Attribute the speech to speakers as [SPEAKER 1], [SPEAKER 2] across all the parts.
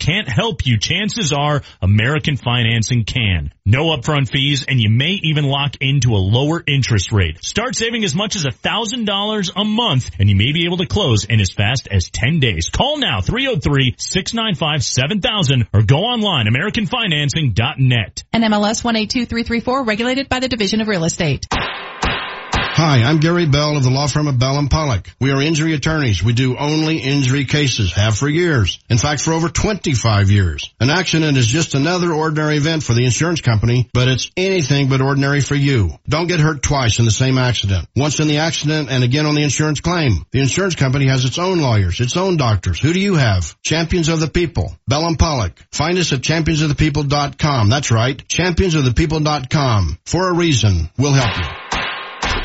[SPEAKER 1] can't help you, chances are American Financing can. No upfront fees, and you may even lock into a lower interest rate. Start saving as much as $1,000 a month, and you may be able to close in as fast as 10 days. Call now, 303-695-7000, or go online, AmericanFinancing.net.
[SPEAKER 2] MLS 182334, regulated by the Division of Real Estate.
[SPEAKER 3] Hi, I'm Gary Bell of the law firm of Bell and Pollock. We are injury attorneys. We do only injury cases, have for years. In fact, for over 25 years. An accident is just another ordinary event for the insurance company, but it's anything but ordinary for you. Don't get hurt twice in the same accident. Once in the accident and again on the insurance claim. The insurance company has its own lawyers, its own doctors. Who do you have? Champions of the People. Bell and Pollock. Find us at championsofthepeople.com. That's right. Championsofthepeople.com. For a reason. We'll help you.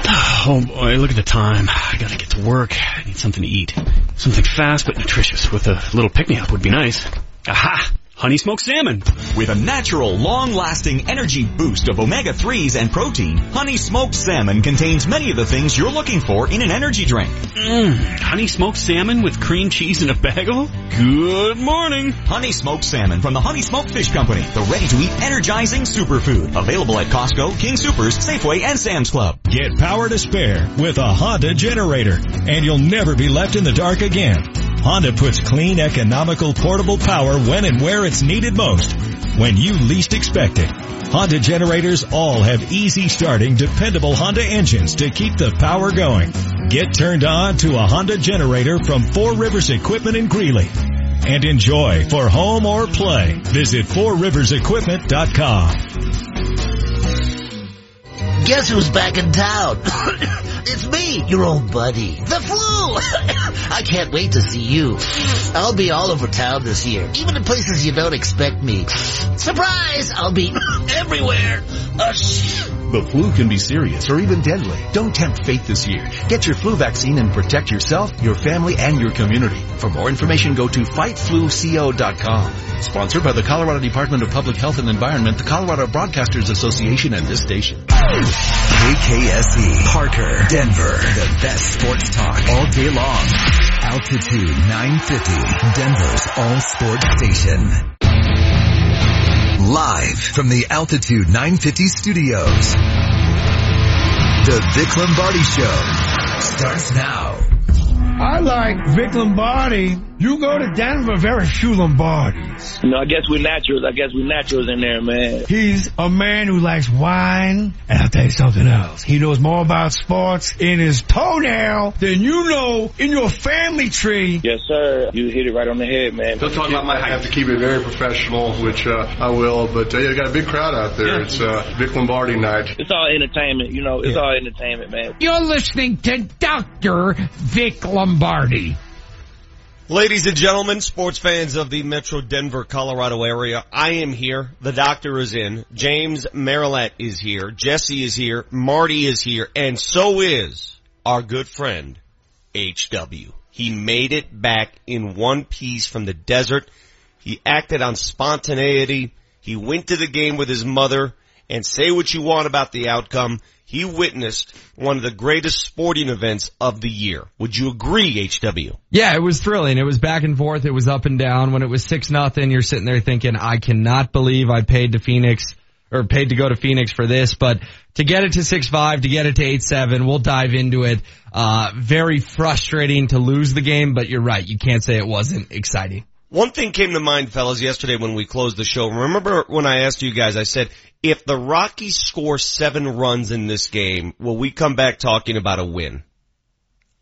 [SPEAKER 4] Oh boy, look at the time. I gotta get to work. I need something to eat. Something fast but nutritious with a little pick-me-up would be nice. Aha! Honey smoked salmon.
[SPEAKER 5] With a natural, long-lasting energy boost of omega-3s and protein, Honey Smoked Salmon contains many of the things you're looking for in an energy drink.
[SPEAKER 4] Mmm, honey smoked salmon with cream cheese and a bagel? Good morning.
[SPEAKER 5] Honey Smoked Salmon from the Honey Smoked Fish Company, the ready-to-eat energizing superfood. Available at Costco, King Supers, Safeway, and Sam's Club.
[SPEAKER 6] Get power to spare with a Honda generator, and you'll never be left in the dark again. Honda puts clean, economical, portable power when and where it's needed most, when you least expect it. Honda generators all have easy starting, dependable Honda engines to keep the power going. Get turned on to a Honda generator from Four Rivers Equipment in Greeley. And enjoy for home or play. Visit fourriversequipment.com.
[SPEAKER 7] Guess who's back in town? it's me, your old buddy. The flu! I can't wait to see you. I'll be all over town this year, even in places you don't expect me. Surprise! I'll be everywhere.
[SPEAKER 8] The flu can be serious or even deadly. Don't tempt fate this year. Get your flu vaccine and protect yourself, your family, and your community. For more information, go to fightfluco.com. Sponsored by the Colorado Department of Public Health and Environment, the Colorado Broadcasters Association, and this station.
[SPEAKER 9] KKSE, Parker, Denver, the best sports talk all day long. Altitude 950, Denver's all sports station. Live from the Altitude 950 studios. The Vic Lombardi Show starts now.
[SPEAKER 10] I like Vic Lombardi. You go to Denver, very few Lombardis.
[SPEAKER 11] No, I guess we're naturals. I guess we're naturals in there, man.
[SPEAKER 10] He's a man who likes wine, and I'll tell you something else. He knows more about sports in his toenail than you know in your family tree.
[SPEAKER 11] Yes, sir. You hit it right on the head, man.
[SPEAKER 12] Don't talk about my height. I have to keep it very professional, which uh, I will. But uh, yeah, you got a big crowd out there. It's uh, Vic Lombardi night.
[SPEAKER 11] It's all entertainment, you know. It's all entertainment, man.
[SPEAKER 10] You're listening to Dr. Vic Lombardi.
[SPEAKER 13] Ladies and gentlemen, sports fans of the Metro Denver, Colorado area, I am here. The doctor is in. James Merilatt is here. Jesse is here. Marty is here. And so is our good friend, HW. He made it back in one piece from the desert. He acted on spontaneity. He went to the game with his mother and say what you want about the outcome. He witnessed one of the greatest sporting events of the year. Would you agree, HW?
[SPEAKER 14] Yeah, it was thrilling. It was back and forth. It was up and down. When it was six nothing, you're sitting there thinking, I cannot believe I paid to Phoenix or paid to go to Phoenix for this, but to get it to six five, to get it to eight seven, we'll dive into it. Uh, very frustrating to lose the game, but you're right. You can't say it wasn't exciting.
[SPEAKER 13] One thing came to mind, fellas, yesterday when we closed the show. Remember when I asked you guys, I said, if the Rockies score seven runs in this game, will we come back talking about a win?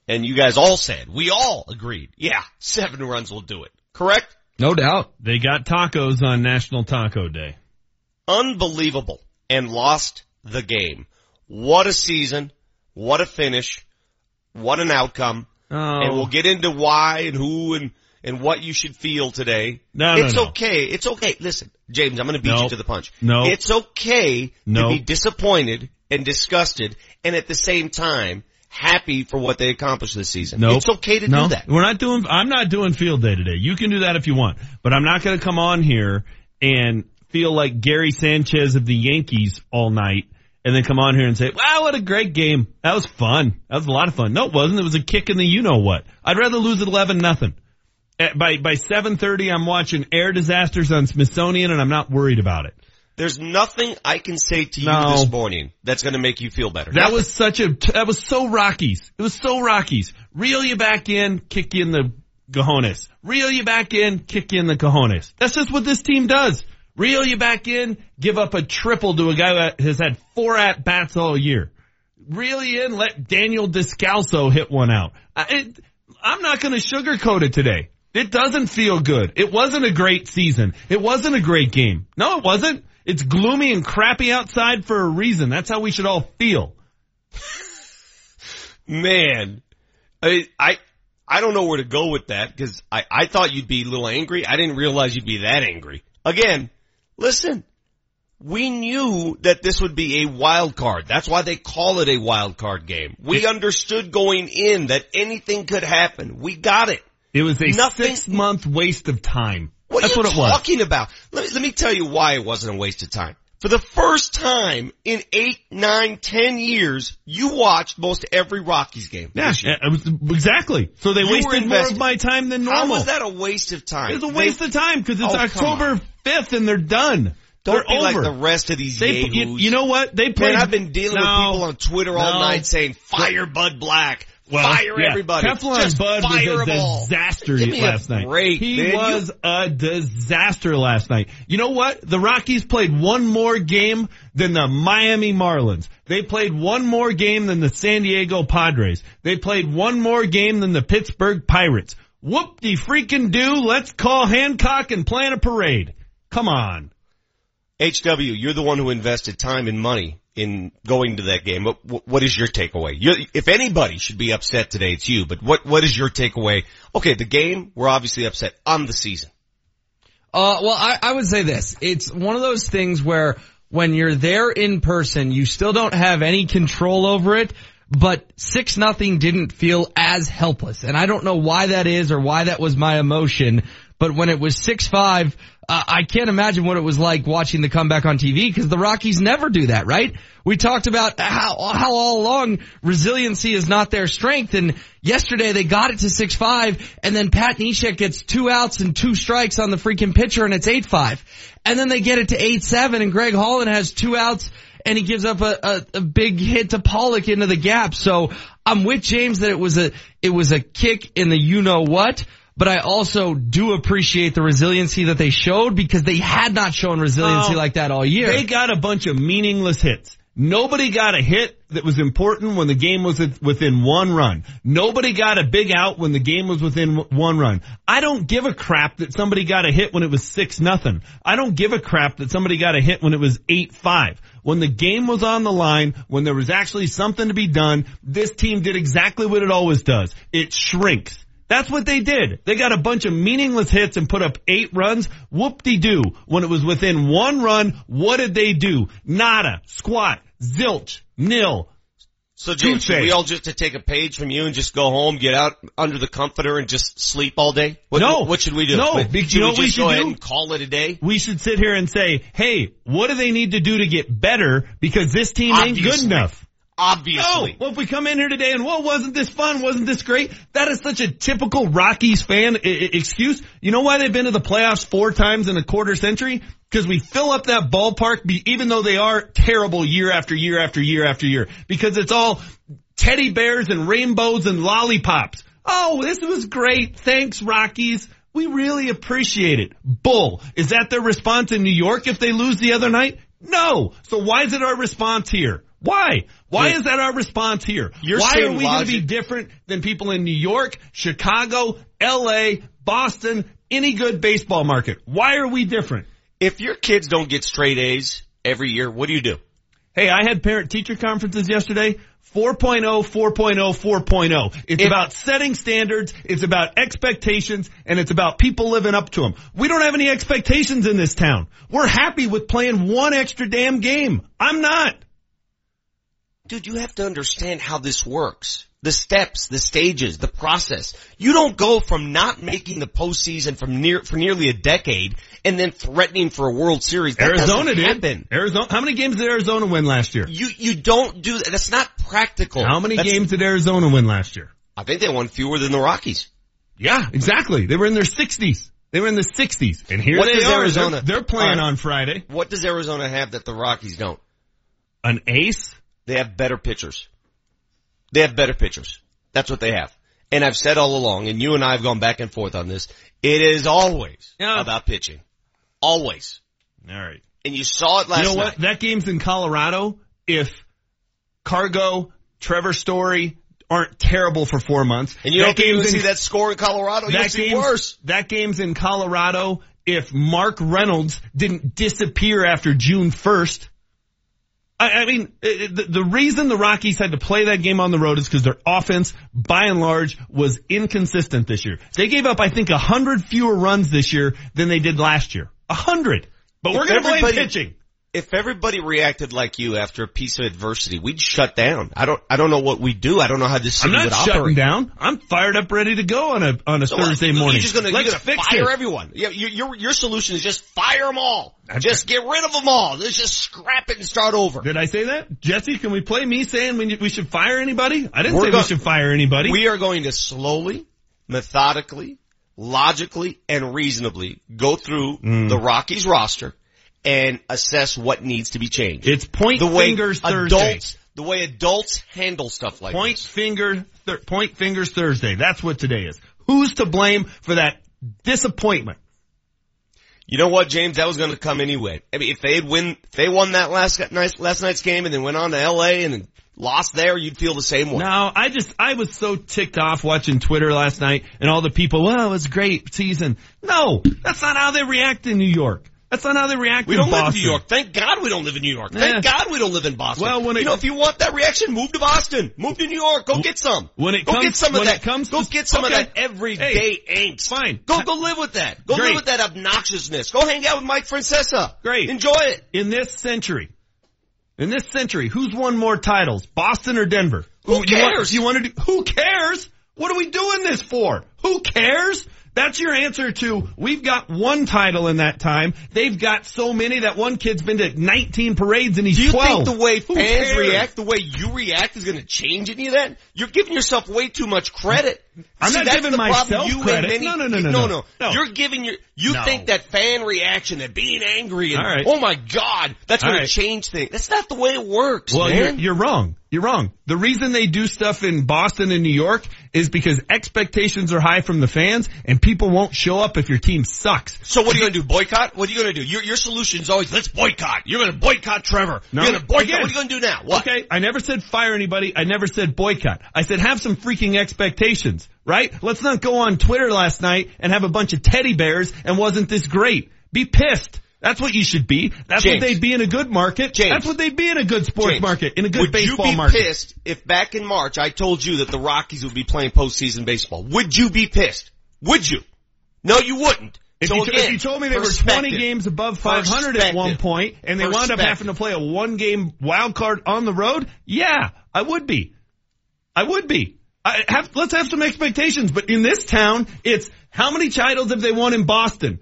[SPEAKER 13] And you guys all said, we all agreed, yeah, seven runs will do it. Correct?
[SPEAKER 14] No doubt.
[SPEAKER 1] They got tacos on National Taco Day.
[SPEAKER 13] Unbelievable. And lost the game. What a season. What a finish. What an outcome.
[SPEAKER 1] Oh.
[SPEAKER 13] And we'll get into why and who and and what you should feel today.
[SPEAKER 1] No, no,
[SPEAKER 13] it's
[SPEAKER 1] no.
[SPEAKER 13] okay. It's okay. Listen, James, I'm going to beat
[SPEAKER 1] No.
[SPEAKER 13] you to the punch.
[SPEAKER 1] No.
[SPEAKER 13] It's okay
[SPEAKER 1] No.
[SPEAKER 13] to be disappointed and disgusted and at the same time happy for what they accomplished this season.
[SPEAKER 1] Nope.
[SPEAKER 13] It's okay to
[SPEAKER 1] no,
[SPEAKER 13] do that.
[SPEAKER 1] We're not doing, I'm not doing field day today. You can do that if you want, but I'm not going to come on here and feel like Gary Sanchez of the Yankees all night and then come on here and say, wow, what a great game. That was fun. That was a lot of fun. No, it wasn't. It was a kick in the you know what. I'd rather lose at 11 nothing. At, by by 7:30 I'm watching air disasters on Smithsonian and I'm not worried about it.
[SPEAKER 13] There's nothing I can say to you
[SPEAKER 1] No.
[SPEAKER 13] this morning that's going to make you feel better.
[SPEAKER 1] That was such a that was so Rockies. It was so Rockies. Reel you back in, kick you in the cojones. Reel you back in, kick you in the cojones. That's just what this team does. Reel you back in, give up a triple to a guy that has had four at bats all year. Reel you in, let Daniel Descalso hit one out. I, it, I'm not going to sugarcoat it today. It doesn't feel good. It wasn't a great season. It wasn't a great game. No, it wasn't. It's gloomy and crappy outside for a reason. That's how we should all feel.
[SPEAKER 13] Man, I, I, I don't know where to go with that because I, I thought you'd be a little angry. I didn't realize you'd be that angry. Again, listen, we knew that this would be a wild card. That's why they call it a wild card game. We understood going in that anything could happen. We got it.
[SPEAKER 1] It was a
[SPEAKER 13] Nothing-
[SPEAKER 1] six month waste of time.
[SPEAKER 13] What
[SPEAKER 1] That's
[SPEAKER 13] are you
[SPEAKER 1] what it was.
[SPEAKER 13] talking about? Let me, let me tell you why it wasn't a waste of time. For the first time in eight, nine, ten years, you watched most every Rockies game.
[SPEAKER 1] Yeah, it was, exactly. So they
[SPEAKER 13] You
[SPEAKER 1] wasted more of my time than normal.
[SPEAKER 13] How was that a waste of time?
[SPEAKER 1] It was a waste
[SPEAKER 13] They-
[SPEAKER 1] of time because it's
[SPEAKER 13] Oh,
[SPEAKER 1] October fifth and they're done.
[SPEAKER 13] Don't
[SPEAKER 1] they're
[SPEAKER 13] be like the rest of these
[SPEAKER 1] They, you, you know what? They played.
[SPEAKER 13] Man, I've been dealing
[SPEAKER 1] No.
[SPEAKER 13] with people on Twitter all
[SPEAKER 1] No.
[SPEAKER 13] night saying, fire Bud Black.
[SPEAKER 1] Well,
[SPEAKER 13] fire
[SPEAKER 1] yeah.
[SPEAKER 13] everybody.
[SPEAKER 1] Teflon
[SPEAKER 13] Just
[SPEAKER 1] Bud
[SPEAKER 13] fire
[SPEAKER 1] was a disaster
[SPEAKER 13] Give me
[SPEAKER 1] last
[SPEAKER 13] a
[SPEAKER 1] night.
[SPEAKER 13] break,
[SPEAKER 1] he
[SPEAKER 13] man. You-
[SPEAKER 1] was a disaster last night. You know what? The Rockies played one more game than the Miami Marlins. They played one more game than the San Diego Padres. They played one more game than the Pittsburgh Pirates. Whoop de freaking do. Let's call Hancock and plan a parade. Come on.
[SPEAKER 13] HW, you're the one who invested time and money in going to that game. What, what is your takeaway? you if anybody should be upset today, it's you. But what what is your takeaway? Okay, the game, we're obviously upset on the season.
[SPEAKER 14] Uh, well, I, I would say this. It's one of those things where when you're there in person, you still don't have any control over it, but six nothing didn't feel as helpless. And I don't know why that is or why that was my emotion, but when it was six five, uh, I can't imagine what it was like watching the comeback on TV because the Rockies never do that, right? We talked about how, how all along resiliency is not their strength and yesterday they got it to 6-5 and then Pat Neshek gets two outs and two strikes on the freaking pitcher and it's 8-5. And then they get it to 8-7 and Greg Holland has two outs and he gives up a, a, a big hit to Pollock into the gap. So I'm with James that it was a, it was a kick in the you know what, but I also do appreciate the resiliency that they showed because they had not shown resiliency
[SPEAKER 1] Oh,
[SPEAKER 14] like that all year.
[SPEAKER 1] They got a bunch of meaningless hits. Nobody got a hit that was important when the game was within one run. Nobody got a big out when the game was within one run. I don't give a crap that somebody got a hit when it was six nothing. I don't give a crap that somebody got a hit when it was eight five. When the game was on the line, when there was actually something to be done, this team did exactly what it always does. It shrinks. That's what they did. They got a bunch of meaningless hits and put up eight runs. Whoop-de-doo. When it was within one run, what did they do? Nada. Squat. Zilch. Nil.
[SPEAKER 13] So James, should we all just to take a page from you and just go home, get out under the comforter and just sleep all day? What,
[SPEAKER 1] No.
[SPEAKER 13] What should we do?
[SPEAKER 1] No,
[SPEAKER 13] Should
[SPEAKER 1] you know
[SPEAKER 13] we
[SPEAKER 1] what we
[SPEAKER 13] just
[SPEAKER 1] should
[SPEAKER 13] go ahead
[SPEAKER 1] do?
[SPEAKER 13] and call it a day?
[SPEAKER 1] We should sit here and say, hey, what do they need to do to get better? Because this team ain't good enough.
[SPEAKER 13] Obviously.
[SPEAKER 1] No. Well, if we come in here today and, well, wasn't this fun? Wasn't this great? That is such a typical Rockies fan I- I- excuse. You know why they've been to the playoffs four times in a quarter century? Because we fill up that ballpark, be, even though they are terrible year after year after year after year. Because it's all teddy bears and rainbows and lollipops. Oh, this was great. Thanks, Rockies. We really appreciate it. Bull. Is that their response in New York if they lose the other night? No. So why is it our response here? Why? Why is that our response here?
[SPEAKER 13] You're
[SPEAKER 1] Why are we going to be different than people in New York, Chicago, LA, Boston, any good baseball market? Why are we different?
[SPEAKER 13] If your kids don't get straight A's every year, what do you do?
[SPEAKER 1] Hey, I had parent teacher conferences yesterday. oh, 4.0, 4.0, 4.0. oh. It's
[SPEAKER 13] If-
[SPEAKER 1] about setting standards. It's about expectations and it's about people living up to them. We don't have any expectations in this town. We're happy with playing one extra damn game. I'm not.
[SPEAKER 13] Dude, you have to understand how this works. The steps, the stages, the process. You don't go from not making the postseason from near, for nearly a decade and then threatening for a World Series. That
[SPEAKER 1] Arizona did.
[SPEAKER 13] happen.
[SPEAKER 1] Arizona. How many games did Arizona win last year?
[SPEAKER 13] You, you don't do that. That's not practical.
[SPEAKER 1] How many
[SPEAKER 13] That's-
[SPEAKER 1] games did Arizona win last year?
[SPEAKER 13] I think they won fewer than the Rockies.
[SPEAKER 1] Yeah, exactly. They were in their 60s. They were in the 60s. And here
[SPEAKER 13] What
[SPEAKER 1] they are.
[SPEAKER 13] Arizona-
[SPEAKER 1] They're, they're playing
[SPEAKER 13] right.
[SPEAKER 1] on Friday.
[SPEAKER 13] What does Arizona have that the Rockies don't?
[SPEAKER 1] An ace?
[SPEAKER 13] They have better pitchers. They have better pitchers. That's what they have. And I've said all along, and you and I have gone back and forth on this, it is always about pitching. Always.
[SPEAKER 1] All right.
[SPEAKER 13] And you saw it last
[SPEAKER 1] you know
[SPEAKER 13] night.
[SPEAKER 1] what? That game's in Colorado. If Cargo, Trevor Story aren't terrible for four months,
[SPEAKER 13] And you don't
[SPEAKER 1] that
[SPEAKER 13] think you see that score in Colorado? You'll
[SPEAKER 1] that
[SPEAKER 13] see
[SPEAKER 1] game's,
[SPEAKER 13] worse.
[SPEAKER 1] That game's in Colorado. If Mark Reynolds didn't disappear after June 1st, I, I mean, it- it- the, the reason the Rockies had to play that game on the road is because their offense, by and large, was inconsistent this year. They gave up, I think, a hundred fewer runs this year than they did last year. A hundred. But we're going to blame pitching.
[SPEAKER 13] If everybody reacted like you after a piece of adversity, we'd shut down. I don't, I don't know what we do. I don't know how this
[SPEAKER 1] I'm not shutting
[SPEAKER 13] operate.
[SPEAKER 1] down. I'm fired up, ready to go on a on a
[SPEAKER 13] So what?
[SPEAKER 1] Thursday morning.
[SPEAKER 13] You're just gonna,
[SPEAKER 1] Let's
[SPEAKER 13] you're gonna
[SPEAKER 1] fix
[SPEAKER 13] fire
[SPEAKER 1] it.
[SPEAKER 13] everyone. Yeah, your, your, your solution is just fire them all. Just get rid of them all. Let's just scrap it and start over.
[SPEAKER 1] Did I say that, Jesse? Can we play me saying we, we should fire anybody? I didn't
[SPEAKER 13] We're
[SPEAKER 1] say
[SPEAKER 13] go-
[SPEAKER 1] we should fire anybody.
[SPEAKER 13] We are going to slowly, methodically, logically, and reasonably go through
[SPEAKER 1] Mm.
[SPEAKER 13] the Rockies roster and assess what needs to be changed.
[SPEAKER 1] It's point
[SPEAKER 13] the way
[SPEAKER 1] fingers Thursday.
[SPEAKER 13] adults, the way adults handle stuff like
[SPEAKER 1] Point
[SPEAKER 13] this.
[SPEAKER 1] finger, thir- point fingers Thursday. That's what today is. Who's to blame for that disappointment?
[SPEAKER 13] You know what, James? That was going to come anyway. I mean, if they had win, if they won that last night, last night's game and then went on to L.A. and then lost there, you'd feel the same way.
[SPEAKER 1] No, I just, I was so ticked off watching Twitter last night and all the people, well, it was a great season. No, that's not how they react in New York. That's not how they react
[SPEAKER 13] We
[SPEAKER 1] in
[SPEAKER 13] don't live in New York. Thank God we don't live in New York. Thank
[SPEAKER 1] Eh.
[SPEAKER 13] God we don't live in Boston.
[SPEAKER 1] Well, when it-
[SPEAKER 13] you know, if you want that reaction, move to Boston. Move to New York. Go get some.
[SPEAKER 1] When it
[SPEAKER 13] go
[SPEAKER 1] comes-
[SPEAKER 13] get some of
[SPEAKER 1] when
[SPEAKER 13] that.
[SPEAKER 1] it comes
[SPEAKER 13] go get some
[SPEAKER 1] okay.
[SPEAKER 13] of that everyday angst.
[SPEAKER 1] Fine.
[SPEAKER 13] Go go live with that. Go
[SPEAKER 1] Great.
[SPEAKER 13] live with that obnoxiousness. Go hang out with Mike Francesa.
[SPEAKER 1] Great.
[SPEAKER 13] Enjoy it.
[SPEAKER 1] In this century, in this century, who's won more titles, Boston or Denver?
[SPEAKER 13] Who
[SPEAKER 1] You want-
[SPEAKER 13] cares?
[SPEAKER 1] You want to do, who cares? What are we doing this for? Who cares? That's your answer to, we've got one title in that time. They've got so many that one kid's been to 19 parades and he's 12.
[SPEAKER 13] Do you
[SPEAKER 1] 12.
[SPEAKER 13] think the way
[SPEAKER 1] Who
[SPEAKER 13] fans
[SPEAKER 1] cares?
[SPEAKER 13] react, the way you react is going to change any of that? You're giving yourself way too much credit.
[SPEAKER 1] I'm
[SPEAKER 13] See,
[SPEAKER 1] not
[SPEAKER 13] that's
[SPEAKER 1] giving
[SPEAKER 13] the problem.
[SPEAKER 1] myself
[SPEAKER 13] you
[SPEAKER 1] credit.
[SPEAKER 13] many-
[SPEAKER 1] No, no, no, no,
[SPEAKER 13] no,
[SPEAKER 1] no. No.
[SPEAKER 13] You're giving your, you
[SPEAKER 1] No.
[SPEAKER 13] think that fan reaction, that being angry and,
[SPEAKER 1] right.
[SPEAKER 13] oh my god, that's going
[SPEAKER 1] right.
[SPEAKER 13] to change things. That's not the way it works,
[SPEAKER 1] Well, you're, you're wrong. You're wrong. The reason they do stuff in Boston and New York is because expectations are high from the fans and people won't show up if your team sucks.
[SPEAKER 13] so what are you going to do? Boycott? What are you going to do? Your, your solution is always, let's boycott. You're going to boycott Trevor.
[SPEAKER 1] No.
[SPEAKER 13] You're going to boycott.
[SPEAKER 1] Again.
[SPEAKER 13] What are you going to do now? What?
[SPEAKER 1] Okay, I never said fire anybody. I never said boycott. I said have some freaking expectations, right? Let's not go on Twitter last night and have a bunch of teddy bears and wasn't this great. Be pissed. That's what you should be. That's
[SPEAKER 13] James.
[SPEAKER 1] what they'd be in a good market.
[SPEAKER 13] James.
[SPEAKER 1] That's what they'd be in a good sports
[SPEAKER 13] James,
[SPEAKER 1] market, in a good
[SPEAKER 13] would
[SPEAKER 1] baseball
[SPEAKER 13] you be
[SPEAKER 1] market.
[SPEAKER 13] pissed if back in March I told you that the Rockies would be playing postseason baseball? Would you be pissed? Would you? No, you wouldn't.
[SPEAKER 1] If,
[SPEAKER 13] so
[SPEAKER 1] you,
[SPEAKER 13] again,
[SPEAKER 1] if you told me they were 20 games above 500 at one point and they wound up having to play a one game wild card on the road, yeah, I would be. I would be. I have, let's have some expectations, but in this town, it's how many titles have they won in Boston?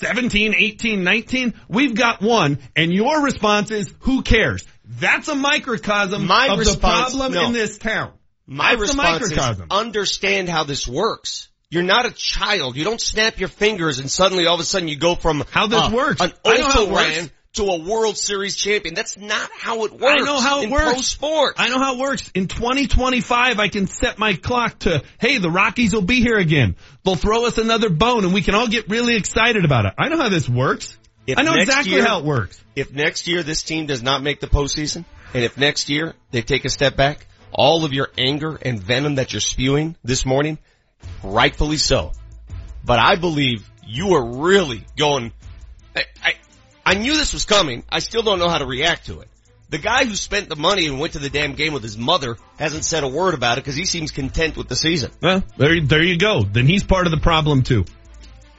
[SPEAKER 1] 17, 18, 19? We've got one, and your response is, who cares? That's a microcosm
[SPEAKER 13] My
[SPEAKER 1] of
[SPEAKER 13] response-
[SPEAKER 1] the problem
[SPEAKER 13] no.
[SPEAKER 1] in this town.
[SPEAKER 13] My
[SPEAKER 1] That's
[SPEAKER 13] response is understand how this works. You're not a child. You don't snap your fingers and suddenly all of a sudden you go from
[SPEAKER 1] How this
[SPEAKER 13] uh,
[SPEAKER 1] works.
[SPEAKER 13] an
[SPEAKER 1] I know how it works.
[SPEAKER 13] To a World Series champion. That's not how it works.
[SPEAKER 1] I know how it
[SPEAKER 13] in
[SPEAKER 1] works.
[SPEAKER 13] Pro sports.
[SPEAKER 1] I know how it works. In 2025, I can set my clock to, hey, the Rockies will be here again. They'll throw us another bone and we can all get really excited about it. I know how this works.
[SPEAKER 13] If
[SPEAKER 1] I know exactly
[SPEAKER 13] year-
[SPEAKER 1] how it works.
[SPEAKER 13] If next year this team does not make the postseason, and if next year they take a step back, all of your anger and venom that you're spewing this morning, rightfully so. But I believe you are really going, I, I, I knew this was coming. I still don't know how to react to it. The guy who spent the money and went to the damn game with his mother hasn't said a word about it because he seems content with the season.
[SPEAKER 1] Well, there, there you go. Then he's part of the problem too.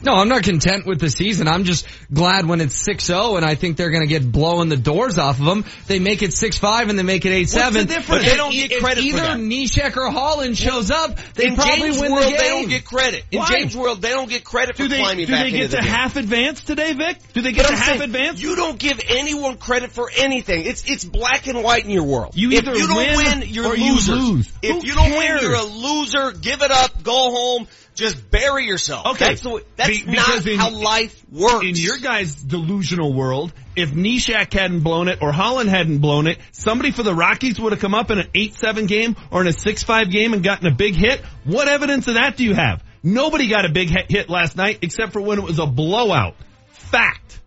[SPEAKER 14] No, I'm not content with the season. I'm just glad when it's 6-0 and I think they're going to get blowing the doors off of them. They make it 6-5 and they make it 8-7.
[SPEAKER 1] What's the difference?
[SPEAKER 13] But they don't get
[SPEAKER 14] if
[SPEAKER 13] credit for
[SPEAKER 14] either
[SPEAKER 13] that.
[SPEAKER 14] Neshek or Holland shows up, they
[SPEAKER 13] in
[SPEAKER 14] probably
[SPEAKER 13] James
[SPEAKER 14] win
[SPEAKER 13] world,
[SPEAKER 14] the game.
[SPEAKER 13] they don't get credit. In
[SPEAKER 1] Why?
[SPEAKER 13] James world, they don't get credit for
[SPEAKER 1] Do they,
[SPEAKER 13] climbing
[SPEAKER 1] do
[SPEAKER 13] back Do
[SPEAKER 1] they
[SPEAKER 13] into
[SPEAKER 1] get
[SPEAKER 13] the
[SPEAKER 1] to
[SPEAKER 13] game.
[SPEAKER 1] half advance today, Vic? Do they get to
[SPEAKER 13] I'm
[SPEAKER 1] half
[SPEAKER 13] saying,
[SPEAKER 1] advance?
[SPEAKER 13] You don't give anyone credit for anything. It's it's black and white in your world.
[SPEAKER 1] You
[SPEAKER 13] if
[SPEAKER 1] either
[SPEAKER 13] you don't
[SPEAKER 1] win
[SPEAKER 13] win, you're
[SPEAKER 1] or you lose.
[SPEAKER 13] If
[SPEAKER 1] Who
[SPEAKER 13] you don't
[SPEAKER 1] cares?
[SPEAKER 13] win, you're a loser. Give it up. Go home. Just bury yourself.
[SPEAKER 1] Okay.
[SPEAKER 13] That's, the that's
[SPEAKER 1] Be-
[SPEAKER 13] not
[SPEAKER 1] in-
[SPEAKER 13] how life works.
[SPEAKER 1] In your guys' delusional world, if Neshek hadn't blown it or Holland hadn't blown it, somebody for the Rockies would have come up in an 8-7 game or in a 6-5 game and gotten a big hit. What evidence of that do you have? Nobody got a big hit hit last night except for when it was a blowout. Fact.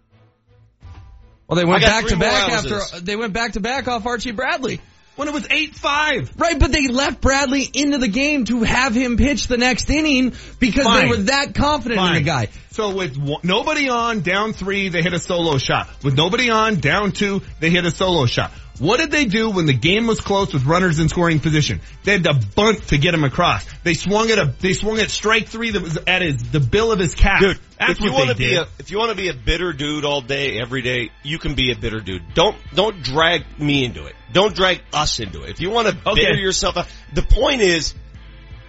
[SPEAKER 14] Well, they went back to back after they went back to back off Archie Bradley.
[SPEAKER 1] When it was 8-5.
[SPEAKER 14] Right, but they left Bradley into the game to have him pitch the next inning because
[SPEAKER 1] Fine.
[SPEAKER 14] they were that confident in the guy.
[SPEAKER 1] So with one, nobody on, down three, they hit a solo shot. With nobody on, down two, they hit a solo shot. What did they do when the game was close with runners in scoring position? They had to bunt to get him across. They swung at a, they swung at strike three that was at his, the bill of his cap.
[SPEAKER 13] Dude,
[SPEAKER 1] That's
[SPEAKER 13] if you want to be a if you want to be a bitter dude all day, every day, you can be a bitter dude. Don't don't drag me into it. Don't drag us into it. If you want to
[SPEAKER 1] Okay.
[SPEAKER 13] bitter yourself out, the point is,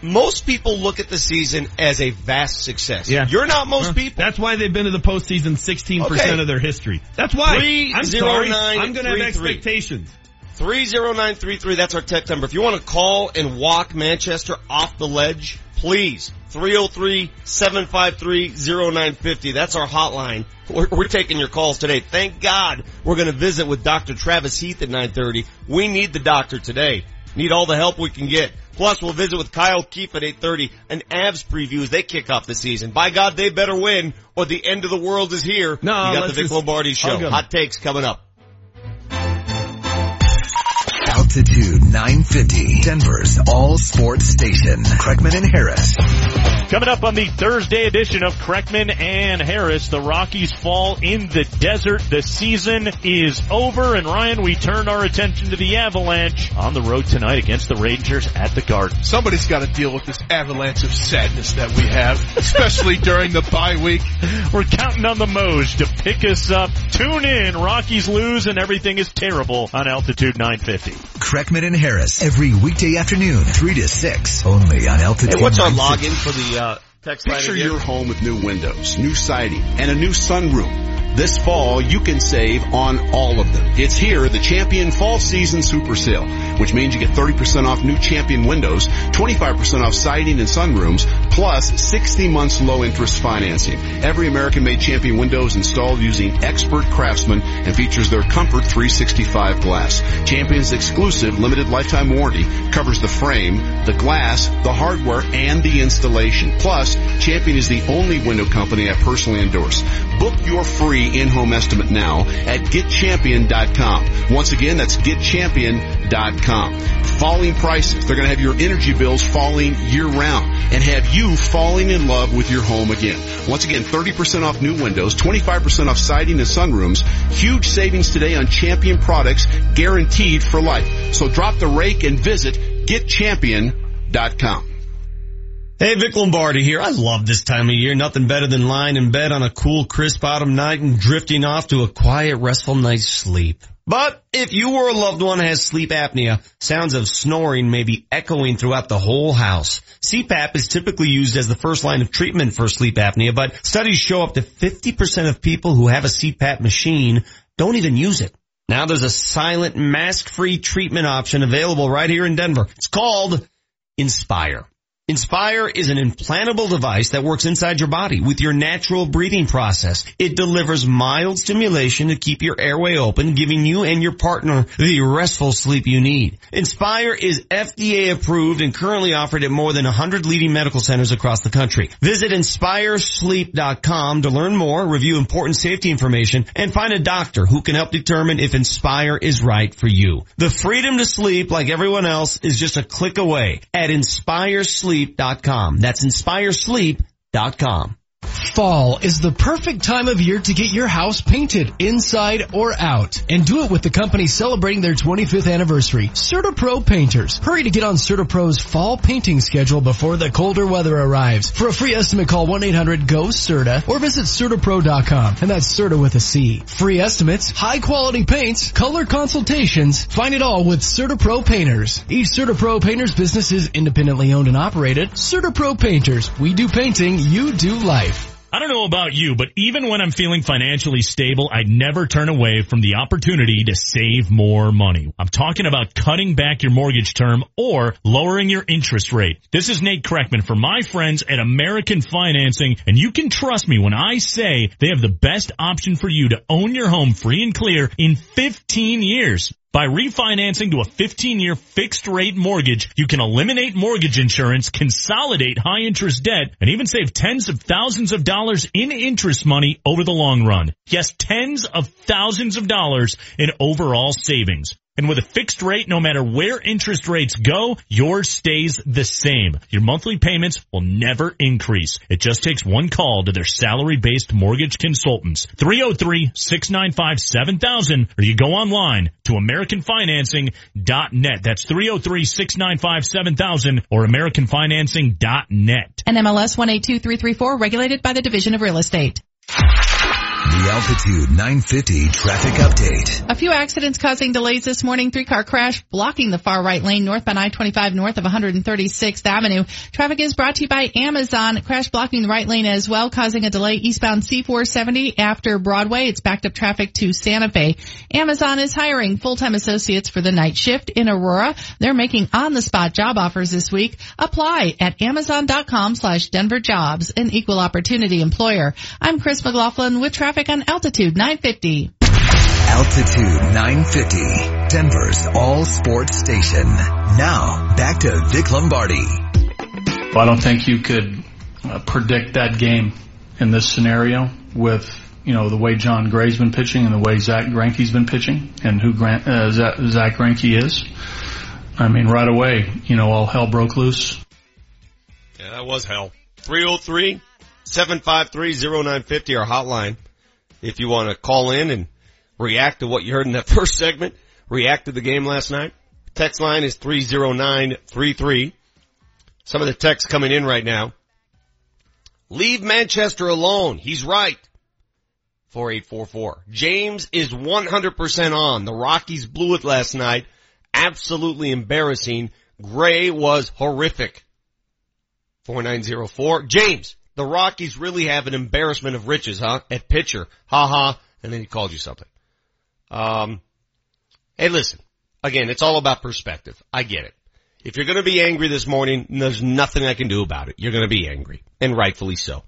[SPEAKER 13] most people look at the season as a vast success.
[SPEAKER 1] Yeah.
[SPEAKER 13] You're not most
[SPEAKER 1] Huh.
[SPEAKER 13] people.
[SPEAKER 1] That's why they've been to the postseason 16%
[SPEAKER 13] Okay.
[SPEAKER 1] of their history. That's why.
[SPEAKER 13] Three,
[SPEAKER 1] I'm
[SPEAKER 13] zero,
[SPEAKER 1] sorry.
[SPEAKER 13] nine,
[SPEAKER 1] I'm gonna have
[SPEAKER 13] three, three.
[SPEAKER 1] expectations.
[SPEAKER 13] 30933, that's our text number. If you want to call and walk Manchester off the ledge, please. 303-753-0950. That's our hotline. We're, we're taking your calls today. Thank God we're going to visit with Dr. Travis Heath at 930. We need the doctor today. Need all the help we can get. Plus, we'll visit with Kyle Keefe at 8.30 and Avs preview as they kick off the season. By God, they better win or the end of the world is here.
[SPEAKER 1] No,
[SPEAKER 13] you got the Vic Lombardi show. Hot takes coming up.
[SPEAKER 9] Altitude 950, Denver's all sports station. Kreckman and Harris.
[SPEAKER 15] Coming up on the Thursday edition of Kreckman and Harris, the Rockies fall in the desert. The season is over, and Ryan, we turn our attention to the Avalanche on the road tonight against the Rangers at the Garden.
[SPEAKER 16] Somebody's got to deal with this avalanche of sadness that we have, especially during the bye week.
[SPEAKER 15] We're counting on the Moj to pick us up. Tune in. Rockies lose and everything is terrible on Altitude 950.
[SPEAKER 9] Kreckman and Harris every weekday afternoon, 3 to 6, only on Altitude
[SPEAKER 13] Hey, what's our
[SPEAKER 9] 950.
[SPEAKER 13] login for the uh, uh, text
[SPEAKER 17] Picture your home with new windows, new siding, and a new sunroom. This fall, you can save on all of them. It's here, the Champion Fall Season Super Sale, which means you get 30% off new Champion windows, 25% off siding and sunrooms, plus 60 months low interest financing. Every American-made Champion window is installed using expert craftsmen and features their Comfort 365 glass. Champion's exclusive limited lifetime warranty covers the frame, the glass, the hardware, and the installation. Plus, Champion is the only window company I personally endorse. Book your free in-home estimate now at getchampion.com. Once again, that's getchampion.com. Falling prices. They're going to have your energy bills falling year round and have you falling in love with your home again. Once again, 30% off new windows, 25% off siding and sunrooms. Huge savings today on Champion products guaranteed for life. So drop the rake and visit getchampion.com.
[SPEAKER 13] Hey, Vic Lombardi here. I love this time of year. Nothing better than lying in bed on a cool, crisp autumn night and drifting off to a quiet, restful night's sleep. But if you or a loved one has sleep apnea, sounds of snoring may be echoing throughout the whole house. CPAP is typically used as the first line of treatment for sleep apnea, but studies show up to 50% of people who have a CPAP machine don't even use it. Now there's a silent, mask-free treatment option available right here in Denver. It's called Inspire. Inspire is an implantable device that works inside your body with your natural breathing process. It delivers mild stimulation to keep your airway open, giving you and your partner the restful sleep you need. Inspire is FDA approved and currently offered at more than 100 leading medical centers across the country. Visit inspiresleep.com to learn more, review important safety information, and find a doctor who can help determine if Inspire is right for you. The freedom to sleep like everyone else is just a click away at inspiresleep.com. That's inspiresleep.com.
[SPEAKER 18] Fall is the perfect time of year to get your house painted inside or out and do it with the company celebrating their 25th anniversary, CertaPro Painters. Hurry to get on CertaPro's fall painting schedule before the colder weather arrives. For a free estimate, call 1-800-GO-CERTA or visit CertaPro.com and that's Certa with a C. Free estimates, high quality paints, color consultations, find it all with CertaPro Painters. Each CertaPro Painters business is independently owned and operated. CertaPro Painters, we do painting, you do life.
[SPEAKER 19] I don't know about you, but even when I'm feeling financially stable, I'd never turn away from the opportunity to save more money. I'm talking about cutting back your mortgage term or lowering your interest rate. This is Nate Kreckman for my friends at American Financing, and you can trust me when I say they have the best option for you to own your home free and clear in 15 years. By refinancing to a 15-year fixed rate mortgage, you can eliminate mortgage insurance, consolidate high interest debt, and even save tens of thousands of dollars in interest money over the long run. Yes, tens of thousands of dollars in overall savings. And with a fixed rate, no matter where interest rates go, yours stays the same. Your monthly payments will never increase. It just takes one call to their salary-based mortgage consultants. 303-695-7000 or you go online to AmericanFinancing.net. That's 303-695-7000 or AmericanFinancing.net.
[SPEAKER 2] MLS 182334 regulated by the Division of Real Estate.
[SPEAKER 9] The Altitude 950 traffic update.
[SPEAKER 2] A few accidents causing delays this morning. Three car crash blocking the far right lane northbound I-25 north of 136th Avenue. Traffic is brought to you by Amazon. Crash blocking the right lane as well, causing a delay eastbound C470 after Broadway. It's backed up traffic to Santa Fe. Amazon is hiring full-time associates for the night shift in Aurora. They're making on-the-spot job offers this week. Apply at amazon.com slash Denver jobs, an equal opportunity employer. I'm Chris McLaughlin with traffic on Altitude 950.
[SPEAKER 9] Altitude 950, Denver's all sports station. Now, back to Vic Lombardi.
[SPEAKER 20] Well, I don't think you could uh, predict that game in this scenario with, you know, the way Jon Gray's been pitching and the way Zack Greinke's been pitching and who Grant, uh, Zack Greinke is. I mean, right away, you know, all hell broke loose.
[SPEAKER 13] Yeah, that was hell. 303 753 0950, our hotline if you want to call in and react to what you heard in that first segment, react to the game last night. Text line is 30933. Some of the texts coming in right now. Leave Manchester alone. He's right. 4844. James is 100% on. The Rockies blew it last night. Absolutely embarrassing. Gray was horrific. 4904. James, the Rockies really have an embarrassment of riches, huh? At pitcher. Ha ha. And then he called you something. Um, hey listen, again, it's all about perspective. I get it. If you're gonna be angry this morning, there's nothing I can do about it. You're gonna be angry. And rightfully so.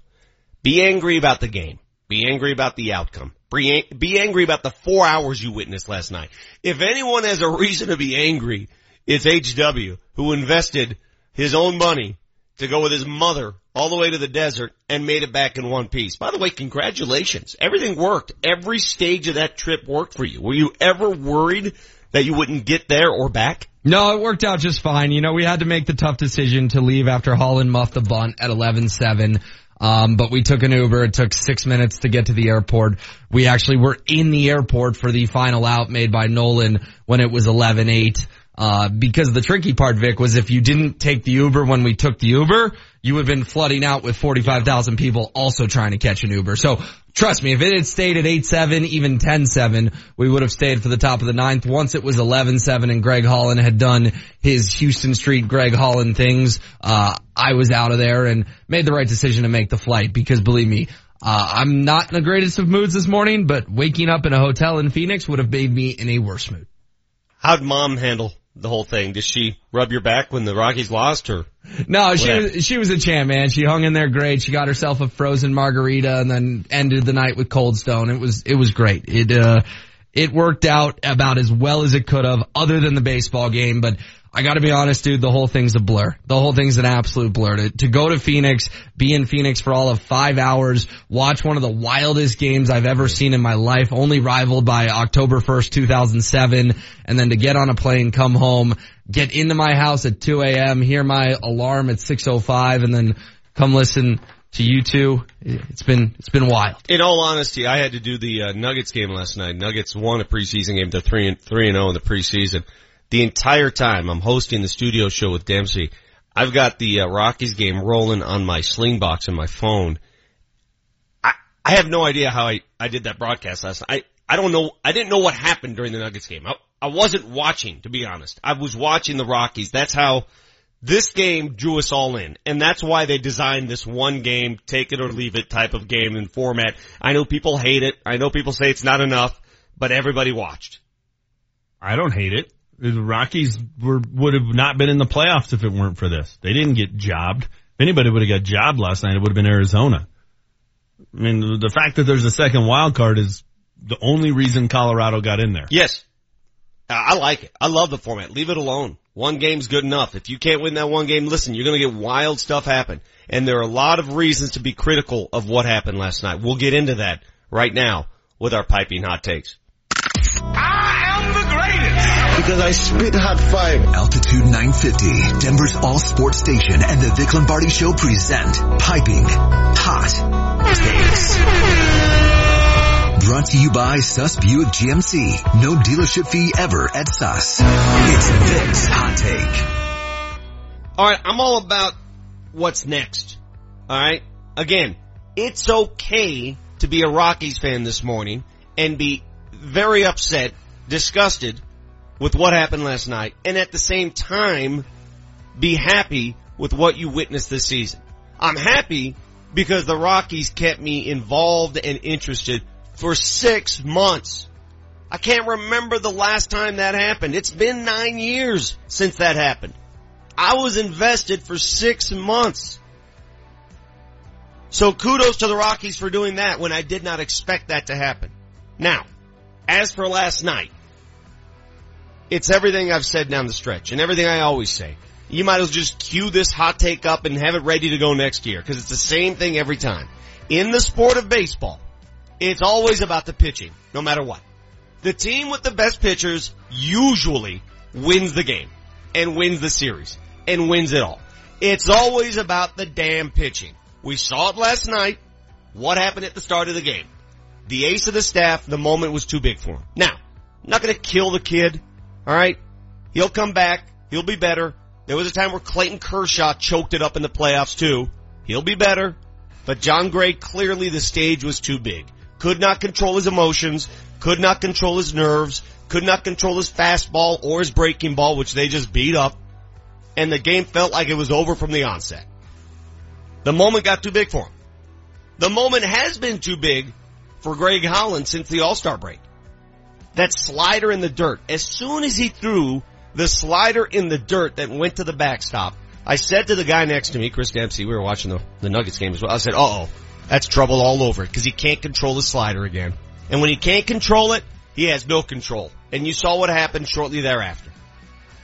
[SPEAKER 13] Be angry about the game. Be angry about the outcome. Be angry about the four hours you witnessed last night. If anyone has a reason to be angry, it's HW, who invested his own money to go with his mother all the way to the desert and made it back in one piece. By the way, congratulations. Everything worked. Every stage of that trip worked for you. Were you ever worried that you wouldn't get there or back?
[SPEAKER 14] No, it worked out just fine. You know, we had to make the tough decision to leave after Holland muffed the bunt at 11-7. Um, but we took an Uber. It took six minutes to get to the airport. We actually were in the airport for the final out made by Nolan when it was 11-8. Uh, because the tricky part, Vic, was if you didn't take the Uber when we took the Uber, you would have been flooding out with 45,000 people also trying to catch an Uber. So trust me, if it had stayed at 8-7, even 10-7, we would have stayed for the top of the ninth. Once it was 11-7 and Greg Holland had done his Huston Street Greg Holland things, uh, I was out of there and made the right decision to make the flight because believe me, uh, I'm not in the greatest of moods this morning, but waking up in a hotel in Phoenix would have made me in a worse mood.
[SPEAKER 13] How'd mom handle the whole thing? Did she rub your back when the Rockies lost her?
[SPEAKER 14] No, she was, she was a champ, man. She hung in there great. She got herself a frozen margarita and then ended the night with Cold Stone. It was, it was great. It, uh, it worked out about as well as it could have other than the baseball game, but I gotta be honest, dude, the whole thing's a blur. The whole thing's an absolute blur. To, to, go to Phoenix, be in Phoenix for all of five hours, watch one of the wildest games I've ever seen in my life, only rivaled by October 1st, 2007, and then to get on a plane, come home, get into my house at 2 a.m., hear my alarm at 6.05, and then come listen to you two. It's been, it's been wild.
[SPEAKER 13] In all honesty, I had to do the uh, Nuggets game last night. Nuggets won a preseason game to 3 and 3 and 0 in the preseason the entire time I'm hosting the studio show with Dempsey, I've got the uh, Rockies game rolling on my Slingbox and my phone. I, I have no idea how I, I did that broadcast last night. I, I don't know, I didn't know what happened during the Nuggets game. I, I wasn't watching, to be honest. I was watching the Rockies. That's how, This game drew us all in, and that's why they designed this one game, take it or leave it type of game and format. I know people hate it. I know people say it's not enough, but everybody watched.
[SPEAKER 1] I don't hate it. The Rockies were, would have not been in the playoffs if it weren't for this. They didn't get jobbed. If anybody would have got jobbed last night, it would have been Arizona. I mean, the fact that there's a second wild card is the only reason Colorado got in there.
[SPEAKER 13] Yes. I like it. I love the format. Leave it alone. One game's good enough. If you can't win that one game, listen, you're going to get wild stuff happen. And there are a lot of reasons to be critical of what happened last night. We'll get into that right now with our piping hot takes.
[SPEAKER 9] Because I spit hot fire. Altitude 950, Denver's all sports station and the Vic Lombardi Show present Piping Hot Takes. Brought to you by Suss Buick GMC. No dealership fee ever at Suss. It's Vic's Hot Take.
[SPEAKER 13] Alright, I'm all about what's next. Alright? Again, it's okay to be a Rockies fan this morning and be very upset, disgusted with what happened last night and at the same time be happy with what you witnessed this season. I'm happy because the Rockies kept me involved and interested for six months. I can't remember the last time that happened. It's been nine years since that happened. I was invested for six months. So kudos to the Rockies for doing that when I did not expect that to happen. Now, as for last night, it's everything I've said down the stretch and everything I always say. You might as well just cue this hot take up and have it ready to go next year because it's the same thing every time. In the sport of baseball, it's always about the pitching, no matter what. The team with the best pitchers usually wins the game and wins the series and wins it all. It's always about the damn pitching. We saw it last night. What happened at the start of the game? The ace of the staff, the moment was too big for him. Now, I'm not gonna kill the kid. Alright? He'll come back. He'll be better. There was a time where Clayton Kershaw choked it up in the playoffs too. He'll be better. But Jon Gray, clearly the stage was too big. Could not control his emotions, could not control his nerves, could not control his fastball or his breaking ball, which they just beat up. And the game felt like it was over from the onset. The moment got too big for him. The moment has been too big for Greg Holland since the All-Star break that slider in the dirt. As soon as he threw the slider in the dirt that went to the backstop, I said to the guy next to me, Chris Dempsey, we were watching the, the Nuggets game as well. I said, uh oh, that's trouble all over because he can't control the slider again. And when he can't control it, he has no control. And you saw what happened shortly thereafter.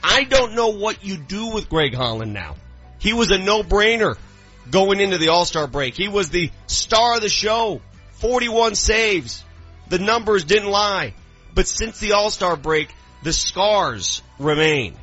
[SPEAKER 13] I don't know what you do with Greg Holland now. He was a no-brainer going into the All-Star break. He was the star of the show. 41 saves. The numbers didn't lie. But since the All-Star break, the scars remain.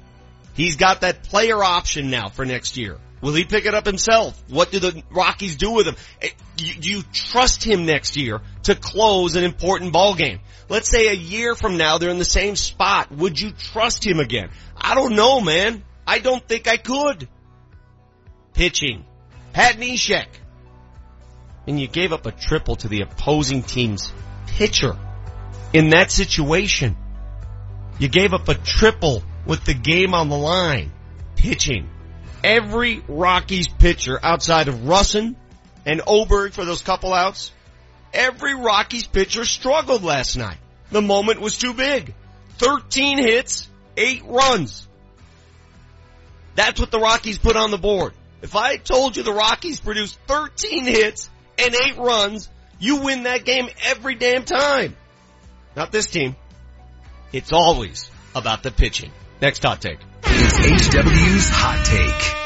[SPEAKER 13] He's got that player option now for next year. Will he pick it up himself? What do the Rockies do with him? Eh, do you trust him next year to close an important ball game? Let's say a year from now they're in the same spot. Would you trust him again? I don't know, man. I don't think I could. Pitching. Pat Neshek. And you gave up a triple to the opposing team's pitcher in that situation. You gave up a triple with the game on the line. Pitching. Every Rockies pitcher outside of Rusin and Oberg for those couple outs, every Rockies pitcher struggled last night. The moment was too big. 13 hits, 8 runs. That's what the Rockies put on the board. If I told you the Rockies produced 13 hits and 8 runs, you win that game every damn time. Not this team. It's always about the pitching. Next hot take.
[SPEAKER 9] It's HW's Hot Take.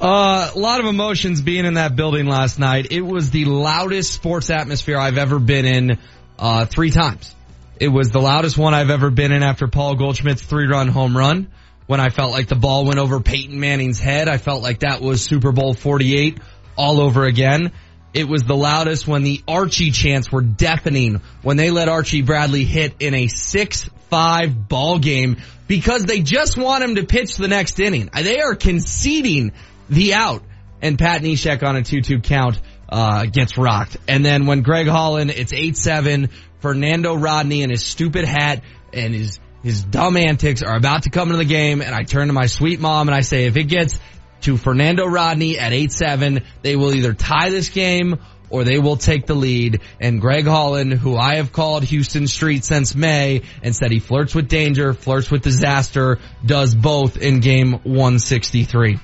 [SPEAKER 14] Uh, a lot of emotions being in that building last night. It was the loudest sports atmosphere I've ever been in, uh, three times. It was the loudest one I've ever been in after Paul Goldschmidt's three run home run. When I felt like the ball went over Peyton Manning's head, I felt like that was Super Bowl 48 all over again. It was the loudest when the Archie chants were deafening when they let Archie Bradley hit in a 6-5 ball game because they just want him to pitch the next inning. They are conceding the out and Pat Neshek on a 2-2 count, uh, gets rocked. And then when Greg Holland, it's 8-7, Fernando Rodney and his stupid hat and his, his dumb antics are about to come into the game and I turn to my sweet mom and I say, if it gets to Fernando Rodney at 8-7. They will either tie this game or they will take the lead. And Greg Holland, who I have called Huston Street since May and said he flirts with danger, flirts with disaster, does both in game 163.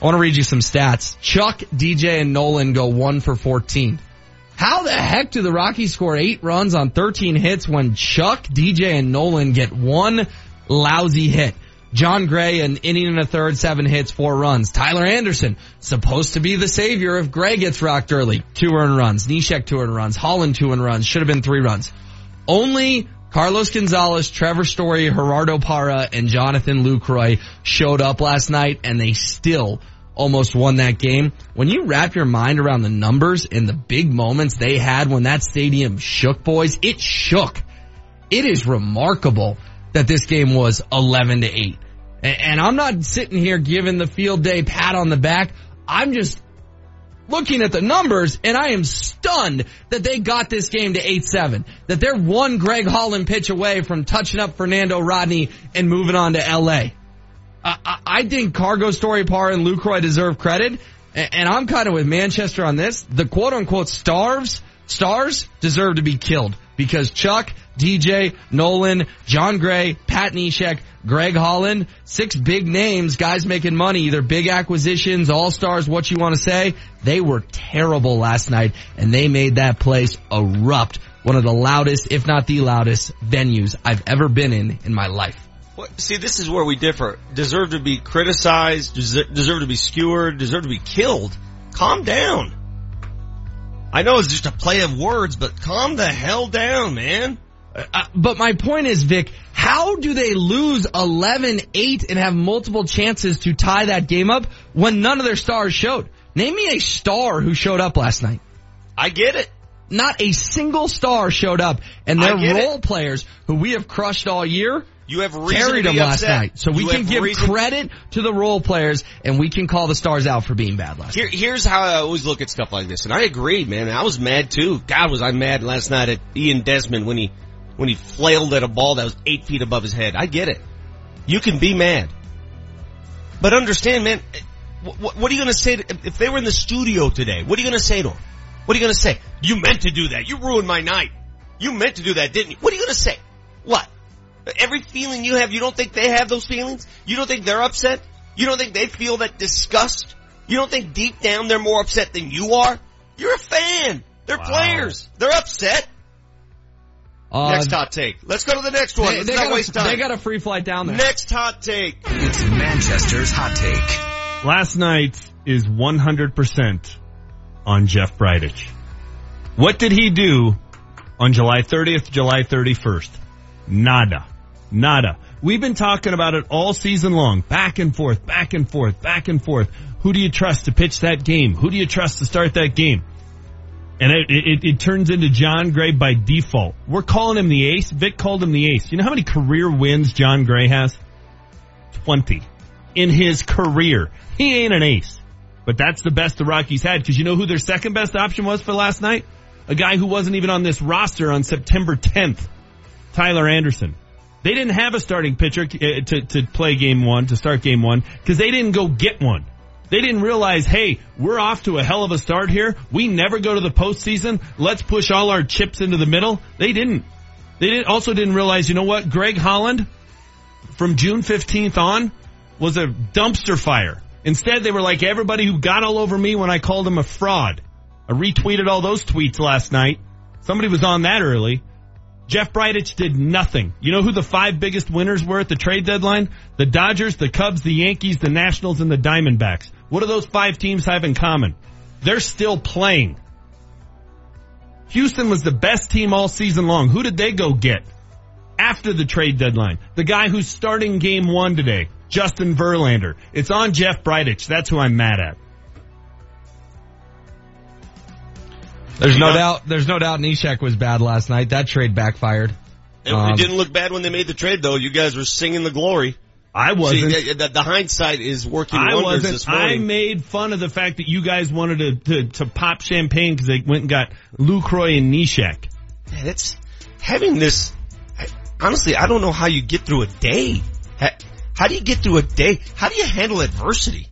[SPEAKER 14] I want to read you some stats. Chuck, DJ, and Nolan go one for 14. How the heck do the Rockies score eight runs on 13 hits when Chuck, DJ, and Nolan get one lousy hit? Jon Gray, an inning and a third, seven hits, four runs. Tyler Anderson, supposed to be the savior if Gray gets rocked early. Two earned runs. Neshek two earned runs. Holland two earned runs. Should have been three runs. Only Carlos Gonzalez, Trevor Story, Gerardo Parra, and Jonathan Lucroy showed up last night and they still almost won that game. When you wrap your mind around the numbers and the big moments they had when that stadium shook, boys, it shook. It is remarkable that this game was 11 to 8. And I'm not sitting here giving the field day pat on the back. I'm just looking at the numbers and I am stunned that they got this game to 8-7. That they're one Greg Holland pitch away from touching up Fernando Rodney and moving on to LA. I, I think Cargo Story Par and Lucroy deserve credit. And I'm kind of with Manchester on this. The quote unquote stars, stars deserve to be killed because Chuck, DJ, Nolan, Jon Gray, Pat Neshek, Greg Holland, six big names, guys making money, either big acquisitions, all stars, what you want to say. They were terrible last night and they made that place erupt. One of the loudest, if not the loudest venues I've ever been in in my life.
[SPEAKER 13] See, this is where we differ. Deserve to be criticized, deserve to be skewered, deserve to be killed. Calm down. I know it's just a play of words, but calm the hell down, man.
[SPEAKER 14] Uh, but my point is, Vic, how do they lose 11-8 and have multiple chances to tie that game up when none of their stars showed? Name me a star who showed up last night.
[SPEAKER 13] I get it.
[SPEAKER 14] Not a single star showed up, and their role it. players who we have crushed all year
[SPEAKER 13] you have
[SPEAKER 14] carried them
[SPEAKER 13] last
[SPEAKER 14] night. So we
[SPEAKER 13] you
[SPEAKER 14] can give
[SPEAKER 13] reason.
[SPEAKER 14] credit to the role players and we can call the stars out for being bad last
[SPEAKER 13] Here,
[SPEAKER 14] night.
[SPEAKER 13] Here's how I always look at stuff like this. And I agree, man. I was mad too. God was I mad last night at Ian Desmond when he, when he flailed at a ball that was eight feet above his head. I get it. You can be mad. But understand, man, what, what are you say to, if they were in the studio today? What are you gonna say to them? What are you gonna say? You meant to do that. You ruined my night. You meant to do that, didn't you? What are you gonna say? What? Every feeling you have, you don't think they have those feelings? You don't think they're upset? You don't think they feel that disgust? You don't think deep down they're more upset than you are? You're a fan. They're wow. players. They're upset. Uh, next hot take. Let's go to the next one.
[SPEAKER 14] They,
[SPEAKER 13] Let's
[SPEAKER 14] they
[SPEAKER 13] not
[SPEAKER 14] got
[SPEAKER 13] waste
[SPEAKER 14] a,
[SPEAKER 13] time.
[SPEAKER 14] They got a free flight down there.
[SPEAKER 13] Next hot take.
[SPEAKER 9] It's Manchester's hot take.
[SPEAKER 1] Last night is 100% on Jeff Bridich. What did he do on July 30th, July 31st? Nada. Nada. We've been talking about it all season long. Back and forth, back and forth, back and forth. Who do you trust to pitch that game? Who do you trust to start that game? And it, it, it, turns into Jon Gray by default. We're calling him the ace. Vic called him the ace. You know how many career wins Jon Gray has? 20. In his career. He ain't an ace. But that's the best the Rockies had because you know who their second best option was for last night? A guy who wasn't even on this roster on September 10th. Tyler Anderson. They didn't have a starting pitcher uh, to, to play game one, to start game one, because they didn't go get one. They didn't realize, hey, we're off to a hell of a start here. We never go to the postseason. Let's push all our chips into the middle. They didn't. They didn't, also didn't realize, you know what? Greg Holland, from June 15th on, was a dumpster fire. Instead, they were like everybody who got all over me when I called him a fraud. I retweeted all those tweets last night. Somebody was on that early. Jeff Bridich did nothing. You know who the five biggest winners were at the trade deadline? The Dodgers, the Cubs, the Yankees, the Nationals, and the Diamondbacks. What do those five teams have in common? They're still playing. Houston was the best team all season long. Who did they go get? After the trade deadline. The guy who's starting game one today. Justin Verlander. It's on Jeff Bridich. That's who I'm mad at.
[SPEAKER 14] There's no doubt. There's no doubt. Neshek was bad last night. That trade backfired.
[SPEAKER 13] It, um, it, didn't look bad when they made the trade, though. You guys were singing the glory.
[SPEAKER 1] I wasn't.
[SPEAKER 13] See, the, the, hindsight is working
[SPEAKER 1] I
[SPEAKER 13] wonders
[SPEAKER 1] wasn't.
[SPEAKER 13] this morning.
[SPEAKER 1] I made fun of the fact that you guys wanted to to, to pop champagne because they went and got Lucroy and Neshek.
[SPEAKER 13] Man, it's having this. Honestly, I don't know how you get through a day. How, how do you get through a day? How do you handle adversity?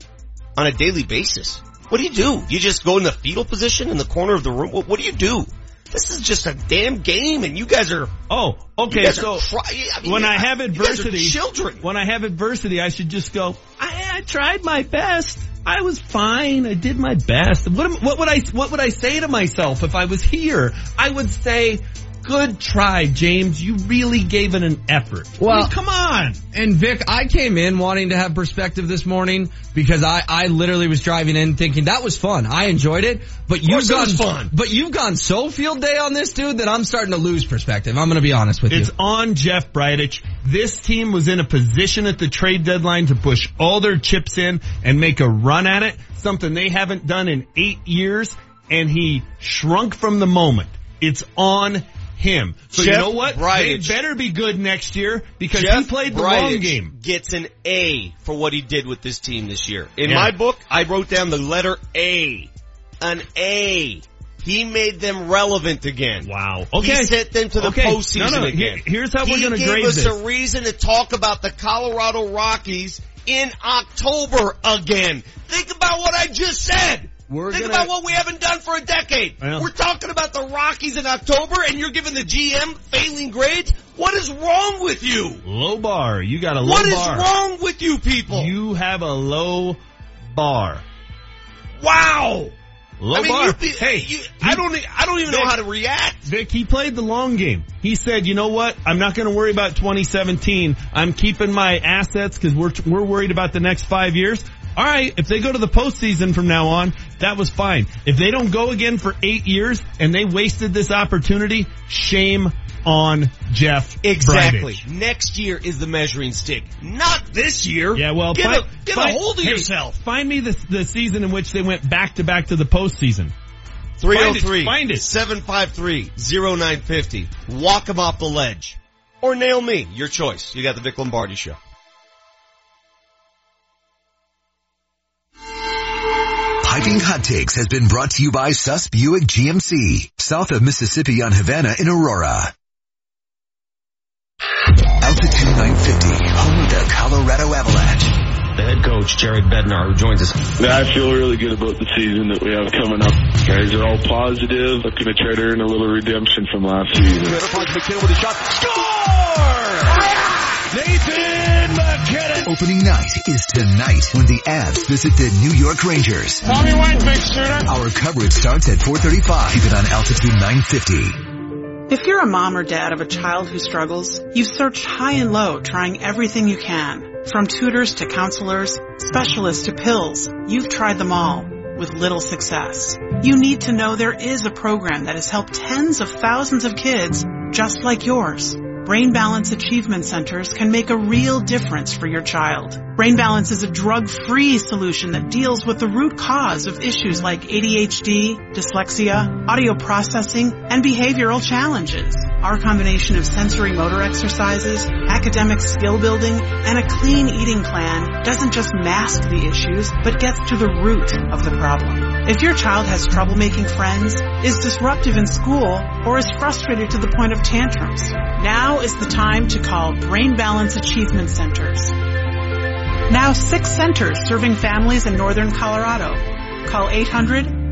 [SPEAKER 13] on a daily basis. What do you do? You just go in the fetal position in the corner of the room? What, what do you do? This is just a damn game and you guys are...
[SPEAKER 1] Oh, okay, so
[SPEAKER 13] I mean,
[SPEAKER 1] when I have adversity,
[SPEAKER 13] children.
[SPEAKER 1] when I have adversity, I should just go, I, I tried my best. I was fine. I did my best. What, am- what would I, what would I say to myself if I was here? I would say, good try, James. You really gave it an effort. I
[SPEAKER 14] Well,
[SPEAKER 1] mean, come on.
[SPEAKER 14] And Vic, I came in wanting to have perspective this morning because I, I literally was driving in thinking that was fun. I enjoyed it, but you've gone
[SPEAKER 13] fun.
[SPEAKER 14] But you've gone so field day on this dude that I'm starting to lose perspective. I'm going to be honest with
[SPEAKER 1] It's
[SPEAKER 14] you.
[SPEAKER 1] It's on Jeff Bridich. This team was in a position at the trade deadline to push all their chips in and make a run at it, something they haven't done in eight years, and he shrunk from the moment. It's on him. So you know what?
[SPEAKER 13] Bridich.
[SPEAKER 1] They better be good next year because
[SPEAKER 13] Jeff
[SPEAKER 1] he played the long game.
[SPEAKER 13] Gets an A for what he did with this team this year. In
[SPEAKER 1] Yeah.
[SPEAKER 13] my book, I wrote down the letter A. An A. He made them relevant again.
[SPEAKER 1] Wow.
[SPEAKER 13] He
[SPEAKER 1] Okay.
[SPEAKER 13] sent them to the
[SPEAKER 1] Okay.
[SPEAKER 13] postseason
[SPEAKER 1] No, no,
[SPEAKER 13] again.
[SPEAKER 1] here's how we're gonna
[SPEAKER 13] gave
[SPEAKER 1] grade
[SPEAKER 13] us
[SPEAKER 1] this.
[SPEAKER 13] a reason to talk about the Colorado Rockies in October again. Think about what I just said.
[SPEAKER 1] We're
[SPEAKER 13] Think
[SPEAKER 1] gonna-
[SPEAKER 13] about what we haven't done for a decade. We're talking about the Rockies in October and you're giving the GM failing grades? What is wrong with you?
[SPEAKER 1] Low bar. You got a low
[SPEAKER 13] What is
[SPEAKER 1] bar.
[SPEAKER 13] wrong with you people?
[SPEAKER 1] You have a low bar.
[SPEAKER 13] wow.
[SPEAKER 1] Low
[SPEAKER 13] I mean,
[SPEAKER 1] bar.
[SPEAKER 13] be-
[SPEAKER 1] hey,
[SPEAKER 13] you, I don't, I don't even know how to react.
[SPEAKER 1] Vic, he played the long game. He said, you know what? I'm not going to worry about 2017. I'm keeping my assets because we're, we're worried about the next five years. All right, if they go to the postseason from now on, that was fine. If they don't go again for eight years and they wasted this opportunity, shame on Jeff.
[SPEAKER 13] Exactly. Next year is the measuring stick, not this year.
[SPEAKER 1] Yeah, well,
[SPEAKER 13] get,
[SPEAKER 1] find,
[SPEAKER 13] a, get
[SPEAKER 1] find-
[SPEAKER 13] a hold of
[SPEAKER 1] hey,
[SPEAKER 13] yourself.
[SPEAKER 1] Find me the, the season in which they went back to back to the postseason.
[SPEAKER 13] 303
[SPEAKER 1] Find it.
[SPEAKER 13] 753 0950. Walk him off the ledge. Or nail me. Your choice. You got the Vic Lombardi show.
[SPEAKER 9] Piping Hot Takes has been brought to you by Suss Buick GMC, south of Mississippi on Havana in Aurora. Altitude 950, home of the Colorado Avalanche.
[SPEAKER 21] The head coach, Jared Bednar, who joins us.
[SPEAKER 22] Yeah, I feel really good about the season that we have coming up. Guys are all positive, looking to try to earn a little redemption from last season.
[SPEAKER 23] MacKinnon with a shot. Score! Nathan MacKinnon!
[SPEAKER 9] Opening night is tonight when the Avs visit the New York Rangers.
[SPEAKER 22] Tommy White, big shooter.
[SPEAKER 9] Our coverage starts at 435. Keep it on Altitude 950.
[SPEAKER 24] If you're a mom or dad of a child who struggles, you've searched high and low trying everything you can. From tutors to counselors, specialists to pills, you've tried them all with little success. You need to know there is a program that has helped tens of thousands of kids just like yours. Brain Balance Achievement Centers can make a real difference for your child. Brain Balance is a drug-free solution that deals with the root cause of issues like ADHD, dyslexia, audio processing, and behavioral challenges. Our combination of sensory motor exercises, academic skill building, and a clean eating plan doesn't just mask the issues, but gets to the root of the problem. If your child has trouble making friends, is disruptive in school, or is frustrated to the point of tantrums, now is the time to call Brain Balance Achievement Centers. Now six centers serving families in northern Colorado. Call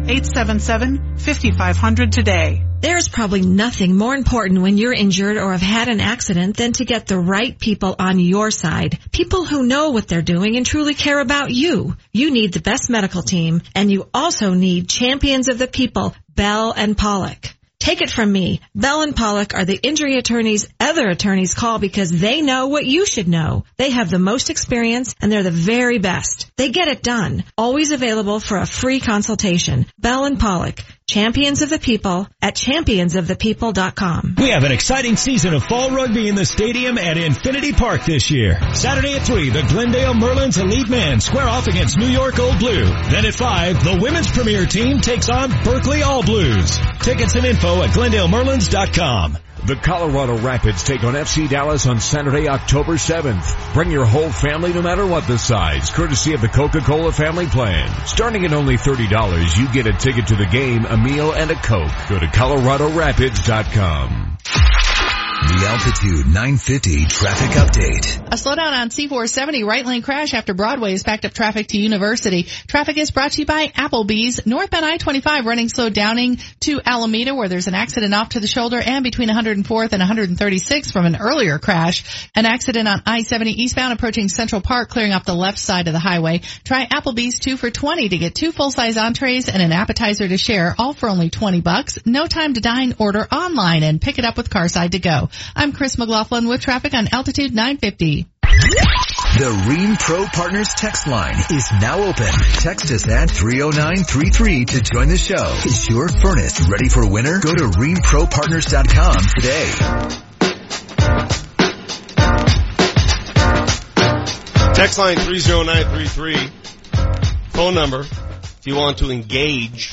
[SPEAKER 24] 800-877-5500 today.
[SPEAKER 25] There's probably nothing more important when you're injured or have had an accident than to get the right people on your side. People who know what they're doing and truly care about you. You need the best medical team and you also need champions of the people, Bell and Pollock. Take it from me. Bell and Pollock are the injury attorneys other attorneys call because they know what you should know. They have the most experience and they're the very best. They get it done. Always available for a free consultation. Bell and Pollock, champions of the people at championsofthepeople.com.
[SPEAKER 26] We have an exciting season of fall rugby in the stadium at Infinity Park this year. Saturday at 3, the Glendale Merlins Elite Men square off against New York Old Blue. Then at 5, the women's premier team takes on Berkeley All Blues. Tickets and info at glendalemerlins.com.
[SPEAKER 27] The Colorado Rapids take on FC Dallas on Saturday, October 7th. Bring your whole family no matter what the size, courtesy of the Coca-Cola family plan. Starting at only $30, you get a ticket to the game, a meal, and a Coke. Go to coloradorapids.com.
[SPEAKER 9] The Altitude 950 traffic update.
[SPEAKER 2] A slowdown on C470 right lane crash after Broadway has backed up traffic to University. Traffic is brought to you by Applebee's. Northbound I-25 running slow downing to Alameda where there's an accident off to the shoulder and between 104th and 136 from an earlier crash. An accident on I-70 eastbound approaching Central Park clearing off the left side of the highway. Try Applebee's 2 for 20 to get two full-size entrees and an appetizer to share, all for only 20 bucks. No time to dine, order online and pick it up with Carside to go. I'm Chris McLaughlin with traffic on Altitude 950.
[SPEAKER 9] The Rheem Pro Partners text line is now open. Text us at 30933 to join the show. Is your furnace ready for winter? Go to rheempropartners.com today.
[SPEAKER 13] Text line 30933. Phone number if you want to engage.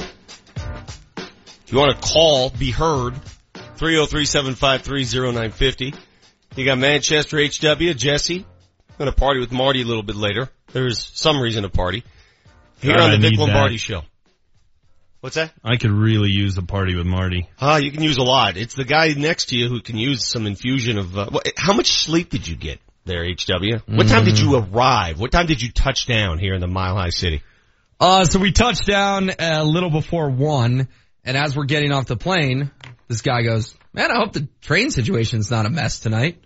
[SPEAKER 13] If you want to call, be heard. 303-753-0950. You got Manchester HW, Jesse. I'm Going to party with Marty a little bit later. There's some reason to party. Here
[SPEAKER 1] God,
[SPEAKER 13] on the
[SPEAKER 1] I
[SPEAKER 13] Vic
[SPEAKER 1] need
[SPEAKER 13] Lombardi
[SPEAKER 1] that.
[SPEAKER 13] show. What's that?
[SPEAKER 1] I could really use a party with Marty.
[SPEAKER 13] Ah, you can use a lot. It's the guy next to you who can use some infusion of, uh, how much sleep did you get there, HW? What time did you arrive? What time did you touch down here in the Mile High City?
[SPEAKER 14] Uh, so we touched down a little before one, and as we're getting off the plane, this guy goes, man, I hope the train situation's not a mess tonight.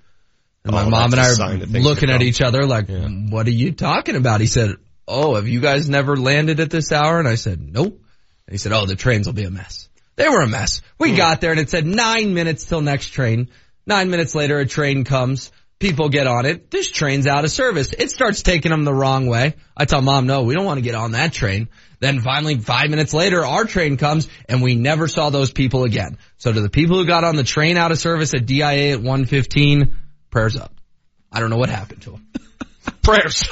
[SPEAKER 14] And my
[SPEAKER 13] Oh,
[SPEAKER 14] mom and I
[SPEAKER 13] a sign that
[SPEAKER 14] are looking at each other like, what are you talking about? He said, oh, have you guys never landed at this hour? And I said, nope. And he said, oh, the trains will be a mess. They were a mess. We hmm. got there and it said nine minutes till next train. Nine minutes later, a train comes. People get on it. This train's out of service. It starts taking them the wrong way. I tell mom, no, we don't want to get on that train. Then finally, five minutes later, our train comes and we never saw those people again. So to the people who got on the train out of service at DIA at 115, prayers up. I don't know what happened to them.
[SPEAKER 13] Prayers.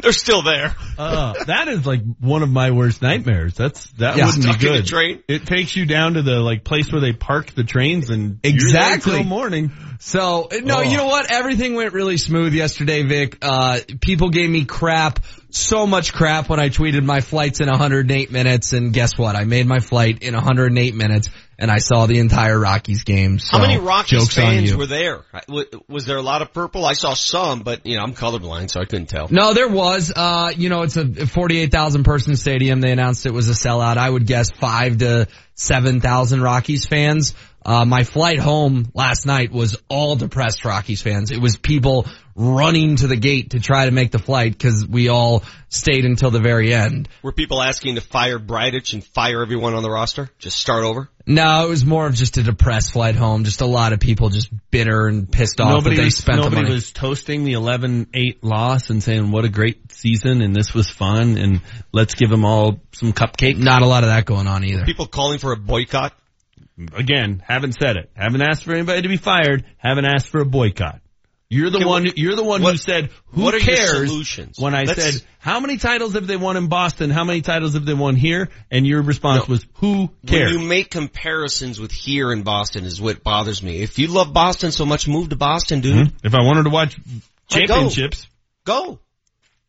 [SPEAKER 13] They're still there.
[SPEAKER 1] Uh, that is like one of my worst nightmares. That's that
[SPEAKER 14] Yeah.
[SPEAKER 1] wouldn't be
[SPEAKER 13] Stuck in a
[SPEAKER 1] good.
[SPEAKER 13] train?
[SPEAKER 1] It takes you down to the like place where they park the trains and
[SPEAKER 14] Exactly.
[SPEAKER 1] you're there till morning.
[SPEAKER 14] So no,
[SPEAKER 1] Oh.
[SPEAKER 14] you know what? Everything went really smooth yesterday, Vic. Uh, people gave me crap, so much crap when I tweeted my flight's in 108 minutes, and guess what? I made my flight in 108 minutes, and I saw the entire Rockies game. So
[SPEAKER 13] How many Rockies fans were there? Was there a lot of purple? I saw some, but you know, I'm colorblind, so I couldn't tell.
[SPEAKER 14] No, there was. Uh, you know, it's a 48,000 person stadium. They announced it was a sellout. I would guess five to 7,000 Rockies fans. Uh, my flight home last night was all depressed Rockies fans. It was people running to the gate to try to make the flight because we all stayed until the very end.
[SPEAKER 13] Were people asking to fire Bridich and fire everyone on the roster? Just start over?
[SPEAKER 14] No, it was more of just a depressed flight home. Just a lot of people just bitter and pissed off
[SPEAKER 1] nobody
[SPEAKER 14] that they
[SPEAKER 1] was,
[SPEAKER 14] spent the
[SPEAKER 1] nobody
[SPEAKER 14] money.
[SPEAKER 1] was toasting the 11-8 loss and saying what a great season and this was fun and let's give them all some cupcakes.
[SPEAKER 14] Not a lot of that going on either.
[SPEAKER 13] People calling for a boycott?
[SPEAKER 1] Again, haven't said it. Haven't asked for anybody to be fired. Haven't asked for a boycott. You're the
[SPEAKER 13] Okay,
[SPEAKER 1] one.
[SPEAKER 13] what-
[SPEAKER 1] you're the one who said who
[SPEAKER 13] what are
[SPEAKER 1] cares.
[SPEAKER 13] solutions?
[SPEAKER 1] When I
[SPEAKER 13] Let's-
[SPEAKER 1] said how many titles have they won in Boston? How many titles have they won here? And your response was who cares?
[SPEAKER 13] When you make comparisons with here in Boston is what bothers me. If you love Boston so much, move to Boston, dude.
[SPEAKER 1] Hmm? If I wanted to watch
[SPEAKER 13] Like, go.
[SPEAKER 1] championships,
[SPEAKER 13] Go.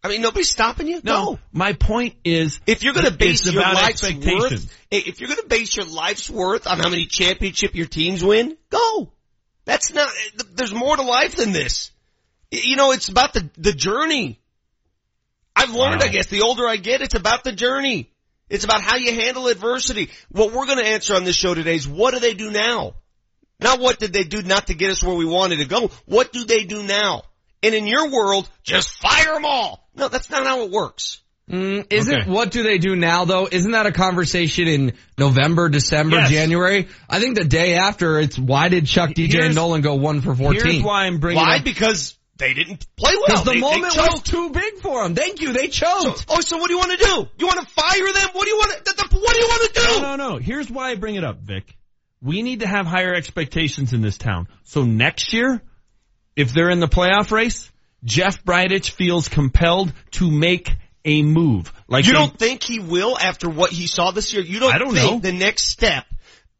[SPEAKER 13] I mean, nobody's stopping you.
[SPEAKER 1] no.
[SPEAKER 13] Go.
[SPEAKER 1] My point is,
[SPEAKER 13] If you're gonna base your life's worth, if you're gonna base your life's worth on how many championship your teams win, go. That's not, there's more to life than this. You know, it's about the, the journey. I've learned,
[SPEAKER 1] Wow.
[SPEAKER 13] I guess, the older I get, it's about the journey. It's about how you handle adversity. What we're gonna answer on this show today is what do they do now? Not what did they do not to get us where we wanted to go. What do they do now? And in your world, just fire them all. No, that's not how it works.
[SPEAKER 14] Mm, isn't
[SPEAKER 1] Okay.
[SPEAKER 14] what do they do now though? Isn't that a conversation in November, December,
[SPEAKER 1] Yes.
[SPEAKER 14] January? I think the day after it's why did Chuck, DJ,
[SPEAKER 1] Here's-
[SPEAKER 14] and Nolan go one for fourteen?
[SPEAKER 1] here's why I'm bringing
[SPEAKER 13] Why?
[SPEAKER 1] up.
[SPEAKER 13] Because they didn't play well.
[SPEAKER 14] Because the
[SPEAKER 13] They- they
[SPEAKER 14] moment was too big for them. Thank you. They choked.
[SPEAKER 13] Oh, so what do you want to do? You want to fire them? What do you want to? th- th- What do you want to do?
[SPEAKER 1] No, no, no. Here's why I bring it up, Vic. We need to have higher expectations in this town. So next year, if they're in the playoff race, Jeff Bridich feels compelled to make a move. Like
[SPEAKER 13] you don't think he will after what he saw this year? You don't,
[SPEAKER 1] I don't
[SPEAKER 13] think
[SPEAKER 1] know.
[SPEAKER 13] the next step,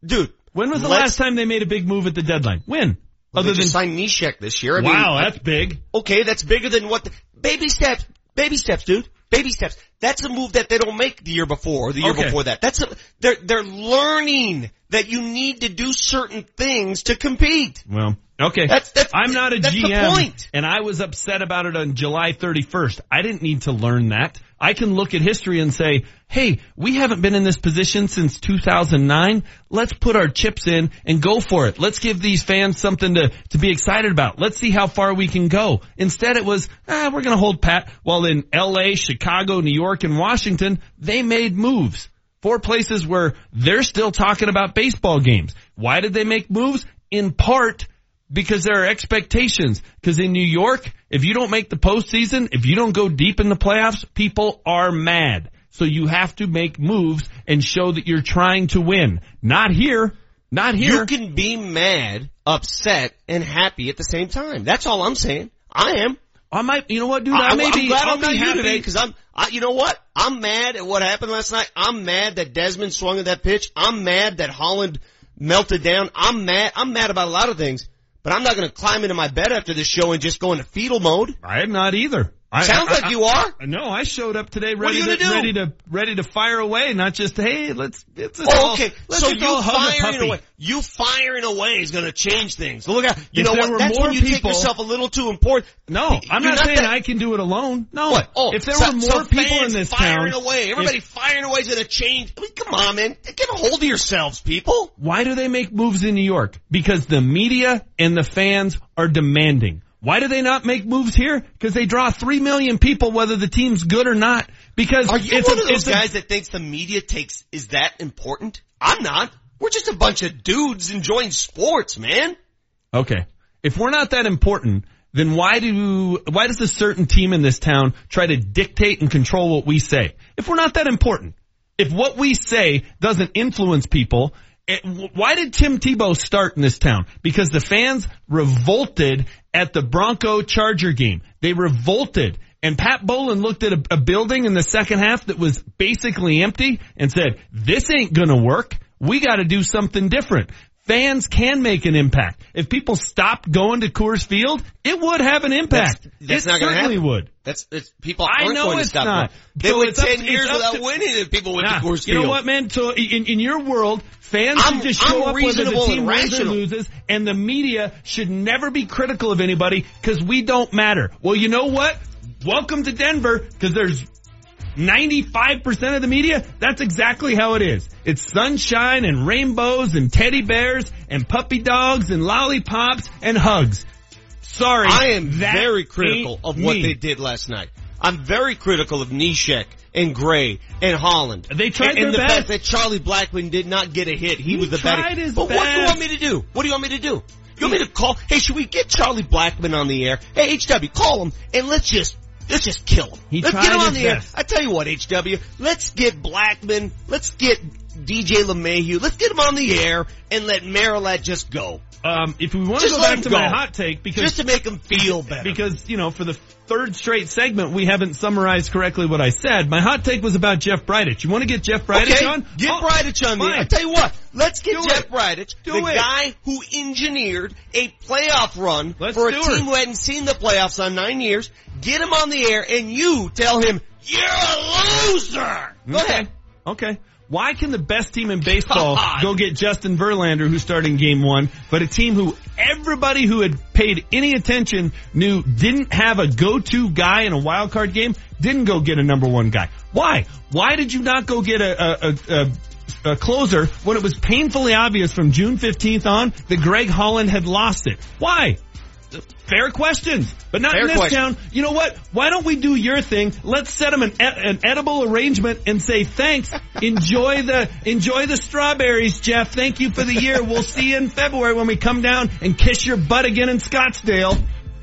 [SPEAKER 13] dude?
[SPEAKER 1] when was the last time they made a big move at the deadline? When?
[SPEAKER 13] Well,
[SPEAKER 1] Other than
[SPEAKER 13] just signed Neshek this year. I mean,
[SPEAKER 1] wow,
[SPEAKER 13] I-
[SPEAKER 1] that's big.
[SPEAKER 13] okay. That's bigger than what? The, baby steps. Baby steps, dude. Baby steps. That's a move that they don't make the year before or the year
[SPEAKER 1] Okay.
[SPEAKER 13] before that. That's a, they're, they're learning that you need to do certain things to compete.
[SPEAKER 1] Well, okay.
[SPEAKER 13] That's- that's-
[SPEAKER 1] I'm not a GM, and I was upset about it on July 31st. I didn't need to learn that. I can look at history and say, hey, we haven't been in this position since 2009. Let's put our chips in and go for it. Let's give these fans something to, to be excited about. Let's see how far we can go. Instead it was, ah, we're gonna hold pat. While in LA, Chicago, New York, and Washington, they made moves. Four places where they're still talking about baseball games. Why did they make moves? In part because there are expectations. Because in New York, if you don't make the postseason, if you don't go deep in the playoffs, people are mad. So you have to make moves and show that you're trying to win. Not here. Not here.
[SPEAKER 13] You can be mad, upset, and happy at the same time. That's all I'm saying. I am.
[SPEAKER 1] I might, you know what, dude?
[SPEAKER 13] I,
[SPEAKER 1] I may
[SPEAKER 13] am
[SPEAKER 1] be-
[SPEAKER 13] glad
[SPEAKER 1] I'll
[SPEAKER 13] I'm not
[SPEAKER 1] be
[SPEAKER 13] you
[SPEAKER 1] happy.
[SPEAKER 13] today because I'm, I, you know what? I'm mad at what happened last night. I'm mad that Desmond swung at that pitch. I'm mad that Holland melted down. I'm mad. I'm mad about a lot of things, but I'm not going to climb into my bed after this show and just go into fetal mode.
[SPEAKER 1] I am not either. I,
[SPEAKER 13] Sounds
[SPEAKER 1] I-
[SPEAKER 13] like
[SPEAKER 1] I-
[SPEAKER 13] you are.
[SPEAKER 1] No, I showed up today ready to,
[SPEAKER 13] do?
[SPEAKER 1] ready to, ready to fire away, not just, hey, let's, it's
[SPEAKER 13] Oh, okay.
[SPEAKER 1] let's
[SPEAKER 13] So you
[SPEAKER 1] all hug a
[SPEAKER 13] firing away, you firing away is going to change things. Look out. You
[SPEAKER 1] If
[SPEAKER 13] know what? That's
[SPEAKER 1] more
[SPEAKER 13] when you take yourself a little too important.
[SPEAKER 1] No, I'm
[SPEAKER 13] You're
[SPEAKER 1] not, saying
[SPEAKER 13] that-
[SPEAKER 1] I can do it alone. No.
[SPEAKER 13] What? Oh,
[SPEAKER 1] if there
[SPEAKER 13] so,
[SPEAKER 1] were more
[SPEAKER 13] so
[SPEAKER 1] people in this
[SPEAKER 13] firing
[SPEAKER 1] town,
[SPEAKER 13] away, everybody
[SPEAKER 1] if-
[SPEAKER 13] firing away is going to change. I mean, come on, man, get a hold of yourselves, people.
[SPEAKER 1] Why do they make moves in New York? Because the media and the fans are demanding. Why do they not make moves here? Because they draw three million people, whether the team's good or not. Because
[SPEAKER 13] Are you
[SPEAKER 1] it's
[SPEAKER 13] one
[SPEAKER 1] a,
[SPEAKER 13] of those
[SPEAKER 1] it's a-
[SPEAKER 13] guys that thinks the media takes is that important? I'm not. We're just a bunch of dudes enjoying sports, man.
[SPEAKER 1] Okay. If we're not that important, then why do, why does a certain team in this town try to dictate and control what we say? If we're not that important, if what we say doesn't influence people, it, why did Tim Tebow start in this town? Because the fans revolted at the Bronco Charger game. They revolted. And Pat Bowlen looked at a, a building in the second half that was basically empty and said, this ain't gonna work. We gotta do something different. Fans can make an impact. If people stopped going to Coors Field, it would have an impact.
[SPEAKER 13] That's, that's
[SPEAKER 1] it
[SPEAKER 13] not going to happen.
[SPEAKER 1] would.
[SPEAKER 13] That's it's, people
[SPEAKER 1] I
[SPEAKER 13] aren't
[SPEAKER 1] know
[SPEAKER 13] going to
[SPEAKER 1] it's
[SPEAKER 13] stop.
[SPEAKER 1] not.
[SPEAKER 13] going. They
[SPEAKER 1] So
[SPEAKER 13] went
[SPEAKER 1] up
[SPEAKER 13] ten
[SPEAKER 1] to-
[SPEAKER 13] years without
[SPEAKER 1] to-
[SPEAKER 13] winning if people went
[SPEAKER 1] Nah,
[SPEAKER 13] to Coors Field.
[SPEAKER 1] you know what, man? So in, in your world, fans
[SPEAKER 13] I'm-
[SPEAKER 1] should just show
[SPEAKER 13] I'm
[SPEAKER 1] up whether the team
[SPEAKER 13] and
[SPEAKER 1] wins or loses, and the media should never be critical of anybody because we don't matter. Well, you know what? Welcome to Denver because there's 95% of the media, that's exactly how it is. It's sunshine and rainbows and teddy bears and puppy dogs and lollipops and hugs. Sorry.
[SPEAKER 13] I am very critical of what
[SPEAKER 1] me.
[SPEAKER 13] they did last night. I'm very critical of Neshek and Gray and Holland.
[SPEAKER 1] They tried
[SPEAKER 13] and, and
[SPEAKER 1] their
[SPEAKER 13] the
[SPEAKER 1] best.
[SPEAKER 13] fact that Charlie Blackmon did not get a hit. He,
[SPEAKER 1] He
[SPEAKER 13] was the
[SPEAKER 1] his
[SPEAKER 13] but what do you want me to do? What do you want me to do? You want me to call? Hey, should we get Charlie Blackmon on the air? Hey, HW, call him and let's just let's just kill him.
[SPEAKER 1] He
[SPEAKER 13] let's get him on the
[SPEAKER 1] best.
[SPEAKER 13] air. I tell you what, HW, let's get Blackmon. Let's get DJ LeMahieu. Let's get him on the air and let Merilatt just go.
[SPEAKER 1] Um, if we want to go back to
[SPEAKER 13] go.
[SPEAKER 1] my hot take, because
[SPEAKER 13] Just to make him feel better.
[SPEAKER 1] because you know for the third straight segment we haven't summarized correctly what I said. My hot take was about Jeff Bridich. You want to get Jeff Bridich
[SPEAKER 13] okay,
[SPEAKER 1] on?
[SPEAKER 13] Get
[SPEAKER 1] Oh,
[SPEAKER 13] Bridich on. I tell you what, let's get
[SPEAKER 1] Do
[SPEAKER 13] Jeff
[SPEAKER 1] it.
[SPEAKER 13] Bridich,
[SPEAKER 1] Do
[SPEAKER 13] the
[SPEAKER 1] it.
[SPEAKER 13] guy who engineered a playoff run
[SPEAKER 1] Let's
[SPEAKER 13] for a team
[SPEAKER 1] it.
[SPEAKER 13] who hadn't seen the playoffs on nine years. Get him on the air, and you tell him you're a loser. Go
[SPEAKER 1] Okay.
[SPEAKER 13] ahead.
[SPEAKER 1] Okay. Why can the best team in baseball
[SPEAKER 13] God.
[SPEAKER 1] go get Justin Verlander, who's starting game one, but a team who everybody who had paid any attention knew didn't have a go-to guy in a wild card game, didn't go get a number one guy? Why? Why did you not go get a, a, a, a, a closer when it was painfully obvious from June 15th on that Greg Holland had lost it? Why? Fair questions, but not
[SPEAKER 13] Fair
[SPEAKER 1] in this
[SPEAKER 13] question.
[SPEAKER 1] town. You know what? Why don't we do your thing? Let's set them an, an edible arrangement and say thanks. enjoy the enjoy the strawberries, Jeff. Thank you for the year. We'll see you in February when we come down and kiss your butt again in Scottsdale.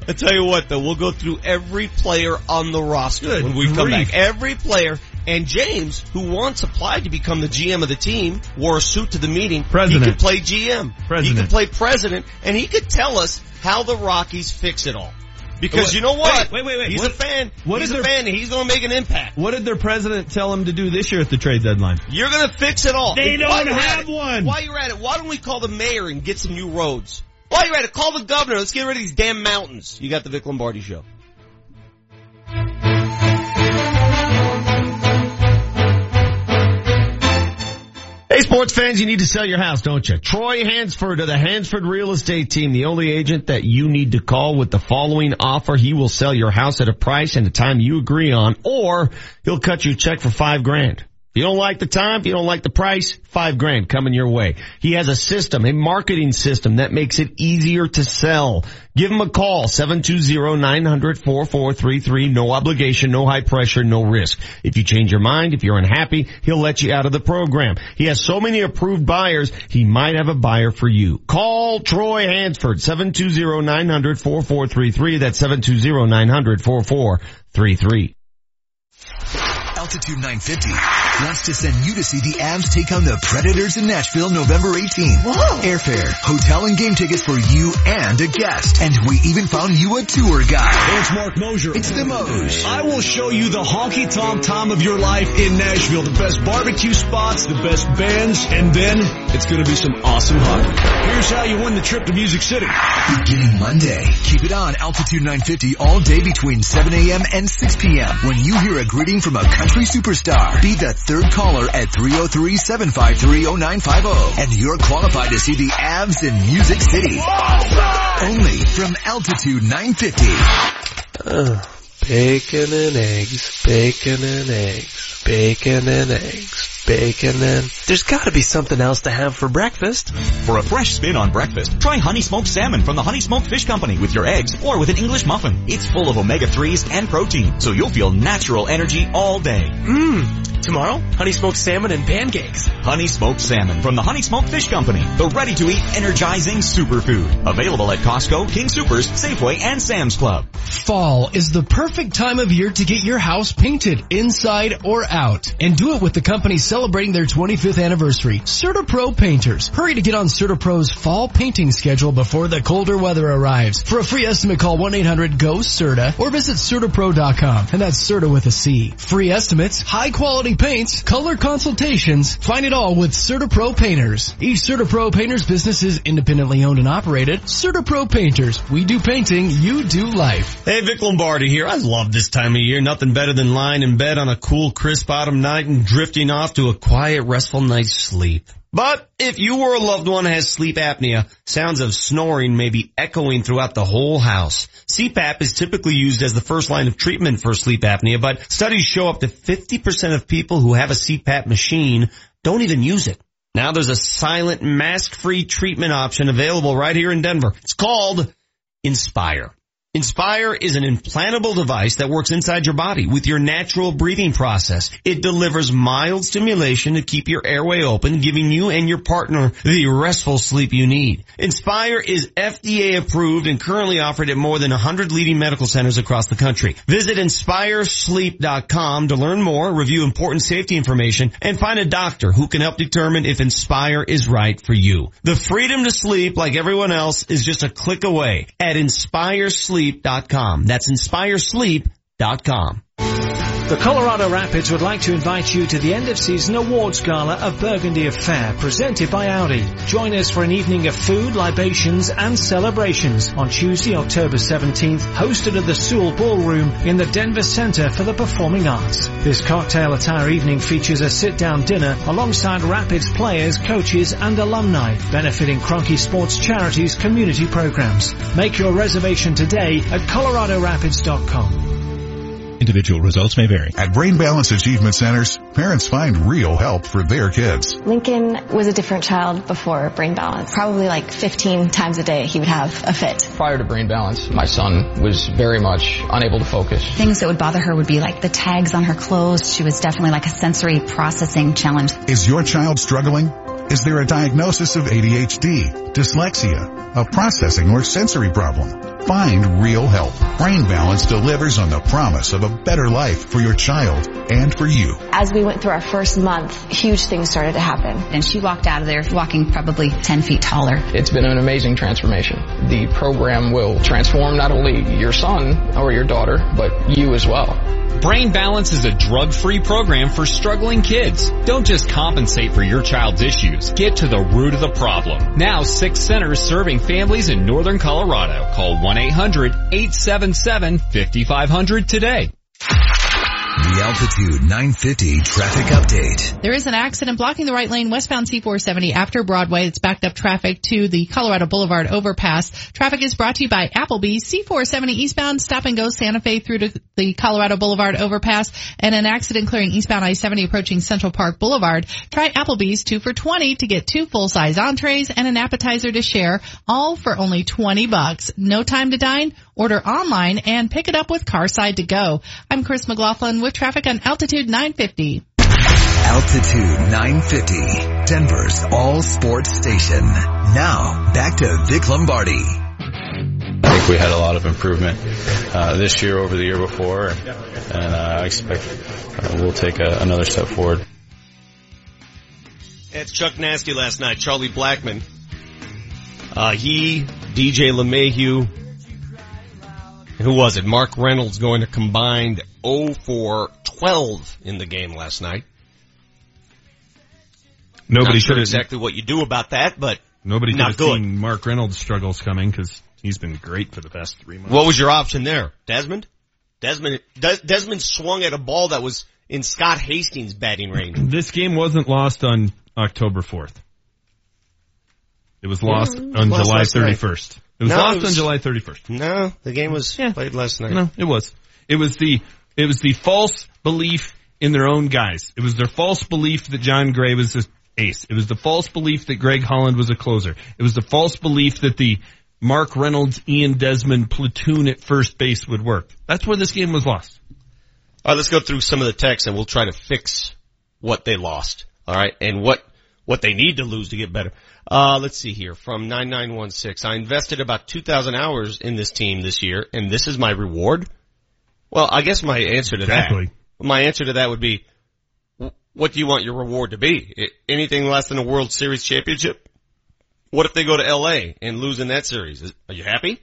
[SPEAKER 13] I tell you what, though, we'll go through every player on the roster
[SPEAKER 1] Good
[SPEAKER 13] when we come back. Every player. And James, who once applied to become the GM of the team, wore a suit to the meeting.
[SPEAKER 1] President.
[SPEAKER 13] He could play GM.
[SPEAKER 1] President.
[SPEAKER 13] He could play president, and he could tell us how the Rockies fix it all. Because
[SPEAKER 1] Wait,
[SPEAKER 13] you know what?
[SPEAKER 1] wait, wait, wait.
[SPEAKER 13] He's
[SPEAKER 1] What-
[SPEAKER 13] a fan.
[SPEAKER 1] what
[SPEAKER 13] He's
[SPEAKER 1] is
[SPEAKER 13] a
[SPEAKER 1] there-
[SPEAKER 13] fan, he's going to make an impact.
[SPEAKER 1] What did their president tell him to do this year at the trade deadline?
[SPEAKER 13] You're going to fix it all.
[SPEAKER 1] They don't have one.
[SPEAKER 13] While you're at it, why don't we call the mayor and get some new roads? While you're at it, call the governor. Let's get rid of these damn mountains. You got the Vic Lombardi show. Sports fans, you need to sell your house, don't you? Troy Hansford of the Hansford Real Estate Team, the only agent that you need to call with the following offer. He will sell your house at a price and a time you agree on, or he'll cut you a check for five grand. You don't like the time, you don't like the price, five grand coming your way. He has a system, a marketing system that makes it easier to sell. Give him a call, 720-900-4433. No obligation, no high pressure, no risk. If you change your mind, if you're unhappy, he'll let you out of the program. He has so many approved buyers, he might have a buyer for you. Call Troy Hansford, 720-900-4433. That's 720-900-4433.
[SPEAKER 9] Altitude 950 wants to send you to see the Avs take on the Predators in Nashville November 18th. Whoa. Airfare, hotel and game tickets for you and a guest. And we even found you a tour guide.
[SPEAKER 8] It's Mark Moser.
[SPEAKER 9] It's the Moj.
[SPEAKER 8] I will show you the honky tonk tom of your life in Nashville. The best barbecue spots, the best bands, and then it's going to be some awesome hockey. Here's how you win the trip to Music City.
[SPEAKER 9] Beginning Monday. Keep it on Altitude 950 all day between 7 a.m. and 6 p.m. when you hear a greeting from a country superstar. Be the third caller at 303-753-0950 and you're qualified to see the Avs in Music City. Only from Altitude 950.
[SPEAKER 28] Uh, bacon and eggs, bacon and eggs, bacon and eggs, bacon then? There's gotta be something else to have for breakfast.
[SPEAKER 5] For a fresh spin on breakfast, try Honey Smoked Salmon from the Honey Smoked Fish Company with your eggs or with an English muffin. It's full of omega-3s and protein, so you'll feel natural energy all day.
[SPEAKER 28] Mmm. Tomorrow, honey smoked salmon and pancakes.
[SPEAKER 5] Honey Smoked Salmon from the Honey Smoked Fish Company, the ready-to-eat energizing superfood. Available at Costco, King Supers, Safeway, and Sam's Club.
[SPEAKER 18] Fall is the perfect time of year to get your house painted inside or out and do it with the company celebrating their 25th anniversary, CertaPro Painters. Hurry to get on CertaPro's fall painting schedule before the colder weather arrives. For a free estimate, call 1-800-GO-CERTA or visit CertaPro.com and that's Certa with a C. Free estimates, high quality paints, color consultations, find it all with CertaPro Painters. Each CertaPro Painters business is independently owned and operated. CertaPro Painters. We do painting, you do life.
[SPEAKER 13] Hey, Vic Lombardi here. I love this time of year. Nothing better than lying in bed on a cool, crisp autumn night and drifting off to a quiet, restful night's sleep. But if you or a loved one has sleep apnea, sounds of snoring may be echoing throughout the whole house. CPAP is typically used as the first line of treatment for sleep apnea, but studies show up to 50% of people who have a CPAP machine don't even use it. Now there's a silent, mask-free treatment option available right here in Denver. It's called Inspire. Inspire is an implantable device that works inside your body with your natural breathing process. It delivers mild stimulation to keep your airway open, giving you and your partner the restful sleep you need. Inspire is FDA approved and currently offered at more than 100 leading medical centers across the country. Visit inspiresleep.com to learn more, review important safety information, and find a doctor who can help determine if Inspire is right for you. The freedom to sleep like everyone else is just a click away at inspiresleep.com. That's inspiresleep.com.
[SPEAKER 29] The Colorado Rapids would like to invite you to the end of season awards gala of Burgundy Affair presented by Audi. Join us for an evening of food, libations and celebrations on Tuesday, October 17th, hosted at the Seawell Ballroom in the Denver Center for the Performing Arts. This cocktail attire evening features a sit-down dinner alongside Rapids players, coaches and alumni, benefiting Kroenke Sports Charities community programs. Make your reservation today at coloradorapids.com.
[SPEAKER 30] Individual results may vary.
[SPEAKER 31] At Brain Balance Achievement Centers, parents find real help for their kids.
[SPEAKER 32] Lincoln was a different child before Brain Balance. Probably like 15 times a day he would have a fit.
[SPEAKER 33] Prior to Brain Balance, my son was very much unable to focus.
[SPEAKER 34] Things that would bother her would be like the tags on her clothes. She was definitely like a sensory processing challenge.
[SPEAKER 31] Is your child struggling? Is there a diagnosis of ADHD, dyslexia, a processing or sensory problem? Find real help. Brain Balance delivers on the promise of a better life for your child and for you.
[SPEAKER 32] As we went through our first month, huge things started to happen.
[SPEAKER 34] And she walked out of there walking probably 10 feet taller.
[SPEAKER 33] It's been an amazing transformation. The program will transform not only your son or your daughter, but you as well.
[SPEAKER 35] Brain Balance is a drug-free program for struggling kids. Don't just compensate for your child's issues. Get to the root of the problem. Now six centers serving families in northern Colorado. Call 1-800-877-5500 today.
[SPEAKER 9] The Altitude 950 traffic update.
[SPEAKER 2] There is an accident blocking the right lane westbound C470 after Broadway. It's backed up traffic to the Colorado Boulevard overpass. Traffic is brought to you by Applebee's. C470 eastbound stop and go Santa Fe through to the Colorado Boulevard overpass and an accident clearing eastbound I-70 approaching Central Park Boulevard. Try Applebee's two for 20 to get two full-size entrees and an appetizer to share, all for only 20 bucks. No time to dine? Order online and pick it up with Carside to go. I'm Chris McLaughlin with traffic on Altitude 950.
[SPEAKER 9] Altitude 950, Denver's all sports station. Now, back to Vic Lombardi.
[SPEAKER 36] I think we had a lot of improvement uh, this year over the year before, and, and uh, I expect uh, we'll take a, another step forward.
[SPEAKER 13] It's Chuck Nasty last night. Charlie Blackmon. Uh, he, DJ LeMahieu, who was it? Mark Reynolds going to combined 0 for 12 in the game last night.
[SPEAKER 1] Nobody
[SPEAKER 13] Not sure
[SPEAKER 1] have
[SPEAKER 13] exactly what you do about that, but
[SPEAKER 1] Nobody could have
[SPEAKER 13] good.
[SPEAKER 1] seen Mark Reynolds' struggles coming because he's been great for the past three months.
[SPEAKER 13] What was your option there? Desmond? Desmond, Des- Desmond swung at a ball that was in Scott Hastings' batting range.
[SPEAKER 1] This game wasn't lost on October 4th. It was lost
[SPEAKER 13] Yeah, it was
[SPEAKER 1] on
[SPEAKER 13] lost
[SPEAKER 1] July
[SPEAKER 13] last night.
[SPEAKER 1] 31st. It was
[SPEAKER 13] No,
[SPEAKER 1] lost
[SPEAKER 13] it was-
[SPEAKER 1] on July 31st.
[SPEAKER 13] No, the game was played last night.
[SPEAKER 1] No, it was. It was the it was the false belief in their own guys. It was their false belief that Jon Gray was the ace. It was the false belief that Greg Holland was a closer. It was the false belief that the Mark Reynolds, Ian Desmond platoon at first base would work. That's where this game was lost.
[SPEAKER 13] All right, let's go through some of the texts and we'll try to fix what they lost. All right, and what what they need to lose to get better. Uh, let's see here from nine nine one six. I invested about two thousand hours in this team this year, and this is my reward. Well, I guess my answer to
[SPEAKER 1] Exactly.
[SPEAKER 13] that, my answer to that would be, what do you want your reward to be? Anything less than a World Series championship? What if they go to L.A. and lose in that series? Are you happy?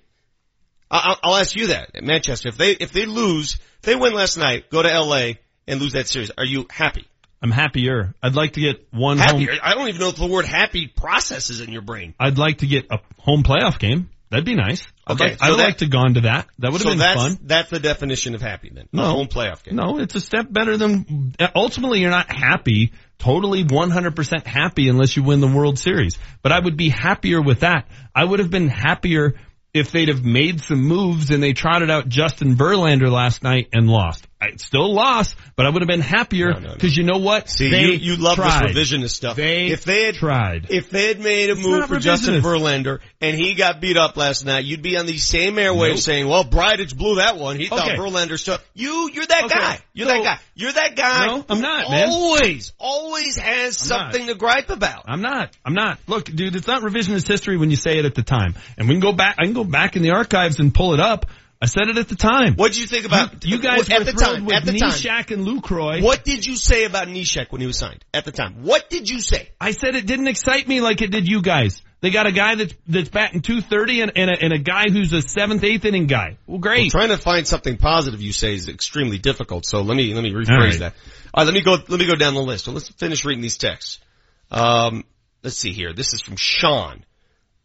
[SPEAKER 13] I- I'll, I'll ask you that at Manchester. If they if they lose, if they win last night, go to L.A. and lose that series, are you happy?
[SPEAKER 1] I'm happier. I'd like to get one
[SPEAKER 13] Happy?
[SPEAKER 1] home.
[SPEAKER 13] I don't even know if the word happy processes in your brain.
[SPEAKER 1] I'd like to get a home playoff game. That'd be nice. I'd
[SPEAKER 13] Okay,
[SPEAKER 1] like,
[SPEAKER 13] so
[SPEAKER 1] I'd
[SPEAKER 13] that-
[SPEAKER 1] like to gone to that. That would have
[SPEAKER 13] so
[SPEAKER 1] been
[SPEAKER 13] that's,
[SPEAKER 1] fun.
[SPEAKER 13] That's the definition of happy then.
[SPEAKER 1] No.
[SPEAKER 13] A home playoff game.
[SPEAKER 1] No, it's a step better than, ultimately you're not happy, totally 100% happy unless you win the World Series. But I would be happier with that. I would have been happier if they'd have made some moves and they trotted out Justin Verlander last night and lost. I still lost, but I would have been happier because you know what?
[SPEAKER 13] See,
[SPEAKER 1] they
[SPEAKER 13] you, you love
[SPEAKER 1] tried.
[SPEAKER 13] this revisionist stuff.
[SPEAKER 1] They
[SPEAKER 13] if they had
[SPEAKER 1] tried.
[SPEAKER 13] if they had made a
[SPEAKER 1] It's
[SPEAKER 13] move
[SPEAKER 1] not
[SPEAKER 13] for Justin. Verlander and he got beat up last night, you'd be on the same airwaves
[SPEAKER 1] Nope.
[SPEAKER 13] saying, "Well, Bridich blew that one. He thought
[SPEAKER 1] Okay.
[SPEAKER 13] Verlander stuff." You, you're that
[SPEAKER 1] Okay.
[SPEAKER 13] guy. You're
[SPEAKER 1] So-
[SPEAKER 13] that guy. You're that guy.
[SPEAKER 1] No, I'm not, man.
[SPEAKER 13] Always, always has
[SPEAKER 1] I'm not.
[SPEAKER 13] something to gripe about.
[SPEAKER 1] I'm not. I'm not. Look, dude, it's not revisionist history when you say it at the time. And we can go back, I can go back in the archives and pull it up. I said it at the time.
[SPEAKER 13] What did you think about
[SPEAKER 1] You, you guys
[SPEAKER 13] at
[SPEAKER 1] were
[SPEAKER 13] the time?
[SPEAKER 1] with
[SPEAKER 13] At the time.
[SPEAKER 1] Neshek and Lucroy.
[SPEAKER 13] What did you say about Neshek when he was signed at the time? What did you say?
[SPEAKER 1] I said it didn't excite me like it did you guys. They got a guy that's that's batting 230 and, and, a, and a guy who's a seventh, eighth inning guy. Well, great.
[SPEAKER 13] Well, trying to find something positive you say is extremely difficult. So let me let me rephrase
[SPEAKER 1] right.
[SPEAKER 13] that. All right, let me go let me go down the list. So let's finish reading these texts. Um, let's see here. This is from Sean.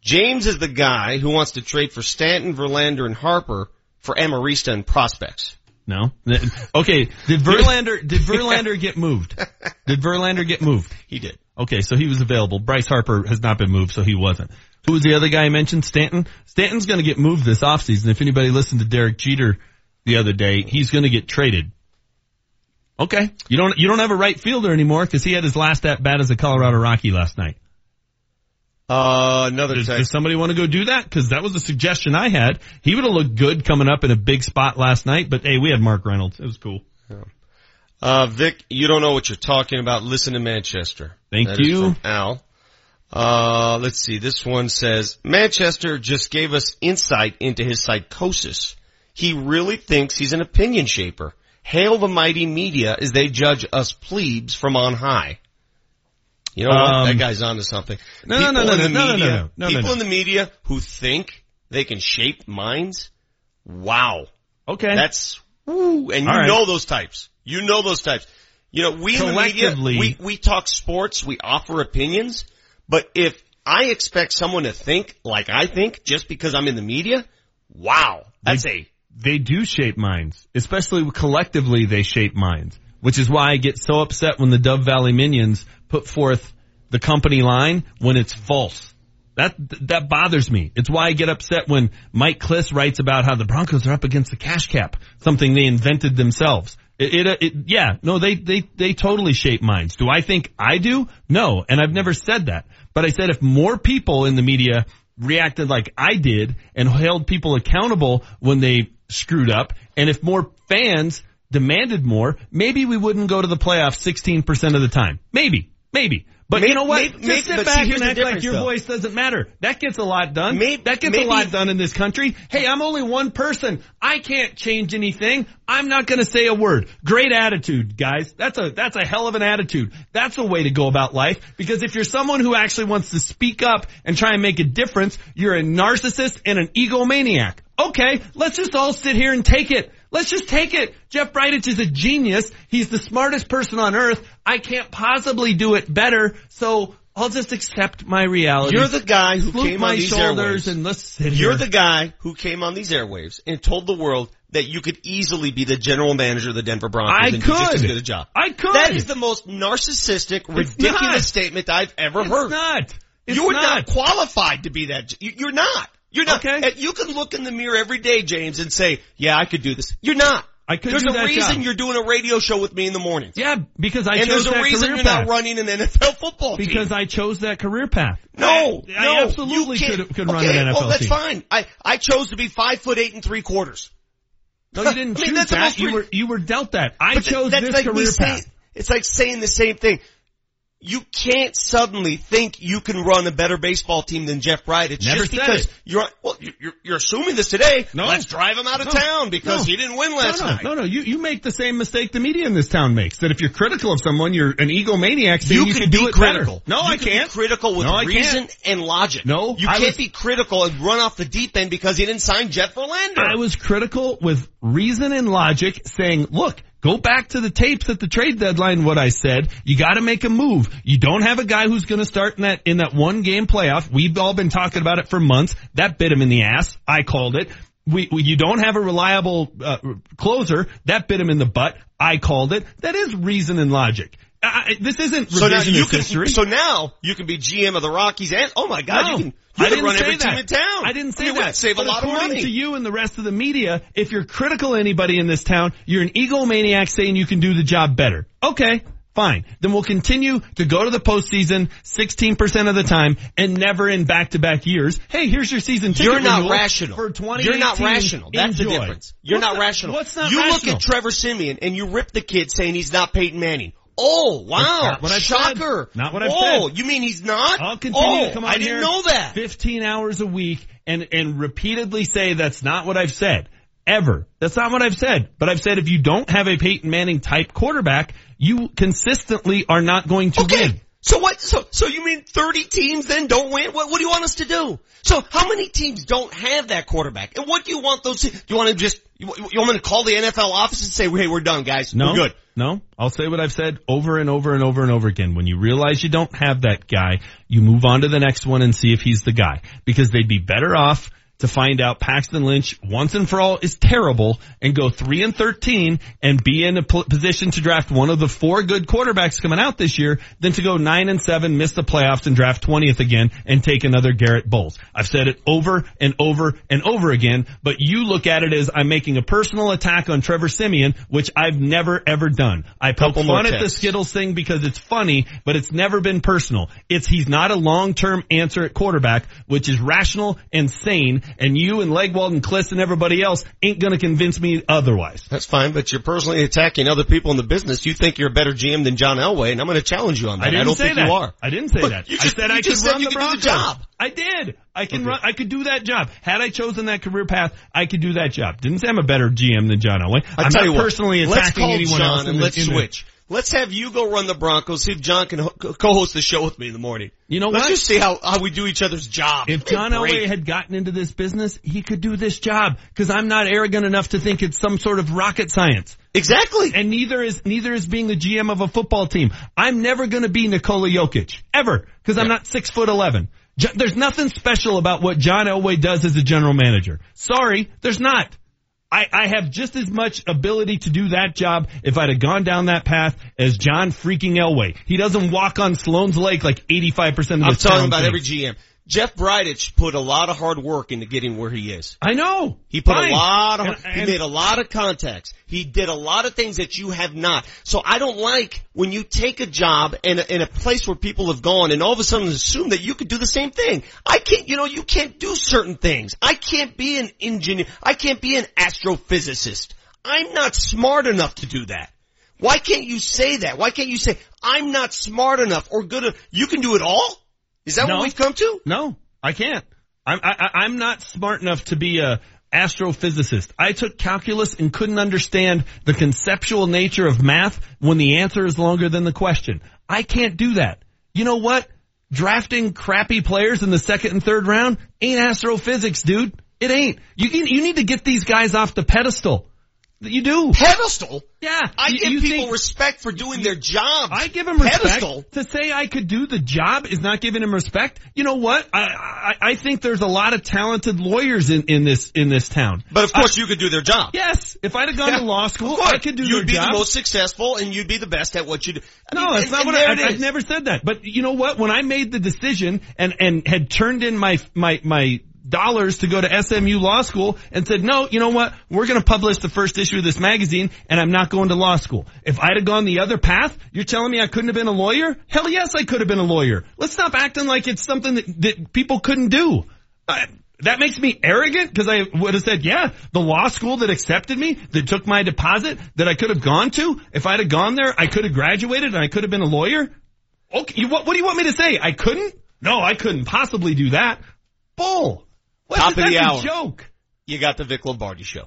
[SPEAKER 13] James is the guy who wants to trade for Stanton, Verlander, and Harper for Amarista and prospects.
[SPEAKER 1] No. Okay. Did Verlander did Verlander get moved? Did Verlander get moved?
[SPEAKER 13] He did.
[SPEAKER 1] Okay, so he was available. Bryce Harper has not been moved, so he wasn't. Who was the other guy I mentioned? Stanton. Stanton's going to get moved this offseason. If anybody listened to Derek Jeter the other day, he's going to get traded. Okay, you don't you don't have a right fielder anymore because he had his last at bat as a Colorado Rocky last night.
[SPEAKER 13] Uh, another
[SPEAKER 1] Does, does somebody want to go do that? Because that was a suggestion I had. He would have looked good coming up in a big spot last night. But hey, we had Mark Reynolds. It was cool.
[SPEAKER 13] Uh, Vic, you don't know what you're talking about. Listen to Manchester.
[SPEAKER 1] Thank
[SPEAKER 13] That
[SPEAKER 1] you.
[SPEAKER 13] from Al. Uh, let's see. This one says, Manchester just gave us insight into his psychosis. He really thinks he's an opinion shaper. Hail the mighty media as they judge us plebes from on high. You know what?
[SPEAKER 1] Um,
[SPEAKER 13] That guy's onto something.
[SPEAKER 1] No, no, no, no, no, no,
[SPEAKER 13] media,
[SPEAKER 1] no, no, no,
[SPEAKER 13] people
[SPEAKER 1] no.
[SPEAKER 13] in the media who think they can shape minds. Wow.
[SPEAKER 1] Okay.
[SPEAKER 13] That's, woo, and you
[SPEAKER 1] right.
[SPEAKER 13] know those types. You know those types. You know, we in the media, we, we talk sports, we offer opinions, but if I expect someone to think like I think just because I'm in the media, wow, that's a,
[SPEAKER 1] they do shape minds, especially collectively they shape minds, which is why I get so upset when the Dove Valley Minions put forth the company line when it's false. That, that bothers me. It's why I get upset when Mike Klis writes about how the Broncos are up against the cash cap, something they invented themselves. It, it, it, yeah, no, they, they, they totally shape minds. Do I think I do? No, and I've never said that. But I said if more people in the media reacted like I did and held people accountable when they screwed up, and if more fans demanded more, maybe we wouldn't go to the playoffs 16% of the time. Maybe, maybe. But
[SPEAKER 13] Maybe-
[SPEAKER 1] you know what?
[SPEAKER 13] maybe-
[SPEAKER 1] Just
[SPEAKER 13] maybe-
[SPEAKER 1] sit back
[SPEAKER 13] see,
[SPEAKER 1] and act like your
[SPEAKER 13] though.
[SPEAKER 1] voice doesn't matter. That gets a lot done.
[SPEAKER 13] Maybe-
[SPEAKER 1] that gets
[SPEAKER 13] maybe-
[SPEAKER 1] a lot done in this country. Hey, I'm only one person. I can't change anything. I'm not going to say a word. Great attitude, guys. That's a that's a hell of an attitude. That's a way to go about life. Because if you're someone who actually wants to speak up and try and make a difference, you're a narcissist and an egomaniac. Okay, let's just all sit here and take it. Let's just take it. Jeff Bridich is a genius. He's the smartest person on earth. I can't possibly do it better. So I'll just accept my reality.
[SPEAKER 13] You're the guy who
[SPEAKER 1] Salute
[SPEAKER 13] came
[SPEAKER 1] my
[SPEAKER 13] on these
[SPEAKER 1] shoulders
[SPEAKER 13] airwaves.
[SPEAKER 1] and let's sit
[SPEAKER 13] You're
[SPEAKER 1] here.
[SPEAKER 13] the guy who came on these airwaves and told the world that you could easily be the general manager of the Denver Broncos
[SPEAKER 1] I
[SPEAKER 13] and do just as good a job.
[SPEAKER 1] I could.
[SPEAKER 13] That is the most narcissistic, ridiculous
[SPEAKER 1] not.
[SPEAKER 13] statement I've ever
[SPEAKER 1] It's
[SPEAKER 13] heard.
[SPEAKER 1] not. It's
[SPEAKER 13] You're
[SPEAKER 1] not.
[SPEAKER 13] not. qualified to be that. You're not. You're not.
[SPEAKER 1] Okay.
[SPEAKER 13] Uh, you can look in the mirror every day, James, and say, "Yeah, I could do this." You're not.
[SPEAKER 1] I could
[SPEAKER 13] There's a reason
[SPEAKER 1] job.
[SPEAKER 13] you're doing a radio show with me in the morning.
[SPEAKER 1] Yeah, because I chose that.
[SPEAKER 13] and
[SPEAKER 1] chose
[SPEAKER 13] there's a
[SPEAKER 1] that
[SPEAKER 13] reason
[SPEAKER 1] career
[SPEAKER 13] you're
[SPEAKER 1] path.
[SPEAKER 13] not running an NFL football team.
[SPEAKER 1] Because I chose that career path.
[SPEAKER 13] No,
[SPEAKER 1] I
[SPEAKER 13] no,
[SPEAKER 1] absolutely
[SPEAKER 13] you can't-
[SPEAKER 1] could could run an NFL
[SPEAKER 13] well, that's
[SPEAKER 1] team.
[SPEAKER 13] fine. I I chose to be five foot eight and three quarters.
[SPEAKER 1] No, you didn't
[SPEAKER 13] I mean,
[SPEAKER 1] choose that. You were you were dealt that. I
[SPEAKER 13] But
[SPEAKER 1] chose
[SPEAKER 13] that's
[SPEAKER 1] this
[SPEAKER 13] like
[SPEAKER 1] career path.
[SPEAKER 13] It's like saying the same thing. You can't suddenly think you can run a better baseball team than Jeff Bridich
[SPEAKER 1] Never
[SPEAKER 13] just because
[SPEAKER 1] it.
[SPEAKER 13] you're well. You're, you're assuming this today.
[SPEAKER 1] No.
[SPEAKER 13] Let's drive him out of
[SPEAKER 1] No.
[SPEAKER 13] town because
[SPEAKER 1] No.
[SPEAKER 13] he didn't win last
[SPEAKER 1] no, no,
[SPEAKER 13] night.
[SPEAKER 1] No, no, you, you make the same mistake the media in this town makes. That if you're critical of someone, you're an egomaniac saying you,
[SPEAKER 13] You can
[SPEAKER 1] can do
[SPEAKER 13] be
[SPEAKER 1] it
[SPEAKER 13] critical.
[SPEAKER 1] better. No,
[SPEAKER 13] you
[SPEAKER 1] I
[SPEAKER 13] can
[SPEAKER 1] can't.
[SPEAKER 13] Be critical with
[SPEAKER 1] No,
[SPEAKER 13] reason
[SPEAKER 1] can't.
[SPEAKER 13] and logic.
[SPEAKER 1] No,
[SPEAKER 13] you
[SPEAKER 1] I
[SPEAKER 13] can't
[SPEAKER 1] was-
[SPEAKER 13] be critical and run off the deep end because he didn't sign Jeff Verlander.
[SPEAKER 1] I was critical with reason and logic saying, look, go back to the tapes at the trade deadline what I said. You gotta make a move. You don't have a guy who's gonna start in that, in that one game playoff. We've all been talking about it for months. That bit him in the ass. I called it. We, we you don't have a reliable uh, closer. That bit him in the butt. I called it. That is reason and logic. I, this isn't
[SPEAKER 13] so now you can.
[SPEAKER 1] history.
[SPEAKER 13] So now you can be GM of the Rockies and oh my God,
[SPEAKER 1] No,
[SPEAKER 13] you can.
[SPEAKER 1] I
[SPEAKER 13] can
[SPEAKER 1] didn't
[SPEAKER 13] run
[SPEAKER 1] say
[SPEAKER 13] every
[SPEAKER 1] that.
[SPEAKER 13] team in town.
[SPEAKER 1] I didn't say
[SPEAKER 13] I mean,
[SPEAKER 1] that.
[SPEAKER 13] Save
[SPEAKER 1] But
[SPEAKER 13] a lot of money.
[SPEAKER 1] to you and the rest of the media, if you're critical of anybody in this town, you're an egomaniac saying you can do the job better. Okay. Fine. Then we'll continue to go to the postseason 16% of the time and never in back-to-back years. Hey, here's your season ticket
[SPEAKER 13] You're not rational.
[SPEAKER 1] For 2018.
[SPEAKER 13] You're not rational. That's
[SPEAKER 1] Enjoy.
[SPEAKER 13] the difference. You're
[SPEAKER 1] What's
[SPEAKER 13] not rational.
[SPEAKER 1] What's not
[SPEAKER 13] you
[SPEAKER 1] rational?
[SPEAKER 13] look at Trevor Siemian and you rip the kid saying he's not Peyton Manning. Oh, wow.
[SPEAKER 1] That's not what I've said. Not what I've
[SPEAKER 13] oh, you mean he's not?
[SPEAKER 1] I'll continue
[SPEAKER 13] oh,
[SPEAKER 1] to come on
[SPEAKER 13] I didn't know that.
[SPEAKER 1] 15 hours a week and, and repeatedly say that's not what I've said. Ever. That's not what I've said. But I've said if you don't have a Peyton Manning type quarterback, you consistently are not going to
[SPEAKER 13] Okay.
[SPEAKER 1] win.
[SPEAKER 13] So what? So so you mean thirty teams then don't win? What What do you want us to do? So how many teams don't have that quarterback? And what do you want those? do You want to just you, you want me to call the NFL office and say, hey, we're done, guys.
[SPEAKER 1] No,
[SPEAKER 13] We're good.
[SPEAKER 1] No, I'll say what I've said over and over and over and over again. When you realize you don't have that guy, you move on to the next one and see if he's the guy. Because they'd be better off to find out Paxton Lynch once and for all is terrible and go 3 and 13 and be in a position to draft one of the four good quarterbacks coming out this year than to go 9 and 7, miss the playoffs and draft 20th again and take another Garett Bolles. I've said it over and over and over again, but you look at it as I'm making a personal attack on Trevor Siemian, which I've never ever done. I poke fun at the. Skittles thing because it's funny, but it's never been personal. It's he's not a long-term answer at quarterback, which is rational and sane, and you and Legwold and Klis and everybody else ain't gonna convince me otherwise.
[SPEAKER 13] That's fine, but you're personally attacking other people in the business. You think you're a better GM than John Elway, and I'm to challenge you on that.
[SPEAKER 1] I didn't
[SPEAKER 13] don't
[SPEAKER 1] say
[SPEAKER 13] think
[SPEAKER 1] that.
[SPEAKER 13] you are.
[SPEAKER 1] I didn't say
[SPEAKER 13] But
[SPEAKER 1] that.
[SPEAKER 13] you
[SPEAKER 1] I
[SPEAKER 13] just-
[SPEAKER 1] said
[SPEAKER 13] you
[SPEAKER 1] I
[SPEAKER 13] just
[SPEAKER 1] could
[SPEAKER 13] said
[SPEAKER 1] run
[SPEAKER 13] you
[SPEAKER 1] the
[SPEAKER 13] could do the job.
[SPEAKER 1] I did. I can
[SPEAKER 13] Okay.
[SPEAKER 1] run. I could do that job. Had I chosen that career path, I could do that job. Didn't say I'm a better GM than John Elway.
[SPEAKER 13] I
[SPEAKER 1] I'm
[SPEAKER 13] tell
[SPEAKER 1] not
[SPEAKER 13] you what,
[SPEAKER 1] personally
[SPEAKER 13] let's
[SPEAKER 1] attacking
[SPEAKER 13] call
[SPEAKER 1] anyone
[SPEAKER 13] John
[SPEAKER 1] else.
[SPEAKER 13] and let's switch. Let's have you go run the Broncos. See if John can ho- co-host the show with me in the morning.
[SPEAKER 1] You know
[SPEAKER 13] let's
[SPEAKER 1] what?
[SPEAKER 13] just see how how we do each other's job.
[SPEAKER 1] If John Elway had gotten into this business, he could do this job because I'm not arrogant enough to think it's some sort of rocket science.
[SPEAKER 13] Exactly.
[SPEAKER 1] And neither is neither is being the GM of a football team. I'm never going to be Nikola Jokic ever because I'm not six foot eleven. There's nothing special about what John Elway does as a general manager. Sorry, there's not. I, I have just as much ability to do that job if I'd have gone down that path as John freaking Elway. He doesn't walk on Sloan's Lake like 85% of the time.
[SPEAKER 13] I'm talking about every. GM. Jeff Bridich put a lot of hard work into getting where he is.
[SPEAKER 1] I know.
[SPEAKER 13] He put
[SPEAKER 1] Fine.
[SPEAKER 13] a lot of,
[SPEAKER 1] And-
[SPEAKER 13] he
[SPEAKER 1] and-
[SPEAKER 13] made a lot of contacts. He did a lot of things that you have not. So I don't like when you take a job in a, in a place where people have gone and all of a sudden assume that you could do the same thing. I can't, you know, you can't do certain things. I can't be an engineer. I can't be an astrophysicist. I'm not smart enough to do that. Why can't you say that? Why can't you say, I'm not smart enough or good enough? You can do it all? Is that
[SPEAKER 1] No.
[SPEAKER 13] what we've come to?
[SPEAKER 1] No, I can't. I'm, I, I- I'm not smart enough to be a astrophysicist. I took calculus and couldn't understand the conceptual nature of math when the answer is longer than the question. I can't do that. You know what? Drafting crappy players in the second and third round ain't astrophysics, dude. It ain't. You can, you need to get these guys off the pedestal. You do.
[SPEAKER 13] Pedestal?
[SPEAKER 1] Yeah.
[SPEAKER 13] I
[SPEAKER 1] You-
[SPEAKER 13] give
[SPEAKER 1] you
[SPEAKER 13] people
[SPEAKER 1] think-
[SPEAKER 13] respect for doing their job.
[SPEAKER 1] I give respect.
[SPEAKER 13] Pedestal?
[SPEAKER 1] To say I could do the job is not giving him respect. You know what? I, I, I think there's a lot of talented lawyers in, in this, in this town.
[SPEAKER 13] But of course you could do their job.
[SPEAKER 1] Yes. If I'd have gone
[SPEAKER 13] Yeah,
[SPEAKER 1] to law school. I could do
[SPEAKER 13] You'd be
[SPEAKER 1] job.
[SPEAKER 13] the most successful and you'd be the best at what you do. I
[SPEAKER 1] No,
[SPEAKER 13] mean,
[SPEAKER 1] that's
[SPEAKER 13] and-
[SPEAKER 1] not
[SPEAKER 13] and
[SPEAKER 1] what I, I've never said that. But you know what? When I made the decision and, and had turned in my, my, my dollars to go to SMU law school and said, no, you know what? We're going to publish the first issue of this magazine and I'm not going to law school. If I'd have gone the other path, you're telling me I couldn't have been a lawyer? Hell yes, I could have been a lawyer. Let's stop acting like it's something that, that people couldn't do. I, that makes me arrogant because I would have said, yeah, the law school that accepted me, that took my deposit, that I could have gone to, if I'd have gone there, I could have graduated and I could have been a lawyer. Okay, what, what do you want me to say? I couldn't? No, I couldn't possibly do that. Bull. What,
[SPEAKER 13] Top of
[SPEAKER 1] that's
[SPEAKER 13] the
[SPEAKER 1] a
[SPEAKER 13] hour.
[SPEAKER 1] joke.
[SPEAKER 13] You got the Vic Lombardi show.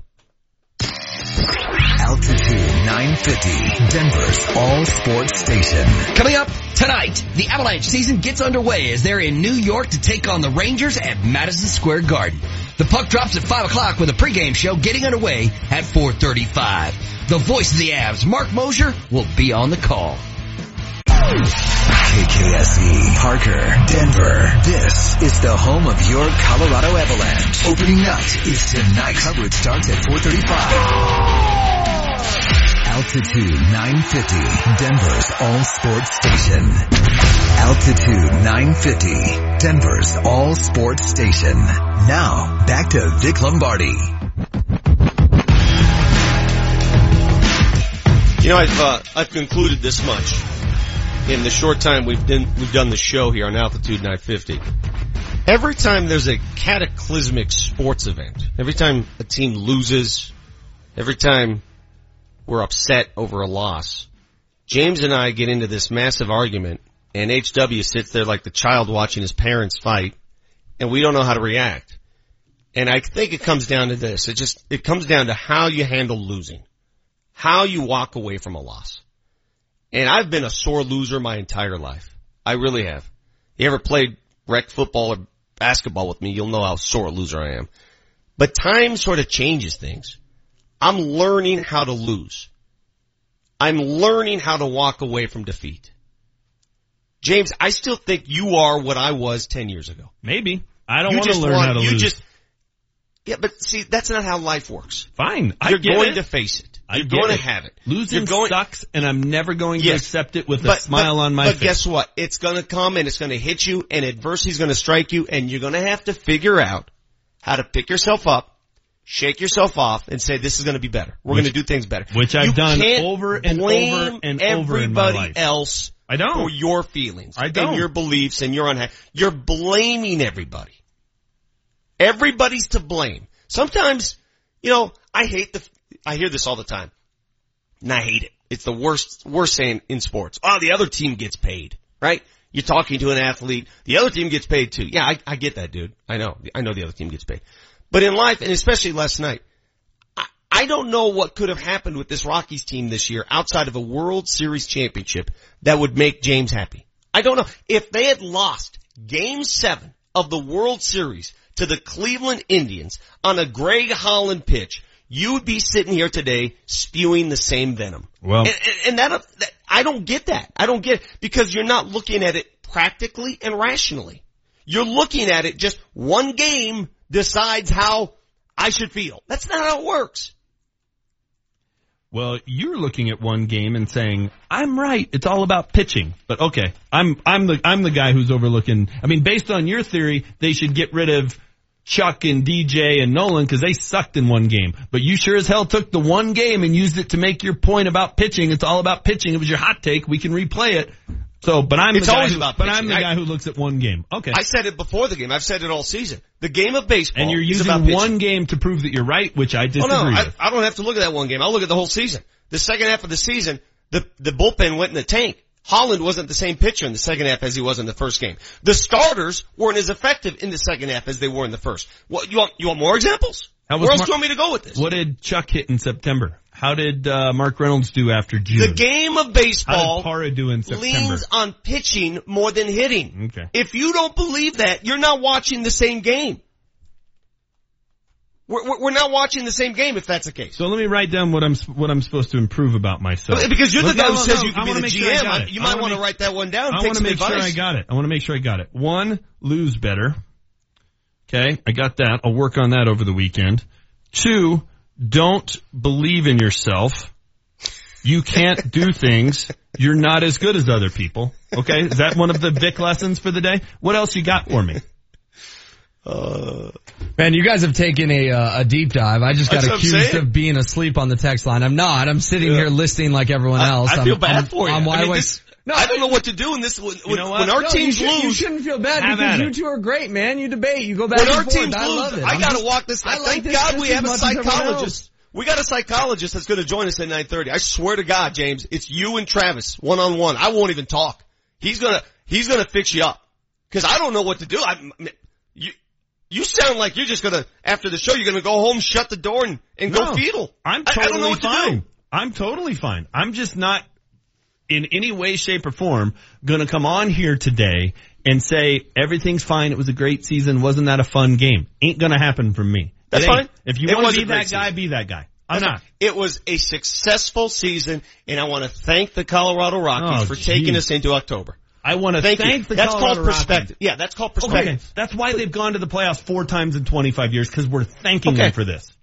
[SPEAKER 9] Altitude 950, Denver's all sports station.
[SPEAKER 37] Coming up tonight, the Avalanche season gets underway as they're in New York to take on the Rangers at Madison Square Garden. The puck drops at 5 o'clock with a pregame show getting underway at 4.35. The voice of the Avs, Mark Moser, will be on the call.
[SPEAKER 9] KKSE, Parker, Denver. This is the home of your Colorado Avalanche. Opening night is tonight. Coverage starts at 435. Altitude 950, Denver's all sports station. Altitude 950, Denver's all sports station. Now, back to Vic Lombardi.
[SPEAKER 13] You know, I've uh, I've concluded this much in the short time we've done we've done the show here on Altitude 950. Every time there's a cataclysmic sports event, every time a team loses, every time we're upset over a loss, James and I get into this massive argument, and HW sits there like the child watching his parents fight, and we don't know how to react. And I think it comes down to this. It just it comes down to how you handle losing how you walk away from a loss. And I've been a sore loser my entire life. I really have. You ever played rec football or basketball with me, you'll know how sore a loser I am. But time sort of changes things. I'm learning how to lose. I'm learning how to walk away from defeat. James, I still think you are what I was 10 years ago.
[SPEAKER 1] Maybe. I don't
[SPEAKER 13] You
[SPEAKER 1] want to learn
[SPEAKER 13] want-
[SPEAKER 1] how to
[SPEAKER 13] you
[SPEAKER 1] lose.
[SPEAKER 13] just- Yeah, but see, that's not how life works.
[SPEAKER 1] Fine. I
[SPEAKER 13] You're
[SPEAKER 1] get
[SPEAKER 13] going
[SPEAKER 1] it.
[SPEAKER 13] to face it.
[SPEAKER 1] I
[SPEAKER 13] You're going
[SPEAKER 1] it.
[SPEAKER 13] to have it.
[SPEAKER 1] Losing
[SPEAKER 13] You're going,
[SPEAKER 1] sucks and I'm never going to accept it with a smile
[SPEAKER 13] but-
[SPEAKER 1] on my
[SPEAKER 13] but
[SPEAKER 1] face.
[SPEAKER 13] But guess what? It's gonna come and it's gonna hit you and adversity's gonna strike you and you're gonna have to figure out how to pick yourself up, shake yourself off and say this is gonna be better. We're gonna do things better.
[SPEAKER 1] which I've
[SPEAKER 13] You
[SPEAKER 1] done over and over and over in my
[SPEAKER 13] everybody
[SPEAKER 1] life.
[SPEAKER 13] else
[SPEAKER 1] I don't.
[SPEAKER 13] for your feelings
[SPEAKER 1] I don't.
[SPEAKER 13] and your beliefs and your unha- You're blaming everybody. Everybody's to blame. Sometimes, you know, I hate the, I hear this all the time. And I hate it. It's the worst, worst saying in sports. Oh, the other team gets paid, right? You're talking to an athlete. The other team gets paid too. Yeah, I, I get that, dude. I know. I know the other team gets paid. But in life, and especially last night, I, I don't know what could have happened with this Rockies team this year outside of a World Series championship that would make James happy. I don't know. If they had lost game seven of the World Series to the Cleveland Indians on a Greg Holland pitch, you would be sitting here today spewing the same venom.
[SPEAKER 1] Well-
[SPEAKER 13] and, and- that, that, I don't get that. I don't get it because you're not looking at it practically and rationally. You're looking at it just one game decides how I should feel. That's not how it works.
[SPEAKER 1] Well, you're looking at one game and saying, "I'm right. It's all about pitching." But okay, I'm I'm the I'm the guy who's overlooking. I mean, based on your theory, they should get rid of Chuck and DJ and Nolan because they sucked in one game. But you sure as hell took the one game and used it to make your point about pitching. It's all about pitching. It was your hot take. We can replay it. So, but I'm
[SPEAKER 13] It's
[SPEAKER 1] the guy
[SPEAKER 13] always
[SPEAKER 1] who,
[SPEAKER 13] about
[SPEAKER 1] but
[SPEAKER 13] pitching.
[SPEAKER 1] I'm the
[SPEAKER 13] I-
[SPEAKER 1] guy who looks at one game. Okay.
[SPEAKER 13] I said it before the game. I've said it all season. The game of baseball
[SPEAKER 1] and you're using one game to prove that you're right, which I disagree
[SPEAKER 13] Oh no, I. I don't have to look at that one game. I'll look at the whole season. The second half of the season, the the bullpen went in the tank. Holland wasn't the same pitcher in the second half as he was in the first game. The starters weren't as effective in the second half as they were in the first. What you want? You want more examples?
[SPEAKER 1] How was
[SPEAKER 13] Where else do you want me to go with this?
[SPEAKER 1] What did Chuck hit in September? How did uh, Mark Reynolds do after June?
[SPEAKER 13] The game of baseball
[SPEAKER 1] How did Parra do in September?
[SPEAKER 13] leans on pitching more than hitting.
[SPEAKER 1] Okay.
[SPEAKER 13] If you don't believe that, you're not watching the same game. We're, we're not watching the same game if that's the case.
[SPEAKER 1] So let me write down what I'm what I'm supposed to improve about myself.
[SPEAKER 13] Because you're the guy who says you can be the
[SPEAKER 1] make sure
[SPEAKER 13] GM. You might want to write that one down.
[SPEAKER 1] I want to make
[SPEAKER 13] advice.
[SPEAKER 1] sure I got it. I want to make sure I got it. One, lose better. Okay, I got that. I'll work on that over the weekend. Two, don't believe in yourself. You can't do things. You're not as good as other people. Okay, is that one of the Vic lessons for the day? What else you got for me?
[SPEAKER 14] Man, you guys have taken a uh, a deep dive. I just got
[SPEAKER 1] That's what I'm
[SPEAKER 14] accused of being asleep on the text line. I'm not. I'm sitting here listening like everyone else.
[SPEAKER 13] I, feel
[SPEAKER 14] I'm,
[SPEAKER 13] bad
[SPEAKER 14] I'm,
[SPEAKER 13] for you.
[SPEAKER 14] I'm
[SPEAKER 13] I mean,
[SPEAKER 14] awake.
[SPEAKER 13] this, I don't know what to do in this. When, when,
[SPEAKER 1] know
[SPEAKER 13] when our
[SPEAKER 14] No, you,
[SPEAKER 13] teams
[SPEAKER 14] should,
[SPEAKER 13] lose,
[SPEAKER 14] you shouldn't feel bad
[SPEAKER 1] Have
[SPEAKER 14] because you two are great, man. You debate. You go back
[SPEAKER 13] when
[SPEAKER 14] and
[SPEAKER 13] our
[SPEAKER 14] forth.
[SPEAKER 13] teams
[SPEAKER 14] I
[SPEAKER 13] lose,
[SPEAKER 14] love it.
[SPEAKER 13] I
[SPEAKER 14] I'm
[SPEAKER 13] gotta
[SPEAKER 14] just-
[SPEAKER 13] walk this.
[SPEAKER 14] I like
[SPEAKER 13] thank
[SPEAKER 14] this
[SPEAKER 13] God
[SPEAKER 14] just
[SPEAKER 13] we have a
[SPEAKER 14] much as everyone
[SPEAKER 13] psychologist. We got a psychologist that's going to join us at 9:30. I swear to God, James, it's you and Travis one on one. I won't even talk. He's gonna he's gonna fix you up because I don't know what to do. I you you sound like you're just gonna after the show you're gonna go home, shut the door, and and
[SPEAKER 1] No,
[SPEAKER 13] go fetal.
[SPEAKER 1] I'm
[SPEAKER 13] I- I
[SPEAKER 1] totally
[SPEAKER 13] don't know what to
[SPEAKER 1] fine.
[SPEAKER 13] do.
[SPEAKER 1] I'm totally fine. I'm just not in any way, shape, or form gonna come on here today and say everything's fine. It was a great season. Wasn't that a fun game? Ain't gonna happen from me.
[SPEAKER 13] That's fine.
[SPEAKER 1] If you want to be that guy,
[SPEAKER 13] season.
[SPEAKER 1] be that guy. I'm
[SPEAKER 13] That's
[SPEAKER 1] not.
[SPEAKER 13] It was a successful season, and I want to thank the Colorado Rockies
[SPEAKER 1] Oh,
[SPEAKER 13] for taking us into October.
[SPEAKER 1] I want to
[SPEAKER 13] Thank,
[SPEAKER 1] thank
[SPEAKER 13] you. That's
[SPEAKER 1] Colorado
[SPEAKER 13] called perspective.
[SPEAKER 1] Rockies.
[SPEAKER 13] Yeah, that's called
[SPEAKER 1] Okay,
[SPEAKER 13] perspective.
[SPEAKER 1] that's why they've gone to the playoffs four times in 25 years because we're thanking
[SPEAKER 13] Okay.
[SPEAKER 1] them for this.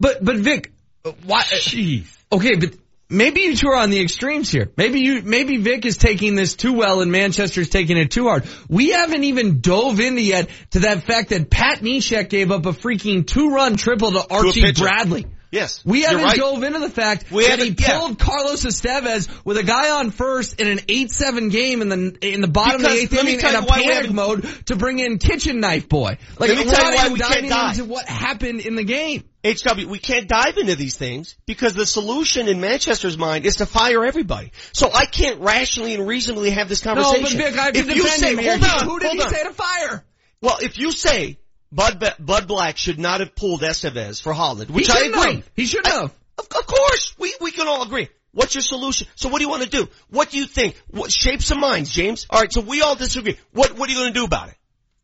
[SPEAKER 14] But but Vic, uh, why?
[SPEAKER 1] Jeez.
[SPEAKER 14] Okay, but maybe you two are on the extremes here. Maybe you maybe Vic is taking this too well and Manchester's taking it too hard. We haven't even dove into yet to that fact that Pat Neshek gave up a freaking two run triple to Archie
[SPEAKER 13] pitcher.
[SPEAKER 14] Bradley.
[SPEAKER 13] Yes,
[SPEAKER 14] We haven't
[SPEAKER 13] right.
[SPEAKER 14] dove into the fact
[SPEAKER 13] We
[SPEAKER 14] that he
[SPEAKER 13] haven't- yeah.
[SPEAKER 14] pulled Carlos Estevez with a guy on first in an 8-7 game in the in the bottom
[SPEAKER 13] Because
[SPEAKER 14] of the eighth inning in a panic mode to bring in Kitchen Knife Boy. Like
[SPEAKER 13] Let me tell you why we can't dive.
[SPEAKER 14] into what happened in the game.
[SPEAKER 13] HW, we can't dive into these things because the solution in Manchester's mind is to fire everybody. So I can't rationally and reasonably have this
[SPEAKER 14] No, but
[SPEAKER 13] conversation.
[SPEAKER 14] Vic, I have to
[SPEAKER 13] if you say,
[SPEAKER 14] him here.
[SPEAKER 13] hold on,
[SPEAKER 14] Who did he
[SPEAKER 13] on.
[SPEAKER 14] say to fire?
[SPEAKER 13] Well, if you say Bud Bud Black should not have pulled Estevez for Holland, which I agree.
[SPEAKER 14] have. He shouldn't
[SPEAKER 13] I-
[SPEAKER 14] have.
[SPEAKER 13] Of, of course, we we can all agree. What's your solution? So what do you want to do? What do you think? What shapes some minds, James? All right, so we all disagree. What what are you going to do about it?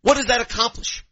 [SPEAKER 13] What does that accomplish?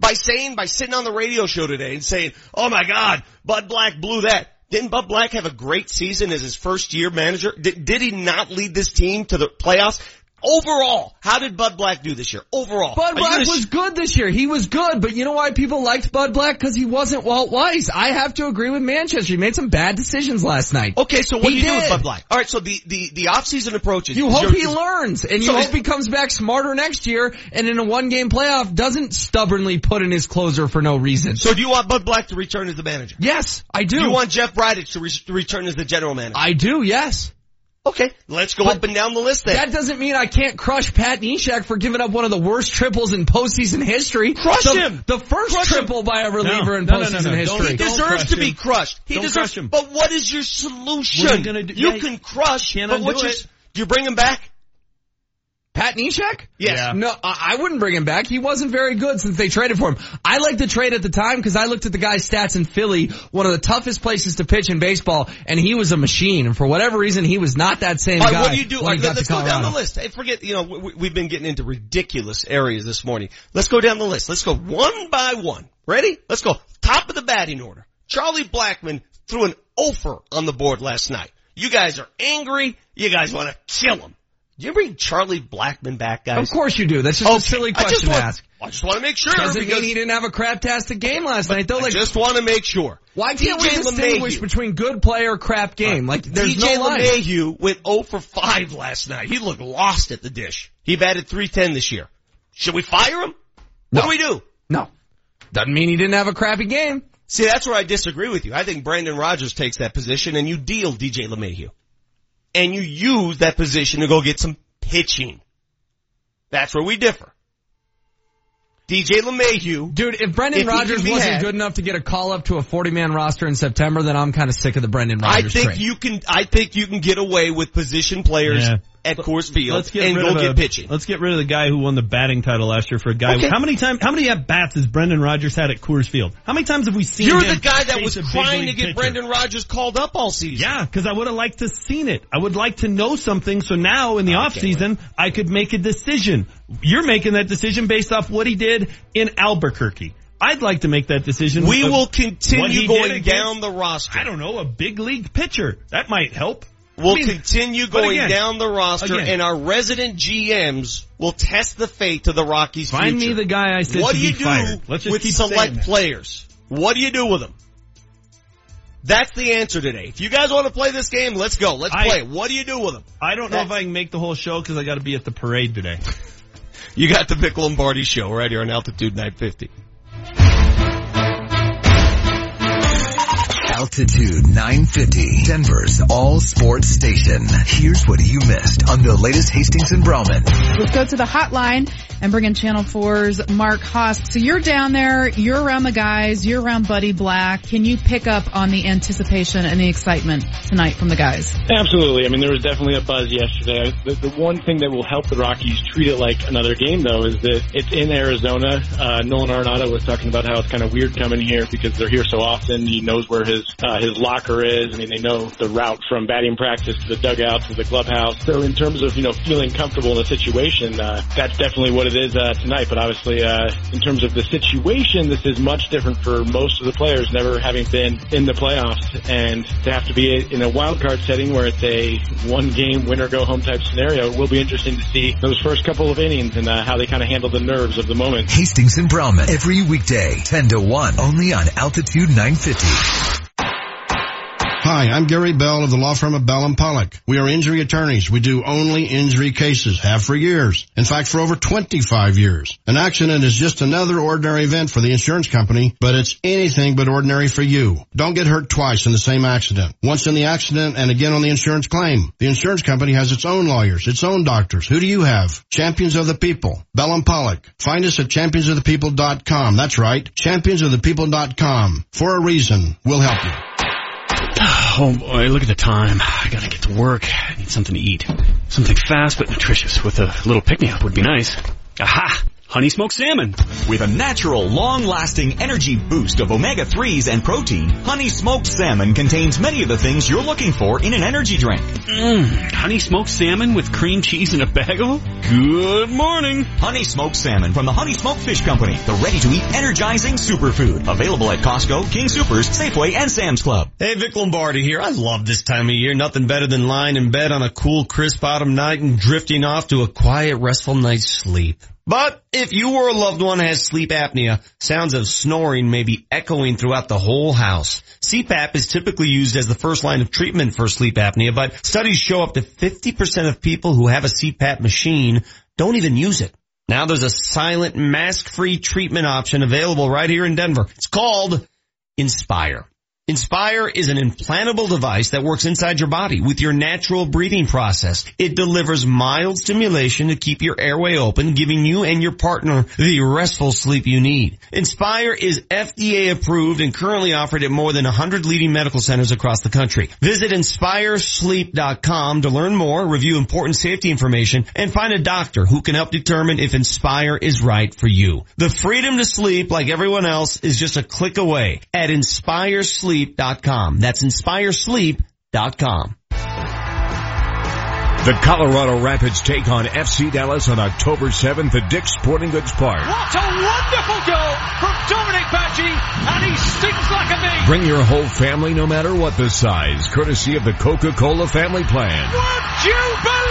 [SPEAKER 13] By saying, by sitting on the radio show today and saying, "Oh my God, Bud Black blew that." Didn't Bud Black have a great season as his first year manager? Did, did he not lead this team to the playoffs? Overall, how did Bud Black do this year? Overall,
[SPEAKER 14] Bud Black was
[SPEAKER 13] sh-
[SPEAKER 14] good this year. He was good, but you know why people liked Bud Black? Because he wasn't Walt Weiss. I have to agree with Manchester. He made some bad decisions last night.
[SPEAKER 13] Okay, so what
[SPEAKER 14] He
[SPEAKER 13] do you do with
[SPEAKER 14] did.
[SPEAKER 13] Bud Black? All right, so the the the off season approach is
[SPEAKER 14] You hope he learns, and you
[SPEAKER 13] So
[SPEAKER 14] hope he comes back smarter next year, and in a one-game playoff doesn't stubbornly put in his closer for no reason.
[SPEAKER 13] So do you want Bud Black to return as the manager?
[SPEAKER 14] yes, I do.
[SPEAKER 13] Do you want Jeff Bridich to, re- to return as the general manager?
[SPEAKER 14] I do. Yes.
[SPEAKER 13] Okay, let's go
[SPEAKER 14] But
[SPEAKER 13] up and down the list then.
[SPEAKER 14] That doesn't mean I can't crush Pat Neshek for giving up one of the worst triples in postseason history.
[SPEAKER 13] Crush
[SPEAKER 14] the,
[SPEAKER 13] him!
[SPEAKER 14] The first
[SPEAKER 13] Crush him!
[SPEAKER 14] triple by a reliever in
[SPEAKER 1] No, no, no,
[SPEAKER 14] postseason
[SPEAKER 1] no, no.
[SPEAKER 14] history.
[SPEAKER 13] he
[SPEAKER 1] Don't
[SPEAKER 13] deserves
[SPEAKER 1] crush
[SPEAKER 13] to be crushed. He
[SPEAKER 1] Don't
[SPEAKER 13] deserves.
[SPEAKER 1] crush him.
[SPEAKER 13] But what is your solution?
[SPEAKER 1] What are you gonna do?
[SPEAKER 13] You
[SPEAKER 1] Yeah,
[SPEAKER 13] can crush,
[SPEAKER 1] can't
[SPEAKER 13] but what's
[SPEAKER 1] undo
[SPEAKER 13] your?
[SPEAKER 1] it.
[SPEAKER 13] Do you bring him back?
[SPEAKER 14] Pat Neshek?
[SPEAKER 13] Yes.
[SPEAKER 1] Yeah.
[SPEAKER 14] No, I I wouldn't bring him back. He wasn't very good since they traded for him. I liked the trade at the time because I looked at the guy's stats in Philly, one of the toughest places to pitch in baseball, and he was a machine. And for whatever reason, he was not that same
[SPEAKER 13] All right,
[SPEAKER 14] guy.
[SPEAKER 13] what do you do?
[SPEAKER 14] when
[SPEAKER 13] right, let's go down the list. Hey, forget, you know, we, we've been getting into ridiculous areas this morning. Let's go down the list. Let's go one by one. Ready? Let's go. Top of the batting order. Charlie Blackmon threw an offer on the board last night. You guys are angry. You guys want to kill him. Do you bring Charlie Blackmon back, guys?
[SPEAKER 14] Of course you do. That's just
[SPEAKER 13] Okay,
[SPEAKER 14] a silly question
[SPEAKER 13] want-
[SPEAKER 14] to ask.
[SPEAKER 13] I just want to make sure
[SPEAKER 14] Doesn't
[SPEAKER 13] because
[SPEAKER 14] mean he didn't have a craptastic game last night, though.
[SPEAKER 13] I
[SPEAKER 14] Like,
[SPEAKER 13] just want to make sure.
[SPEAKER 14] why can't we distinguish
[SPEAKER 13] LeMahieu.
[SPEAKER 14] between good play or crap game? Like, there's
[SPEAKER 13] DJ
[SPEAKER 14] no.
[SPEAKER 13] LeMahieu went 0 for 5 last night. He looked lost at the dish. He batted 310 this year. Should we fire him? What do we do?
[SPEAKER 14] No. Doesn't mean he didn't have a crappy game.
[SPEAKER 13] See, that's where I disagree with you. I think Brendan Rodgers takes that position and you deal DJ LeMahieu. And you use that position to go get some pitching. That's where we differ. DJ LeMahieu.
[SPEAKER 14] Dude, if Brendan
[SPEAKER 13] If
[SPEAKER 14] Rodgers wasn't
[SPEAKER 13] had-
[SPEAKER 14] good enough to get a call up to a 40 man roster in September, then I'm kind of sick of the Brendan Rodgers I
[SPEAKER 13] think
[SPEAKER 14] train.
[SPEAKER 13] you can, I think you can get away with position players
[SPEAKER 1] Yeah.
[SPEAKER 13] At Coors Field
[SPEAKER 1] Let's get
[SPEAKER 13] and
[SPEAKER 1] rid
[SPEAKER 13] go
[SPEAKER 1] of
[SPEAKER 13] get
[SPEAKER 1] a-
[SPEAKER 13] pitching.
[SPEAKER 1] Let's get rid of the guy who won the batting title last year for a guy.
[SPEAKER 13] Okay.
[SPEAKER 1] How many times? How many at bats has Brendan Rodgers had at Coors Field? How many times have we seen?
[SPEAKER 13] You're the guy that was trying to get
[SPEAKER 1] pitcher?
[SPEAKER 13] Brendan Rodgers called up all season.
[SPEAKER 1] Yeah, because I would have liked to seen it. I would like to know something. So now in the off season, I could make a decision. You're making that decision based off what he did in Albuquerque. I'd like to make that decision.
[SPEAKER 13] We will continue going
[SPEAKER 1] against-
[SPEAKER 13] down the roster.
[SPEAKER 1] I don't know, a big league pitcher. That might help.
[SPEAKER 13] We'll
[SPEAKER 1] I mean,
[SPEAKER 13] continue going
[SPEAKER 1] again-
[SPEAKER 13] down the roster
[SPEAKER 1] again.
[SPEAKER 13] and our resident GMs will test the fate of the Rockies
[SPEAKER 1] Find
[SPEAKER 13] future.
[SPEAKER 1] me the guy I said
[SPEAKER 13] What do you do
[SPEAKER 1] fired. Let's just
[SPEAKER 13] with select players? What do you do with them? That's the answer today. If you guys want to play this game, let's go. Let's
[SPEAKER 1] I-
[SPEAKER 13] play. What do you do with them?
[SPEAKER 1] I don't know if I can make the whole show because I got to be at the parade today.
[SPEAKER 13] You got the Vic Lombardi show right here on Altitude 950.
[SPEAKER 9] Altitude 950, Denver's all sports station. Here's what you missed on the latest Hastings and Browman.
[SPEAKER 2] Let's go to the hotline and bring in Channel 4's Mark Haas. So you're down there, you're around the guys, you're around Buddy Black. Can you pick up on the anticipation and the excitement tonight from the guys?
[SPEAKER 38] Absolutely. I mean, there was definitely a buzz yesterday. The, the one thing that will help the Rockies treat it like another game, though, is that it's in Arizona. Uh, Nolan Arenado was talking about how it's kind of weird coming here because they're here so often. He knows where his uh, his locker is. I mean, they know the route from batting practice to the dugout to the clubhouse. So, in terms of you know feeling comfortable in the situation, uh, that's definitely what it is uh, tonight. But obviously, uh, in terms of the situation, this is much different for most of the players, never having been in the playoffs, and to have to be in a wild card setting where it's a one game win or go home type scenario. It will be interesting to see those first couple of innings and uh, how they kind of handle the nerves of the moment.
[SPEAKER 9] Hastings and Browman every weekday, 10 to 1, only on Altitude 950.
[SPEAKER 3] Hi, I'm Gary Bell of the law firm of Bell and Pollock. We are injury attorneys. We do only injury cases, have for years. In fact, for over 25 years. An accident is just another ordinary event for the insurance company, but it's anything but ordinary for you. Don't get hurt twice in the same accident. Once in the accident and again on the insurance claim. The insurance company has its own lawyers, its own doctors. Who do you have? Champions of the People. Bell and Pollock. Find us at championsofthepeople.com. That's right. Championsofthepeople.com. For a reason. We'll help you.
[SPEAKER 39] Oh boy, look at the time. I gotta get to work. I need something to eat. Something fast but nutritious with a little pick-me-up would be nice. Aha! Honey smoked salmon.
[SPEAKER 5] With a natural, long-lasting energy boost of omega-3s and protein, Honey Smoked Salmon contains many of the things you're looking for in an energy drink.
[SPEAKER 39] Mmm, honey smoked salmon with cream cheese and a bagel? Good morning.
[SPEAKER 5] Honey Smoked Salmon from the Honey Smoked Fish Company, the ready-to-eat energizing superfood. Available at Costco, King Supers, Safeway, and Sam's Club.
[SPEAKER 13] Hey, Vic Lombardi here. I love this time of year. Nothing better than lying in bed on a cool, crisp autumn night and drifting off to a quiet, restful night's sleep. But if you or a loved one has sleep apnea, sounds of snoring may be echoing throughout the whole house. CPAP is typically used as the first line of treatment for sleep apnea, but studies show up to 50% of people who have a CPAP machine don't even use it. Now there's a silent, mask-free treatment option available right here in Denver. It's called Inspire. Inspire is an implantable device that works inside your body with your natural breathing process. It delivers mild stimulation to keep your airway open, giving you and your partner the restful sleep you need. Inspire is FDA approved and currently offered at more than 100 leading medical centers across the country. Visit inspiresleep.com to learn more, review important safety information, and find a doctor who can help determine if Inspire is right for you. The freedom to sleep like everyone else is just a click away at inspiresleep.com. That's inspiresleep.com.
[SPEAKER 27] The Colorado Rapids take on FC Dallas on October 7th at Dick's Sporting Goods Park.
[SPEAKER 40] What a wonderful goal from Dominique Badji, and he stings like a bee.
[SPEAKER 27] Bring your whole family no matter what the size, courtesy of the Coca-Cola family plan.
[SPEAKER 40] Would you believe it?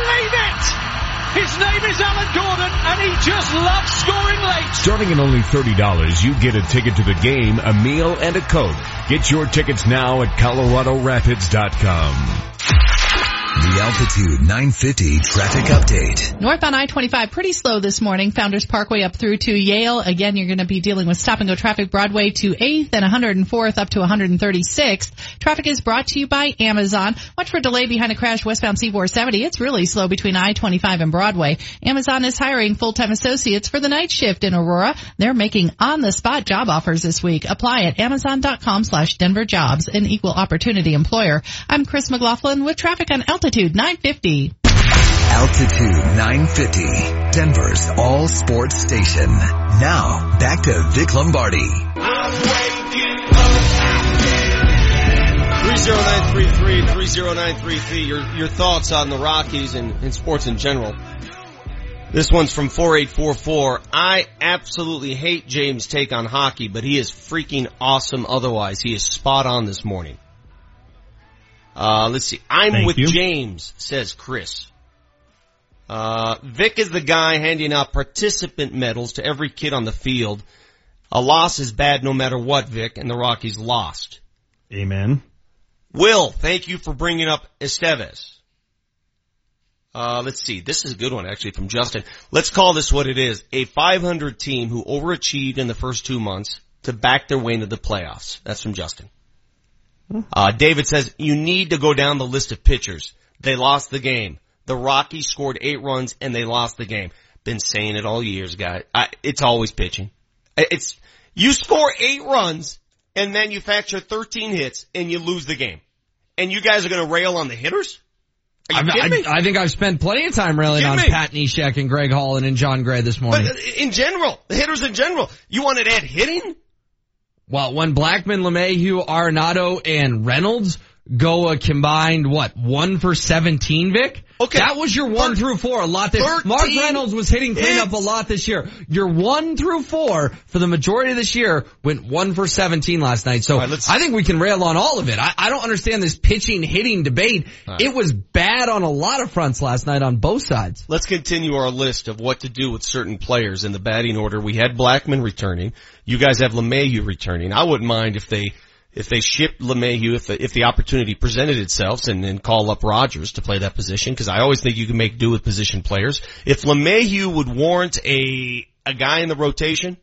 [SPEAKER 40] His name is Alan Gordon, and he just loves scoring late.
[SPEAKER 27] Starting at only $30, you get a ticket to the game, a meal, and a Coke. Get your tickets now at ColoradoRapids.com.
[SPEAKER 9] The Altitude 950 traffic update.
[SPEAKER 2] Northbound I-25 pretty slow this morning. Founders Parkway up through to Yale. Again, you're going to be dealing with stop and go traffic Broadway to 8th and 104th up to 136th. Traffic is brought to you by Amazon. Watch for delay behind a crash westbound C470. It's really slow between I-25 and Broadway. Amazon is hiring full-time associates for the night shift in Aurora. They're making on-the-spot job offers this week. Apply at amazon.com slash Denver jobs, an equal opportunity employer. I'm Chris McLaughlin with traffic on Altitude. Altitude 950.
[SPEAKER 9] Altitude 950, Denver's all sports station. Now, back to Vic Lombardi.
[SPEAKER 13] 30933, 30933, your, your thoughts on the Rockies and, and sports in general. This one's from 4844. I absolutely hate James' take on hockey, but he is freaking awesome otherwise. He is spot on this morning. Uh, let's see. I'm
[SPEAKER 1] Thank
[SPEAKER 13] with
[SPEAKER 1] you.
[SPEAKER 13] James, says Chris. Uh, Vic is the guy handing out participant medals to every kid on the field. A loss is bad no matter what, Vic, and the Rockies lost.
[SPEAKER 1] Amen.
[SPEAKER 13] Will, thank you for bringing up Estevez. Uh, let's see. This is a good one actually from Justin. Let's call this what it is. A 500 team who overachieved in the first two months to back their way into the playoffs. That's from Justin. Uh, David says, you need to go down the list of pitchers. They lost the game. The Rockies scored eight runs and they lost the game. Been saying it all years, guys. I, it's always pitching. It's, you score eight runs and manufacture 13 hits and you lose the game. And you guys are gonna rail on the hitters? Are you
[SPEAKER 14] I,
[SPEAKER 13] kidding me?
[SPEAKER 14] I, I think I've spent plenty of time railing on
[SPEAKER 13] me?
[SPEAKER 14] Pat Neshek and Greg Holland and Jon Gray this morning.
[SPEAKER 13] But in general, the hitters in general, you want to add hitting?
[SPEAKER 14] Well, when Blackmon, LeMahieu, Arenado, and Reynolds go a combined, what, one for 17, Vic?
[SPEAKER 13] Okay.
[SPEAKER 14] That was your one through four, a lot. That,
[SPEAKER 13] 13
[SPEAKER 14] Mark Reynolds was hitting cleanup a lot this year. Your one through four for the majority of this year went one for 17 last night. So
[SPEAKER 13] right,
[SPEAKER 14] I think we can rail on all of it. I, I don't understand this pitching hitting debate.
[SPEAKER 13] Right.
[SPEAKER 14] It was bad on a lot of fronts last night on both sides.
[SPEAKER 13] Let's continue our list of what to do with certain players in the batting order. We had Blackmon returning. You guys have LeMahieu returning. I wouldn't mind if they, if they shipped LeMahieu, if the, if the opportunity presented itself and then call up Rodgers to play that position, because I always think you can make do with position players. If LeMahieu would warrant a, a guy in the rotation,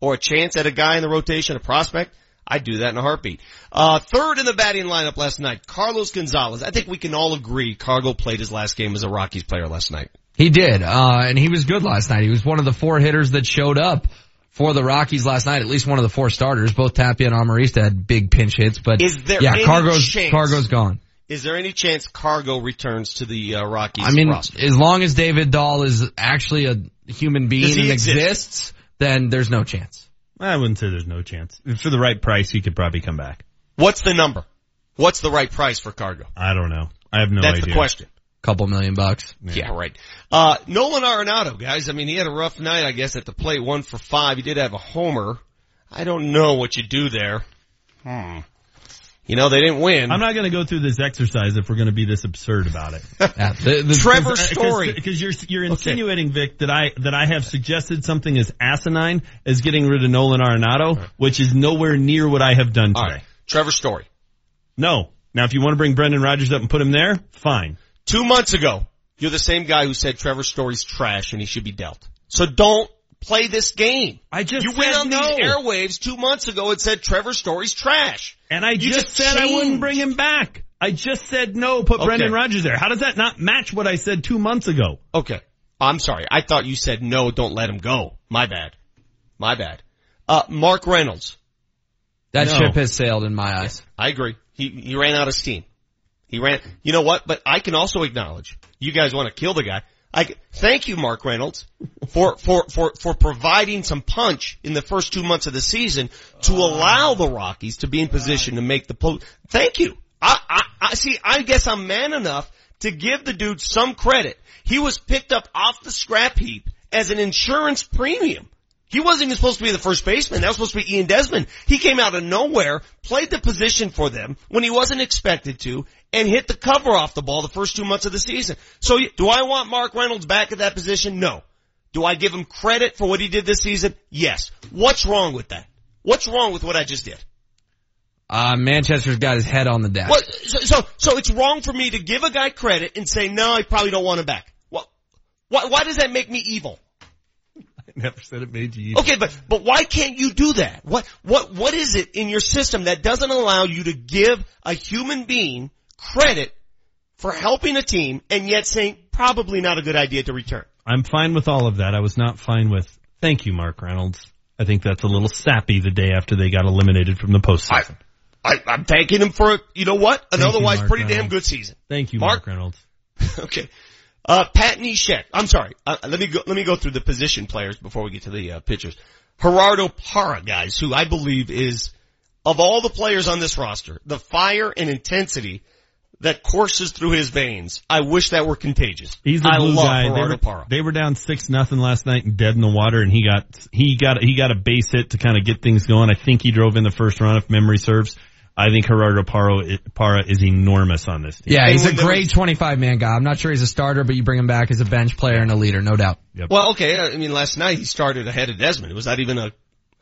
[SPEAKER 13] or a chance at a guy in the rotation, a prospect, I'd do that in a heartbeat. Uh, third in the batting lineup last night, Carlos Gonzalez. I think we can all agree Cargo played his last game as a Rockies player last night.
[SPEAKER 14] He did, uh, and he was good last night. He was one of the four hitters that showed up for the Rockies last night. At least one of the four starters. Both Tapia and Amarista had big pinch hits, but
[SPEAKER 13] Is there
[SPEAKER 14] yeah,
[SPEAKER 13] any
[SPEAKER 14] Cargo's
[SPEAKER 13] chance-
[SPEAKER 14] Cargo's gone.
[SPEAKER 13] Is there any chance Cargo returns to the uh, Rockies
[SPEAKER 14] I mean,
[SPEAKER 13] roster?
[SPEAKER 14] as long as David Dahl is actually a human being
[SPEAKER 13] he
[SPEAKER 14] and
[SPEAKER 13] exist?
[SPEAKER 14] exists, then there's no chance.
[SPEAKER 1] I wouldn't say there's no chance. For the right price, he could probably come back.
[SPEAKER 13] What's the number? What's the right price for Cargo?
[SPEAKER 1] I don't know. I have no
[SPEAKER 13] That's
[SPEAKER 1] idea.
[SPEAKER 13] the question.
[SPEAKER 14] Couple million bucks.
[SPEAKER 13] Yeah, right. Uh, Nolan Arenado, guys. I mean, he had a rough night, I guess, at the plate, one for five. He did have a homer. I don't know what you do there. Hmm. You know, they didn't win.
[SPEAKER 1] I'm not going to go through this exercise if we're going to be this absurd about it.
[SPEAKER 14] Yeah, the- the-
[SPEAKER 13] Trevor Story.
[SPEAKER 1] because you're you're insinuating, Vic, that I that I have suggested something as asinine as getting rid of Nolan Arenado, which is nowhere near what I have done today.
[SPEAKER 13] right. Trevor Story.
[SPEAKER 1] No. Now, if you want to bring Brendan Rodgers up and put him there, fine.
[SPEAKER 13] Two months ago, you're the same guy who said Trevor Story's trash and he should be dealt. So don't play this game.
[SPEAKER 1] I just
[SPEAKER 13] You went on
[SPEAKER 1] no.
[SPEAKER 13] these airwaves two months ago and said Trevor Story's trash.
[SPEAKER 1] And I
[SPEAKER 13] You
[SPEAKER 1] just,
[SPEAKER 13] just
[SPEAKER 1] said I wouldn't bring him back. I just said no, put
[SPEAKER 13] Okay.
[SPEAKER 1] Brendan Rodgers there. How does that not match what I said two months ago?
[SPEAKER 13] Okay. I'm sorry. I thought you said no, don't let him go. My bad. My bad. Uh, Mark Reynolds.
[SPEAKER 14] That
[SPEAKER 1] No.
[SPEAKER 14] ship has sailed in my eyes.
[SPEAKER 13] I agree. He, he ran out of steam. He ran, you know what? But I can also acknowledge, you guys want to kill the guy. I, thank you, Mark Reynolds, for, for, for, for providing some punch in the first two months of the season to uh. allow the Rockies to be in position to make the post. Thank you. I, I, I see, I guess I'm man enough to give the dude some credit. He was picked up off the scrap heap as an insurance premium. He wasn't even supposed to be the first baseman. That was supposed to be Ian Desmond. He came out of nowhere, played the position for them when he wasn't expected to, and hit the cover off the ball the first two months of the season. So do I want Mark Reynolds back at that position? No. Do I give him credit for what he did this season? Yes. What's wrong with that? What's wrong with what I just did?
[SPEAKER 14] Uh, Manchester's got his head on the deck.
[SPEAKER 13] What, so, so, so it's wrong for me to give a guy credit and say, no, I probably don't want him back. What, why, why does that make me evil?
[SPEAKER 1] I never said it made you evil.
[SPEAKER 13] Okay, but, but why can't you do that? What, what, what is it in your system that doesn't allow you to give a human being credit for helping a team and yet saying probably not a good idea to return?
[SPEAKER 1] I'm fine with all of that. I was not fine with, thank you, Mark Reynolds. I think that's a little sappy the day after they got eliminated from the postseason.
[SPEAKER 13] I, I'm thanking him for, you know what? An
[SPEAKER 1] Thank
[SPEAKER 13] otherwise
[SPEAKER 1] Mark
[SPEAKER 13] pretty
[SPEAKER 1] Reynolds.
[SPEAKER 13] damn good season.
[SPEAKER 1] Thank you,
[SPEAKER 13] Mark-
[SPEAKER 1] Mark, Reynolds.
[SPEAKER 13] okay. Uh, Pat Neshek. I'm sorry. Uh, let me go, let me go through the position players before we get to the, uh, pitchers. Gerardo Parra, guys, who I believe is, of all the players on this roster, the fire and intensity that courses through his veins. I wish that were contagious.
[SPEAKER 1] He's the
[SPEAKER 13] I
[SPEAKER 1] blue
[SPEAKER 13] love
[SPEAKER 1] guy. They were,
[SPEAKER 13] Parra.
[SPEAKER 1] they were down six nothing last night and dead in the water, and he got he got he got a base hit to kind of get things going. I think he drove in the first run, if memory serves. I think Gerardo Parra, Parra is enormous on this team.
[SPEAKER 14] Yeah, he's a great 25 man guy. I'm not sure he's a starter, but you bring him back as a bench player and a leader, no doubt.
[SPEAKER 13] Well, okay. I mean, last night he started ahead of Desmond. It was not even a,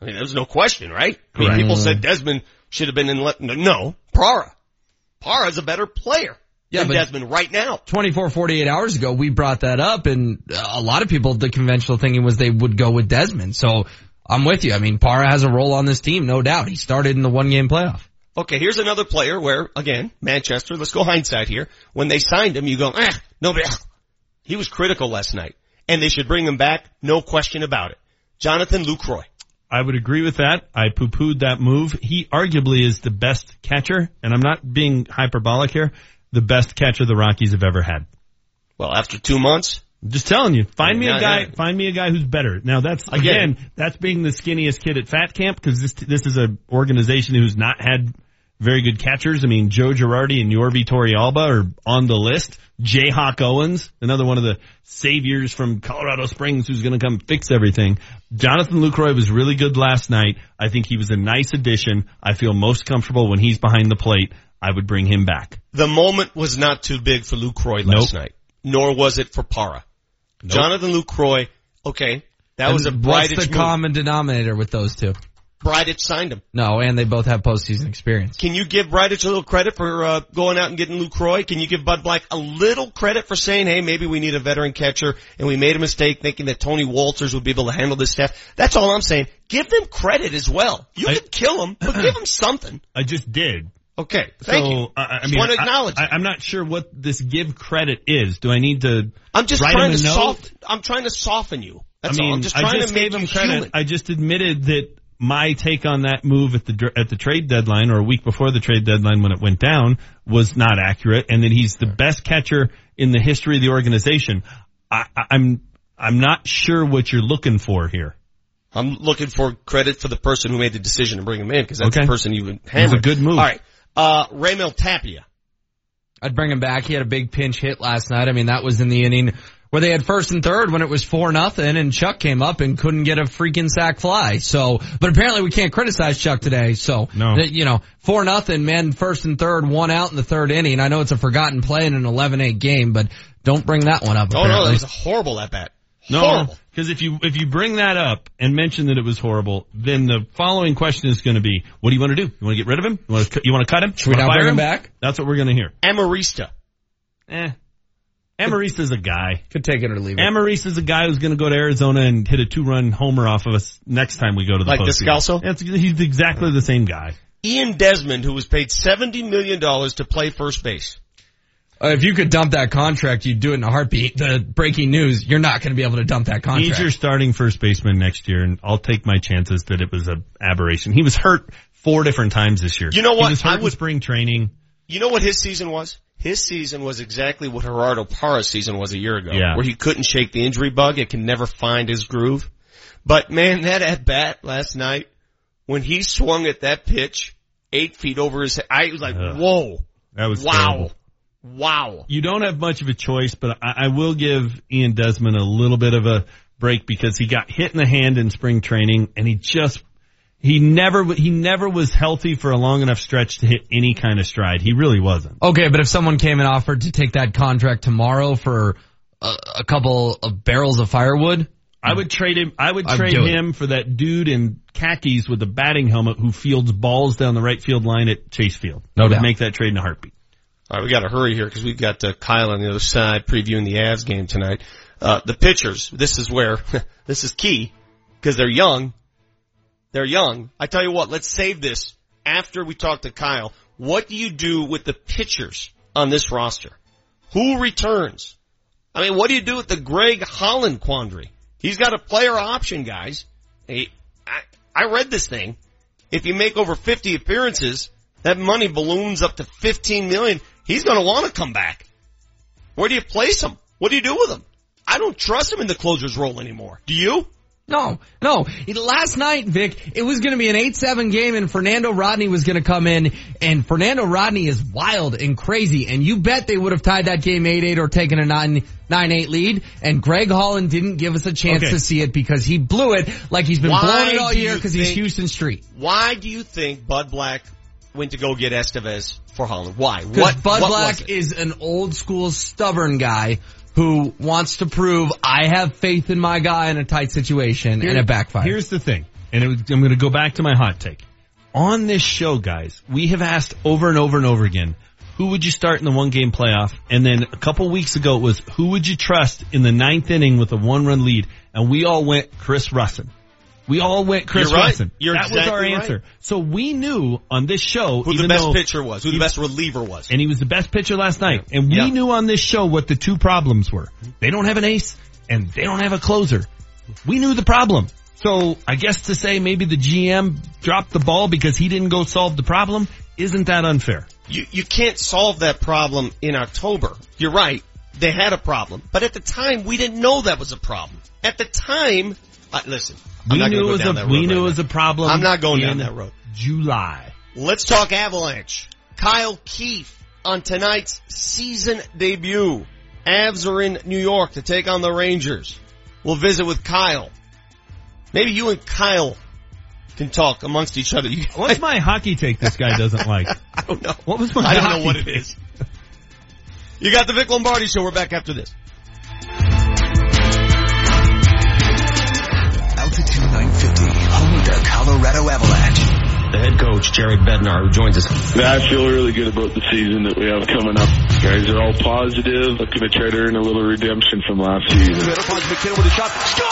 [SPEAKER 13] I mean, there was no question, right? I mean,
[SPEAKER 14] Correct.
[SPEAKER 13] people said Desmond should have been in, le- no, Parra. Parra's a better player
[SPEAKER 14] Yeah,
[SPEAKER 13] than
[SPEAKER 14] but-
[SPEAKER 13] Desmond right now.
[SPEAKER 14] 24, 48 hours ago, we brought that up and a lot of people, the conventional thinking was they would go with Desmond. So I'm with you. I mean, Parra has a role on this team, no doubt. He started in the one game playoff.
[SPEAKER 13] Okay, here's another player where, again, Manchester, let's go hindsight here. When they signed him, you go, eh, nobody, he was critical last night. And they should bring him back, no question about it. Jonathan Lucroy.
[SPEAKER 1] I would agree with that. I poo-pooed that move. He arguably is the best catcher, and I'm not being hyperbolic here, the best catcher the Rockies have ever had.
[SPEAKER 13] Well, after two months,
[SPEAKER 1] I'm just telling you, find me
[SPEAKER 13] Yeah,
[SPEAKER 1] a guy,
[SPEAKER 13] yeah.
[SPEAKER 1] find me a guy who's better. Now that's,
[SPEAKER 13] Again.
[SPEAKER 1] again, that's being the skinniest kid at Fat Camp, because this, this is an organization who's not had very good catchers. I mean, Joe Girardi and Yorvit Torrealba are on the list. Jayhawk Owens, another one of the saviors from Colorado Springs who's going to come fix everything. Jonathan Lucroy was really good last night. I think he was a nice addition. I feel most comfortable when he's behind the plate. I would bring him back.
[SPEAKER 13] the moment was not too big for Lucroy last
[SPEAKER 1] Nope.
[SPEAKER 13] night, nor was it for Parra.
[SPEAKER 1] Nope.
[SPEAKER 13] Jonathan Lucroy, okay, that was a
[SPEAKER 14] And what's the
[SPEAKER 13] move.
[SPEAKER 14] common denominator with those two?
[SPEAKER 13] Bridich signed him.
[SPEAKER 14] No, and they both have postseason experience.
[SPEAKER 13] Can you give Bridich a little credit for uh, going out and getting Lucroy? Can you give Bud Black a little credit for saying, hey, maybe we need a veteran catcher and we made a mistake thinking that Tony Wolters would be able to handle this staff? That's all I'm saying. Give them credit as well. You
[SPEAKER 1] I-
[SPEAKER 13] can kill them, but give them something.
[SPEAKER 1] I just did.
[SPEAKER 13] Okay, thank
[SPEAKER 1] so,
[SPEAKER 13] you.
[SPEAKER 1] I, mean,
[SPEAKER 13] want to acknowledge
[SPEAKER 1] I, am not sure what this give credit is. Do I need to?
[SPEAKER 13] I'm just trying to soft. I'm trying to soften you. That's
[SPEAKER 1] I mean,
[SPEAKER 13] all. I'm just
[SPEAKER 1] I just
[SPEAKER 13] to make
[SPEAKER 1] gave him credit.
[SPEAKER 13] human.
[SPEAKER 1] I just admitted that my take on that move at the at the trade deadline or a week before the trade deadline when it went down was not accurate, and that he's the best catcher in the history of the organization. I, I'm I'm not sure what you're looking for here.
[SPEAKER 13] I'm looking for credit for the person who made the decision to bring him in because that's
[SPEAKER 1] Okay.
[SPEAKER 13] the person you would
[SPEAKER 1] It was a good move.
[SPEAKER 13] All right, uh, Raimel Tapia.
[SPEAKER 14] I'd bring him back. He had a big pinch hit last night. I mean, that was in the inning where they had first and third when it was four nothing and Chuck came up and couldn't get a freaking sack fly. So, but apparently we can't criticize Chuck today. So,
[SPEAKER 1] No.
[SPEAKER 14] that, you know, four nothing, man, first and third, one out in the third inning. I know it's a forgotten play in an 11-8 game, but don't bring that one up.
[SPEAKER 13] Oh no,
[SPEAKER 14] apparently.
[SPEAKER 13] that was a horrible at bat.
[SPEAKER 1] No, because if you if you bring that up and mention that it was horrible, then the following question is going to be, what do you want to do? You want to get rid of him? You want to you want to cut him?
[SPEAKER 14] Should we not
[SPEAKER 1] fire
[SPEAKER 14] bring him back?
[SPEAKER 1] That's what we're going to hear.
[SPEAKER 13] Amarista.
[SPEAKER 1] Eh. Amarista's a guy.
[SPEAKER 14] Could take it or leave it.
[SPEAKER 1] Amarista's a guy who's going to go to Arizona and hit a two-run homer off of us next time we go to the
[SPEAKER 13] Like
[SPEAKER 1] postseason.
[SPEAKER 13] Descalso?
[SPEAKER 1] He's exactly the same guy.
[SPEAKER 13] Ian Desmond, who was paid seventy million dollars to play first base.
[SPEAKER 14] Uh, if you could dump that contract, you'd do it in a heartbeat. The breaking news, you're not going to be able to dump that contract.
[SPEAKER 1] He's your starting first baseman next year, and I'll take my chances that it was a aberration. He was hurt four different times this year.
[SPEAKER 13] You know what?
[SPEAKER 1] He was hurt
[SPEAKER 13] I
[SPEAKER 1] in
[SPEAKER 13] would-
[SPEAKER 1] spring training.
[SPEAKER 13] You know what his season was? His season was exactly what Gerardo Parra's season was a year ago,
[SPEAKER 1] Yeah.
[SPEAKER 13] where he couldn't shake the injury bug and can never find his groove. But man, that at bat last night, when he swung at that pitch, eight feet over his head, I was like,
[SPEAKER 1] Ugh.
[SPEAKER 13] whoa.
[SPEAKER 1] That was
[SPEAKER 13] wow.
[SPEAKER 1] terrible.
[SPEAKER 13] Wow.
[SPEAKER 1] You don't have much of a choice, but I, I will give Ian Desmond a little bit of a break because he got hit in the hand in spring training and he just he never he never was healthy for a long enough stretch to hit any kind of stride. He really wasn't.
[SPEAKER 14] Okay, but if someone came and offered to take that contract tomorrow for a, a couple of barrels of firewood,
[SPEAKER 1] I would trade him. I would trade
[SPEAKER 14] do it.
[SPEAKER 1] him for that dude in khakis with the batting helmet who fields balls down the right field line at Chase Field.
[SPEAKER 14] No
[SPEAKER 1] I would
[SPEAKER 14] doubt.
[SPEAKER 1] make that trade in a heartbeat.
[SPEAKER 13] All right, we got to hurry here because we've got uh, Kyle on the other side previewing the Avs game tonight. Uh, the pitchers, this is where, this is key because they're young. They're young. I tell you what, let's save this after we talk to Kyle. What do you do with the pitchers on this roster? Who returns? I mean, what do you do with the Greg Holland quandary? He's got a player option, guys. I, I read this thing. If you make over 50 appearances, that money balloons up to 15 million. He's going to want to come back. Where do you place him? What do you do with him? I don't trust him in the closer's role anymore. Do you?
[SPEAKER 14] No, no. Last night, Vic, it was going to be an 8-7 game and Fernando Rodney was going to come in and Fernando Rodney is wild and crazy and you bet they would have tied that game 8-8 or taken a 9 9-8 lead and Greg Holland didn't give us a chance
[SPEAKER 13] Okay.
[SPEAKER 14] to see it because he blew it like he's been
[SPEAKER 13] Why
[SPEAKER 14] blowing it all year because he's Huston Street.
[SPEAKER 13] Why do you think Bud Black went to go get Estevez for Holland? Why?
[SPEAKER 14] Because
[SPEAKER 13] What?
[SPEAKER 14] Bud
[SPEAKER 13] what
[SPEAKER 14] Black
[SPEAKER 13] was it?
[SPEAKER 14] is an old school stubborn guy who wants to prove I have faith in my guy in a tight situation and it backfired.
[SPEAKER 1] Here's the thing, and it was, I'm going to go back to my hot take. On this show, guys, we have asked over and over and over again, who would you start in the one game playoff? And then a couple weeks ago it was, who would you trust in the ninth inning with a one run lead? And we all went Chris Rusin. We all went Chris
[SPEAKER 13] You're right. You're
[SPEAKER 1] that was our answer.
[SPEAKER 13] right.
[SPEAKER 1] So we knew on this show
[SPEAKER 13] Who the best
[SPEAKER 1] though-
[SPEAKER 13] pitcher was, who the best reliever was.
[SPEAKER 1] and he was the best pitcher last night. And we
[SPEAKER 13] Yeah.
[SPEAKER 1] knew on this show what the two problems were. They don't have an ace and they don't have a closer. We knew the problem. So I guess to say maybe the GM dropped the ball because he didn't go solve the problem, isn't that unfair?
[SPEAKER 13] You, you can't solve that problem in October. You're right. They had a problem. But at the time, we didn't know that was a problem. At the time, uh, listen,
[SPEAKER 1] We knew it was a we
[SPEAKER 13] right
[SPEAKER 1] knew it
[SPEAKER 13] now.
[SPEAKER 1] was a problem.
[SPEAKER 13] I'm not going down that road.
[SPEAKER 1] July.
[SPEAKER 13] Let's talk Avalanche. Kyle Keefe on tonight's season debut. Avs are in New York to take on the Rangers. We'll visit with Kyle. Maybe you and Kyle can talk amongst each other. You,
[SPEAKER 1] What's my hockey take this guy doesn't like?
[SPEAKER 13] I don't know.
[SPEAKER 1] What was my
[SPEAKER 13] I don't know what it is. You got the Vic Lombardi show. We're back after this.
[SPEAKER 9] Colorado Avalanche.
[SPEAKER 41] The head coach, Jared Bednar, who joins us.
[SPEAKER 42] I feel really good about the season that we have coming up. Guys are all positive, looking to try to earn a little redemption from last season.
[SPEAKER 40] MacKinnon with a shot. Score!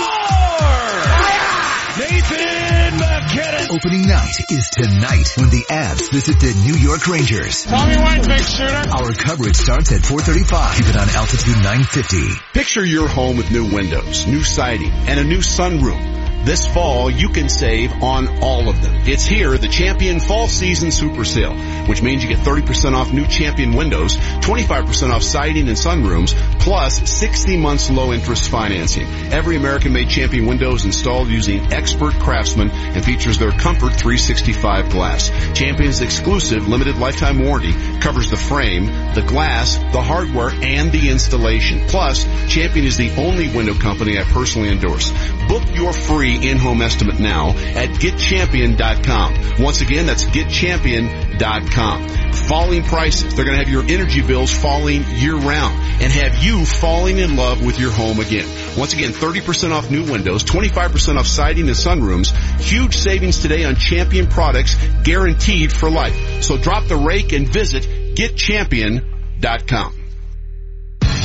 [SPEAKER 40] Nathan MacKinnon!
[SPEAKER 9] Opening night is tonight when the Avs visit the New York Rangers.
[SPEAKER 40] Tommy White, big shooter.
[SPEAKER 9] Our coverage starts at 435. Keep it on Altitude 950.
[SPEAKER 17] Picture your home with new windows, new siding, and a new sunroom. This fall, you can save on all of them. It's here, the Champion Fall Season Super Sale, which means you get 30% off new Champion windows, 25% off siding and sunrooms, plus 60 months low interest financing. Every American-made Champion window is installed using expert craftsmen and features their Comfort 365 glass. Champion's exclusive limited lifetime warranty covers the frame, the glass, the hardware, and the installation. Plus, Champion is the only window company I personally endorse. Book your free in-home estimate now at getchampion.com. Once again, that's getchampion.com. Falling prices. They're going to have your energy bills falling year round and have you falling in love with your home again. Once again, 30% off new windows, 25% off siding and sunrooms. Huge savings today on Champion products guaranteed for life. So drop the rake and visit getchampion.com.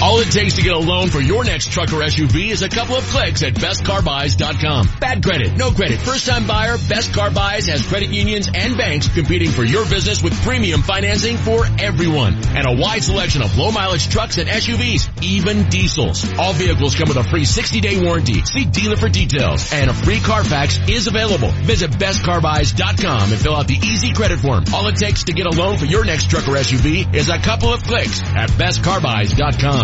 [SPEAKER 43] All it takes to get a loan for your next truck or SUV is a couple of clicks at bestcarbuys.com. Bad credit, no credit, first time buyer, Best Car Buys has credit unions and banks competing for your business with premium financing for everyone. And a wide selection of low mileage trucks and SUVs, even diesels. All vehicles come with a free 60 day warranty. See dealer for details. And a free Carfax is available. Visit bestcarbuys.com and fill out the easy credit form. All it takes to get a loan for your next truck or SUV is a couple of clicks at bestcarbuys.com.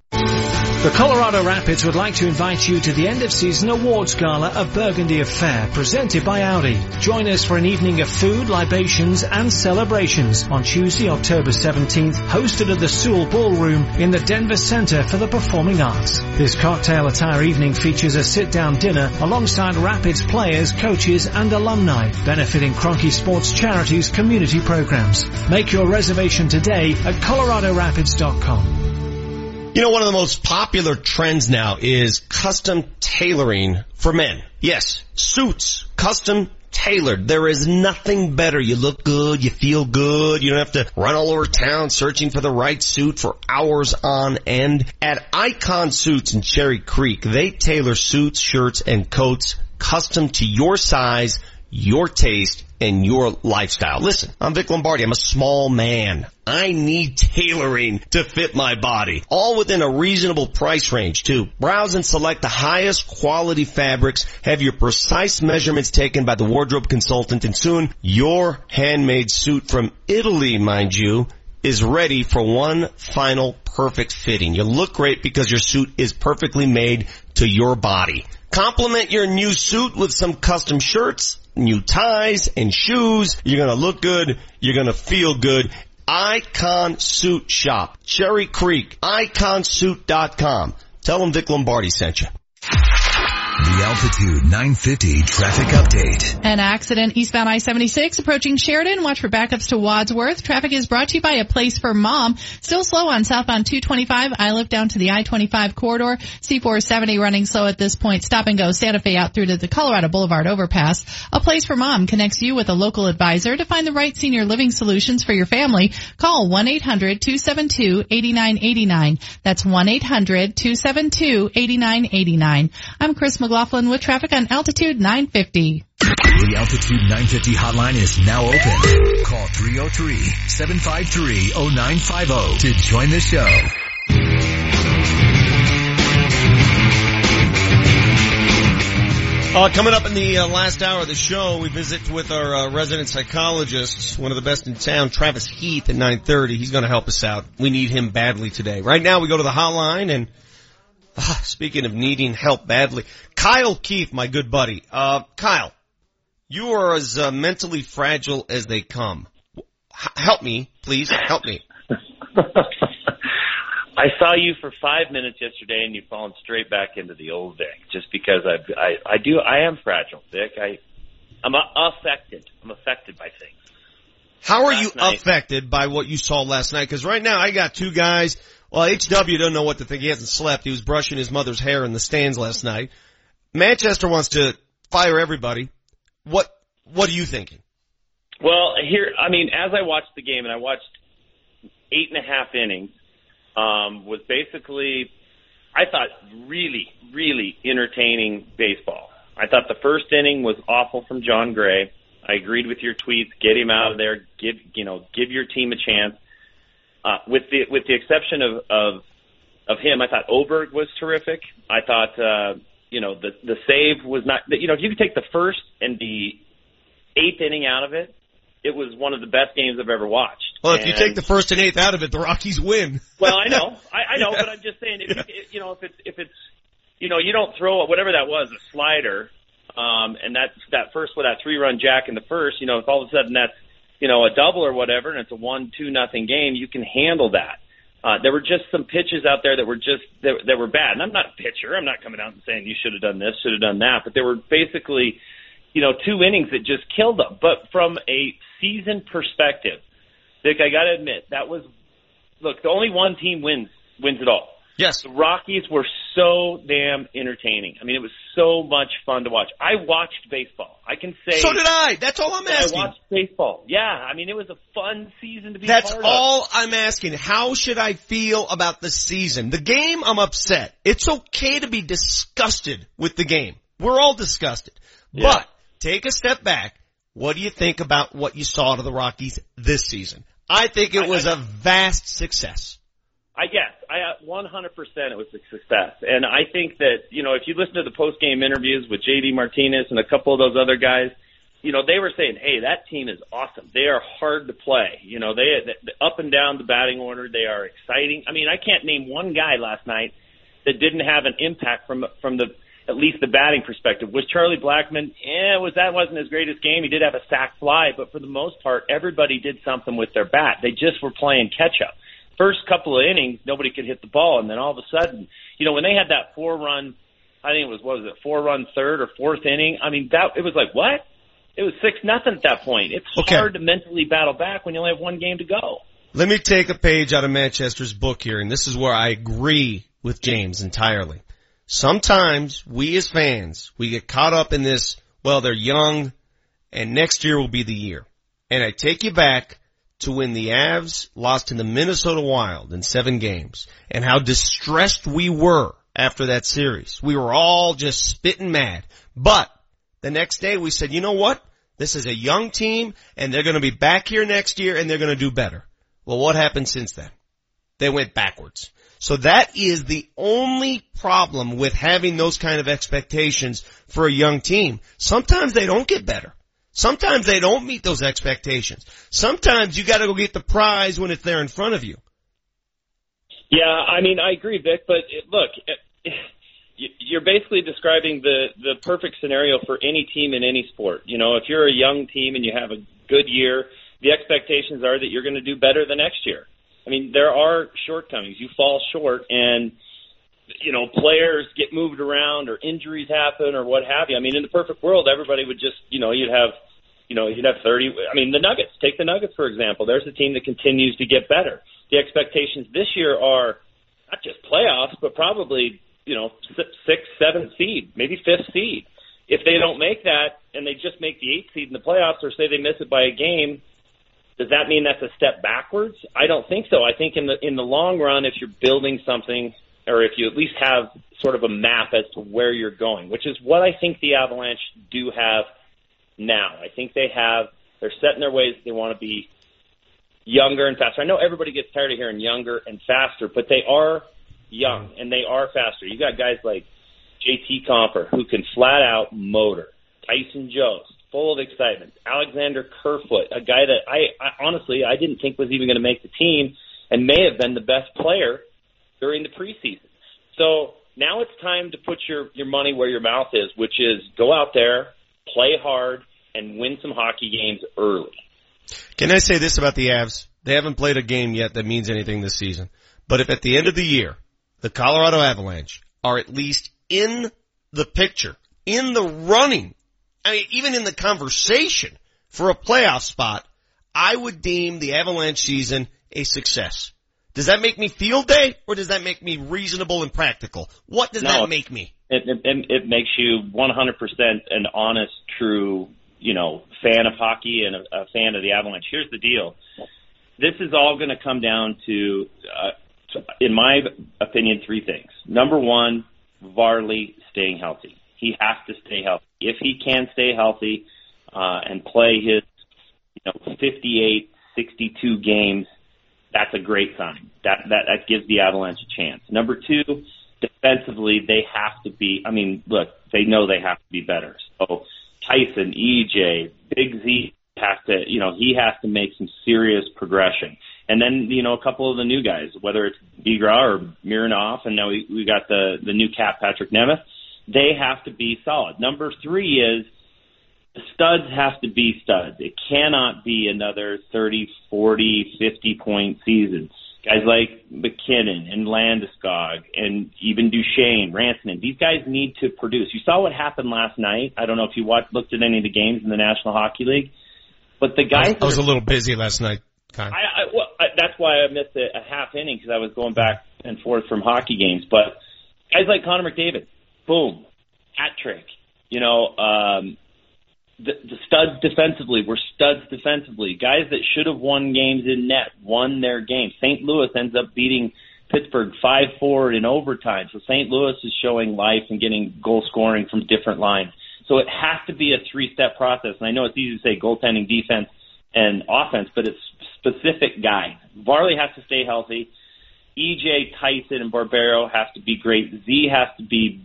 [SPEAKER 29] The Colorado Rapids would like to invite you to the end of season awards gala of Burgundy Affair presented by Audi. Join us for an evening of food, libations and celebrations on Tuesday, October 17th, hosted at the Seawell Ballroom in the Denver Center for the Performing Arts. This cocktail attire evening features a sit-down dinner alongside Rapids players, coaches and alumni, benefiting Kroenke Sports Charities community programs. Make your reservation today at coloradorapids.com.
[SPEAKER 13] You know, one of the most popular trends now is custom tailoring for men. Yes, suits, custom tailored. There is nothing better. You look good, you feel good, you don't have to run all over town searching for the right suit for hours on end. At Icon Suits in Cherry Creek, they tailor suits, shirts, and coats custom to your size, your taste, and your lifestyle. Listen, I'm Vic Lombardi. I'm a small man. I need tailoring to fit my body. All within a reasonable price range too. Browse and select the highest quality fabrics, have your precise measurements taken by the wardrobe consultant, and soon your handmade suit from Italy, mind you, is ready for one final perfect fitting. You look great because your suit is perfectly made to your body. Complement your new suit with some custom shirts, new ties and shoes. You're gonna look good. You're gonna feel good. Icon Suit Shop. Cherry Creek. IconSuit.com. Tell them Vic Lombardi sent you.
[SPEAKER 9] The Altitude 950 traffic update.
[SPEAKER 2] An accident eastbound I-76 approaching Sheridan. Watch for backups to Wadsworth. Traffic is brought to you by a place for mom. Still slow on southbound 225. Iliff down to the I-25 corridor. C470 running slow at this point. Stop and go Santa Fe out through to the Colorado Boulevard overpass. A place for mom connects you with a local advisor to find the right senior living solutions for your family. Call 1-800-272-8989. That's 1-800-272-8989. I'm Chris McLaughlin with traffic on Altitude 950.
[SPEAKER 9] The Altitude 950 hotline is now open. Call 303-753-0950 to join the show.
[SPEAKER 13] Uh, coming up in the uh, last hour of the show, we visit with our uh, resident psychologist, one of the best in town, Travis Heath at 9.30. He's going to help us out. We need him badly today. Right now we go to the hotline and Ah, speaking of needing help badly, Kyle Keefe, my good buddy. Uh, Kyle, you are as uh, mentally fragile as they come. H- help me, please. Help me.
[SPEAKER 44] I saw you for five minutes yesterday, and you've fallen straight back into the old Vic. Just because I, I, I do, I am fragile, Vic. I, I'm affected. I'm affected by things.
[SPEAKER 13] How are you night, affected by what you saw last night? Because right now I got two guys well, HW doesn't know what to think. He hasn't slept. He was brushing his mother's hair in the stands last night. Manchester wants to fire everybody. What What are you thinking?
[SPEAKER 44] Well, here, I mean, as I watched the game, and I watched eight and a half innings, um, was basically, I thought, really, really entertaining baseball. I thought the first inning was awful from Jon Gray. I agreed with your tweets. Get him out of there. Give you know, give your team a chance. Uh, with the with the exception of of of him, I thought Oberg was terrific. I thought uh, you know the the save was not. You know, if you could take the first and the eighth inning out of it, it was one of the best games I've ever watched.
[SPEAKER 13] Well, if and, you take the first and eighth out of it, the Rockies win.
[SPEAKER 44] well, I know, I, I know, yeah. but I'm just saying, if you, you know, if it's if it's you know, you don't throw whatever that was, a slider, um, and that that first with that three run jack in the first, you know, if all of a sudden that's you know, a double or whatever, and it's a one two nothing game, you can handle that. Uh, there were just some pitches out there that were just that, that were bad. And I'm not a pitcher. I'm not coming out and saying you should have done this, should have done that. But there were basically, you know, two innings that just killed them. But from a season perspective, Dick, I got to admit that was look. The only one team wins wins it all.
[SPEAKER 13] Yes.
[SPEAKER 44] The Rockies were so damn entertaining. I mean, it was so much fun to watch. I watched baseball. I can say.
[SPEAKER 13] So did I. That's all I'm asking.
[SPEAKER 44] I watched baseball. Yeah. I mean, it was a fun season to be
[SPEAKER 13] That's all
[SPEAKER 44] of.
[SPEAKER 13] I'm asking. How should I feel about the season? The game, I'm upset. It's okay to be disgusted with the game. We're all disgusted.
[SPEAKER 44] Yeah.
[SPEAKER 13] But take a step back. What do you think about what you saw to the Rockies this season? I think it was a vast success.
[SPEAKER 44] I guess I uh, 100% it was a success, and I think that you know if you listen to the post game interviews with JD Martinez and a couple of those other guys, you know they were saying, "Hey, that team is awesome. They are hard to play. You know they, they up and down the batting order. They are exciting. I mean, I can't name one guy last night that didn't have an impact from from the at least the batting perspective. Was Charlie Blackmon? Yeah, was that wasn't his greatest game. He did have a sac fly, but for the most part, everybody did something with their bat. They just were playing catch up first couple of innings, nobody could hit the ball, and then all of a sudden, you know, when they had that four run, I think it was what was it, four run third or fourth inning. I mean, that it was like what? It was six nothing at that point. It's
[SPEAKER 13] Okay.
[SPEAKER 44] hard to mentally battle back when you only have one game to go.
[SPEAKER 13] Let me take a page out of Manchester's book here, and this is where I agree with James entirely. Sometimes we as fans, we get caught up in this, well, they're young, and next year will be the year. And I take you back to when the Avs lost to the Minnesota Wild in seven games, and how distressed we were after that series. We were all just spitting mad. But the next day we said, you know what? This is a young team, and they're going to be back here next year, and they're going to do better. Well, what happened since then? They went backwards. So that is the only problem with having those kind of expectations for a young team. Sometimes they don't get better. Sometimes they don't meet those expectations. Sometimes you gotta go get the prize when it's there in front of you.
[SPEAKER 44] Yeah, I mean, I agree, Vic. But it, look, it, you- you're basically describing the the perfect scenario for any team in any sport. You know, if you're a young team and you have a good year, the expectations are that you're going to do better the next year. I mean, there are shortcomings. You fall short, and you know, players get moved around, or injuries happen, or what have you. I mean, in the perfect world, everybody would just, you know, you'd have, you know, you'd have 30. I mean, the Nuggets. Take the Nuggets for example. There's a team that continues to get better. The expectations this year are not just playoffs, but probably you know si- sixth, seventh seed, maybe fifth seed. If they don't make that and they just make the eighth seed in the playoffs, or say they miss it by a game, does that mean that's a step backwards? I don't think so. I think in the in the long run, if you're building something, or if you at least have sort of a map as to where you're going, which is what I think the Avalanche do have now. I think they have they're set in their ways. They want to be younger and faster. I know everybody gets tired of hearing younger and faster, but they are young and they are faster. You got guys like JT Compher who can flat out motor. Tyson Jost, full of excitement. Alexander Kerfoot, a guy that I, I honestly I didn't think was even going to make the team and may have been the best player during the preseason. So now it's time to put your your money where your mouth is, which is go out there, play hard, and win some hockey games early.
[SPEAKER 13] Can I say this about the Avs? They haven't played a game yet that means anything this season. But if at the end of the year, the Colorado Avalanche are at least in the picture, in the running, I mean, even in the conversation for a playoff spot, I would deem the Avalanche season a success. Does that make me field day or does that make me reasonable and practical? What does
[SPEAKER 44] No.
[SPEAKER 13] that make me?
[SPEAKER 44] It, it, it makes you 100% an honest, true, you know, fan of hockey and a, a fan of the Avalanche. Here's the deal. This is all going to come down to, uh, in my opinion, three things. Number one, Varley staying healthy. He has to stay healthy. If he can stay healthy uh, and play his, you know, 58, 62 games, that's a great sign. That that that gives the Avalanche a chance. Number two, defensively, they have to be. I mean, look, they know they have to be better. So Tyson, EJ, Big Z has to, you know, he has to make some serious progression. And then, you know, a couple of the new guys, whether it's Bigras or Mironov, and now we, we got the the new cap Patrick Nemeth, they have to be solid. Number three is studs have to be studs. It cannot be another 30, 40, 50 point season. guys like MacKinnon and Landeskog and even Duchene, Rantanen. These guys need to produce. You saw what happened last night. I don't know if you watched, looked at any of the games in the National Hockey League, but the guys.
[SPEAKER 13] I was a little busy last night. Kind
[SPEAKER 44] I, I, well, I, that's why I missed a, a half inning because I was going back and forth from hockey games. But guys like Connor McDavid, boom, hat trick. You know, um, the, the studs defensively were studs defensively. Guys that should have won games in net won their games. St. Louis ends up beating Pittsburgh five four in overtime. So St. Louis is showing life and getting goal scoring from different lines. So it has to be a three step process. And I know it's easy to say goaltending, defense, and offense, but it's specific guys. Varley has to stay healthy. EJ, Tyson, and Barbero have to be great. Z has to be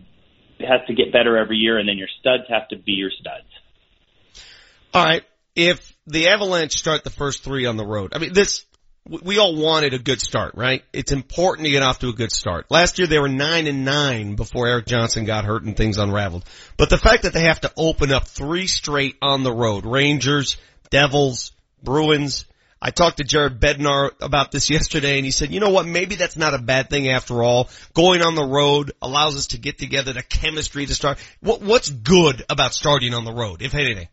[SPEAKER 44] has to get better every year, and then your studs have to be your studs.
[SPEAKER 13] All right. If the Avalanche start the first three on the road, I mean, this, we all wanted a good start, right? It's important to get off to a good start. Last year they were nine and nine before Erik Johnson got hurt and things unraveled. But the fact that they have to open up three straight on the road, Rangers, Devils, Bruins, I talked to Jared Bednar about this yesterday and he said, you know what, maybe that's not a bad thing after all. Going on the road allows us to get together, the chemistry to start. What, what's good about starting on the road, if anything?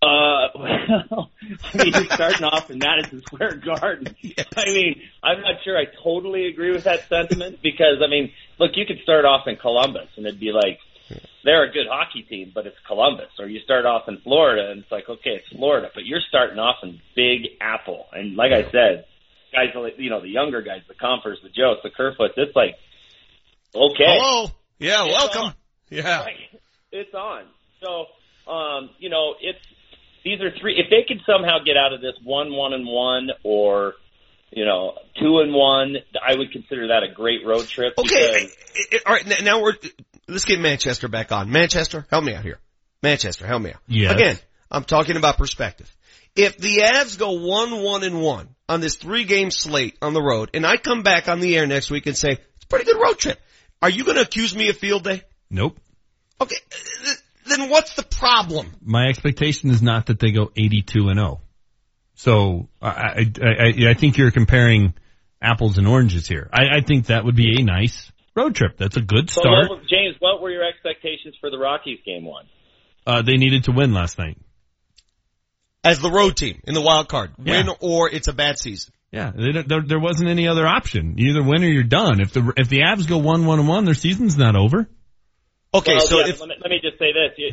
[SPEAKER 44] Uh, well, I mean, you're starting off in Madison Square Garden. I mean, I'm not sure I totally agree with that sentiment because, I mean, look, you could start off in Columbus and it'd be like, they're a good hockey team, but it's Columbus. Or you start off in Florida and it's like, okay, it's Florida, but you're starting off in Big Apple. And like I said, guys, you know, the younger guys, the Comphers, the Joes, the Kerfoots, it's like, okay.
[SPEAKER 13] Hello. Yeah, welcome.
[SPEAKER 44] on.
[SPEAKER 13] Yeah.
[SPEAKER 44] Right. It's on. So, um, you know, it's these are three. If they could somehow get out of this one, one and one, or you know, two and one, I would consider that a great road trip.
[SPEAKER 13] Okay.
[SPEAKER 44] because-
[SPEAKER 13] All right. Now we're, let's get Manchester back on. Manchester, help me out here. Manchester, help me out.
[SPEAKER 1] Yes.
[SPEAKER 13] Again, I'm talking about perspective. If the Avs go one, one and one on this three game slate on the road, and I come back on the air next week and say, it's a pretty good road trip, are you going to accuse me of field day?
[SPEAKER 1] Nope.
[SPEAKER 13] Okay. Uh, uh, th- Then what's the problem?
[SPEAKER 1] My expectation is not that they go 82 and 0. So I, I, I, I think you're comparing apples and oranges here. I, I think that would be a nice road trip. That's a good start.
[SPEAKER 44] what, James, what were your expectations for the Rockies game one?
[SPEAKER 1] Uh, they needed to win last night.
[SPEAKER 13] As the road team in the wild card,
[SPEAKER 1] Yeah.
[SPEAKER 13] win or it's a bad season.
[SPEAKER 1] Yeah, they don't- there, there wasn't any other option. You either win or you're done. If the if the Avs go one one and one, their season's not over.
[SPEAKER 13] Okay,
[SPEAKER 44] Well,
[SPEAKER 13] so
[SPEAKER 44] yeah,
[SPEAKER 13] if
[SPEAKER 44] let, me, let me just say this. You,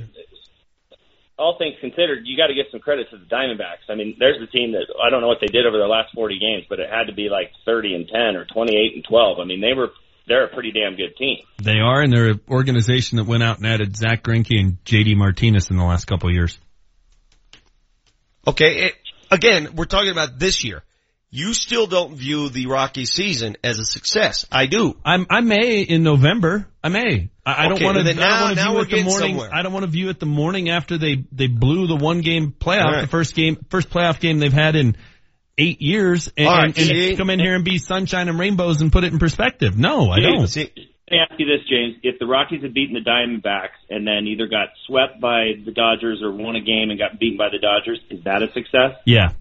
[SPEAKER 44] all things considered, you got to give some credit to the Diamondbacks. I mean, there's the team that I don't know what they did over their last 40 games, but it had to be like 30 and 10 or 28 and 12. I mean, they were they're a pretty damn good team.
[SPEAKER 1] They are, and they're an organization that went out and added Zack Greinke and JD Martinez in the last couple of years.
[SPEAKER 13] Okay, it, again, we're talking about this year. You still don't view the Rocky season as a success. I do.
[SPEAKER 1] I'm, I may in November. I may. I, I don't want to.
[SPEAKER 13] then now- now
[SPEAKER 1] view
[SPEAKER 13] we're
[SPEAKER 1] it the
[SPEAKER 13] getting
[SPEAKER 1] morning.
[SPEAKER 13] somewhere.
[SPEAKER 1] I don't want to view it the morning after they they blew the one game playoff,
[SPEAKER 13] All right.
[SPEAKER 1] the first game, first playoff game they've had in eight years, and,
[SPEAKER 13] All right,
[SPEAKER 1] and, and come in here and be sunshine and rainbows and put it in perspective. No, I don't.
[SPEAKER 44] Let me ask you this, James. If the Rockies had beaten the Diamondbacks and then either got swept by the Dodgers or won a game and got beaten by the Dodgers, is that a success?
[SPEAKER 1] Yeah.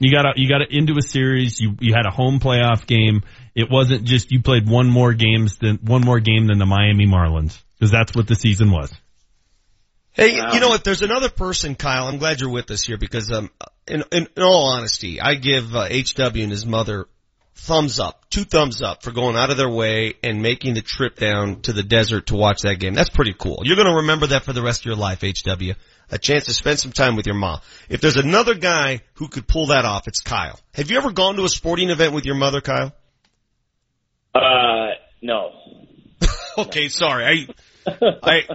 [SPEAKER 1] You got you got it into a series. You you had a home playoff game. It wasn't just you played one more games than one more game than the Miami Marlins because that's what the season was.
[SPEAKER 13] Hey, you know what? There's another person, Kyle. I'm glad you're with us here because, um, in, in, in all honesty, I give uh, HW and his mother thumbs up, two thumbs up for going out of their way and making the trip down to the desert to watch that game. That's pretty cool. You're going to remember that for the rest of your life, HW. A chance to spend some time with your mom. If there's another guy who could pull that off, it's Kyle. Have you ever gone to a sporting event with your mother, Kyle?
[SPEAKER 44] Uh, no.
[SPEAKER 13] okay, sorry. I, I,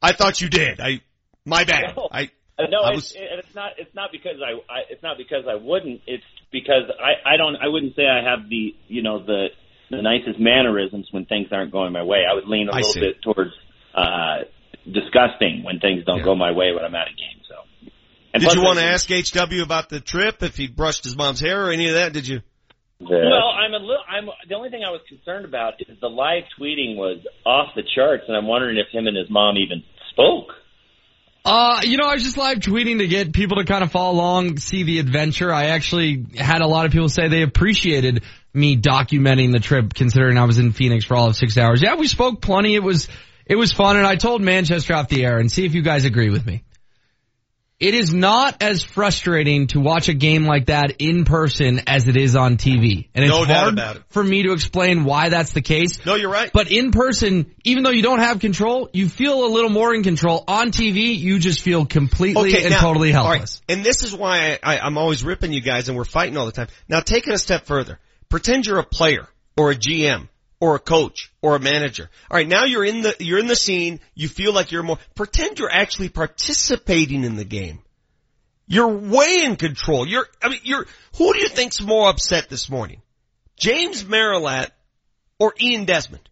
[SPEAKER 13] I thought you did. I, my bad. I,
[SPEAKER 44] Uh, no,
[SPEAKER 13] I
[SPEAKER 44] it's, and it's not. It's not because I, I. It's not because I wouldn't. It's because I. I don't. I wouldn't say I have the. You know the the nicest mannerisms when things aren't going my way. I would lean a little bit towards uh disgusting when things don't go my way when I'm at a game. So. And
[SPEAKER 13] did you want to ask HW about the trip if he brushed his mom's hair or any of that? Did you?
[SPEAKER 44] Well, I'm a little. I'm the only thing I was concerned about is the live tweeting was off the charts, and I'm wondering if him and his mom even spoke.
[SPEAKER 14] Uh, you know, I was just live tweeting to get people to kind of follow along, see the adventure. I actually had a lot of people say they appreciated me documenting the trip considering I was in Phoenix for all of six hours. Yeah, we spoke plenty. It was, it was fun and I told Manchester off the air and see if you guys agree with me. It is not as frustrating to watch a game like that in person as it is on TV. And it's
[SPEAKER 13] No
[SPEAKER 14] hard for me to explain why that's the case.
[SPEAKER 13] No, you're right.
[SPEAKER 14] But in person, even though you don't have control, you feel a little more in control. On TV, you just feel completely and
[SPEAKER 13] now-
[SPEAKER 14] totally
[SPEAKER 13] all right,
[SPEAKER 14] helpless.
[SPEAKER 13] And this is why I, I, I'm always ripping you guys and we're fighting all the time. Now take it a step further. Pretend you're a player or a GM or a coach or a manager. All right, now you're in the you're in the scene. You feel like you're more. Pretend you're actually participating in the game. You're way in control. You're. I mean, you're. Who do you think's more upset this morning? James Merilatt or Ian Desmond?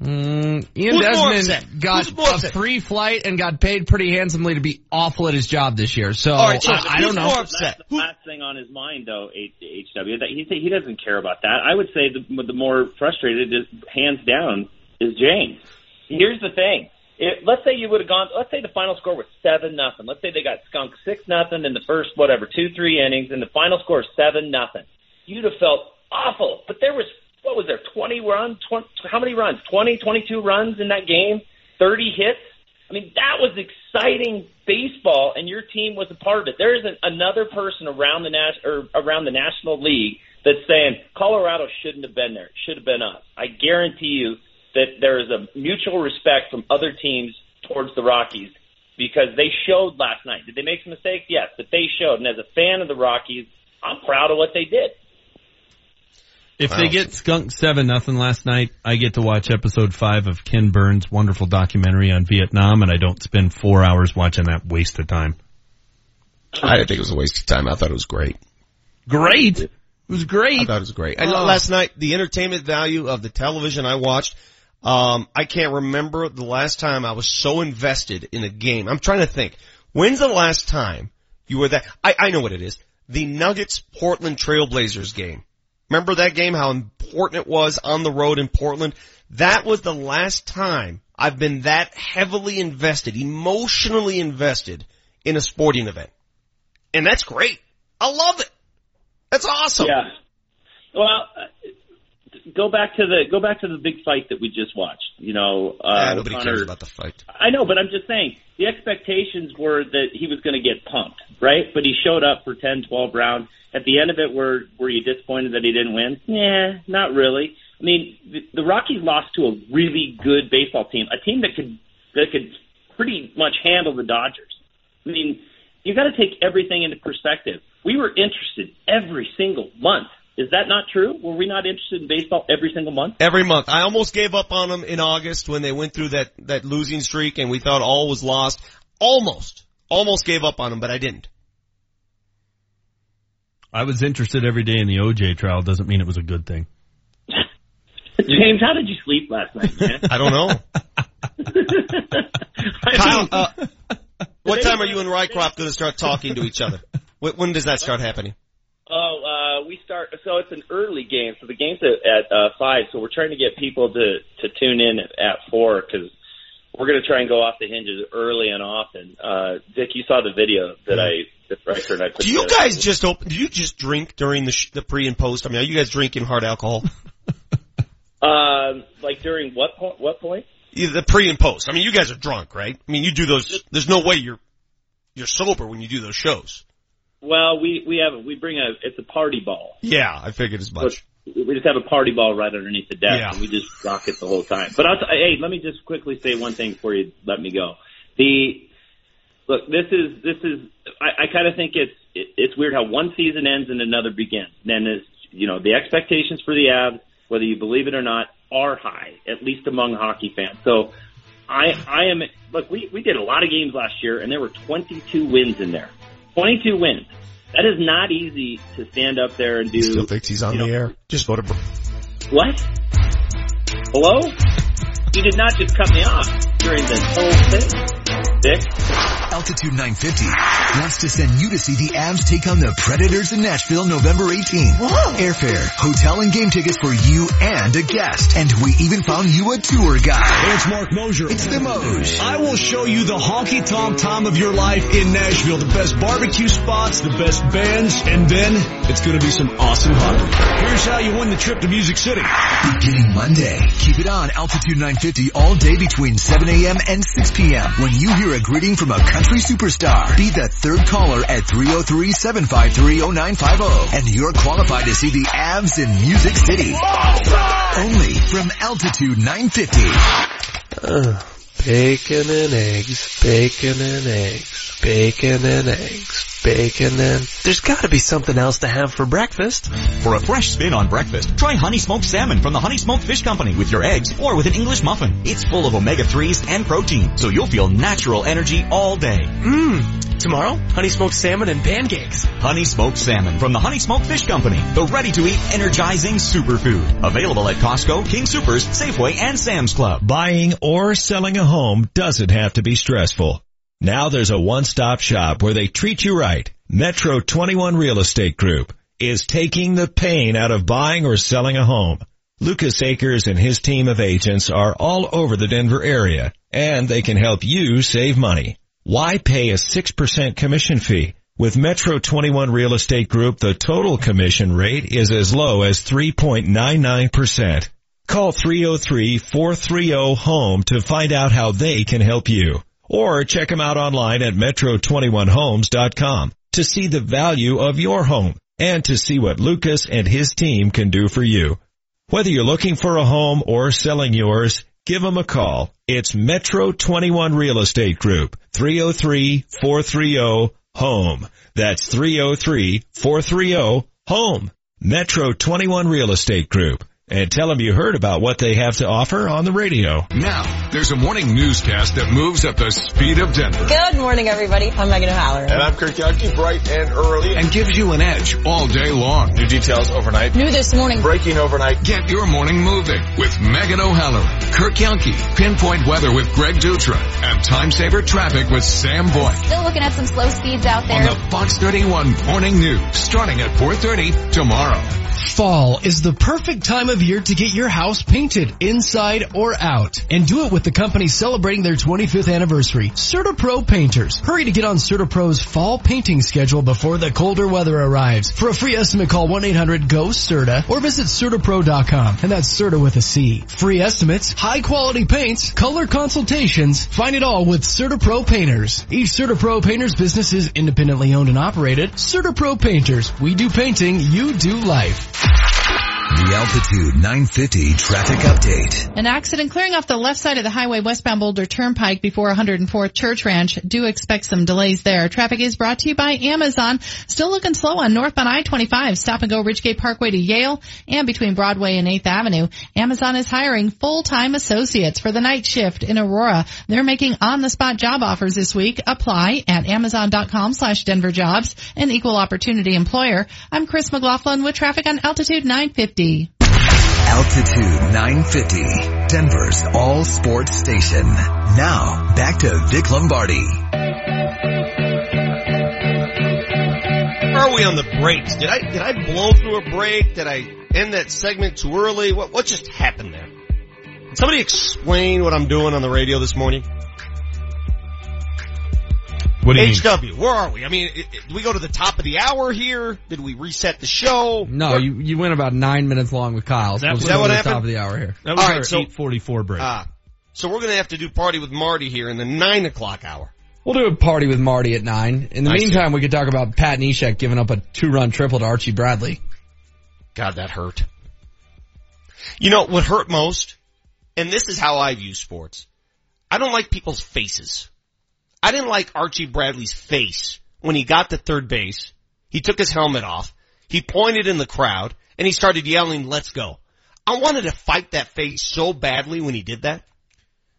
[SPEAKER 14] Mm, Ian
[SPEAKER 13] Who's?
[SPEAKER 14] Desmond got a free flight and got paid pretty handsomely to be awful at his job this year. So,
[SPEAKER 13] All right, so
[SPEAKER 14] I, I don't know.
[SPEAKER 44] That's the last thing on his mind, though, H- HW. That he he doesn't care about that. I would say the the more frustrated is hands down is James. Here's the thing. If, let's say you would have gone. Let's say the final score was seven nothing. Let's say they got skunked six nothing in the first whatever two three innings, and the final score is seven nothing. You'd have felt awful. But there was what was there twenty runs? 20, how many runs? Twenty, twenty-two runs in that game. Thirty hits. I mean, that was exciting baseball, and your team was a part of it. There isn't another person around the nas- or around the National League that's saying Colorado shouldn't have been there. It should have been us. I guarantee you that there is a mutual respect from other teams towards the Rockies because they showed last night. Did they make some mistakes? Yes, but they showed. And as a fan of the Rockies, I'm proud of what they did.
[SPEAKER 1] If
[SPEAKER 13] Wow.
[SPEAKER 1] they get skunked seven nothing last night, I get to watch episode five of Ken Burns' wonderful documentary on Vietnam, and I don't spend four hours watching that waste of time.
[SPEAKER 13] I didn't think it was a waste of time. I thought it was great.
[SPEAKER 1] Great. It was great.
[SPEAKER 13] I thought it was great. And
[SPEAKER 1] Oh.
[SPEAKER 13] last night, the entertainment value of the television I watched, um, I can't remember the last time I was so invested in a game. I'm trying to think. When's the last time you were that? I, I know what it is. The Nuggets Portland Trailblazers game. Remember that game? How important it was on the road in Portland? That was the last time I've been that heavily invested, emotionally invested in a sporting event. And that's great. I love it. That's awesome.
[SPEAKER 44] Yeah. Well, go back to the go back to the big fight that we just watched. You know, uh,
[SPEAKER 13] Ah, nobody
[SPEAKER 44] Connor-
[SPEAKER 13] cares about the fight.
[SPEAKER 44] I know, but I'm just saying the expectations were that he was going to get pumped, right? But he showed up for 10, 12 rounds. At the end of it, were were you disappointed that he didn't win? Yeah, not really. I mean, the, the Rockies lost to a really good baseball team, a team that could that could pretty much handle the Dodgers. I mean, you got to take everything into perspective. We were interested every single month. Is that not true? Were we not interested in baseball every single month?
[SPEAKER 13] Every month. I almost gave up on them in August when they went through that, that losing streak and we thought all was lost. Almost. Almost gave up on them, but I didn't.
[SPEAKER 1] I was interested every day in the OJ trial. Doesn't mean it was a good thing.
[SPEAKER 44] James, how did you sleep last night, man?
[SPEAKER 13] I don't know. Kyle, uh, what time are you and Rycroft going to start talking to each other? When does that start happening?
[SPEAKER 44] Oh, uh, we start. So it's an early game. So the game's at, at uh, five. So we're trying to get people to to tune in at, at four because we're going to try and go off the hinges early and often. Uh, Dick, you saw the video that I that Riker I put.
[SPEAKER 13] Do you
[SPEAKER 44] together.
[SPEAKER 13] guys just open, do you just drink during the, sh- the pre and post? I mean, are you guys drinking hard alcohol?
[SPEAKER 44] Um, like during what point? What point?
[SPEAKER 13] Either the pre and post. I mean, you guys are drunk, right? I mean, you do those, there's no way you're, you're sober when you do those shows.
[SPEAKER 44] Well, we we have we bring a it's a party ball.
[SPEAKER 13] Yeah, I figured as much.
[SPEAKER 44] We just have a party ball right underneath the desk,
[SPEAKER 13] Yeah.
[SPEAKER 44] and we just rock it the whole time. But I'll t- hey, let me just quickly say one thing before you let me go. The look, this is this is I, I kind of think it's it, it's weird how one season ends and another begins. Then is you know the expectations for the Avs, whether you believe it or not, are high, at least among hockey fans. So I I am look we we did a lot of games last year, and there were 22 wins in there. 22 wins. That is not easy to stand up there and do.
[SPEAKER 13] Still thinks he's on the air. Just voted for.
[SPEAKER 44] What? Hello? You did not just cut me off during this whole thing. Dick?
[SPEAKER 9] Altitude 950 wants to send you to see the Avs take on the Predators in Nashville November 18th. Airfare, hotel and game tickets for you and a guest. And we even found you a tour guide.
[SPEAKER 6] Hey, it's Mark Moser.
[SPEAKER 9] It's the Moj.
[SPEAKER 6] I will show you the honky tonk time of your life in Nashville. The best barbecue spots, the best bands, and then it's going to be some awesome hockey. Here's how you win the trip to Music City.
[SPEAKER 9] Beginning Monday, keep it on Altitude 950 all day between 7 a.m. and 6 p.m. When you hear a greeting from a country superstar, be the third caller at 303-753-0950 and you're qualified to see the Avs in Music City. Only from Altitude 950.
[SPEAKER 28] Uh, bacon and eggs, bacon and eggs, bacon and eggs, bacon then. There's gotta be something else to have for breakfast.
[SPEAKER 5] For a fresh spin on breakfast, try Honey Smoked Salmon from the Honey Smoked Fish Company with your eggs or with an English muffin. It's full of omega-3s and protein, so you'll feel natural energy all day.
[SPEAKER 28] Mmm. Tomorrow, honey smoked salmon and pancakes.
[SPEAKER 5] Honey Smoked Salmon from the Honey Smoked Fish Company, the ready-to-eat energizing superfood. Available at Costco, King Soopers, Safeway, and Sam's Club.
[SPEAKER 45] Buying or selling a home doesn't have to be stressful. Now there's a one-stop shop where they treat you right. Metro 21 Real Estate Group is taking the pain out of buying or selling a home. Lucas Akers and his team of agents are all over the Denver area and they can help you save money. Why pay a 6% commission fee? With Metro 21 Real Estate Group, the total commission rate is as low as 3.99%. Call 303-430-HOME to find out how they can help you. Or check them out online at metro21homes.com to see the value of your home and to see what Lucas and his team can do for you. Whether you're looking for a home or selling yours, give them a call. It's Metro 21 Real Estate Group, 303-430-HOME. That's 303-430-HOME. Metro 21 Real Estate Group. And tell them you heard about what they have to offer on the radio.
[SPEAKER 46] Now, there's a morning newscast that moves at the speed of Denver.
[SPEAKER 47] Good morning, everybody. I'm Megan O'Halloran.
[SPEAKER 46] And I'm Kirk Yankee, bright and early. And gives you an edge all day long. New details overnight.
[SPEAKER 47] New this morning.
[SPEAKER 46] Breaking overnight. Get your morning moving with Megan O'Halloran, Kirk Yankee, Pinpoint Weather with Greg Dutra, and Time Saver Traffic with Sam Boyd.
[SPEAKER 47] Still looking at some slow speeds out there.
[SPEAKER 46] On the Fox 31 Morning News, starting at 4.30 tomorrow.
[SPEAKER 18] Fall is the perfect time of year to get your house painted inside or out and do it with the company celebrating their 25th anniversary, CertaPro Painters. Hurry to get on CertaPro's fall painting schedule before the colder weather arrives. For a free estimate, call 1-800-GO-CERTA or visit CertaPro.com and that's Certa with a C. Free estimates, high quality paints, color consultations, find it all with CertaPro Painters. Each CertaPro Painters business is independently owned and operated. CertaPro Painters. We do painting, you do life.
[SPEAKER 9] The Altitude 950 traffic update.
[SPEAKER 2] An accident clearing off the left side of the highway westbound Boulder Turnpike before 104th Church Ranch. Do expect some delays there. Traffic is brought to you by Amazon. Still looking slow on northbound I-25. Stop and go Ridgegate Parkway to Yale and between Broadway and 8th Avenue. Amazon is hiring full-time associates for the night shift in Aurora. They're making on-the-spot job offers this week. Apply at amazon.com slash Denver jobs, an equal opportunity employer. I'm Chris McLaughlin with traffic on Altitude 950.
[SPEAKER 9] Altitude 950, Denver's all sports station. Now, back to Vic Lombardi.
[SPEAKER 13] Where are we on the breaks? Did I did I blow through a break? Did I end that segment too early? What what just happened there? Can somebody explain what I'm doing on the radio this morning?
[SPEAKER 1] What do you
[SPEAKER 13] HW, where are we? I mean, did we go to the top of the hour here? Did we reset the show?
[SPEAKER 14] No, you you went about nine minutes long with Kyle. So
[SPEAKER 13] That was- that
[SPEAKER 14] to
[SPEAKER 13] what
[SPEAKER 14] the
[SPEAKER 13] happened?
[SPEAKER 14] Top of the hour here.
[SPEAKER 1] That was
[SPEAKER 13] All right, so-
[SPEAKER 1] 844 break.
[SPEAKER 13] Ah, so we're gonna have to do party with Marty here in the nine o'clock hour.
[SPEAKER 14] We'll do a party with Marty at nine. In the
[SPEAKER 13] I see.
[SPEAKER 14] meantime, we could talk about Pat Neshek giving up a two-run triple to Archie Bradley.
[SPEAKER 13] God, that hurt. You know what hurt most? And this is how I view sports. I don't like people's faces. I didn't like Archie Bradley's face when he got to third base. He took his helmet off. He pointed in the crowd and he started yelling, let's go. I wanted to fight that face so badly when he did that.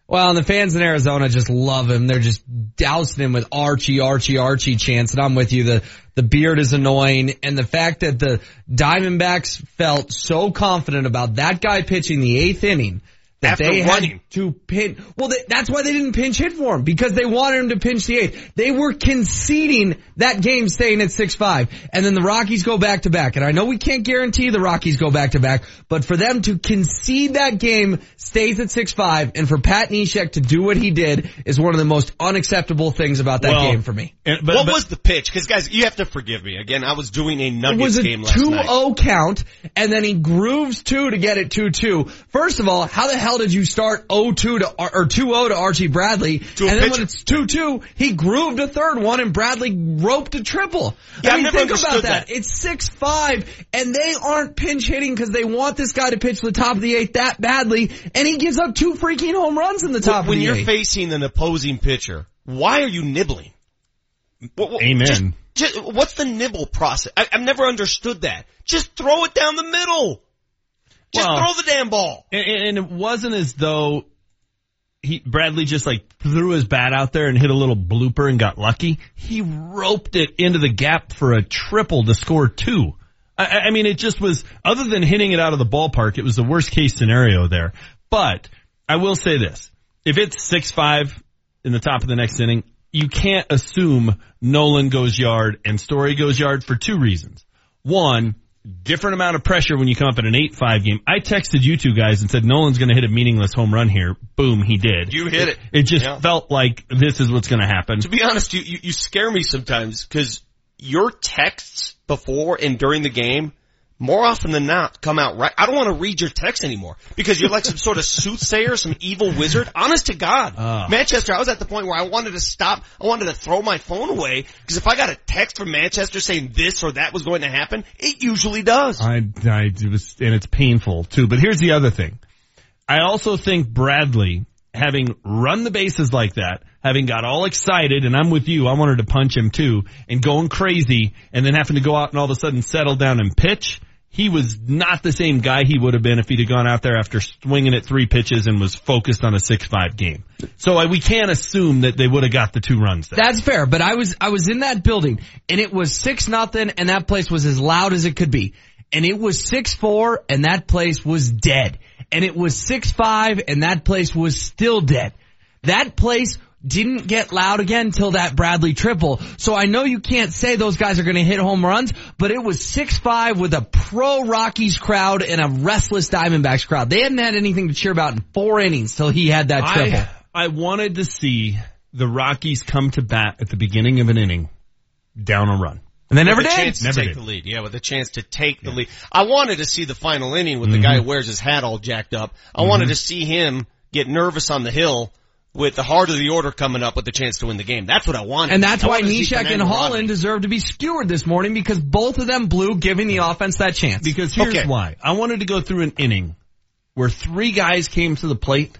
[SPEAKER 14] Well, and the fans in Arizona just love him. They're just dousing him with Archie, Archie, Archie chants. And I'm with you. The, the beard is annoying. And the fact that the Diamondbacks felt so confident about that guy pitching the eighth inning that
[SPEAKER 13] After
[SPEAKER 14] they
[SPEAKER 13] running.
[SPEAKER 14] had to pin. Well, they, that's why they didn't pinch hit for him because they wanted him to pinch the eighth. They were conceding that game staying at six five, and then the Rockies go back to back. And I know we can't guarantee the Rockies go back to back, but for them to concede that game stays at six five, and for Pat Neshek to do what he did is one of the most unacceptable things about that
[SPEAKER 13] Well,
[SPEAKER 14] game for me.
[SPEAKER 13] what was the pitch? Because guys, you have to forgive me. Again, I was doing a
[SPEAKER 14] It
[SPEAKER 13] Nuggets
[SPEAKER 14] was a
[SPEAKER 13] game last night.
[SPEAKER 14] It was 2-0 count, and then he grooves two to get it 2-2. First of all, how the hell did you start 0-2 to, or 2-0 to Archie Bradley?
[SPEAKER 13] To
[SPEAKER 14] and then
[SPEAKER 13] pitcher.
[SPEAKER 14] when it's 2-2, he grooved a third one and Bradley roped a triple.
[SPEAKER 13] Yeah,
[SPEAKER 14] I
[SPEAKER 13] I've
[SPEAKER 14] mean,
[SPEAKER 13] never
[SPEAKER 14] think about
[SPEAKER 13] understood
[SPEAKER 14] that.
[SPEAKER 13] that.
[SPEAKER 14] It's 6-5, and they aren't pinch hitting because they want this guy to pitch the top of the eighth that badly, and he gives up two freaking home runs in the top
[SPEAKER 13] when
[SPEAKER 14] of the
[SPEAKER 13] you're
[SPEAKER 14] eighth.
[SPEAKER 13] facing an opposing pitcher, why are you nibbling? What- what-
[SPEAKER 1] Amen.
[SPEAKER 13] Just, just- what's the nibble process? I, I've never understood that. Just throw it down the middle. Just
[SPEAKER 1] Well-
[SPEAKER 13] throw the damn ball.
[SPEAKER 1] And, and it wasn't as though he Bradley just like threw his bat out there and hit a little blooper and got lucky. He roped it into the gap for a triple to score two. I, I I mean, it just was other than hitting it out of the ballpark, it was the worst case scenario there. But I will say this: if it's six five in the top of the next inning, you can't assume Nolan goes yard and Story goes yard for two reasons. One, different amount of pressure when you come up in an 8-5 game. I texted you two guys and said Nolan's going to hit a meaningless home run here. Boom, he did.
[SPEAKER 13] You hit it.
[SPEAKER 1] It just
[SPEAKER 13] Yeah.
[SPEAKER 1] felt like this is what's going to happen.
[SPEAKER 13] To be honest, you, you, you scare me sometimes because your texts before and during the game, more often than not, come out right. I don't want to read your text anymore because you're like some sort of soothsayer, some evil wizard. Honest to God.
[SPEAKER 1] Ah.
[SPEAKER 13] Manchester, I was at the point where I wanted to stop. I wanted to throw my phone away because if I got a text from Manchester saying this or that was going to happen, it usually does.
[SPEAKER 1] I, I it was, and it's painful too. But here's the other thing. I also think Bradley, having run the bases like that, having got all excited, and I'm with you, I wanted to punch him too, and going crazy, and then having to go out and all of a sudden settle down and pitch. He was not the same guy he would have been if he'd have gone out there after swinging at three pitches and was focused on a 6-5 game. So I, we can't assume that they would have got the two runs there.
[SPEAKER 14] That's fair, but I was I was in that building and it was six nothing, and that place was as loud as it could be, and it was six four, and that place was dead, and it was six five, and that place was still dead. That place didn't get loud again till that Bradley triple. So I know you can't say those guys are going to hit home runs, but it was six five with a pro Rockies crowd and a restless Diamondbacks crowd. They hadn't had anything to cheer about in four innings till he had that triple.
[SPEAKER 1] I, I wanted to see the Rockies come to bat at the beginning of an inning down a run.
[SPEAKER 14] And they never
[SPEAKER 13] with a
[SPEAKER 14] did.
[SPEAKER 13] chance to
[SPEAKER 1] Never
[SPEAKER 13] take
[SPEAKER 1] did.
[SPEAKER 13] the lead. Yeah, with a chance to take the lead. I wanted to see the final inning with the mm-hmm. guy who wears his hat all jacked up. I wanted mm-hmm. to see him get nervous on the hill with the heart of the order coming up with the chance to win the game. That's what I wanted.
[SPEAKER 14] And that's
[SPEAKER 13] I
[SPEAKER 14] why
[SPEAKER 13] wanted to see
[SPEAKER 14] Neshek and Holland
[SPEAKER 13] Rodney.
[SPEAKER 14] deserve to be skewered this morning because both of them blew giving the offense that chance.
[SPEAKER 1] Because here's
[SPEAKER 13] Okay.
[SPEAKER 1] why. I wanted to go through an inning where three guys came to the plate.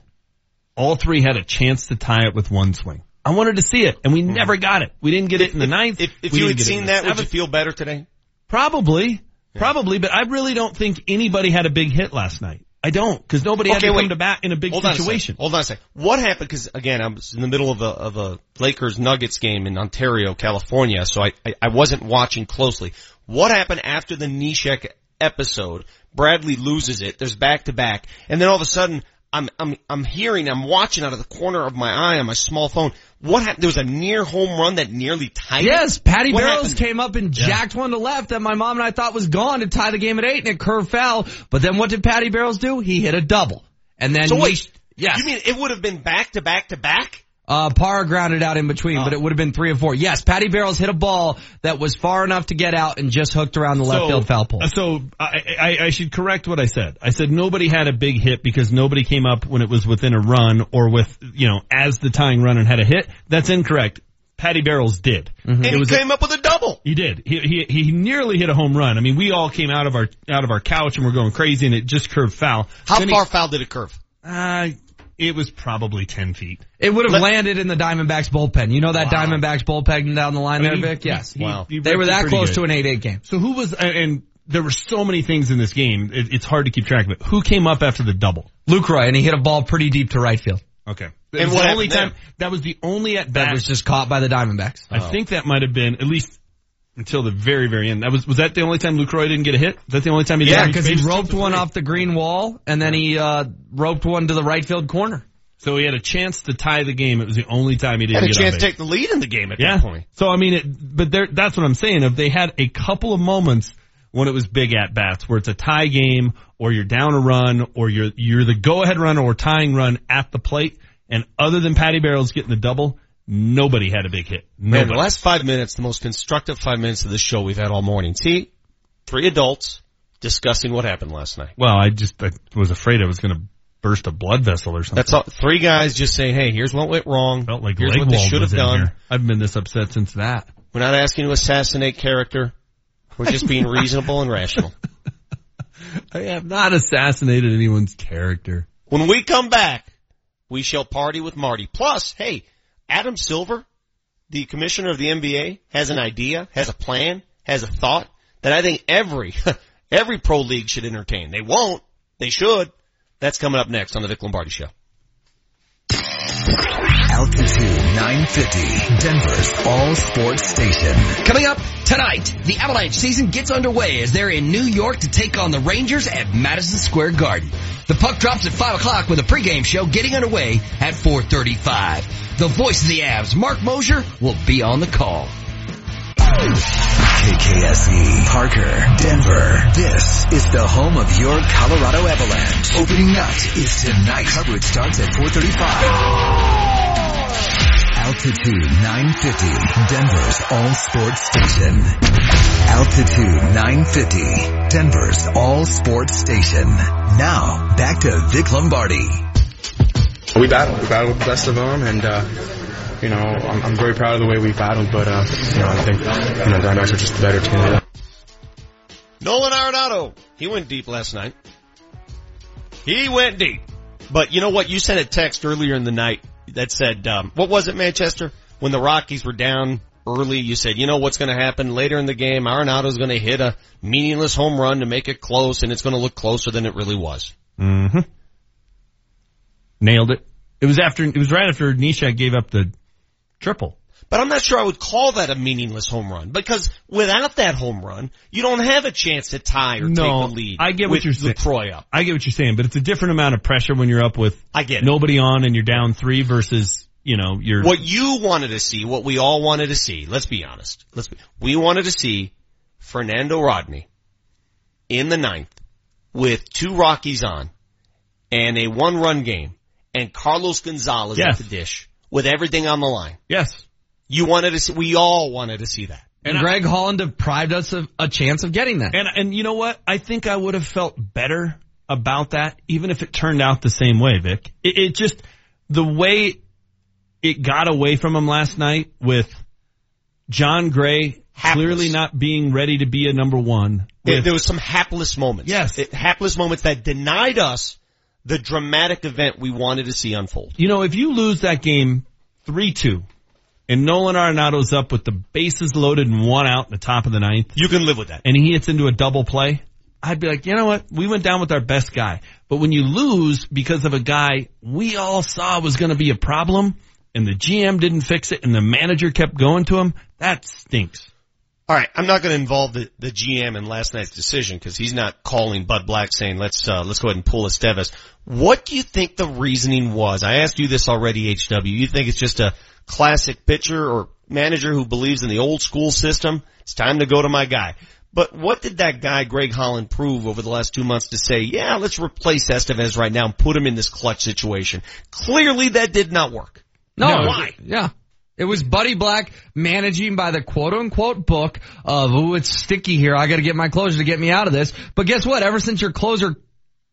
[SPEAKER 1] All three had a chance to tie it with one swing. I wanted to see it, and we hmm. never got it. We didn't get it in the ninth.
[SPEAKER 13] If, if you had
[SPEAKER 1] get it in
[SPEAKER 13] seen
[SPEAKER 1] the
[SPEAKER 13] that, would you feel better today?
[SPEAKER 1] Probably. Probably, but I really don't think anybody had a big hit last night. I don't, because nobody had
[SPEAKER 13] Okay,
[SPEAKER 1] to
[SPEAKER 13] wait.
[SPEAKER 1] come to bat in a big
[SPEAKER 13] Hold on a
[SPEAKER 1] situation.
[SPEAKER 13] Hold on a second. What happened? Because again, I was in the middle of a of a Lakers Nuggets game in Ontario, California, so I, I I wasn't watching closely. What happened after the Neshek episode? Bradley loses it. There's back to back, and then all of a sudden, I'm I'm I'm hearing, I'm watching out of the corner of my eye on my small phone. What happened? There was a near home run that nearly tied. it?
[SPEAKER 14] Yes, Patty
[SPEAKER 13] What
[SPEAKER 14] Barrows
[SPEAKER 13] happened?
[SPEAKER 14] came up and jacked one to left that my mom and I thought was gone to tie the game at eight and it curved foul. But then what did Patty Barrows do? He hit a double. And then
[SPEAKER 13] So wait,
[SPEAKER 14] yes.
[SPEAKER 13] You mean it would have been back to back to back?
[SPEAKER 14] Uh, Parra grounded out in between,
[SPEAKER 13] Oh.
[SPEAKER 14] but it would have been three or four. Yes, Patty Barrows hit a ball that was far enough to get out and just hooked around the left field foul pole.
[SPEAKER 1] uh, So I, I, I should correct what I said. I said nobody had a big hit because nobody came up when it was within a run or with, you know, as the tying run and had a hit. That's incorrect. Patty Barrels did.
[SPEAKER 13] And
[SPEAKER 1] It
[SPEAKER 13] he
[SPEAKER 1] was a-
[SPEAKER 13] came up with a double.
[SPEAKER 1] he did. He, he he nearly hit a home run. I mean, we all came out of our out of our couch and we're going crazy, and it just curved foul.
[SPEAKER 13] How
[SPEAKER 1] Then he-
[SPEAKER 13] far foul did it curve?
[SPEAKER 1] Uh, it was probably ten feet.
[SPEAKER 14] It would have
[SPEAKER 13] Let-
[SPEAKER 14] landed in the Diamondbacks bullpen. You know that
[SPEAKER 13] Wow.
[SPEAKER 14] Diamondbacks bullpen down the line
[SPEAKER 1] I
[SPEAKER 14] there,
[SPEAKER 1] mean,
[SPEAKER 14] Vic?
[SPEAKER 1] he-
[SPEAKER 14] Yes.
[SPEAKER 1] he-
[SPEAKER 13] Wow.
[SPEAKER 1] he
[SPEAKER 14] They were that close
[SPEAKER 1] good.
[SPEAKER 14] to an 8-8 game.
[SPEAKER 1] So who was and, and there were so many things in this game. It, it's hard to keep track of it. Who came up after the double?
[SPEAKER 14] Lucroy, and he hit a ball pretty deep to right field.
[SPEAKER 1] Okay.
[SPEAKER 13] And what
[SPEAKER 1] the only
[SPEAKER 13] happened
[SPEAKER 1] time that was the only at
[SPEAKER 14] That
[SPEAKER 1] bat.
[SPEAKER 14] was just caught by the Diamondbacks.
[SPEAKER 1] I think that might have been at least until the very, very end. That was was that the only time Lucroy didn't get a hit? Was that the only time he
[SPEAKER 14] Yeah,
[SPEAKER 1] didn't
[SPEAKER 14] because he roped one off the green wall and then he uh roped one to the right field corner.
[SPEAKER 1] So he had a chance to tie the game. It was the only time he didn't
[SPEAKER 13] Had a
[SPEAKER 1] get
[SPEAKER 13] chance
[SPEAKER 1] on
[SPEAKER 13] to take the lead in the game at
[SPEAKER 1] yeah.
[SPEAKER 13] that point.
[SPEAKER 1] So I mean, it, but there, that's what I'm saying. If they had a couple of moments when it was big at bats, where it's a tie game, or you're down a run, or you're you're the go ahead run or tying run at the plate, and other than Patty Barrels getting the double, nobody had a big hit.
[SPEAKER 13] Man, the last five minutes, the most constructive five minutes of this show we've had all morning. See, three adults discussing what happened last night.
[SPEAKER 1] well, I just I was afraid I was going to burst a blood vessel or something.
[SPEAKER 13] That's all. Three guys just saying, "Hey, here's what went wrong.
[SPEAKER 1] Felt like
[SPEAKER 13] here's what they should have done."
[SPEAKER 1] here. I've been this upset since that.
[SPEAKER 13] We're not asking to assassinate character. We're just being reasonable and rational.
[SPEAKER 1] I have not assassinated anyone's character.
[SPEAKER 13] When we come back, we shall party with Marty. Plus, hey, Adam Silver, the commissioner of the NBA, has an idea, has a plan, has a thought that I think every, every pro league should entertain. They won't. They should. That's coming up next on the Vic Lombardi Show.
[SPEAKER 9] Altitude 950, Denver's all sports station.
[SPEAKER 48] Coming up tonight, the Avalanche season gets underway as they're in New York to take on the Rangers at Madison Square Garden. The puck drops at 5 o'clock with a pregame show getting underway at 4.35. The voice of the Avs, Mark Moser, will be on the call.
[SPEAKER 9] KKSE, Parker, Denver. This is the home of your Colorado Avalanche. Opening night is tonight. Coverage starts at 435. Altitude 950, Denver's all sports station. Altitude 950, Denver's all sports station. Now, back to Vic Lombardi.
[SPEAKER 49] We battled. We battled with the best of them, and uh, you know, I'm, I'm very proud of the way we battled. But uh, you know, I think you know, the Diamondbacks are just a better team.
[SPEAKER 13] Nolan Arenado, he went deep last night. He went deep. But you know what? You sent a text earlier in the night that said, um, what was it, Manchester? When the Rockies were down early, you said, you know what's going to happen later in the game? Arenado's going to hit a meaningless home run to make it close, and it's going to look closer than it really was.
[SPEAKER 1] Mm-hmm. Nailed it. It was after, it was right after Neshek gave up the triple.
[SPEAKER 13] But I'm not sure I would call that a meaningless home run because without that home run, you don't have a chance to tie or
[SPEAKER 1] no,
[SPEAKER 13] take the lead.
[SPEAKER 1] I get
[SPEAKER 13] with
[SPEAKER 1] what you're saying.
[SPEAKER 13] Lucroy up.
[SPEAKER 1] I get what you're saying, but it's a different amount of pressure when you're up with
[SPEAKER 13] I get it.
[SPEAKER 1] nobody on and you're down three versus, you know, you're
[SPEAKER 13] What you wanted to see, what we all wanted to see, let's be honest. Let's be, we wanted to see Fernando Rodney in the ninth with two Rockies on and a one run game and Carlos Gonzalez
[SPEAKER 1] Yes.
[SPEAKER 13] at the dish with everything on the line.
[SPEAKER 1] Yes.
[SPEAKER 13] You wanted to see, we all wanted to see that.
[SPEAKER 14] And, Greg Holland deprived us of a chance of getting that.
[SPEAKER 1] And and you know what? I think I would have felt better about that, even if it turned out the same way, Vic. It, it just the way it got away from him last night with Jon Gray clearly not being ready to be a number one.
[SPEAKER 13] There- there was some hapless moments.
[SPEAKER 1] Yes.
[SPEAKER 13] It- hapless moments that denied us the dramatic event we wanted to see unfold.
[SPEAKER 1] You know, if you lose that game 3-2 and Nolan Arenado's up with the bases loaded and one out in the top of the ninth.
[SPEAKER 13] You can live with that.
[SPEAKER 1] And he hits into a double play. I'd be like, you know what? We went down with our best guy. But when you lose because of a guy we all saw was going to be a problem and the GM didn't fix it and the manager kept going to him, that stinks.
[SPEAKER 13] All right, I'm not going to involve the, the GM in last night's decision because he's not calling Bud Black saying let's uh, let's go ahead and pull Estevez. What do you think the reasoning was? I asked you this already, HW. You think it's just a classic pitcher or manager who believes in the old school system? It's time to go to my guy. But what did that guy Greg Holland prove over the last two months to say? Yeah, let's replace Estevez right now and put him in this clutch situation. Clearly, that did not work.
[SPEAKER 14] No,
[SPEAKER 13] why?
[SPEAKER 14] Yeah. It was Buddy Black managing by the quote unquote book of, ooh, it's sticky here. I gotta get my closer to get me out of this. But guess what? Ever since your closer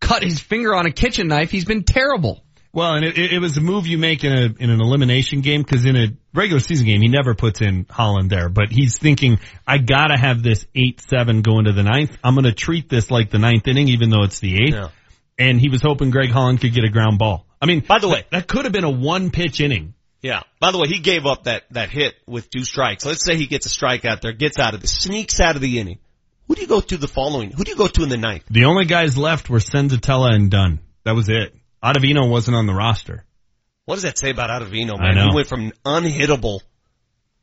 [SPEAKER 14] cut his finger on a kitchen knife, he's been terrible.
[SPEAKER 1] Well, and it, it was a move you make in a in an elimination game because in a regular season game he never puts in Holland there, but he's thinking I gotta have this eight seven going to the ninth. I'm gonna treat this like the ninth inning, even though it's the eighth.
[SPEAKER 13] Yeah.
[SPEAKER 1] And he was hoping Greg Holland could get a ground ball. I mean,
[SPEAKER 13] By the way-
[SPEAKER 1] that, that could have been a one pitch inning.
[SPEAKER 13] Yeah. By the way, he gave up that, that hit with two strikes. Let's say he gets a strike out there, gets out of the, sneaks out of the inning. Who do you go to the following? Who do you go to in the ninth?
[SPEAKER 1] The only guys left were Senzatela and Dunn. That was it. Ottavino wasn't on the roster.
[SPEAKER 13] What does that say about Ottavino, man? He went from unhittable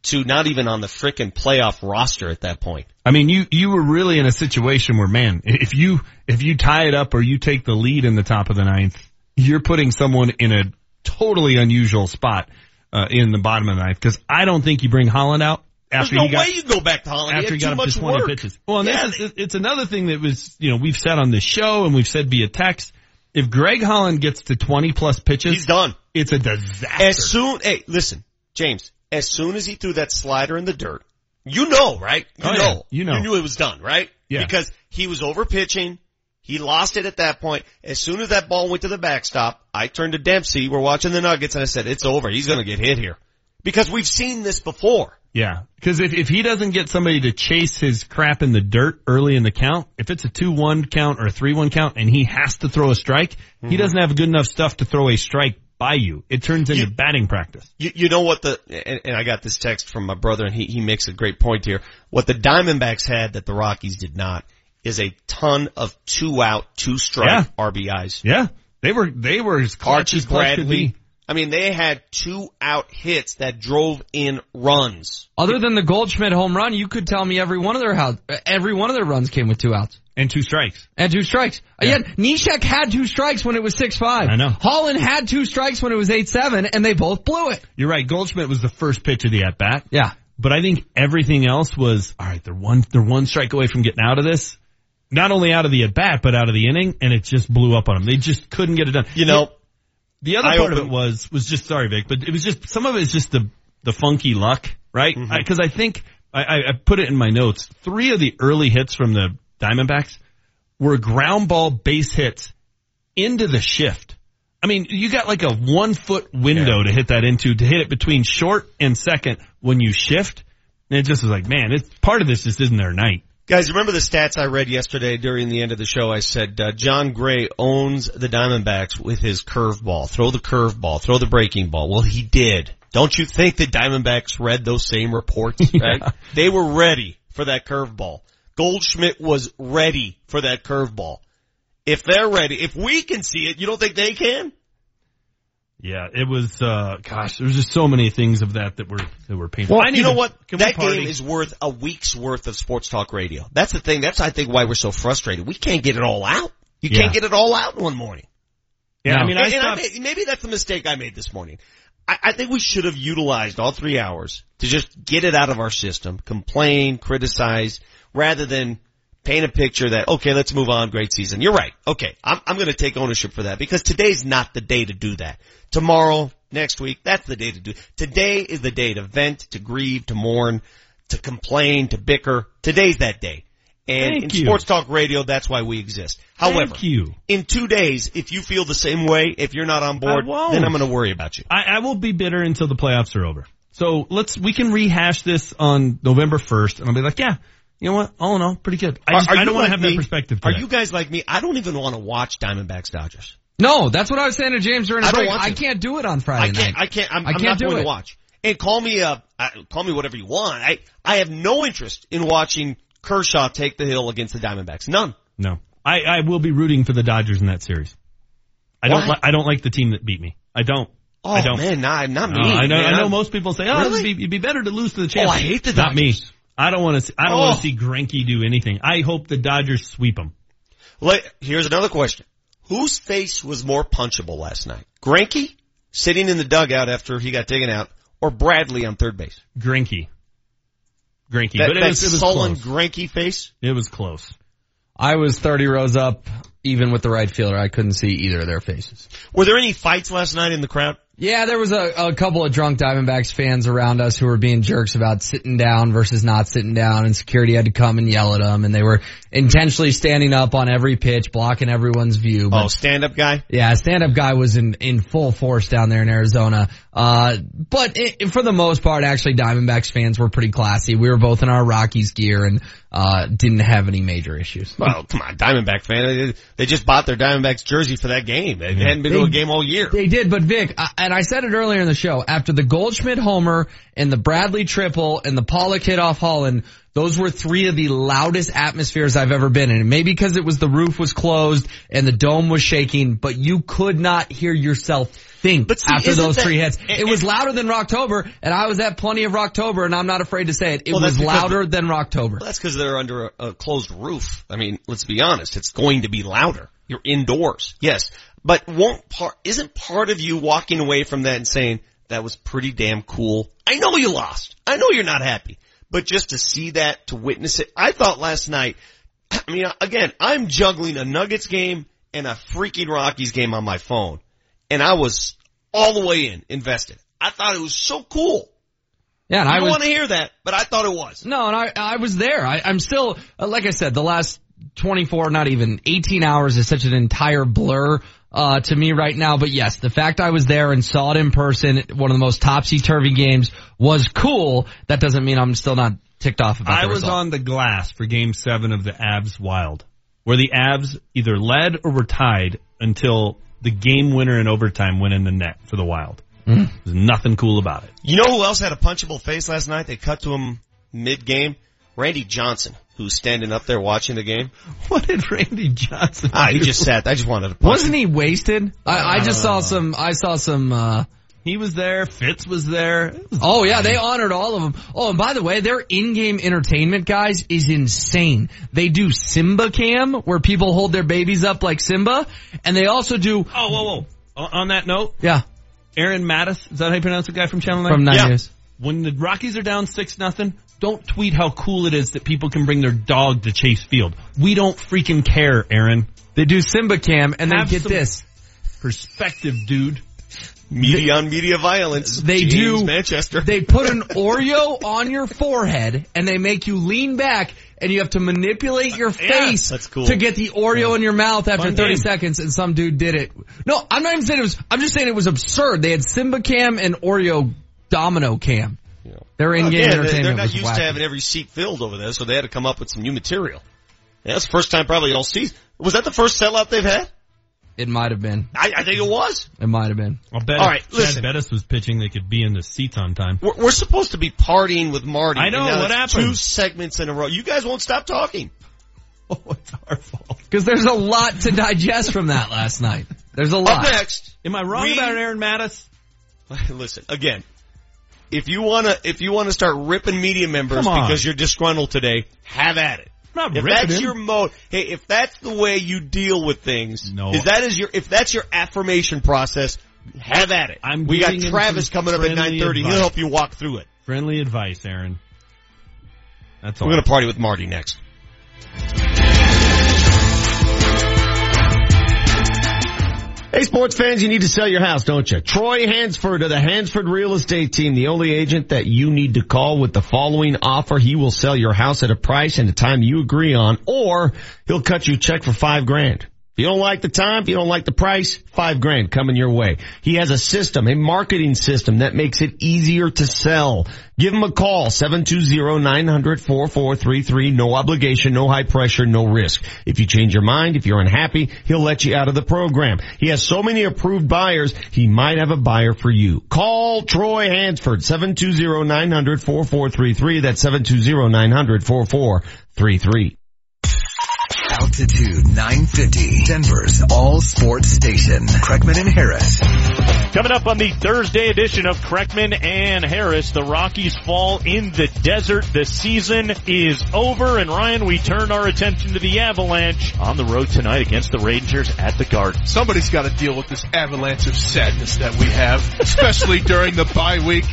[SPEAKER 13] to not even on the frickin' playoff roster at that point.
[SPEAKER 1] I mean, you, you were really in a situation where, man, if you, if you tie it up or you take the lead in the top of the ninth, you're putting someone in a totally unusual spot, uh, in the bottom of the ninth. Cause I don't think you bring Holland out after
[SPEAKER 13] There's no
[SPEAKER 1] got,
[SPEAKER 13] way you go back to Holland.
[SPEAKER 1] after
[SPEAKER 13] he
[SPEAKER 1] got
[SPEAKER 13] too
[SPEAKER 1] up to 20
[SPEAKER 13] work.
[SPEAKER 1] pitches. Well, and
[SPEAKER 13] Yeah,
[SPEAKER 1] is, it's another thing that was, you know, we've said on this show and we've said via text. If Greg Holland gets to 20 plus pitches,
[SPEAKER 13] He's done.
[SPEAKER 1] It's a disaster.
[SPEAKER 13] As soon, hey, listen, James, as soon as he threw that slider in the dirt, you know, right? You
[SPEAKER 1] Oh, yeah.
[SPEAKER 13] know.
[SPEAKER 1] You know.
[SPEAKER 13] You knew it was done, right?
[SPEAKER 1] Yeah.
[SPEAKER 13] Because he was over pitching. He lost it at that point. As soon as that ball went to the backstop, I turned to Dempsey. We're watching the Nuggets and I said, it's over. He's going to get hit here. Because we've seen this before.
[SPEAKER 1] Yeah, because if, if he doesn't get somebody to chase his crap in the dirt early in the count, if it's a 2-1 count or a 3-1 count and he has to throw a strike, he
[SPEAKER 13] Mhm.
[SPEAKER 1] doesn't have good enough stuff to throw a strike by you. It turns into batting practice.
[SPEAKER 13] You, you know what the, and, and I got this text from my brother and he, he makes a great point here. What the Diamondbacks had that the Rockies did not is a ton of two out, two strike RBIs.
[SPEAKER 1] Yeah, they were, they were as clutch
[SPEAKER 13] Archie
[SPEAKER 1] as clutch
[SPEAKER 13] Bradley. I mean, they had two out hits that drove in runs.
[SPEAKER 14] Other than the Goldschmidt home run, you could tell me every one of their house, every one of their runs came with two outs
[SPEAKER 1] and two strikes
[SPEAKER 14] and two strikes. Yet Neshek had two strikes when it was six five.
[SPEAKER 1] I know.
[SPEAKER 14] Holland had two strikes when it was eight seven, and they both blew it.
[SPEAKER 1] You're right. Goldschmidt was the first pitch of the at bat.
[SPEAKER 14] Yeah.
[SPEAKER 1] But I think everything else was, alright, they're one, they're one strike away from getting out of this. Not only out of the at bat, but out of the inning, and it just blew up on them. They just couldn't get it done.
[SPEAKER 13] You know,
[SPEAKER 1] the other
[SPEAKER 13] I
[SPEAKER 1] part of it was, was just, sorry Vic, but it was just, some of it is just the, the funky luck, right?
[SPEAKER 13] Mm-hmm.
[SPEAKER 1] Because I think, I, I, I put it in my notes, three of the early hits from the Diamondbacks were ground ball base hits into the shift. I mean, you got like a one foot window to hit that into, to hit it between short and second when you shift. And it just was like, man, it's part of this just isn't their night.
[SPEAKER 13] Guys, remember the stats I read yesterday during the end of the show? I said uh, Jon Gray owns the Diamondbacks with his curveball. Throw the curveball. Throw the breaking ball. Well, he did. Don't you think the Diamondbacks read those same reports? Right? They were ready for that curveball. Goldschmidt was ready for that curveball. If they're ready, if we can see it, you don't think they can?
[SPEAKER 1] Yeah, it was, uh, gosh, there was just so many things of that that were, that were painful.
[SPEAKER 13] Well,
[SPEAKER 1] I
[SPEAKER 13] you know
[SPEAKER 1] to-
[SPEAKER 13] what?
[SPEAKER 1] can
[SPEAKER 13] That game is worth a week's worth of sports talk radio. That's the thing. That's I think why we're so frustrated. We can't get it all out. You
[SPEAKER 1] Yeah.
[SPEAKER 13] can't get it all out in one morning.
[SPEAKER 1] Yeah, I mean, I
[SPEAKER 13] and, and
[SPEAKER 1] stopped-
[SPEAKER 13] made- maybe that's the mistake I made this morning. I, I think we should have utilized all three hours to just get it out of our system, complain, criticize, rather than paint a picture that, okay, let's move on, great season. You're right. Okay, I'm, I'm gonna take ownership for that because today's not the day to do that. Tomorrow, next week, that's the day to do. Today is the day to vent, to grieve, to mourn, to complain, to bicker. Today's that day. And
[SPEAKER 1] Thank
[SPEAKER 13] in
[SPEAKER 1] you.
[SPEAKER 13] Sports Talk Radio, that's why we exist. However, in two days, if you feel the same way, if you're not on board, then I'm going to worry about you.
[SPEAKER 1] I, I will be bitter until the playoffs are over. So let's, we can rehash this on November 1st and I'll be like, yeah, you know what? All in all, pretty good. I, just, I don't want
[SPEAKER 13] like
[SPEAKER 1] to have that
[SPEAKER 13] me?
[SPEAKER 1] perspective
[SPEAKER 13] Are you guys like me? I don't even want to watch Diamondbacks Dodgers.
[SPEAKER 14] No, that's what I was saying to James during the
[SPEAKER 13] I
[SPEAKER 14] break. I can't do it on Friday
[SPEAKER 13] I can't.
[SPEAKER 14] night.
[SPEAKER 13] I can't. I'm,
[SPEAKER 14] I
[SPEAKER 13] I'm
[SPEAKER 14] can't
[SPEAKER 13] not
[SPEAKER 14] do
[SPEAKER 13] going
[SPEAKER 14] it.
[SPEAKER 13] to watch. And call me uh, uh, call me whatever you want. I I have no interest in watching Kershaw take the hill against the Diamondbacks. None.
[SPEAKER 1] No. I, I will be rooting for the Dodgers in that series. I don't li- I don't like the team that beat me. I don't.
[SPEAKER 13] Oh
[SPEAKER 1] I don't.
[SPEAKER 13] man, not not me.
[SPEAKER 1] No, I know.
[SPEAKER 13] man.
[SPEAKER 1] I know.
[SPEAKER 13] I'm-
[SPEAKER 1] Most people say, "Oh,
[SPEAKER 13] Really?
[SPEAKER 1] it'd, be, it'd be better to lose to the
[SPEAKER 13] Oh. I hate the Dodgers.
[SPEAKER 1] Not me.
[SPEAKER 13] Dodgers.
[SPEAKER 1] I don't want to. I don't
[SPEAKER 13] Oh.
[SPEAKER 1] want to see Greinke do anything. I hope the Dodgers sweep them.
[SPEAKER 13] Let- here's another question: Whose face was more punchable last night? Greinke sitting in the dugout after he got taken out, or Bradley on third base?
[SPEAKER 1] Greinke. Greinke,
[SPEAKER 13] That,
[SPEAKER 1] but it
[SPEAKER 13] that
[SPEAKER 1] was, it was
[SPEAKER 13] sullen
[SPEAKER 1] close.
[SPEAKER 13] Greinke face.
[SPEAKER 1] It was close.
[SPEAKER 14] I was 30 rows up, even with the right fielder. I couldn't see either of their faces.
[SPEAKER 13] Were there any fights last night in the crowd?
[SPEAKER 14] Yeah, there was a, a couple of drunk Diamondbacks fans around us who were being jerks about sitting down versus not sitting down and security had to come and yell at them and they were intentionally standing up on every pitch, blocking everyone's view. But
[SPEAKER 13] Oh, stand up guy.
[SPEAKER 14] Yeah, stand up guy was in, in full force down there in Arizona. Uh, but it, for the most part, actually Diamondbacks fans were pretty classy. We were both in our Rockies gear and, uh, didn't have any major issues.
[SPEAKER 13] Well, come on, Diamondback fan. They, they just bought their Diamondbacks jersey for that game. They hadn't been to a game all year.
[SPEAKER 14] They did, but Vic, I, and I said it earlier in the show, after the Goldschmidt homer and the Bradley triple and the Pollock hit off Holland, those were three of the loudest atmospheres I've ever been in. Maybe because it was the roof was closed and the dome was shaking, but you could not hear yourself think
[SPEAKER 13] But see,
[SPEAKER 14] after those
[SPEAKER 13] that-
[SPEAKER 14] three hits.
[SPEAKER 13] and-
[SPEAKER 14] It was louder than Rocktober, and I was at plenty of Rocktober, and I'm not afraid to say it. It
[SPEAKER 13] Well,
[SPEAKER 14] was louder than Rocktober.
[SPEAKER 13] Well, that's because they're under a, a closed roof. I mean, let's be honest. It's going to be louder. You're indoors. Yes. But won't part, isn't part of you walking away from that and saying, that was pretty damn cool. I know you lost. I know you're not happy. But just to see that, to witness it, I thought last night, I mean, again, I'm juggling a Nuggets game and a freaking Rockies game on my phone. And I was all the way in, invested. I thought it was so cool.
[SPEAKER 14] Yeah, and
[SPEAKER 13] I don't want to hear that, but I thought it was.
[SPEAKER 14] No, and I I was there. I, I'm still like I said, the last 24, not even 18 hours is such an entire blur uh, to me right now. But yes, the fact I was there and saw it in person, one of the most topsy turvy games, was cool. That doesn't mean I'm still not ticked off about it.
[SPEAKER 1] I
[SPEAKER 14] the
[SPEAKER 1] was
[SPEAKER 14] result.
[SPEAKER 1] on the glass for game seven of the Avs Wild, where the Avs either led or were tied until the game winner in overtime went in the net for the Wild.
[SPEAKER 14] Mm.
[SPEAKER 1] There's nothing cool about it.
[SPEAKER 13] You know who else had a punchable face last night? They cut to him mid game. Randy Johnson, who's standing up there watching the game.
[SPEAKER 1] What did Randy Johnson?
[SPEAKER 13] Ah, he just sat. I just wanted to. Punch
[SPEAKER 14] Wasn't
[SPEAKER 13] him.
[SPEAKER 14] he wasted? I, I just saw
[SPEAKER 1] Uh.
[SPEAKER 14] some. I saw some. uh
[SPEAKER 1] He was there. Fitz was there. Was-
[SPEAKER 14] Oh yeah, they honored all of them. Oh, and by the way, their in-game entertainment, guys, is insane. They do Simba Cam, where people hold their babies up like Simba, and they also do.
[SPEAKER 1] Oh, whoa, whoa. On on that note,
[SPEAKER 14] Yeah,
[SPEAKER 1] Aaron Mattis, is that how you pronounce the guy from Channel 9?
[SPEAKER 14] from nine
[SPEAKER 13] Yeah.
[SPEAKER 14] years.
[SPEAKER 1] When the Rockies are down six nothing, don't tweet how cool it is that people can bring their dog to Chase Field. We don't freaking care, Aaron.
[SPEAKER 14] They do Simba Cam, and then
[SPEAKER 1] Have
[SPEAKER 14] get this.
[SPEAKER 1] Perspective, dude.
[SPEAKER 13] media on media violence.
[SPEAKER 14] They
[SPEAKER 13] James
[SPEAKER 14] do-
[SPEAKER 13] Manchester.
[SPEAKER 14] They put an Oreo on your forehead, and they make you lean back, and you have to manipulate your
[SPEAKER 13] Yeah,
[SPEAKER 14] face
[SPEAKER 13] that's cool.
[SPEAKER 14] to get the Oreo in your mouth after
[SPEAKER 1] Fun
[SPEAKER 14] 30
[SPEAKER 1] game.
[SPEAKER 14] seconds, and some dude did it. No, I'm not even saying it was, I'm just saying it was absurd. They had Simba Cam and Oreo Domino Cam. Their
[SPEAKER 13] Well,
[SPEAKER 14] in-game
[SPEAKER 13] again, they're-
[SPEAKER 14] entertainment
[SPEAKER 13] They're not used
[SPEAKER 14] wacky.
[SPEAKER 13] to having every seat filled over there, so they had to come up with some new material. Yeah, that's the first time probably all season. Was that the first sellout they've had?
[SPEAKER 14] It might have been.
[SPEAKER 13] I, I think it was.
[SPEAKER 14] It might have been.
[SPEAKER 1] I'll bet
[SPEAKER 13] All
[SPEAKER 1] if
[SPEAKER 13] right,
[SPEAKER 1] Chad
[SPEAKER 13] listen.
[SPEAKER 1] Bettis was pitching, they could be in the seats on time.
[SPEAKER 13] We're, we're supposed to be partying with Marty.
[SPEAKER 1] I know, what happened?
[SPEAKER 13] Two segments in a row. You guys won't stop talking.
[SPEAKER 1] Oh, it's our fault.
[SPEAKER 14] Cause there's a lot to digest from that last night. There's a lot.
[SPEAKER 13] Up
[SPEAKER 14] lot.
[SPEAKER 13] next,
[SPEAKER 1] Am I wrong
[SPEAKER 13] We-
[SPEAKER 1] about Aaron Mattis?
[SPEAKER 13] listen again. If you wanna, if you wanna start ripping media members because you're disgruntled today, have at it.
[SPEAKER 1] I'm not
[SPEAKER 13] If that's
[SPEAKER 1] him.
[SPEAKER 13] your mode, hey, if that's the way you deal with things,
[SPEAKER 1] No.
[SPEAKER 13] is that is your, if that's your affirmation process, have at it.
[SPEAKER 1] I'm
[SPEAKER 13] we got Travis coming up at 9.30. He'll help you walk through it.
[SPEAKER 1] Friendly advice, Aaron. That's all.
[SPEAKER 13] We're gonna party with Marty next. Hey sports fans, you need to sell your house, don't you? Troy Hansford of the Hansford Real Estate Team, the only agent that you need to call with the following offer. He will sell your house at a price and a time you agree on, or he'll cut you a check for five grand. You don't like the time, you don't like the price, five grand coming your way. He has a system, a marketing system that makes it easier to sell. Give him a call, 720-900-4433. No obligation, no high pressure, no risk. If you change your mind, if you're unhappy, he'll let you out of the program. He has so many approved buyers, he might have a buyer for you. Call Troy Hansford, 720-900-4433. That's 720-900-4433.
[SPEAKER 9] Altitude 950, Denver's all sports station. Kreckman and Harris.
[SPEAKER 15] Coming up on the Thursday edition of Kreckman and Harris, the Rockies fall in the desert. The season is over, and Ryan, we turn our attention to the Avalanche on the road tonight against the Rangers at the Garden.
[SPEAKER 50] Somebody's got to deal with this avalanche of sadness that we have, especially during the bye week.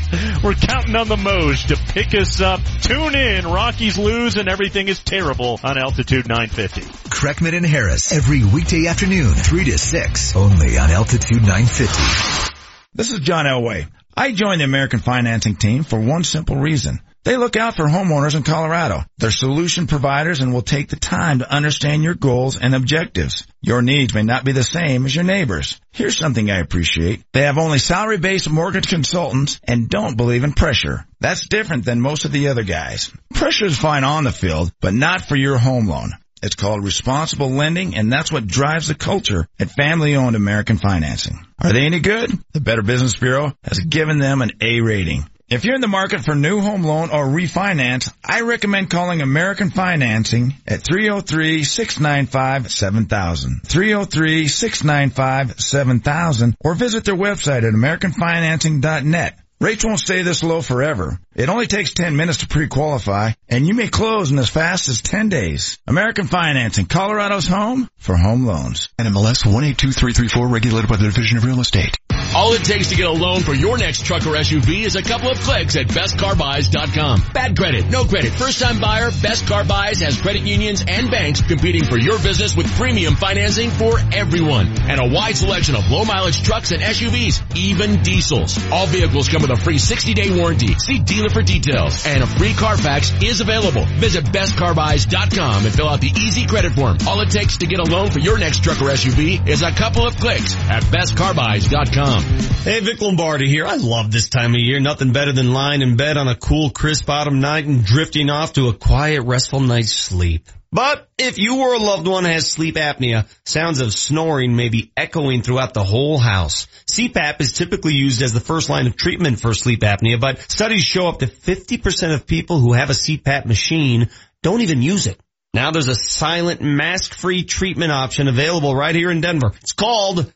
[SPEAKER 15] We're counting on the Moj to pick us up. Tune in. Rockies lose and everything is terrible on Altitude 950.
[SPEAKER 9] Kreckman and Harris every weekday afternoon, 3 to 6, only on Altitude 950.
[SPEAKER 45] This is John Elway. I joined the American financing team for one simple reason. They look out for homeowners in Colorado. They're solution providers and will take the time to understand your goals and objectives. Your needs may not be the same as your neighbors. Here's something I appreciate. They have only salary-based mortgage consultants and don't believe in pressure. That's different than most of the other guys. Pressure is fine on the field, but not for your home loan. It's called responsible lending, and that's what drives the culture at family-owned American Financing. Are they any good? The Better Business Bureau has given them an A rating. If you're in the market for new home loan or refinance, I recommend calling American Financing at 303-695-7000. 303-695-7000 or visit their website at americanfinancing.net. Rates won't stay this low forever. It only takes 10 minutes to pre-qualify, and you may close in as fast as 10 days. American Financing, Colorado's home for home loans.
[SPEAKER 51] NMLS 182334, regulated by the Division of Real Estate.
[SPEAKER 52] All it takes to get a loan for your next truck or SUV is a couple of clicks at bestcarbuys.com. Bad credit, no credit, first time buyer, Best Car Buys has credit unions and banks competing for your business with premium financing for everyone. And a wide selection of low mileage trucks and SUVs, even diesels. All vehicles come with a free 60 day warranty. See dealer for details. And a free Carfax is available. Visit bestcarbuys.com and fill out the easy credit form. All it takes to get a loan for your next truck or SUV is a couple of clicks at bestcarbuys.com.
[SPEAKER 13] Hey, Vic Lombardi here. I love this time of year. Nothing better than lying in bed on a cool, crisp autumn night and drifting off to a quiet, restful night's sleep. But if you or a loved one has sleep apnea, sounds of snoring may be echoing throughout the whole house. CPAP is typically used as the first line of treatment for sleep apnea, but studies show up to 50% of people who have a CPAP machine don't even use it. Now there's a silent, mask-free treatment option available right here in Denver. It's called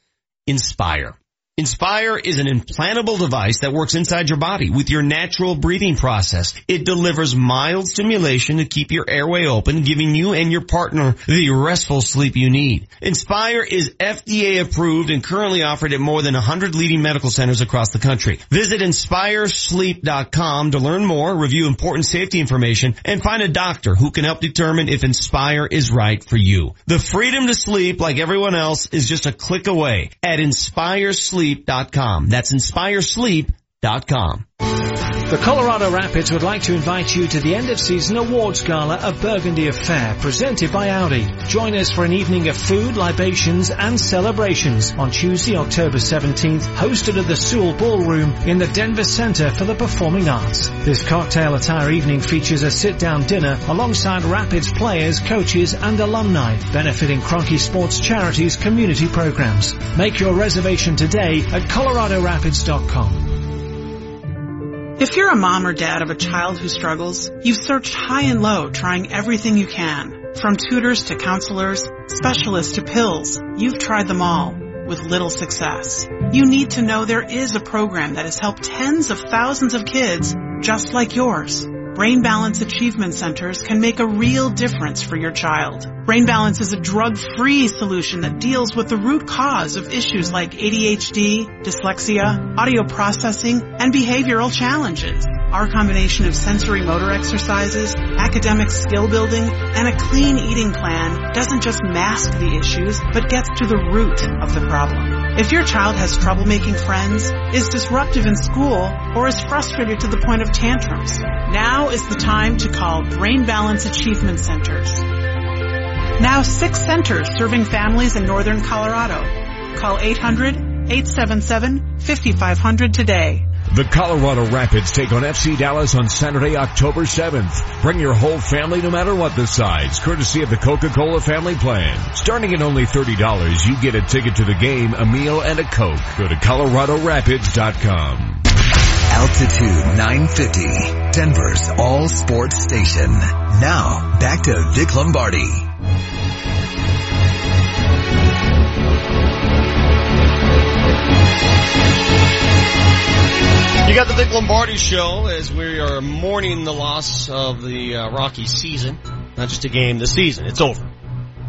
[SPEAKER 13] Inspire. Inspire is an implantable device that works inside your body with your natural breathing process. It delivers mild stimulation to keep your airway open, giving you and your partner the restful sleep you need. Inspire is FDA approved and currently offered at more than 100 leading medical centers across the country. Visit inspiresleep.com to learn more, review important safety information, and find a doctor who can help determine if Inspire is right for you. The freedom to sleep like everyone else is just a click away at inspiresleep.com. That's inspiresleep.com.
[SPEAKER 29] The Colorado Rapids would like to invite you to the end of season awards gala of Burgundy Affair presented by Audi. Join us for an evening of food, libations and celebrations on Tuesday, October 17th, hosted at the Seawell Ballroom in the Denver Center for the Performing Arts. This cocktail attire evening features a sit-down dinner alongside Rapids players, coaches and alumni, benefiting Kroenke Sports Charities community programs. Make your reservation today at coloradorapids.com.
[SPEAKER 24] If you're a mom or dad of a child who struggles, you've searched high and low trying everything you can. From tutors to counselors, specialists to pills, you've tried them all with little success. You need to know there is a program that has helped tens of thousands of kids just like yours. Brain Balance Achievement Centers can make a real difference for your child. Brain Balance is a drug-free solution that deals with the root cause of issues like ADHD, dyslexia, audio processing, and behavioral challenges. Our combination of sensory motor exercises, academic skill building, and a clean eating plan doesn't just mask the issues, but gets to the root of the problem. If your child has trouble making friends, is disruptive in school, or is frustrated to the point of tantrums, now is the time to call Brain Balance Achievement Centers. Now six centers serving families in northern Colorado. Call 800-877-5500 today.
[SPEAKER 6] The Colorado Rapids take on FC Dallas on Saturday, October 7th. Bring your whole family no matter what the size, courtesy of the Coca-Cola family plan. Starting at only $30, you get a ticket to the game, a meal, and a Coke. Go to coloradorapids.com.
[SPEAKER 9] Altitude 950, Denver's all sports station. Now, back to Vic Lombardi.
[SPEAKER 13] You got the Vic Lombardi show as we are mourning the loss of the uh, Rocky season. Not just a game, the season. It's over.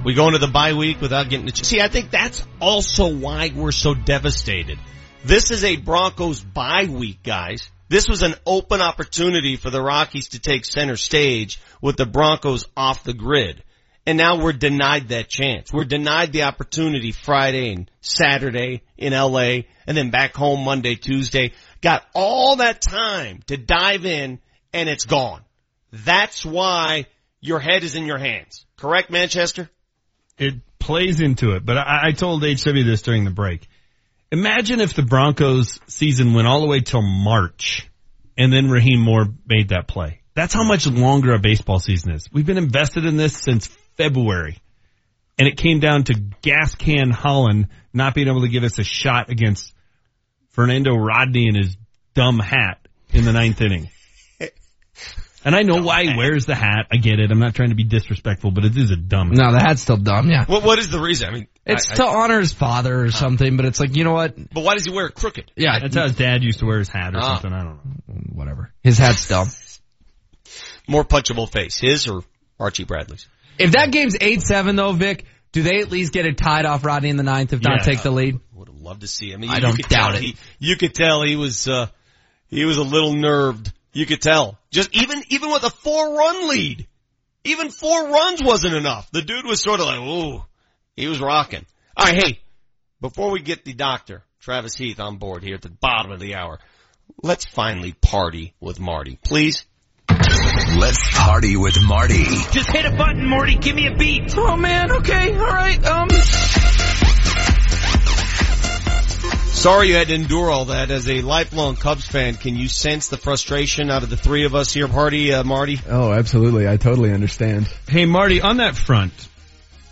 [SPEAKER 13] We go into the bye week without getting to see. I think that's also why we're so devastated. This is a Broncos bye week, guys. This was an open opportunity for the Rockies to take center stage with the Broncos off the grid. And now we're denied that chance. We're denied the opportunity Friday and Saturday in LA and then back home Monday, Tuesday. Got all that time to dive in and it's gone. That's why your head is in your hands. Correct, Manchester?
[SPEAKER 1] It plays into it, but I, I told HW this during the break. Imagine if the Broncos season went all the way till March and then Rahim Moore made that play. That's how much longer a baseball season is. We've been invested in this since February. And it came down to gas can Holland not being able to give us a shot against Fernando Rodney and his dumb hat in the ninth inning. And I know why he wears the hat. I get it. I'm not trying to be disrespectful, but it is a dumb.
[SPEAKER 14] No, the hat's still dumb. Yeah.
[SPEAKER 13] What, what is the reason? I mean,
[SPEAKER 14] It's
[SPEAKER 13] I-
[SPEAKER 14] to
[SPEAKER 13] I-
[SPEAKER 14] honor his father or something, but it's like, you know what?
[SPEAKER 13] but why does he wear it crooked?
[SPEAKER 14] Yeah.
[SPEAKER 1] That's how his dad used to wear his hat or
[SPEAKER 13] Ah.
[SPEAKER 1] something. I don't know.
[SPEAKER 14] Whatever. His hat's dumb.
[SPEAKER 13] More punchable face, his or Archie Bradley's?
[SPEAKER 14] If that game's 8-7 though, Vic, do they at least get it tied off Rodney in the ninth if not
[SPEAKER 13] Yeah.
[SPEAKER 14] take the lead?
[SPEAKER 13] Would have loved to see. I mean,
[SPEAKER 14] I don't
[SPEAKER 13] could
[SPEAKER 14] doubt
[SPEAKER 13] tell
[SPEAKER 14] it.
[SPEAKER 13] He, you could tell he was, uh, he was a little nerved. You could tell. Just even, even with a four run lead, even four runs wasn't enough. The dude was sort of like, ooh, he was rocking. All right, hey, before we get the doctor, Travis Heath on board here at the bottom of the hour, let's finally party with Marty, please.
[SPEAKER 9] Let's party with Marty.
[SPEAKER 48] Just hit a button, Morty. Give me a beat.
[SPEAKER 14] Oh man, okay, alright, um.
[SPEAKER 13] Sorry you had to endure all that. As a lifelong Cubs fan, can you sense the frustration out of the three of us here, Party, uh, Marty?
[SPEAKER 53] Oh, absolutely. I totally understand.
[SPEAKER 1] Hey, Marty, on that front,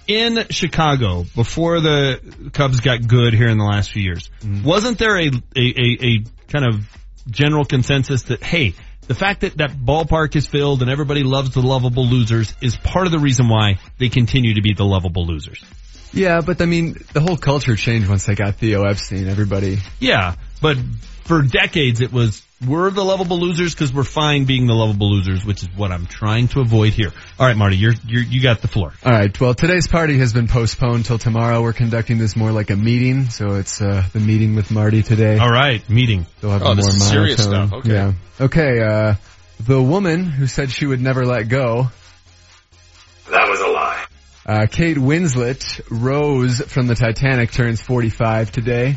[SPEAKER 1] in Chicago, before the Cubs got good here in the last few years, wasn't there a, a, a, a kind of general consensus that, hey, the fact that that ballpark is filled and everybody loves the lovable losers is part of the reason why they continue to be the lovable losers.
[SPEAKER 53] Yeah, but I mean, the whole culture changed once they got Theo Epstein. Everybody.
[SPEAKER 1] Yeah, but for decades it was we're the lovable losers because we're fine being the lovable losers, which is what I'm trying to avoid here. All right, Marty, you're, you're you got the floor.
[SPEAKER 53] All right. Well, today's party has been postponed till tomorrow. We're conducting this more like a meeting, so it's uh, the meeting with Marty today.
[SPEAKER 1] All right, meeting.
[SPEAKER 53] They'll have
[SPEAKER 13] Oh,
[SPEAKER 53] a
[SPEAKER 13] this
[SPEAKER 53] more
[SPEAKER 13] is serious
[SPEAKER 53] monotone.
[SPEAKER 13] stuff. Okay.
[SPEAKER 53] Yeah. Okay. Uh, the woman who said she would never let go.
[SPEAKER 54] That was a lie.
[SPEAKER 53] Uh, Kate Winslet, Rose from the Titanic, turns 45 today.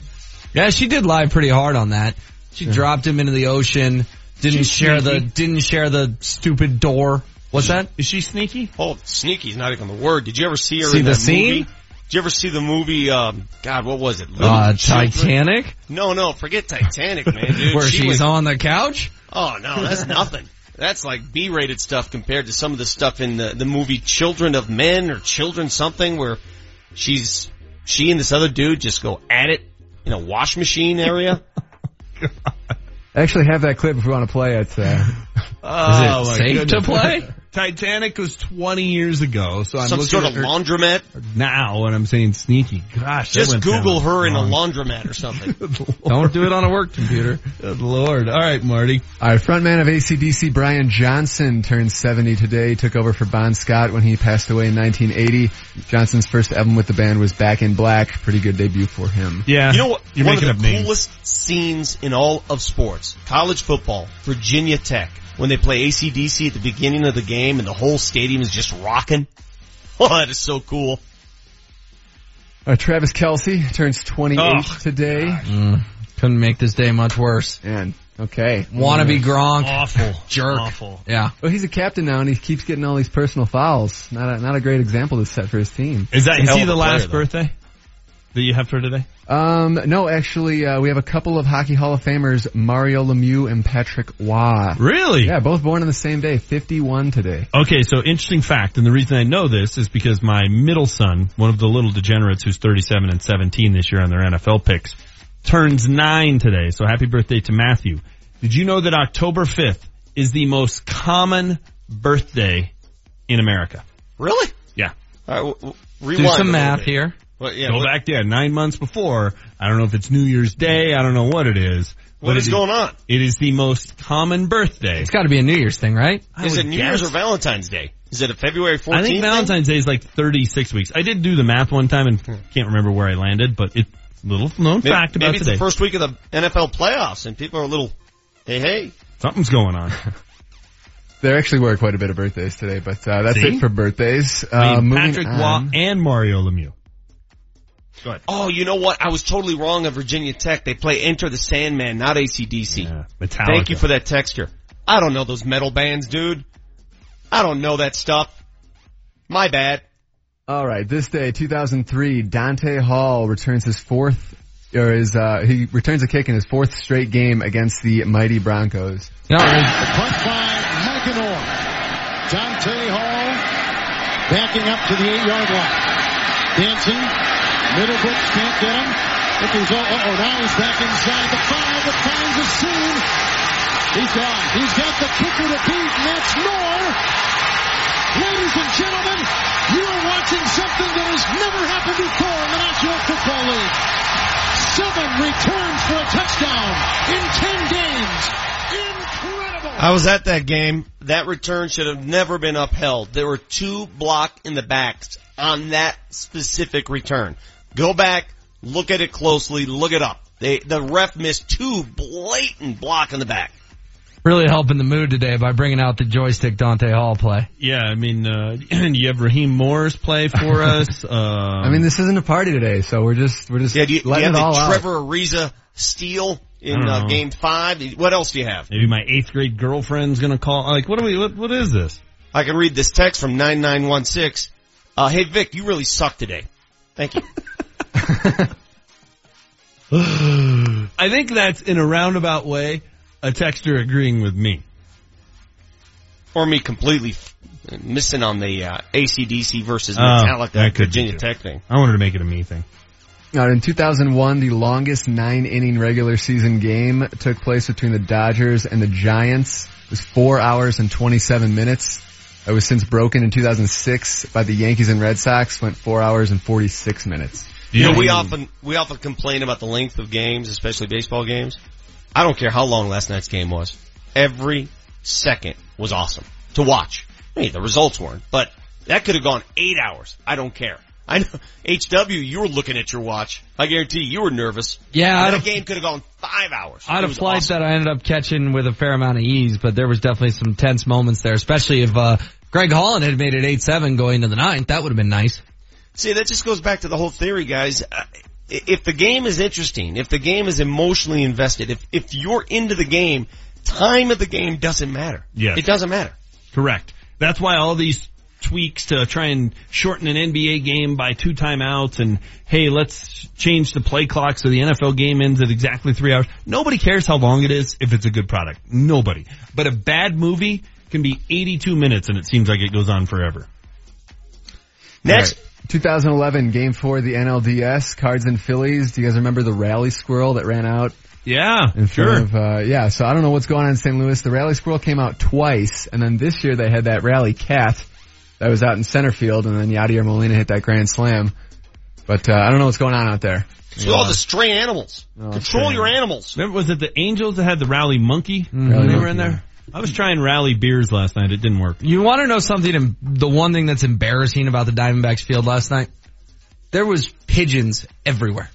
[SPEAKER 14] Yeah, she did lie pretty hard on that. She dropped him into the ocean, didn't
[SPEAKER 1] She's
[SPEAKER 14] share the, didn't share the stupid door. What's that?
[SPEAKER 1] Is she sneaky?
[SPEAKER 13] Oh, sneaky's not even the word. Did you ever see her
[SPEAKER 14] See
[SPEAKER 13] in
[SPEAKER 14] the
[SPEAKER 13] that
[SPEAKER 14] scene?
[SPEAKER 13] movie? Did you ever see the movie, um, God, what was it? Little
[SPEAKER 14] Uh,
[SPEAKER 13] Children?
[SPEAKER 14] Titanic?
[SPEAKER 13] No, no, forget Titanic, man, dude.
[SPEAKER 14] Where
[SPEAKER 13] She
[SPEAKER 14] she's
[SPEAKER 13] went-
[SPEAKER 14] on the couch?
[SPEAKER 13] Oh no, that's nothing. That's like B-rated stuff compared to some of the stuff in the, the movie Children of Men or Children something where she's, she and this other dude just go at it in a wash machine area.
[SPEAKER 53] I actually have that clip if we want to play it. Uh,
[SPEAKER 1] Oh,
[SPEAKER 14] Is it
[SPEAKER 1] my
[SPEAKER 14] safe to play?
[SPEAKER 1] Titanic was 20 years ago, so I'm
[SPEAKER 13] Some
[SPEAKER 1] looking
[SPEAKER 13] sort of
[SPEAKER 1] her
[SPEAKER 13] laundromat.
[SPEAKER 1] now, and I'm saying sneaky. Gosh,
[SPEAKER 13] Just Google
[SPEAKER 1] down
[SPEAKER 13] her in a laundromat or something.
[SPEAKER 14] Don't do it on a work computer.
[SPEAKER 1] Good Lord. All right, Marty.
[SPEAKER 53] All right, frontman of ACDC, Brian Johnson, turned 70 today. Took over for Bon Scott when he passed away in 1980. Johnson's first album with the band was Back in Black. Pretty good debut for him.
[SPEAKER 1] Yeah.
[SPEAKER 13] You know what?
[SPEAKER 1] You're
[SPEAKER 13] One
[SPEAKER 1] making
[SPEAKER 13] of
[SPEAKER 1] up
[SPEAKER 13] the
[SPEAKER 1] names.
[SPEAKER 13] coolest scenes in all of sports, college football, Virginia Tech, when they play ACDC at the beginning of the game and the whole stadium is just rocking. Oh, that is so cool.
[SPEAKER 53] Uh, Travis Kelce turns 28
[SPEAKER 1] Oh,
[SPEAKER 53] today.
[SPEAKER 14] Mm, couldn't make this day much worse.
[SPEAKER 53] And okay,
[SPEAKER 14] Wannabe Gronk.
[SPEAKER 1] Awful.
[SPEAKER 14] Jerk.
[SPEAKER 1] Awful.
[SPEAKER 14] Yeah.
[SPEAKER 53] Well, he's a captain now, and he keeps getting all these personal fouls. Not a, not a great example to set for his team.
[SPEAKER 1] Is that,
[SPEAKER 13] He's a
[SPEAKER 1] is
[SPEAKER 13] hell
[SPEAKER 1] he the
[SPEAKER 13] a player,
[SPEAKER 1] last
[SPEAKER 13] though.
[SPEAKER 1] birthday that you have for today?
[SPEAKER 53] Um, no, actually, uh, we have a couple of hockey Hall of Famers, Mario Lemieux and Patrick Roy.
[SPEAKER 1] Really?
[SPEAKER 53] Yeah, both born on the same day, 51 today.
[SPEAKER 1] Okay, so interesting fact, and the reason I know this is because my middle son, one of the little degenerates who's 37 and 17 this year on their NFL picks, turns nine today. So happy birthday to Matthew. Did you know that October 5th is the most common birthday in America?
[SPEAKER 13] Really?
[SPEAKER 1] Yeah.
[SPEAKER 13] All right, w- w-
[SPEAKER 14] Do
[SPEAKER 13] rewind a
[SPEAKER 14] some math here.
[SPEAKER 13] Well, yeah,
[SPEAKER 1] Go
[SPEAKER 13] what,
[SPEAKER 1] back, yeah, nine months before. I don't know if it's New Year's Day. I don't know what it is.
[SPEAKER 13] what
[SPEAKER 1] but
[SPEAKER 13] is going on?
[SPEAKER 1] It is the most common birthday.
[SPEAKER 14] It's gotta be a New Year's thing, right?
[SPEAKER 1] I
[SPEAKER 13] Is it New
[SPEAKER 1] guess.
[SPEAKER 13] Year's or Valentine's Day? Is it a February 14th?
[SPEAKER 1] I think Valentine's Day is like 36 weeks. I did do the math one time and can't remember where I landed, but it's a little known
[SPEAKER 13] Maybe,
[SPEAKER 1] fact about it.
[SPEAKER 13] maybe it's
[SPEAKER 1] today.
[SPEAKER 13] the first week of the NFL playoffs and people are a little, hey, hey.
[SPEAKER 1] Something's going on.
[SPEAKER 53] There actually were quite a bit of birthdays today, but uh, that's
[SPEAKER 1] See?
[SPEAKER 53] it for birthdays. Uh,
[SPEAKER 1] I mean, Patrick
[SPEAKER 53] on.
[SPEAKER 1] Roy and Mario Lemieux. Go ahead.
[SPEAKER 13] Oh, you know what? I was totally wrong on Virginia Tech. They play Enter the Sandman, not ACDC.
[SPEAKER 1] Yeah, Metallica.
[SPEAKER 13] Thank you for that texture. I don't know those metal bands, dude. I don't know that stuff. My bad.
[SPEAKER 53] All right, this day, 2003, Dante Hall returns his fourth, or his, uh, he returns a kick in his fourth straight game against the mighty Broncos.
[SPEAKER 14] You know,
[SPEAKER 55] Punt by McEnroe. Dante Hall
[SPEAKER 56] backing up to the eight-yard line. Dancing, Middlebrooks can't get him. If he's, oh, oh, now he's back inside the five, but finds a seam. He's gone. He's got the kicker to beat, and that's more. Ladies and gentlemen, you are watching something that has never happened before in the National Football League. Seven returns for a touchdown in ten games. Incredible.
[SPEAKER 13] I was at that game. That return should have never been upheld. There were two block in the backs on that specific return. Go back, look at it closely, look it up. They, the ref missed two blatant block in the back.
[SPEAKER 14] Really helping the mood today by bringing out the joystick Dante Hall play.
[SPEAKER 1] Yeah, I mean, uh, you have Rahim Moore's play for us. Um,
[SPEAKER 53] I mean, this isn't a party today, so we're just we're just
[SPEAKER 13] Yeah, do you, do you have
[SPEAKER 53] it all
[SPEAKER 13] the
[SPEAKER 53] out.
[SPEAKER 13] Trevor Ariza steal in uh, game five? What else do you have?
[SPEAKER 1] maybe my eighth grade girlfriend's gonna call. Like, what do we? What, what is this?
[SPEAKER 13] I can read this text from 9916. Uh, hey Vic, you really suck today. Thank you.
[SPEAKER 1] I think that's in a roundabout way a texter agreeing with me.
[SPEAKER 13] or me completely f- missing on the uh, ACDC versus
[SPEAKER 1] Oh,
[SPEAKER 13] Metallica
[SPEAKER 1] that could
[SPEAKER 13] Virginia. Tech thing.
[SPEAKER 1] I wanted to make it a me thing.
[SPEAKER 53] Now, in 2001, the longest nine inning regular season game took place between the Dodgers and the Giants. It was four hours and 27 minutes. It was since broken in 2006 by the Yankees and Red Sox, went four hours and 46 minutes.
[SPEAKER 13] You know, we often we often complain about the length of games, especially baseball games. I don't care how long last night's game was. Every second was awesome to watch. I mean, the results weren't, but that could have gone eight hours. I don't care. I know, HW, you were looking at your watch. I guarantee you were nervous.
[SPEAKER 14] Yeah,
[SPEAKER 13] that game could have gone five hours.
[SPEAKER 14] I'd
[SPEAKER 13] have
[SPEAKER 14] a
[SPEAKER 13] was
[SPEAKER 14] flight
[SPEAKER 13] awesome.
[SPEAKER 14] that I ended up catching with a fair amount of ease, but there was definitely some tense moments there, especially if uh, Greg Holland had made it 8-7 going to the ninth. That would have been nice.
[SPEAKER 13] See, that just goes back to the whole theory, guys. Uh, If the game is interesting, if the game is emotionally invested, if, if you're into the game, time of the game doesn't matter.
[SPEAKER 1] Yes.
[SPEAKER 13] It doesn't matter.
[SPEAKER 1] Correct. That's why all these tweaks to try and shorten an NBA game by two timeouts and hey, let's change the play clock so the NFL game ends at exactly three hours. Nobody cares how long it is if it's a good product. Nobody. But a bad movie can be 82 minutes and it seems like it goes on forever.
[SPEAKER 13] Next.
[SPEAKER 53] All right. 2011 game four of the NLDS, Cards and Phillies. Do you guys remember the rally squirrel that ran out?
[SPEAKER 1] Yeah,
[SPEAKER 53] in
[SPEAKER 1] sure.
[SPEAKER 53] of, uh, yeah, so I don't know what's going on in St. Louis. The rally squirrel came out twice, and then this year they had that rally cat that was out in center field, and then Yadier Molina hit that grand slam. But uh, I don't know what's going on out there.
[SPEAKER 13] It's all the stray animals.
[SPEAKER 53] Oh,
[SPEAKER 13] Control
[SPEAKER 53] stray
[SPEAKER 13] your animals.
[SPEAKER 1] Remember, was it the Angels that had the rally monkey when
[SPEAKER 53] Rally
[SPEAKER 1] they were
[SPEAKER 53] monkey,
[SPEAKER 1] in there? I was trying rally beers last night. It didn't work.
[SPEAKER 14] You want to know something? The one thing that's embarrassing about the Diamondbacks field last night? There was pigeons everywhere.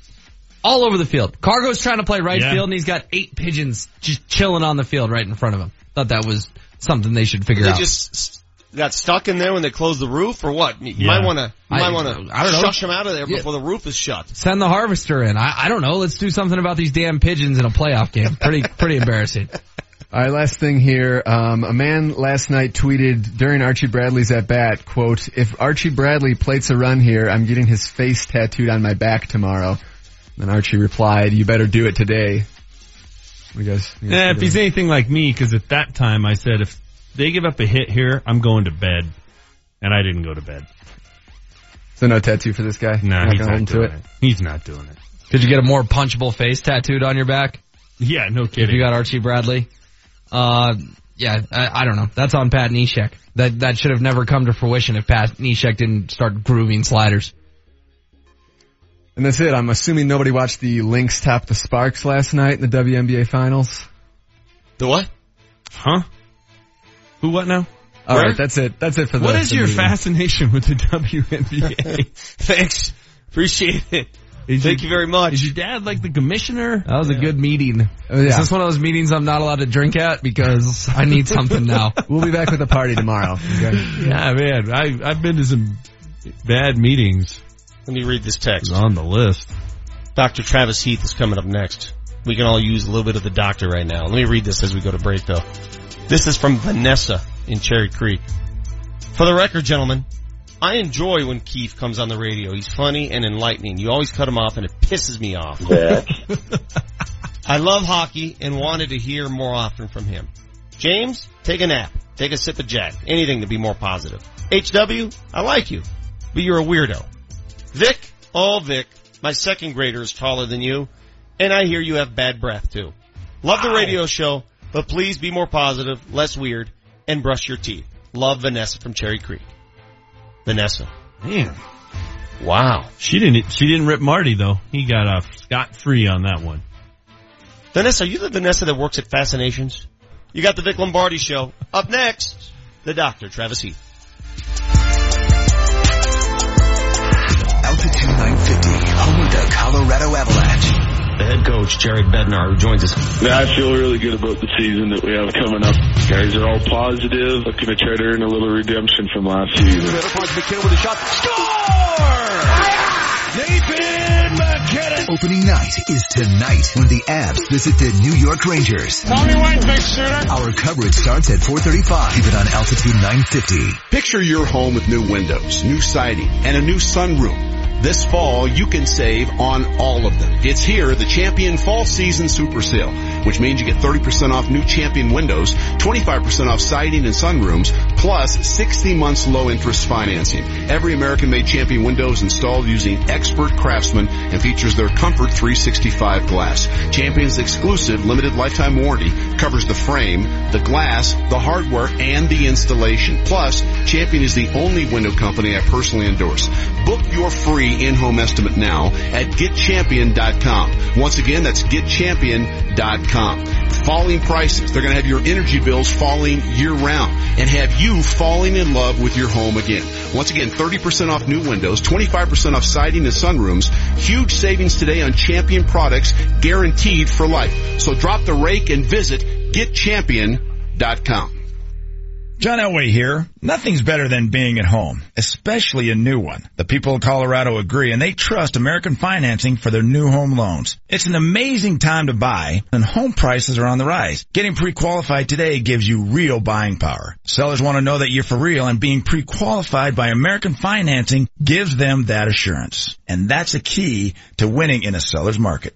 [SPEAKER 14] All over the field. Cargo's trying to play right
[SPEAKER 1] Yeah.
[SPEAKER 14] field and he's got eight pigeons just chilling on the field right in front of him. Thought that was something they should figure
[SPEAKER 13] They
[SPEAKER 14] out.
[SPEAKER 13] They just got stuck in there when they closed the roof or what? You
[SPEAKER 14] Yeah.
[SPEAKER 13] might want to,
[SPEAKER 14] I-
[SPEAKER 13] might want to
[SPEAKER 14] I don't know.
[SPEAKER 13] shush them out of there
[SPEAKER 14] Yeah.
[SPEAKER 13] before the roof is shut.
[SPEAKER 14] Send the harvester in. I, I don't know. Let's do something about these damn pigeons in a playoff game. Pretty, pretty embarrassing.
[SPEAKER 53] All right, last thing here. Um, a man last night tweeted during Archie Bradley's at bat, quote, if Archie Bradley plates a run here, I'm getting his face tattooed on my back tomorrow. Then Archie replied, you better do it today. What do you guys? you guys
[SPEAKER 1] Yeah, if he's
[SPEAKER 53] of
[SPEAKER 1] anything like me, because at that time I said if they give up a hit here, I'm going to bed, and I didn't go to bed.
[SPEAKER 53] So no tattoo for this guy?
[SPEAKER 1] No,
[SPEAKER 53] You're
[SPEAKER 1] he's not
[SPEAKER 53] him to
[SPEAKER 1] doing
[SPEAKER 53] it?
[SPEAKER 1] it. He's not doing it.
[SPEAKER 14] Could you get a more punchable face tattooed on your back?
[SPEAKER 1] Yeah, no kidding.
[SPEAKER 14] If
[SPEAKER 1] kidding.
[SPEAKER 14] you got Archie Bradley? Uh, yeah, I, I don't know. That's on Pat Neshek. That, that should have never come to fruition if Pat Neshek didn't start grooving sliders.
[SPEAKER 53] And that's it. I'm assuming nobody watched the Lynx tap the Sparks last night in the WNBA finals.
[SPEAKER 13] The what?
[SPEAKER 1] Huh? Who what now?
[SPEAKER 53] All
[SPEAKER 1] Where?
[SPEAKER 53] right, that's it. That's it for the
[SPEAKER 1] What is
[SPEAKER 53] the
[SPEAKER 1] your
[SPEAKER 53] meeting.
[SPEAKER 1] fascination with the WNBA?
[SPEAKER 13] Thanks. Appreciate it. Thank you very much.
[SPEAKER 1] Is your dad like the commissioner?
[SPEAKER 14] That was a good meeting.
[SPEAKER 53] Oh, yeah.
[SPEAKER 14] Is this one of those meetings I'm not allowed to drink at because I need something now?
[SPEAKER 53] We'll be back with the party tomorrow. Okay?
[SPEAKER 1] Yeah, man. I, I've been to some bad meetings.
[SPEAKER 13] Let me read this text.
[SPEAKER 1] It's on the list.
[SPEAKER 13] Dr. Travis Heath is coming up next. We can all use a little bit of the doctor right now. Let me read this as we go to break though. This is from Vanessa in Cherry Creek. For the record, gentlemen, I enjoy when Keith comes on the radio. He's funny and enlightening. You always cut him off and it pisses me off. I love hockey and wanted to hear more often from him. James, take a nap. Take a sip of Jack. Anything to be more positive. HW, I like you, but you're a weirdo. Vic, oh Vic, my second grader is taller than you, and I hear you have bad breath too. Love the radio show, but please be more positive, less weird, and brush your teeth. Love Vanessa from Cherry Creek. Vanessa.
[SPEAKER 1] Man.
[SPEAKER 13] Wow.
[SPEAKER 1] She didn't, she didn't rip Marty though. He got uh, off scot free on that one.
[SPEAKER 13] Vanessa, are you the Vanessa that works at Fascinations? You got the Vic Lombardi show. Up next, the doctor, Travis Heath.
[SPEAKER 9] Altitude 950, home of the Colorado Avalanche.
[SPEAKER 13] The head coach, Jared Bednar, who joins us.
[SPEAKER 57] Yeah, I feel really good about the season that we have coming up. Guys are all positive, looking to try to earn a little redemption from last season.
[SPEAKER 8] Middle punch MacKinnon with a shot. Score! Nathan MacKinnon.
[SPEAKER 9] Opening night is tonight when the Avs visit the New York Rangers.
[SPEAKER 56] Tommy White, big shooter.
[SPEAKER 9] Our coverage starts at 435. Keep it on Altitude 950.
[SPEAKER 17] Picture your home with new windows, new siding, and a new sunroom. This fall, you can save on all of them. It's here, the Champion Fall Season Super Sale, which means you get 30% off new Champion windows, 25% off siding and sunrooms, plus 60 months low interest financing. Every American-made Champion window is installed using expert craftsmen and features their Comfort 365 glass. Champion's exclusive limited lifetime warranty covers the frame, the glass, the hardware, and the installation. Plus, Champion is the only window company I personally endorse. Book your free in-home estimate now at getchampion.com. Once again, that's getchampion.com. Falling prices. They're going to have your energy bills falling year round and have you falling in love with your home again. Once again, 30% off new windows, 25% off siding and sunrooms. Huge savings today on Champion products guaranteed for life. So drop the rake and visit getchampion.com.
[SPEAKER 45] John Elway here. Nothing's better than being at home, especially a new one. The people of Colorado agree and they trust American financing for their new home loans. It's an amazing time to buy and home prices are on the rise. Getting pre-qualified today gives you real buying power. Sellers want to know that you're for real and being pre-qualified by American financing gives them that assurance. And that's a key to winning in a seller's market.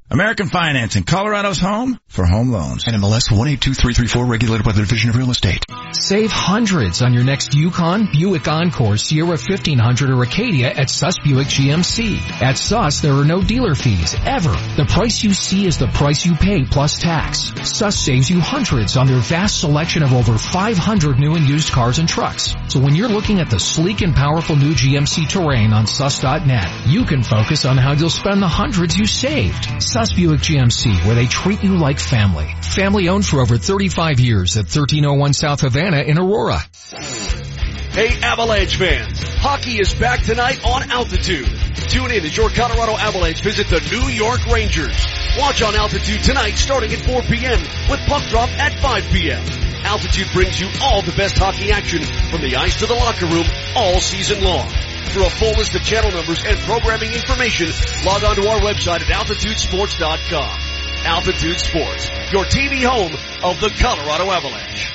[SPEAKER 45] American Financing, Colorado's home for home loans.
[SPEAKER 51] NMLS 182334 regulated by the Division of Real Estate.
[SPEAKER 18] Save hundreds on your next Yukon, Buick Encore, Sierra 1500 or Acadia at Suss Buick GMC. At Suss, there are no dealer fees, ever. The price you see is the price you pay plus tax. Suss saves you hundreds on their vast selection of over 500 new and used cars and trucks. So when you're looking at the sleek and powerful new GMC Terrain on sus.net, you can focus on how you'll spend the hundreds you saved. Suss Buick GMC, where they treat you like family. Family owned for over 35 years at 1301 South Havana in Aurora.
[SPEAKER 8] Hey Avalanche fans, hockey is back tonight on Altitude. Tune in as your Colorado Avalanche visit the New York Rangers. Watch on Altitude tonight starting at 4 p.m. with puck drop at 5 p.m. Altitude brings you all the best hockey action from the ice to the locker room all season long. For a full list of channel numbers and programming information, log on to our website at altitudesports.com. Altitude Sports, your TV home of the Colorado Avalanche.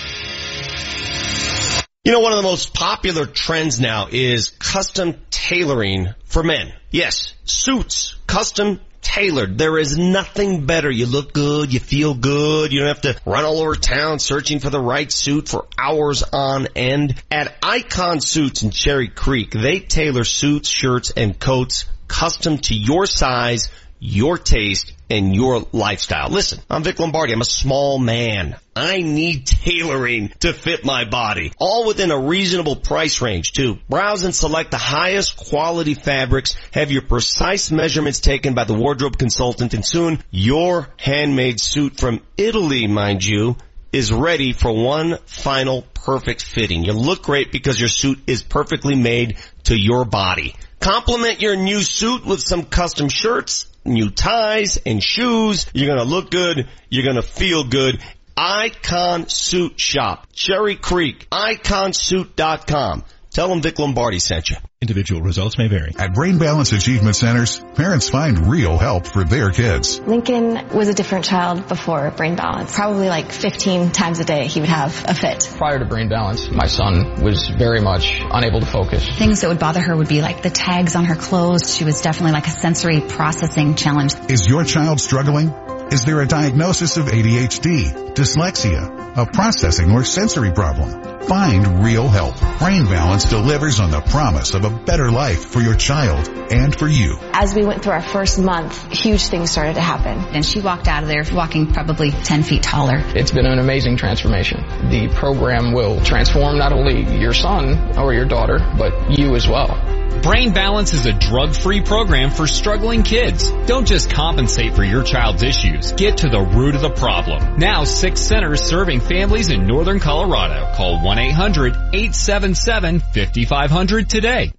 [SPEAKER 13] You know, one of the most popular trends now is custom tailoring for men. Yes, suits, custom tailored. There is nothing better. You look good, you feel good, you don't have to run all over town searching for the right suit for hours on end. At Icon Suits in Cherry Creek, they tailor suits, shirts, and coats custom to your size, your taste, and your lifestyle. Listen, I'm Vic Lombardi. I'm a small man. I need tailoring to fit my body. All within a reasonable price range too. Browse and select the highest quality fabrics, have your precise measurements taken by the wardrobe consultant, and soon your handmade suit from Italy, mind you, is ready for one final perfect fitting. You look great because your suit is perfectly made to your body. Complement your new suit with some custom shirts, new ties and shoes. You're gonna look good. You're gonna feel good. Icon Suit Shop, Cherry Creek, iconsuit.com. Tell them Vic Lombardi sent you.
[SPEAKER 6] Individual results may vary.
[SPEAKER 58] At Brain Balance Achievement Centers, parents find real help for their kids.
[SPEAKER 59] Lincoln was a different child before Brain Balance. Probably like 15 times a day he would have a fit.
[SPEAKER 57] Prior to Brain Balance, my son was very much unable to focus.
[SPEAKER 60] Things that would bother her would be like the tags on her clothes. She was definitely like a sensory processing challenge.
[SPEAKER 58] Is your child struggling? Is there a diagnosis of ADHD, dyslexia, a processing or sensory problem? Find real help. Brain Balance delivers on the promise of a better life for your child and for you.
[SPEAKER 59] As we went through our first month, huge things started to happen.
[SPEAKER 60] And she walked out of there walking probably 10 feet taller.
[SPEAKER 57] It's been an amazing transformation. The program will transform not only your son or your daughter, but you as well.
[SPEAKER 61] Brain Balance is a drug-free program for struggling kids. Don't just compensate for your child's issues. Get to the root of the problem. Now six centers serving families in northern Colorado. Call 1-800-877-5500 today.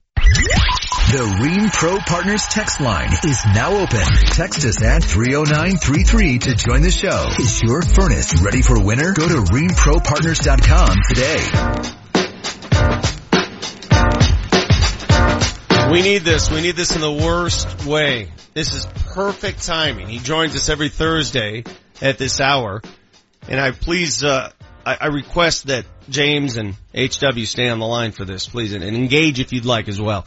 [SPEAKER 9] The Rheem Pro Partners text line is now open. Text us at 30933 to join the show. Is your furnace ready for winter? Go to rheempropartners.com today.
[SPEAKER 13] We need this. We need this in the worst way. This is perfect timing. He joins us every Thursday at this hour. And I please, uh, I, I request that James and HW stay on the line for this, please, and, and engage if you'd like as well.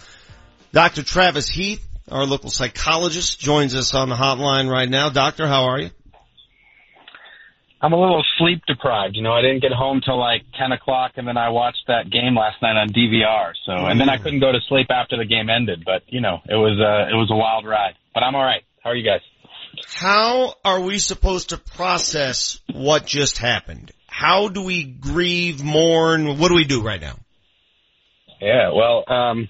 [SPEAKER 13] Dr. Travis Heath, our local psychologist, joins us on the hotline right now. Doctor, how are you?
[SPEAKER 62] I'm a little sleep deprived. You know, I didn't get home till like 10 o'clock and then I watched that game last night on DVR. So, and then I couldn't go to sleep after the game ended, but you know, it was, uh, it was a wild ride, but I'm all right. How are you guys?
[SPEAKER 13] How are we supposed to process what just happened? How do we grieve, mourn? What do we do right now?
[SPEAKER 62] Yeah, well, um,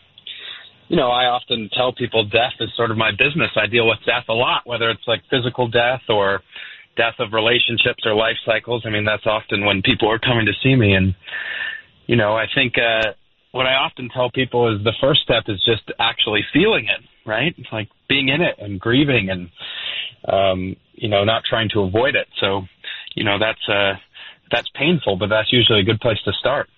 [SPEAKER 62] you know, I often tell people death is sort of my business. I deal with death a lot, whether it's like physical death or death of relationships or life cycles. I mean, that's often when people are coming to see me. And, you know, I think, uh, what I often tell people is the first step is just actually feeling it, right? It's like being in it and grieving and, um, you know, not trying to avoid it. So, you know, that's, uh, that's painful, but that's usually a good place to start.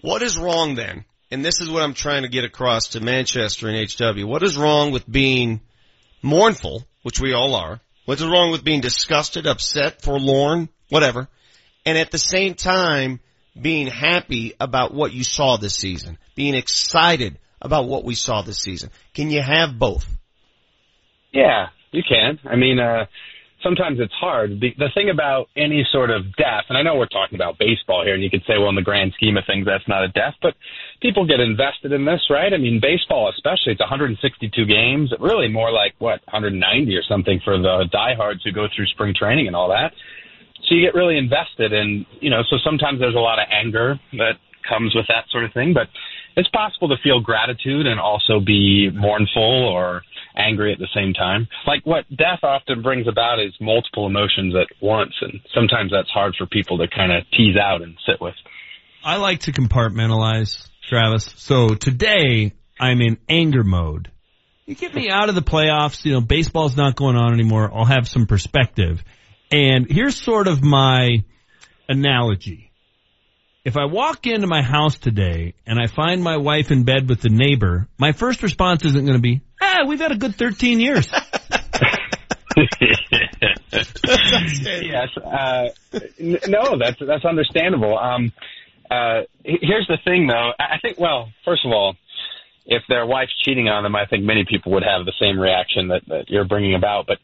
[SPEAKER 13] What is wrong then? And this is what I'm trying to get across to Manchester and HW. What is wrong with being mournful, which we all are? What's wrong with being disgusted, upset, forlorn, whatever, and at the same time being happy about what you saw this season, being excited about what we saw this season? Can you have both?
[SPEAKER 62] Yeah, you can. I mean, uh, sometimes it's hard. The, the thing about any sort of death, and I know we're talking about baseball here, and you could say, well, in the grand scheme of things, that's not a death, but people get invested in this, right? I mean, baseball especially, it's 162 games, really more like, what, 190 or something for the diehards who go through spring training and all that. So you get really invested, and, you know, so sometimes there's a lot of anger that comes with that sort of thing, but it's possible to feel gratitude and also be mournful or angry at the same time. Like what death often brings about is multiple emotions at once, and sometimes that's hard for people to kind of tease out and sit with.
[SPEAKER 1] I like to compartmentalize, Travis. So today I'm in anger mode. You get me out of the playoffs, you know, baseball's not going on anymore. I'll have some perspective. And here's sort of my analogy. If I walk into my house today and I find my wife in bed with the neighbor, my first response isn't going to be, ah, we've had a good 13 years.
[SPEAKER 62] yes. Uh, n- no, that's that's understandable. Um, uh, here's the thing, though. I think, well, first of all, if their wife's cheating on them, I think many people would have the same reaction that, that you're bringing about. But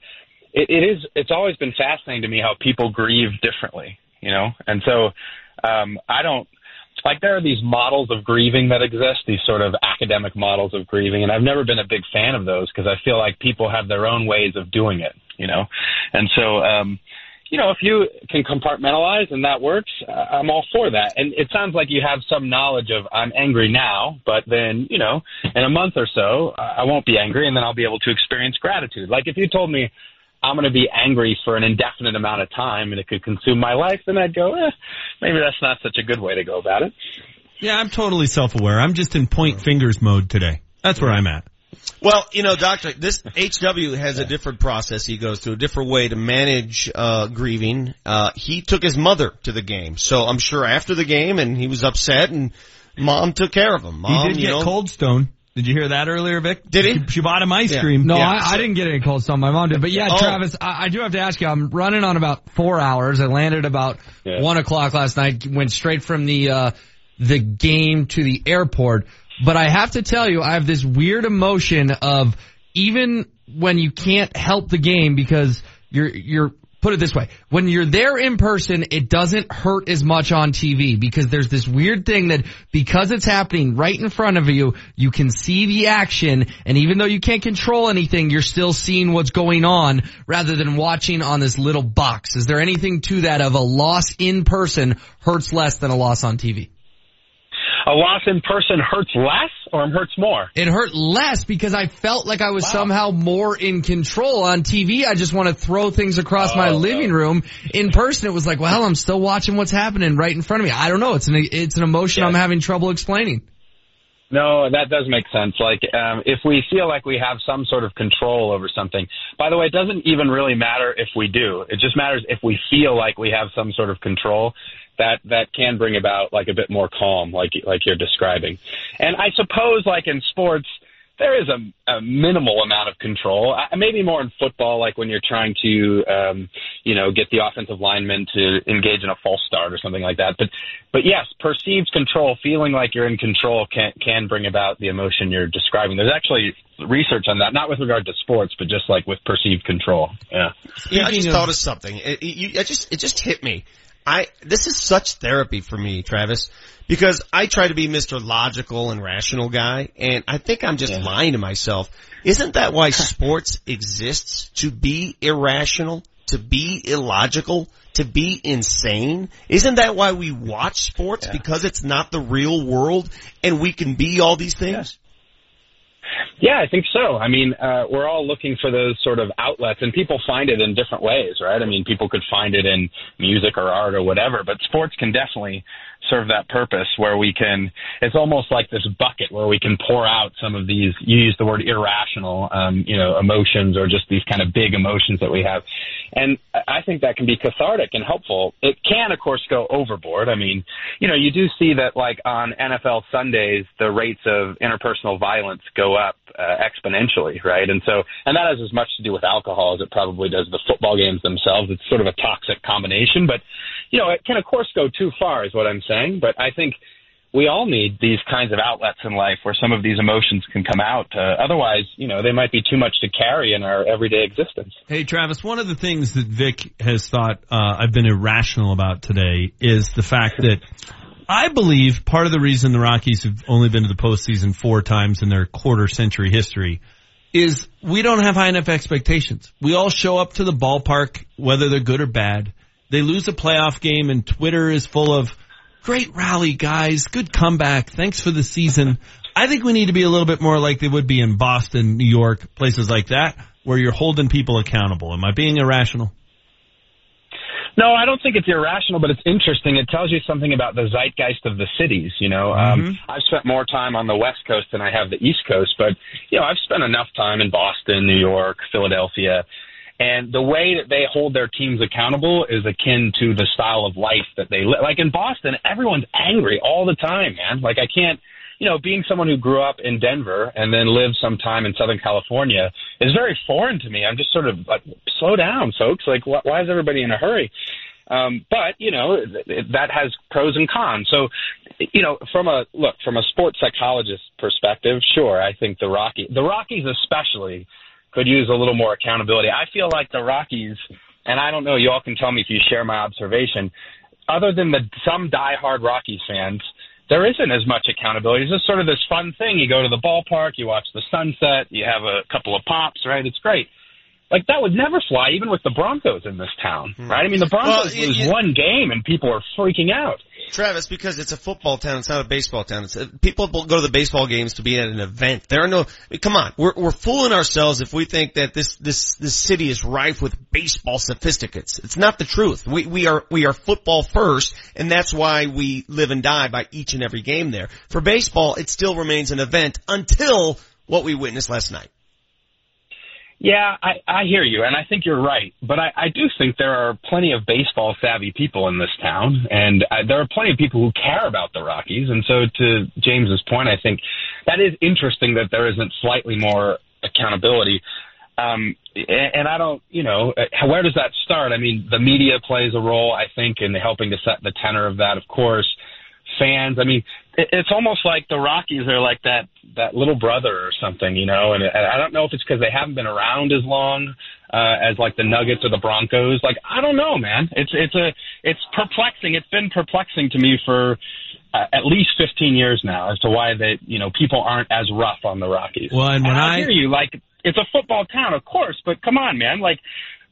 [SPEAKER 62] it, it is. It's always been fascinating to me how people grieve differently. You know, and so um, I don't like there are these models of grieving that exist, these sort of academic models of grieving, and I've never been a big fan of those because I feel like people have their own ways of doing it, you know, and so. um you know, if you can compartmentalize and that works, uh, I'm all for that. And it sounds like you have some knowledge of I'm angry now, but then, you know, in a month or so, I won't be angry and then I'll be able to experience gratitude. Like if you told me I'm going to be angry for an indefinite amount of time and it could consume my life, then I'd go, eh, maybe that's not such a good way to go about it.
[SPEAKER 1] Yeah, I'm totally self-aware. I'm just in point fingers mode today. That's where I'm at.
[SPEAKER 13] Well, you know, doctor, this HW has a different process he goes through, a different way to manage uh grieving. Uh he took his mother to the game. So I'm sure after the game and he was upset and Mom took care of him. Mom,
[SPEAKER 1] he did
[SPEAKER 13] you
[SPEAKER 1] get
[SPEAKER 13] know,
[SPEAKER 1] Cold Stone. Did you hear that earlier, Vic?
[SPEAKER 13] Did he?
[SPEAKER 1] She, she bought him ice
[SPEAKER 13] Yeah.
[SPEAKER 1] cream.
[SPEAKER 14] No,
[SPEAKER 1] Yeah.
[SPEAKER 14] I, I didn't get any cold stone. My mom did. But yeah,
[SPEAKER 13] Oh.
[SPEAKER 14] Travis, I, I do have to ask you. I'm running on about four hours. I landed about
[SPEAKER 62] Yeah.
[SPEAKER 14] one o'clock last night. Went straight from the uh, the game to the airport. But I have to tell you, I have this weird emotion of even when you can't help the game because you're you're put it this way. When you're there in person, it doesn't hurt as much on TV because there's this weird thing that because it's happening right in front of you, you can see the action and even though you can't control anything, you're still seeing what's going on rather than watching on this little box. Is there anything to that of a loss in person hurts less than a loss on TV?
[SPEAKER 62] A loss in person hurts less or hurts more?
[SPEAKER 14] It hurt less because I felt like I was somehow more in control on TV. I just want to throw things across my living room. In person, it was like, well, I'm still watching what's happening right in front of me. I don't know. It's an it's an emotion I'm having trouble explaining.
[SPEAKER 62] No, that does make sense. Like, um, if we feel like we have some sort of control over something, by the way, it doesn't even really matter if we do. It just matters if we feel like we have some sort of control. That that can bring about like a bit more calm, like like you're describing. And I suppose, like in sports, there is a, a minimal amount of control. Maybe more in football, like when you're trying to, um, you know, get the offensive lineman to engage in a false start or something like that. But, but yes, perceived control, feeling like you're in control, can can bring about the emotion you're describing. There's actually research on that, not with regard to sports, but just like with perceived control. Yeah.
[SPEAKER 13] Yeah, I just thought of something. It, it, you, I just, it just hit me. I, this is such therapy for me, Travis, because I try to be Mr. Logical and rational guy, and I think I'm just lying to myself. Isn't that why sports exists? To be irrational? To be illogical? To be insane? Isn't that why we watch sports? Because it's not the real world and we can be all these things?
[SPEAKER 62] Yeah, I think so. I mean, uh, we're all looking for those sort of outlets, and people find it in different ways, right? I mean, people could find it in music or art or whatever, but sports can definitely serve that purpose where we can, it's almost like this bucket where we can pour out some of these, you use the word irrational, um, you know, emotions or just these kind of big emotions that we have. And I think that can be cathartic and helpful. It can, of course, go overboard. I mean, you know, you do see that like on NFL Sundays, the rates of interpersonal violence go up uh, exponentially, right? And so, and that has as much to do with alcohol as it probably does the football games themselves. It's sort of a toxic combination, but you know, it can of course go too far, is what I'm saying. But I think we all need these kinds of outlets in life where some of these emotions can come out. Uh, otherwise, you know, they might be too much to carry in our everyday existence.
[SPEAKER 1] Hey Travis, one of the things that Vic has thought uh, I've been irrational about today is the fact that I believe part of the reason the Rockies have only been to the postseason four times in their quarter century history is we don't have high enough expectations. We all show up to the ballpark, whether they're good or bad. They lose a playoff game and Twitter is full of great rally guys, good comeback, thanks for the season. I think we need to be a little bit more like they would be in Boston, New York, places like that, where you're holding people accountable. Am I being irrational?
[SPEAKER 62] No, I don't think it's irrational, but it's interesting. It tells you something about the zeitgeist of the cities. You know, um, I've spent more time on the West Coast than I have the East Coast, but you know, I've spent enough time in Boston, New York, Philadelphia, and the way that they hold their teams accountable is akin to the style of life that they live. Like in Boston, everyone's angry all the time, man. Like I can't you know, being someone who grew up in Denver and then lived some time in Southern California is very foreign to me. I'm just sort of like, slow down, folks. Like, wh- why is everybody in a hurry? Um, but you know, th- that has pros and cons. So, you know, from a look from a sports psychologist perspective, sure, I think the Rocky, the Rockies especially, could use a little more accountability. I feel like the Rockies, and I don't know, you all can tell me if you share my observation. Other than the some diehard Rockies fans, there isn't as much accountability. It's just sort of this fun thing. You go to the ballpark, you watch the sunset, you have a couple of pops, right? It's great. Like that would never fly, even with the Broncos in this town, hmm. right? I mean, the Broncos
[SPEAKER 13] Well, y-
[SPEAKER 62] lose
[SPEAKER 13] y-
[SPEAKER 62] one game and people are freaking out.
[SPEAKER 13] Travis, because it's a football town, it's not a baseball town. It's a, people go to the baseball games to be at an event. There are no, come on, we're we're fooling ourselves if we think that this this this city is rife with baseball sophisticates. It's not the truth. We we are we are football first, and that's why we live and die by each and every game there. For baseball, it still remains an event until what we witnessed last night.
[SPEAKER 62] Yeah, I, I hear you, and I think you're right. But I, I do think there are plenty of baseball savvy people in this town, and uh, there are plenty of people who care about the Rockies. And so, to James's point, I think that is interesting that there isn't slightly more accountability. Um, and, and I don't, you know, uh, where does that start? I mean, the media plays a role, I think, in helping to set the tenor of that, of course. Fans, I mean, it's almost like the Rockies are like that that little brother or something, you know. And, and I don't know if it's because they haven't been around as long uh, as like the Nuggets or the Broncos. Like I don't know, man. It's it's a it's perplexing. It's been perplexing to me for uh, at least 15 years now as to why that you know people aren't as rough on the Rockies.
[SPEAKER 1] Well, and when
[SPEAKER 62] I,
[SPEAKER 1] I
[SPEAKER 62] hear you, like it's a football town, of course, but come on, man, like.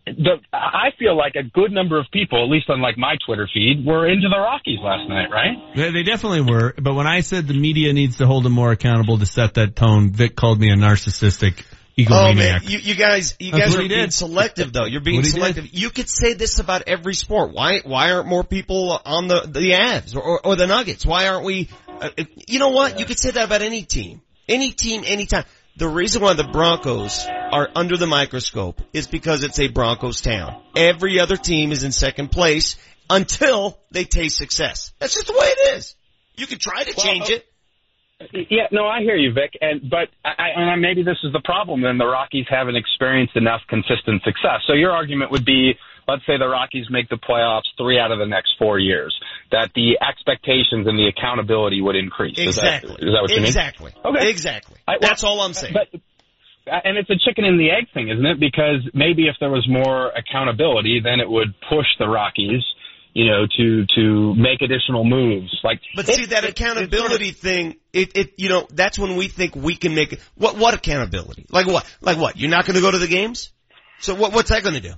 [SPEAKER 62] The, I feel like a good number of people, at least on like my Twitter feed, were into the Rockies last night, right?
[SPEAKER 1] They, they definitely were. But when I said the media needs to hold them more accountable to set that tone, Vic called me a narcissistic Egomaniac.
[SPEAKER 13] Oh man, you, you guys, you
[SPEAKER 1] That's
[SPEAKER 13] guys are being
[SPEAKER 1] did.
[SPEAKER 13] selective though. You're being
[SPEAKER 1] What he did.
[SPEAKER 13] selective. You could say this about every sport. Why, why aren't more people on the the Avs or, or, or the Nuggets? Why aren't we? Uh, you know what? You could say that about any team, any team, anytime. The reason why the Broncos are under the microscope is because it's a Broncos town. Every other team is in second place until they taste success. That's just the way it is. You can try to change it.
[SPEAKER 62] Uh, yeah, no, I hear you, Vic, and but I, and maybe this is the problem. Then the Rockies haven't experienced enough consistent success. So your argument would be, let's say the Rockies make the playoffs three out of the next four years, that the expectations and the accountability would increase.
[SPEAKER 13] Exactly.
[SPEAKER 62] Is that, is that what you mean?
[SPEAKER 13] exactly.
[SPEAKER 62] Okay.
[SPEAKER 13] Exactly.
[SPEAKER 62] I- well,
[SPEAKER 13] That's all I'm saying.
[SPEAKER 62] But and it's a chicken and the egg thing, isn't it? Because maybe if there was more accountability, then it would push the Rockies, you know, to to make additional moves. Like,
[SPEAKER 13] But see that
[SPEAKER 62] it- it's sort of-
[SPEAKER 13] accountability thing, it, it, you know, that's when we think we can make it. What, what accountability? Like what? Like what? You're not going to go to the games? So what, what's that going to do?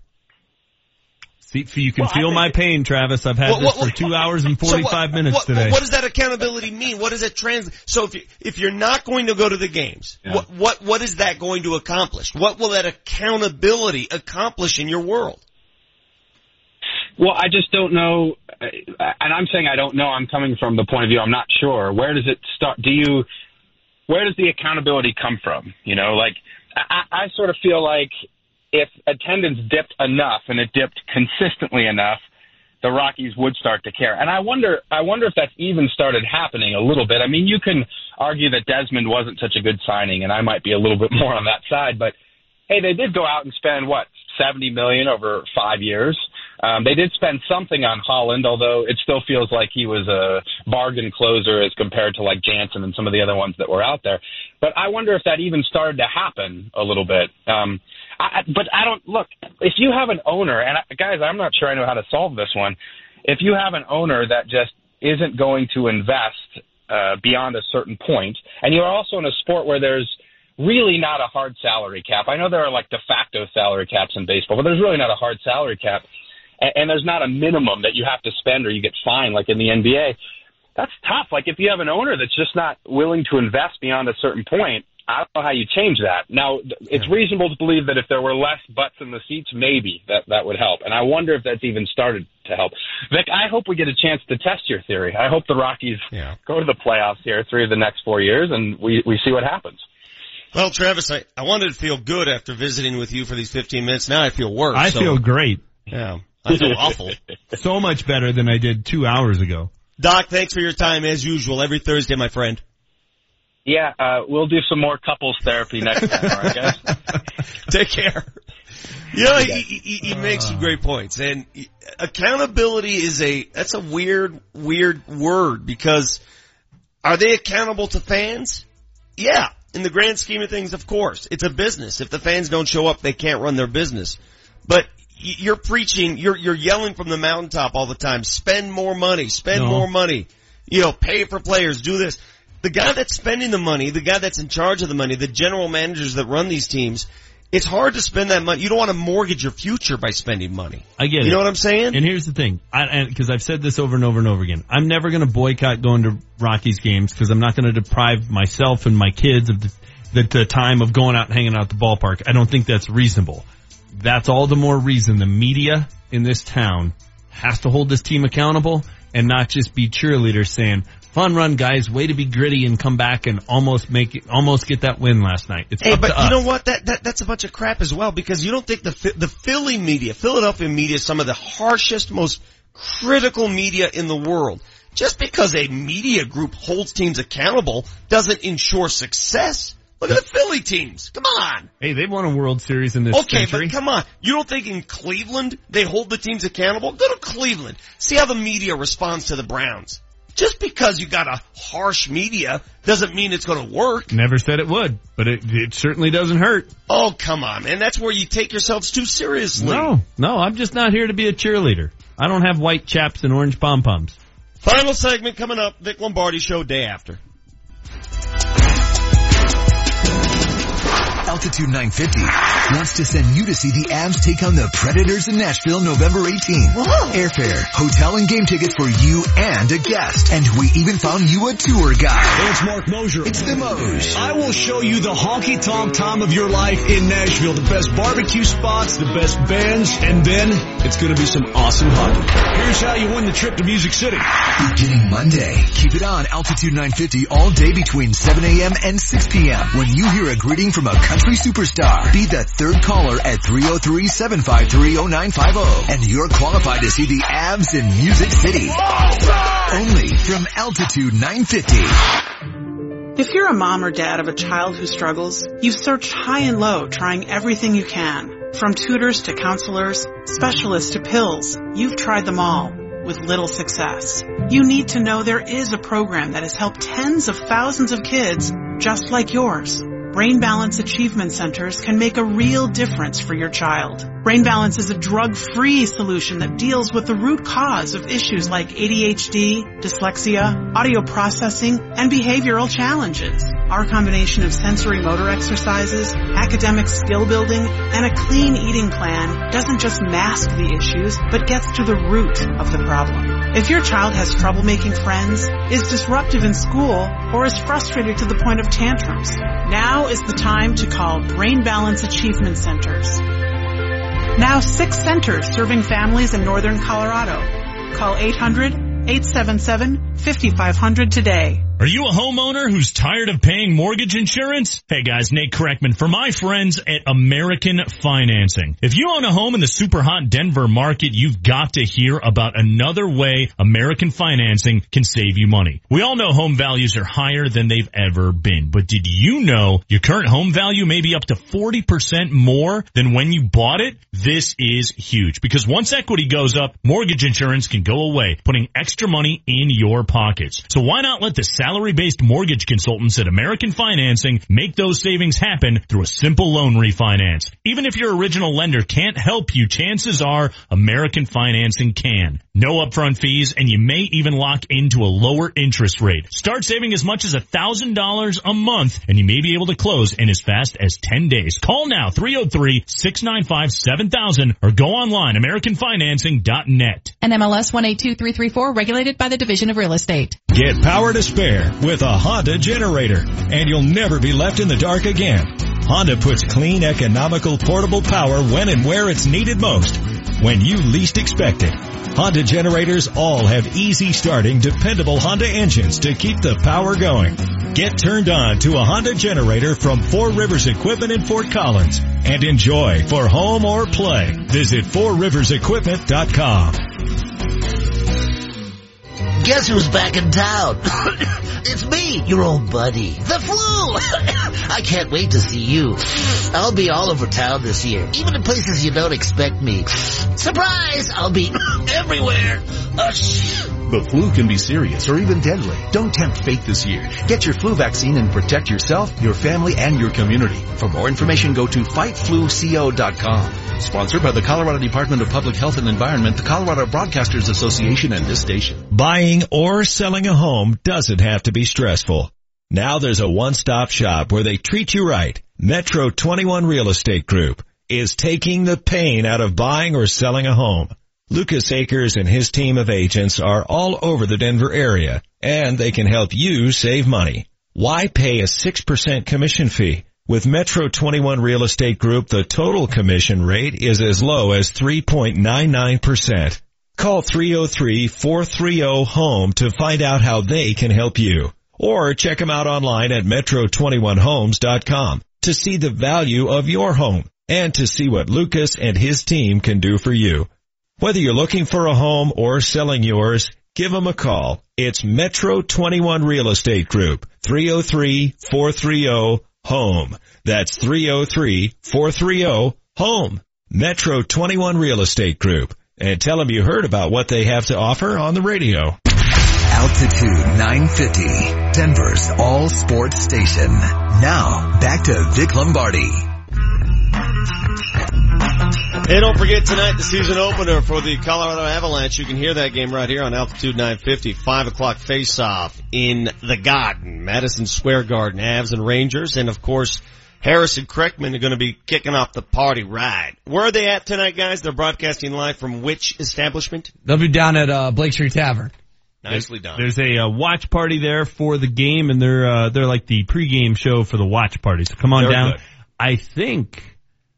[SPEAKER 1] See, you can
[SPEAKER 13] Well,
[SPEAKER 1] feel my pain, Travis. I've had
[SPEAKER 13] What-
[SPEAKER 1] this
[SPEAKER 13] what-
[SPEAKER 1] for two hours and
[SPEAKER 13] So what-
[SPEAKER 1] 45 minutes
[SPEAKER 13] what,
[SPEAKER 1] today.
[SPEAKER 13] What does that accountability mean? What does it translate? So if you, if you're not going to go to the games,
[SPEAKER 1] Yeah.
[SPEAKER 13] what, what, what is that going to accomplish? What will that accountability accomplish in your world?
[SPEAKER 62] Well, I just don't know, uh, and I'm saying I don't know. I'm coming from the point of view I'm not sure. Where does it start? Do you? Where does the accountability come from? You know, like I, I sort of feel like if attendance dipped enough and it dipped consistently enough, the Rockies would start to care. And I wonder, I wonder if that's even started happening a little bit. I mean, you can argue that Desmond wasn't such a good signing, and I might be a little bit more on that side, but hey, they did go out and spend what seventy million over five years. Um, they did spend something on Holland, although it still feels like he was a bargain closer as compared to like Jansen and some of the other ones that were out there. But I wonder if that even started to happen a little bit. Um, I, but I don't look if you have an owner, and I, guys, I'm not sure I know how to solve this one. If you have an owner that just isn't going to invest uh, beyond a certain point, and you're also in a sport where there's really not a hard salary cap. I know there are like de facto salary caps in baseball, but there's really not a hard salary cap. And, and there's not a minimum that you have to spend or you get fined like in the NBA. That's tough. Like if you have an owner that's just not willing to invest beyond a certain point, I don't know how you change that. Now, th- it's reasonable to believe that if there were less butts in the seats, maybe that that would help. And I wonder if that's even started to help. Vic, I hope we get a chance to test your theory. I hope the Rockies go to the playoffs here three of the next four years, and we we see what happens.
[SPEAKER 13] Well, Travis, I, I wanted to feel good after visiting with you for these 15 minutes. Now I feel worse.
[SPEAKER 1] I
[SPEAKER 13] so-
[SPEAKER 1] feel great.
[SPEAKER 13] Yeah, I feel awful.
[SPEAKER 1] So much better than I did two hours ago.
[SPEAKER 13] Doc, thanks for your time as usual every Thursday, my friend.
[SPEAKER 62] Yeah, uh, we'll do some more couples therapy next time, all right, guys?
[SPEAKER 13] Take care. You know, he, he, he makes some great points, and accountability is a that's a weird, weird word because are they accountable to fans? Yeah, in the grand scheme of things, of course, it's a business. If the fans don't show up, they can't run their business. But you're preaching, you're you're yelling from the mountaintop all the time. Spend more money, spend
[SPEAKER 1] No.
[SPEAKER 13] more money. You know, pay for players, do this. The guy that's spending the money, the guy that's in charge of the money, the general managers that run these teams, it's hard to spend that money. You don't want to mortgage your future by spending money.
[SPEAKER 1] I get it.
[SPEAKER 13] You know what I'm saying?
[SPEAKER 1] And here's the thing, because I've said this over and over and over again, I'm never going to boycott going to Rockies games because I'm not going to deprive myself and my kids of the, the, the time of going out and hanging out at the ballpark. I don't think that's reasonable. That's all the more reason the media in this town has to hold this team accountable and not just be cheerleaders saying, fun run, guys. Way to be gritty and come back and almost make it, almost get that win last night. It's
[SPEAKER 13] Hey, but you know what? That, that that's a bunch of crap as well because you don't think the the Philly media, Philadelphia media, is some of the harshest, most critical media in the world. Just because a media group holds teams accountable doesn't ensure success. Look at the Philly teams. Come on.
[SPEAKER 1] Hey, they've won a World Series in this
[SPEAKER 13] Okay,
[SPEAKER 1] century.
[SPEAKER 13] but come on. You don't think in Cleveland they hold the teams accountable? Go to Cleveland. See how the media responds to the Browns. Just because you got a harsh media doesn't mean it's going to work.
[SPEAKER 1] Never said it would, but it, it certainly doesn't hurt.
[SPEAKER 13] Oh, come on, man. That's where you take yourselves too seriously.
[SPEAKER 1] No, no, I'm just not here to be a cheerleader. I don't have white chaps and orange pom poms.
[SPEAKER 13] Final segment coming up. Vic Lombardi show day after.
[SPEAKER 9] Altitude 950 wants to send you to see the Avs take on the Predators in Nashville November 18th. Airfare, hotel and game tickets for you and a guest. And we even found you a tour guide.
[SPEAKER 6] It's Mark Moser.
[SPEAKER 9] It's the Moj.
[SPEAKER 6] I will show you the honky tonk time of your life in Nashville. The best barbecue spots, the best bands, and then it's going to be some awesome hockey. Here's how you win the trip to Music City.
[SPEAKER 9] Beginning Monday, keep it on Altitude 950 all day between 7 a.m. and 6 p.m. When you hear a greeting from a country superstar, be the third caller at 303-753-0950 and you're qualified to see the Avs in Music City. Only from Altitude 950.
[SPEAKER 24] If you're a mom or dad of a child who struggles, you've searched high and low trying everything you can. From tutors to counselors, specialists to pills, you've tried them all with little success. You need to know there is a program that has helped tens of thousands of kids just like yours. Brain Balance Achievement Centers can make a real difference for your child. Brain Balance is a drug-free solution that deals with the root cause of issues like ADHD, dyslexia, audio processing, and behavioral challenges. Our combination of sensory motor exercises, academic skill building, and a clean eating plan doesn't just mask the issues, but gets to the root of the problem. If your child has trouble making friends, is disruptive in school, or is frustrated to the point of tantrums, now is the time to call Brain Balance Achievement Centers. Now six centers serving families in northern Colorado. Call 800-877-5500 today.
[SPEAKER 19] Are you a homeowner who's tired of paying mortgage insurance? Hey guys, Nate Kreckman for my friends at American Financing. If you own a home in the super hot Denver market, you've got to hear about another way American Financing can save you money. We all know home values are higher than they've ever been, but did you know your current home value may be up to 40% more than when you bought it? This is huge because once equity goes up, mortgage insurance can go away, putting extra money in your pockets. So why not let the salary-based mortgage consultants at American Financing make those savings happen through a simple loan refinance. Even if your original lender can't help you, chances are American Financing can. No upfront fees, and you may even lock into a lower interest rate. Start saving as much as $1,000 a month, and you may be able to close in as fast as 10 days. Call now, 303-695-7000, or go online, at AmericanFinancing.net.
[SPEAKER 2] NMLS 182334, regulated by the Division of Real Estate.
[SPEAKER 6] Get power to spare with a Honda generator, and you'll never be left in the dark again. Honda puts clean, economical, portable power when and where it's needed most, when you least expect it. Honda generators all have easy starting, dependable Honda engines to keep the power going. Get turned on to a Honda generator from Four Rivers Equipment in Fort Collins and enjoy for home or play. Visit fourriversequipment.com.
[SPEAKER 7] Guess who's back in town? it's me, your old buddy. The flu! I can't wait to see you. I'll be all over town this year, even in places you don't expect me. Surprise! I'll be everywhere.
[SPEAKER 8] The flu can be serious or even deadly. Don't tempt fate this year. Get your flu vaccine and protect yourself, your family, and your community. For more information, go to fightfluco.com. Sponsored by the Colorado Department of Public Health and Environment, the Colorado Broadcasters Association, and this station.
[SPEAKER 6] Buying or selling a home doesn't have to be stressful. Now there's a one-stop shop where they treat you right. Metro 21 Real Estate Group is taking the pain out of buying or selling a home. Lucas Akers and his team of agents are all over the Denver area and they can help you save money. Why pay a 6% commission fee? With Metro 21 Real Estate Group, the total commission rate is as low as 3.99%. Call 303-430-HOME to find out how they can help you. Or check them out online at metro21homes.com to see the value of your home and to see what Lucas and his team can do for you. Whether you're looking for a home or selling yours, give them a call. It's Metro 21 Real Estate Group, 303-430-HOME. That's 303-430-HOME. Metro 21 Real Estate Group. And tell them you heard about what they have to offer on the radio.
[SPEAKER 9] Altitude 950, Denver's all sports station. Now, back to Vic Lombardi.
[SPEAKER 13] Hey, don't forget tonight the season opener for the Colorado Avalanche. You can hear that game right here on Altitude 950, 5 o'clock face-off in the Garden, Madison Square Garden, Avs and Rangers. And of course, Harris and Kreckman are going to be kicking off the party ride. Where are they at tonight, guys? They're broadcasting live from which establishment?
[SPEAKER 14] They'll be down at uh, Blake Street Tavern.
[SPEAKER 13] Nicely done.
[SPEAKER 1] There's a uh, watch party there for the game, and they're uh, they're like the pregame show for the watch party. So come on
[SPEAKER 13] Very
[SPEAKER 1] down.
[SPEAKER 13] good.
[SPEAKER 1] I think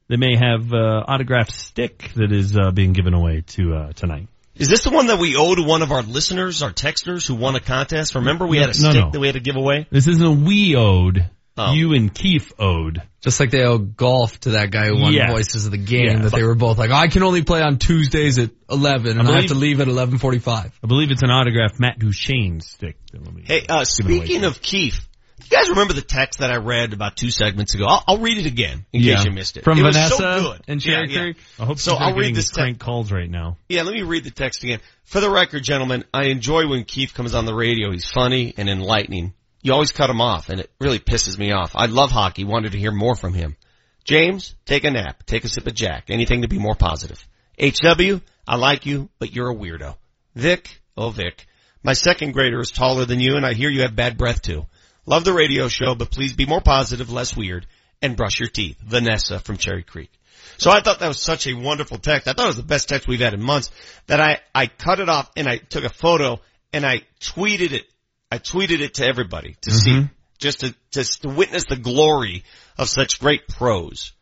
[SPEAKER 1] they may have uh, autographed stick that is uh, being given away to uh, tonight.
[SPEAKER 13] Is this the one that we owe to one of our listeners, our texters who won a contest? Remember we had a
[SPEAKER 1] No,
[SPEAKER 13] stick
[SPEAKER 1] no.
[SPEAKER 13] that we had to give away?
[SPEAKER 1] This isn't a we ode.
[SPEAKER 13] Oh.
[SPEAKER 1] You and Keith owed.
[SPEAKER 14] Just like they owe golf to that guy who won
[SPEAKER 1] Yes.
[SPEAKER 14] Voices of the Game,
[SPEAKER 1] Yeah.
[SPEAKER 14] that they were both like, I can only play on Tuesdays at 11 and I, have to leave at 11:45.
[SPEAKER 1] I believe it's an autographed Matt Duchene stick. That will be
[SPEAKER 13] Hey, uh, speaking of Keith, you guys remember the text that I read about two segments ago? I'll, I'll read it again in
[SPEAKER 1] Yeah.
[SPEAKER 13] case you missed it.
[SPEAKER 1] From
[SPEAKER 13] it
[SPEAKER 1] Vanessa
[SPEAKER 13] so good.
[SPEAKER 1] in
[SPEAKER 13] Yeah,
[SPEAKER 1] Cherry
[SPEAKER 13] yeah.
[SPEAKER 1] Creek? I hope
[SPEAKER 13] so. I'll read this text.
[SPEAKER 1] crank calls right now.
[SPEAKER 13] Yeah, let me read the text again. For the record, gentlemen, I enjoy when Keith comes on the radio. He's funny and enlightening. You always cut him off, and it really pisses me off. I love hockey. Wanted to hear more from him. James, take a nap. Take a sip of Jack. Anything to be more positive. HW, I like you, but you're a weirdo. Vic, oh Vic, my second grader is taller than you, and I hear you have bad breath too. Love the radio show, but please be more positive, less weird, and brush your teeth. Vanessa from Cherry Creek. So I thought that was such a wonderful text. I thought it was the best text we've had in months that I, I cut it off and I took a photo and I tweeted it. I tweeted it to everybody to see, mm-hmm. just to, just to witness the glory of such great prose.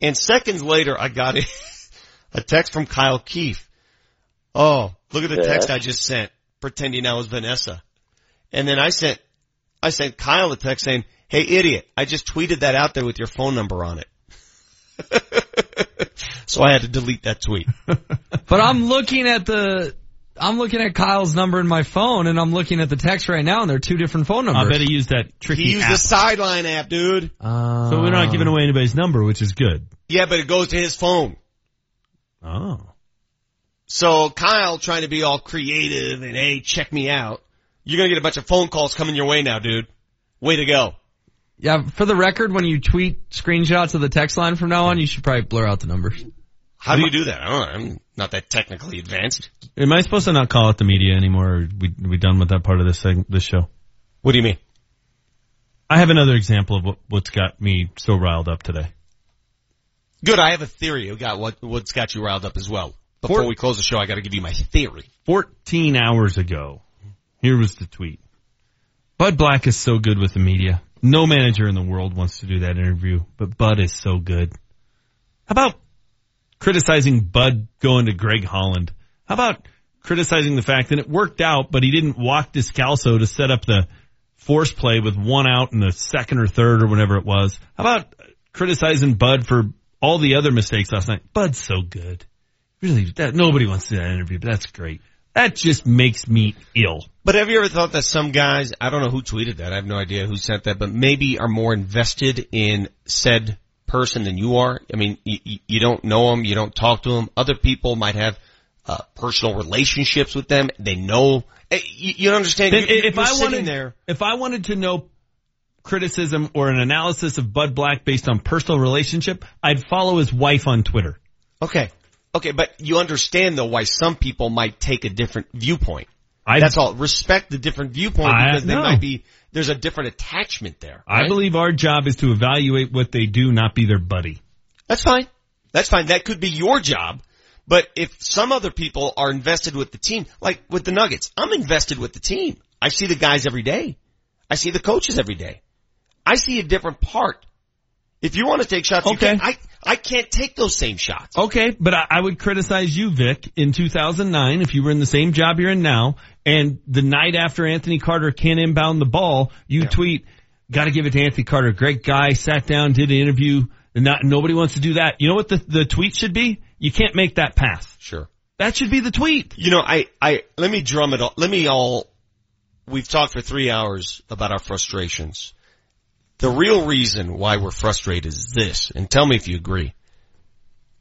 [SPEAKER 13] And seconds later, I got a, a text from Kyle Keefe. Oh, look at the
[SPEAKER 63] Yes.
[SPEAKER 13] text I just sent, pretending I was Vanessa. And then I sent, I sent Kyle a text saying, hey idiot, I just tweeted that out there with your phone number on it. so I had to delete that tweet.
[SPEAKER 14] But I'm looking at the, I'm looking at Kyle's number in my phone and I'm looking at the text right now and they're two different phone numbers.
[SPEAKER 1] I bet he used that tricky
[SPEAKER 13] He used
[SPEAKER 1] app.
[SPEAKER 13] the sideline app, dude.
[SPEAKER 14] Uh,
[SPEAKER 1] so we're not giving away anybody's number, which is good.
[SPEAKER 13] Yeah, but it goes to his phone.
[SPEAKER 1] Oh.
[SPEAKER 13] So Kyle trying to be all creative and hey, check me out. You're gonna get a bunch of phone calls coming your way now, dude. Way to go.
[SPEAKER 14] Yeah, for the record, when you tweet screenshots of the text line from now on, you should probably blur out the numbers.
[SPEAKER 13] How do you do that? I don't know. I'm not that technically advanced.
[SPEAKER 1] Am I supposed to not call it the media anymore? Or we we done with that part of this thing, this show?
[SPEAKER 13] What do you mean?
[SPEAKER 1] I have another example of what, what's got me so riled up today.
[SPEAKER 13] Good. I have a theory about what what's got you riled up as well. Before
[SPEAKER 1] For-
[SPEAKER 13] we close the show, I got to give you my theory.
[SPEAKER 1] 14 hours ago, here was the tweet. Bud Black is so good with the media. No manager in the world wants to do that interview, but Bud is so good. How about criticizing Bud going to Greg Holland? How about criticizing the fact that it worked out, but he didn't walk Descalso to set up the force play with one out in the second or third or whatever it was? How about criticizing Bud for all the other mistakes last night? Bud's so good. Really, that, nobody wants to do that interview, but that's great. That just makes me ill.
[SPEAKER 13] But have you ever thought that some guys, I don't know who tweeted that, I have no idea who sent that, but maybe are more invested in said person than you are? I mean, you, you don't know them, you don't talk to them. Other people might have uh, personal relationships with them. They know. eh, You, you understand?
[SPEAKER 1] If
[SPEAKER 13] you're
[SPEAKER 1] I wanted,
[SPEAKER 13] there,
[SPEAKER 1] if I wanted to know criticism or an analysis of Bud Black based on personal relationship, I'd follow his wife on Twitter.
[SPEAKER 13] okay, okay, but you understand though why some people might take a different viewpoint.
[SPEAKER 1] I-
[SPEAKER 13] That's all. Respect the different viewpoint
[SPEAKER 1] I-
[SPEAKER 13] because they
[SPEAKER 1] no.
[SPEAKER 13] might be. There's a different attachment there.
[SPEAKER 1] I believe our job is to evaluate what they do, not be their buddy.
[SPEAKER 13] That's fine. That's fine. That could be your job. But if some other people are invested with the team, like with the Nuggets, I'm invested with the team. I see the guys every day. I see the coaches every day. I see a different part. If you want to take shots, you
[SPEAKER 1] Okay.
[SPEAKER 13] can. I, I can't take those same shots.
[SPEAKER 1] Okay, but I, I would criticize you, Vic, in 2009 if you were in the same job you're in now, and the night after Anthony Carter can't inbound the ball, you yeah. tweet, "Got to give it to Anthony Carter. Great guy. Sat down, did an interview." Not nobody wants to do that. You know what the the tweet should be? You can't make that pass.
[SPEAKER 13] Sure.
[SPEAKER 1] That should be the tweet.
[SPEAKER 13] You know, I I let me drum it. All, let me all. We've talked for three hours about our frustrations. The real reason why we're frustrated is this, and tell me if you agree.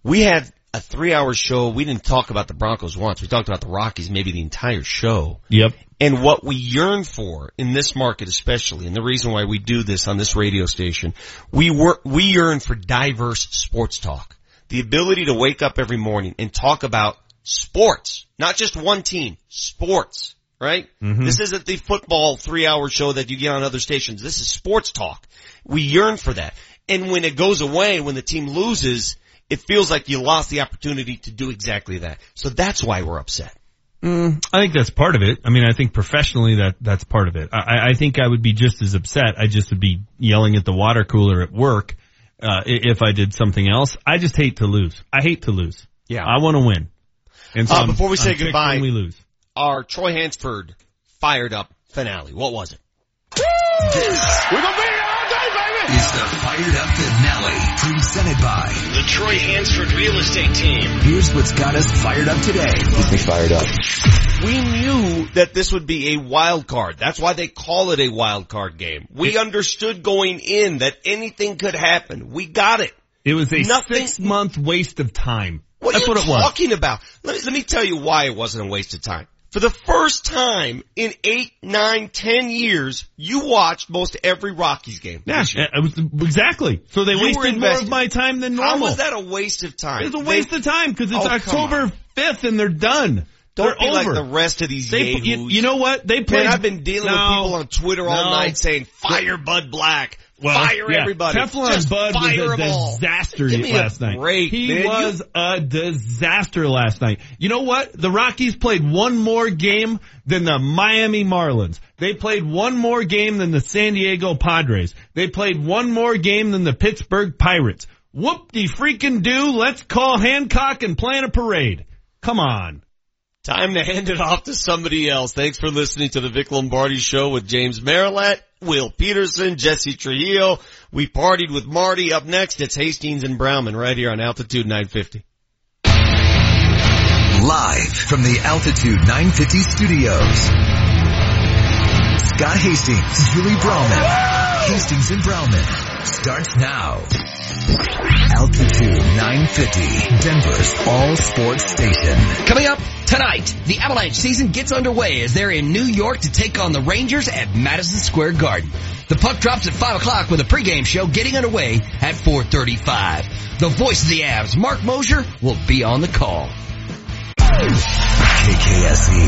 [SPEAKER 13] We had a three hour show. We didn't talk about the Broncos once. We talked about the Rockies maybe the entire show.
[SPEAKER 1] Yep.
[SPEAKER 13] And what we yearn for in this market especially, and the reason why we do this on this radio station, we work, we yearn for diverse sports talk. The ability to wake up every morning and talk about sports, not just one team, sports right? Mm-hmm. This isn't the football three hour show that you get on other stations. This is sports talk. We yearn for that. And when it goes away, when the team loses, it feels like you lost the opportunity to do exactly that. So that's why we're upset.
[SPEAKER 1] Mm, I think that's part of it. I mean, I think professionally that that's part of it. I, I think I would be just as upset. I just would be yelling at the water cooler at work uh, if I did something else. I just hate to lose. I hate to lose.
[SPEAKER 13] Yeah,
[SPEAKER 1] I want to win.
[SPEAKER 13] And so uh, before we say I'm goodbye,
[SPEAKER 1] we lose
[SPEAKER 13] our Troy Hansford fired up finale. What was it?
[SPEAKER 9] This We're gonna be all day, baby! Is the fired up finale presented by
[SPEAKER 63] the Troy Hansford Real Estate Team.
[SPEAKER 9] Here's what's got us fired up today.
[SPEAKER 63] Keep me fired up.
[SPEAKER 13] We knew that this would be a wild card. That's why they call it a wild card game. We understood going in that anything could happen. We got it.
[SPEAKER 1] It was a Nothing, six month waste of time.
[SPEAKER 13] What
[SPEAKER 1] That's
[SPEAKER 13] are you
[SPEAKER 1] what it
[SPEAKER 13] talking was. about? Let me, let me tell you why it wasn't a waste of time. For the first time in eight, nine, ten years, you watched most every Rockies game.
[SPEAKER 1] Yeah, exactly. So they you wasted more of my time than normal.
[SPEAKER 13] How was that a waste of time?
[SPEAKER 1] It's a waste they, of time because it's oh, October 5th and they're done.
[SPEAKER 13] Don't
[SPEAKER 1] they're
[SPEAKER 13] be
[SPEAKER 1] over.
[SPEAKER 13] like the rest of these
[SPEAKER 1] they, you, you, know what? They played.
[SPEAKER 13] Man, I've been dealing no, with people on Twitter all no, night saying, fire Bud Black. Well, fire
[SPEAKER 1] yeah.
[SPEAKER 13] everybody.
[SPEAKER 1] Teflon
[SPEAKER 13] Just
[SPEAKER 1] Bud was a disaster last night.
[SPEAKER 13] Break,
[SPEAKER 1] he
[SPEAKER 13] man.
[SPEAKER 1] was you... a disaster last night. You know what? The Rockies played one more game than the Miami Marlins. They played one more game than the San Diego Padres. They played one more game than the Pittsburgh Pirates. Whoop de freaking do. Let's call Hancock and plan a parade. Come on.
[SPEAKER 13] Time to hand it off to somebody else. Thanks for listening to the Vic Lombardi Show with James Merilatt, Will Peterson, Jesse Trujillo. We partied with Marty. Up next, it's Hastings and Browman right here on Altitude 950.
[SPEAKER 9] Live from the Altitude 950 studios. Scott Hastings, Julie Browman, Hastings and Browman starts now. Altitude 950, Denver's all sports station.
[SPEAKER 64] Coming up tonight, the Avalanche season gets underway as they're in New York to take on the Rangers at Madison Square Garden. The puck drops at 5 o'clock with a pregame show getting underway at 4.35. The voice of the Avs, Mark Moser, will be on the call.
[SPEAKER 9] KKSE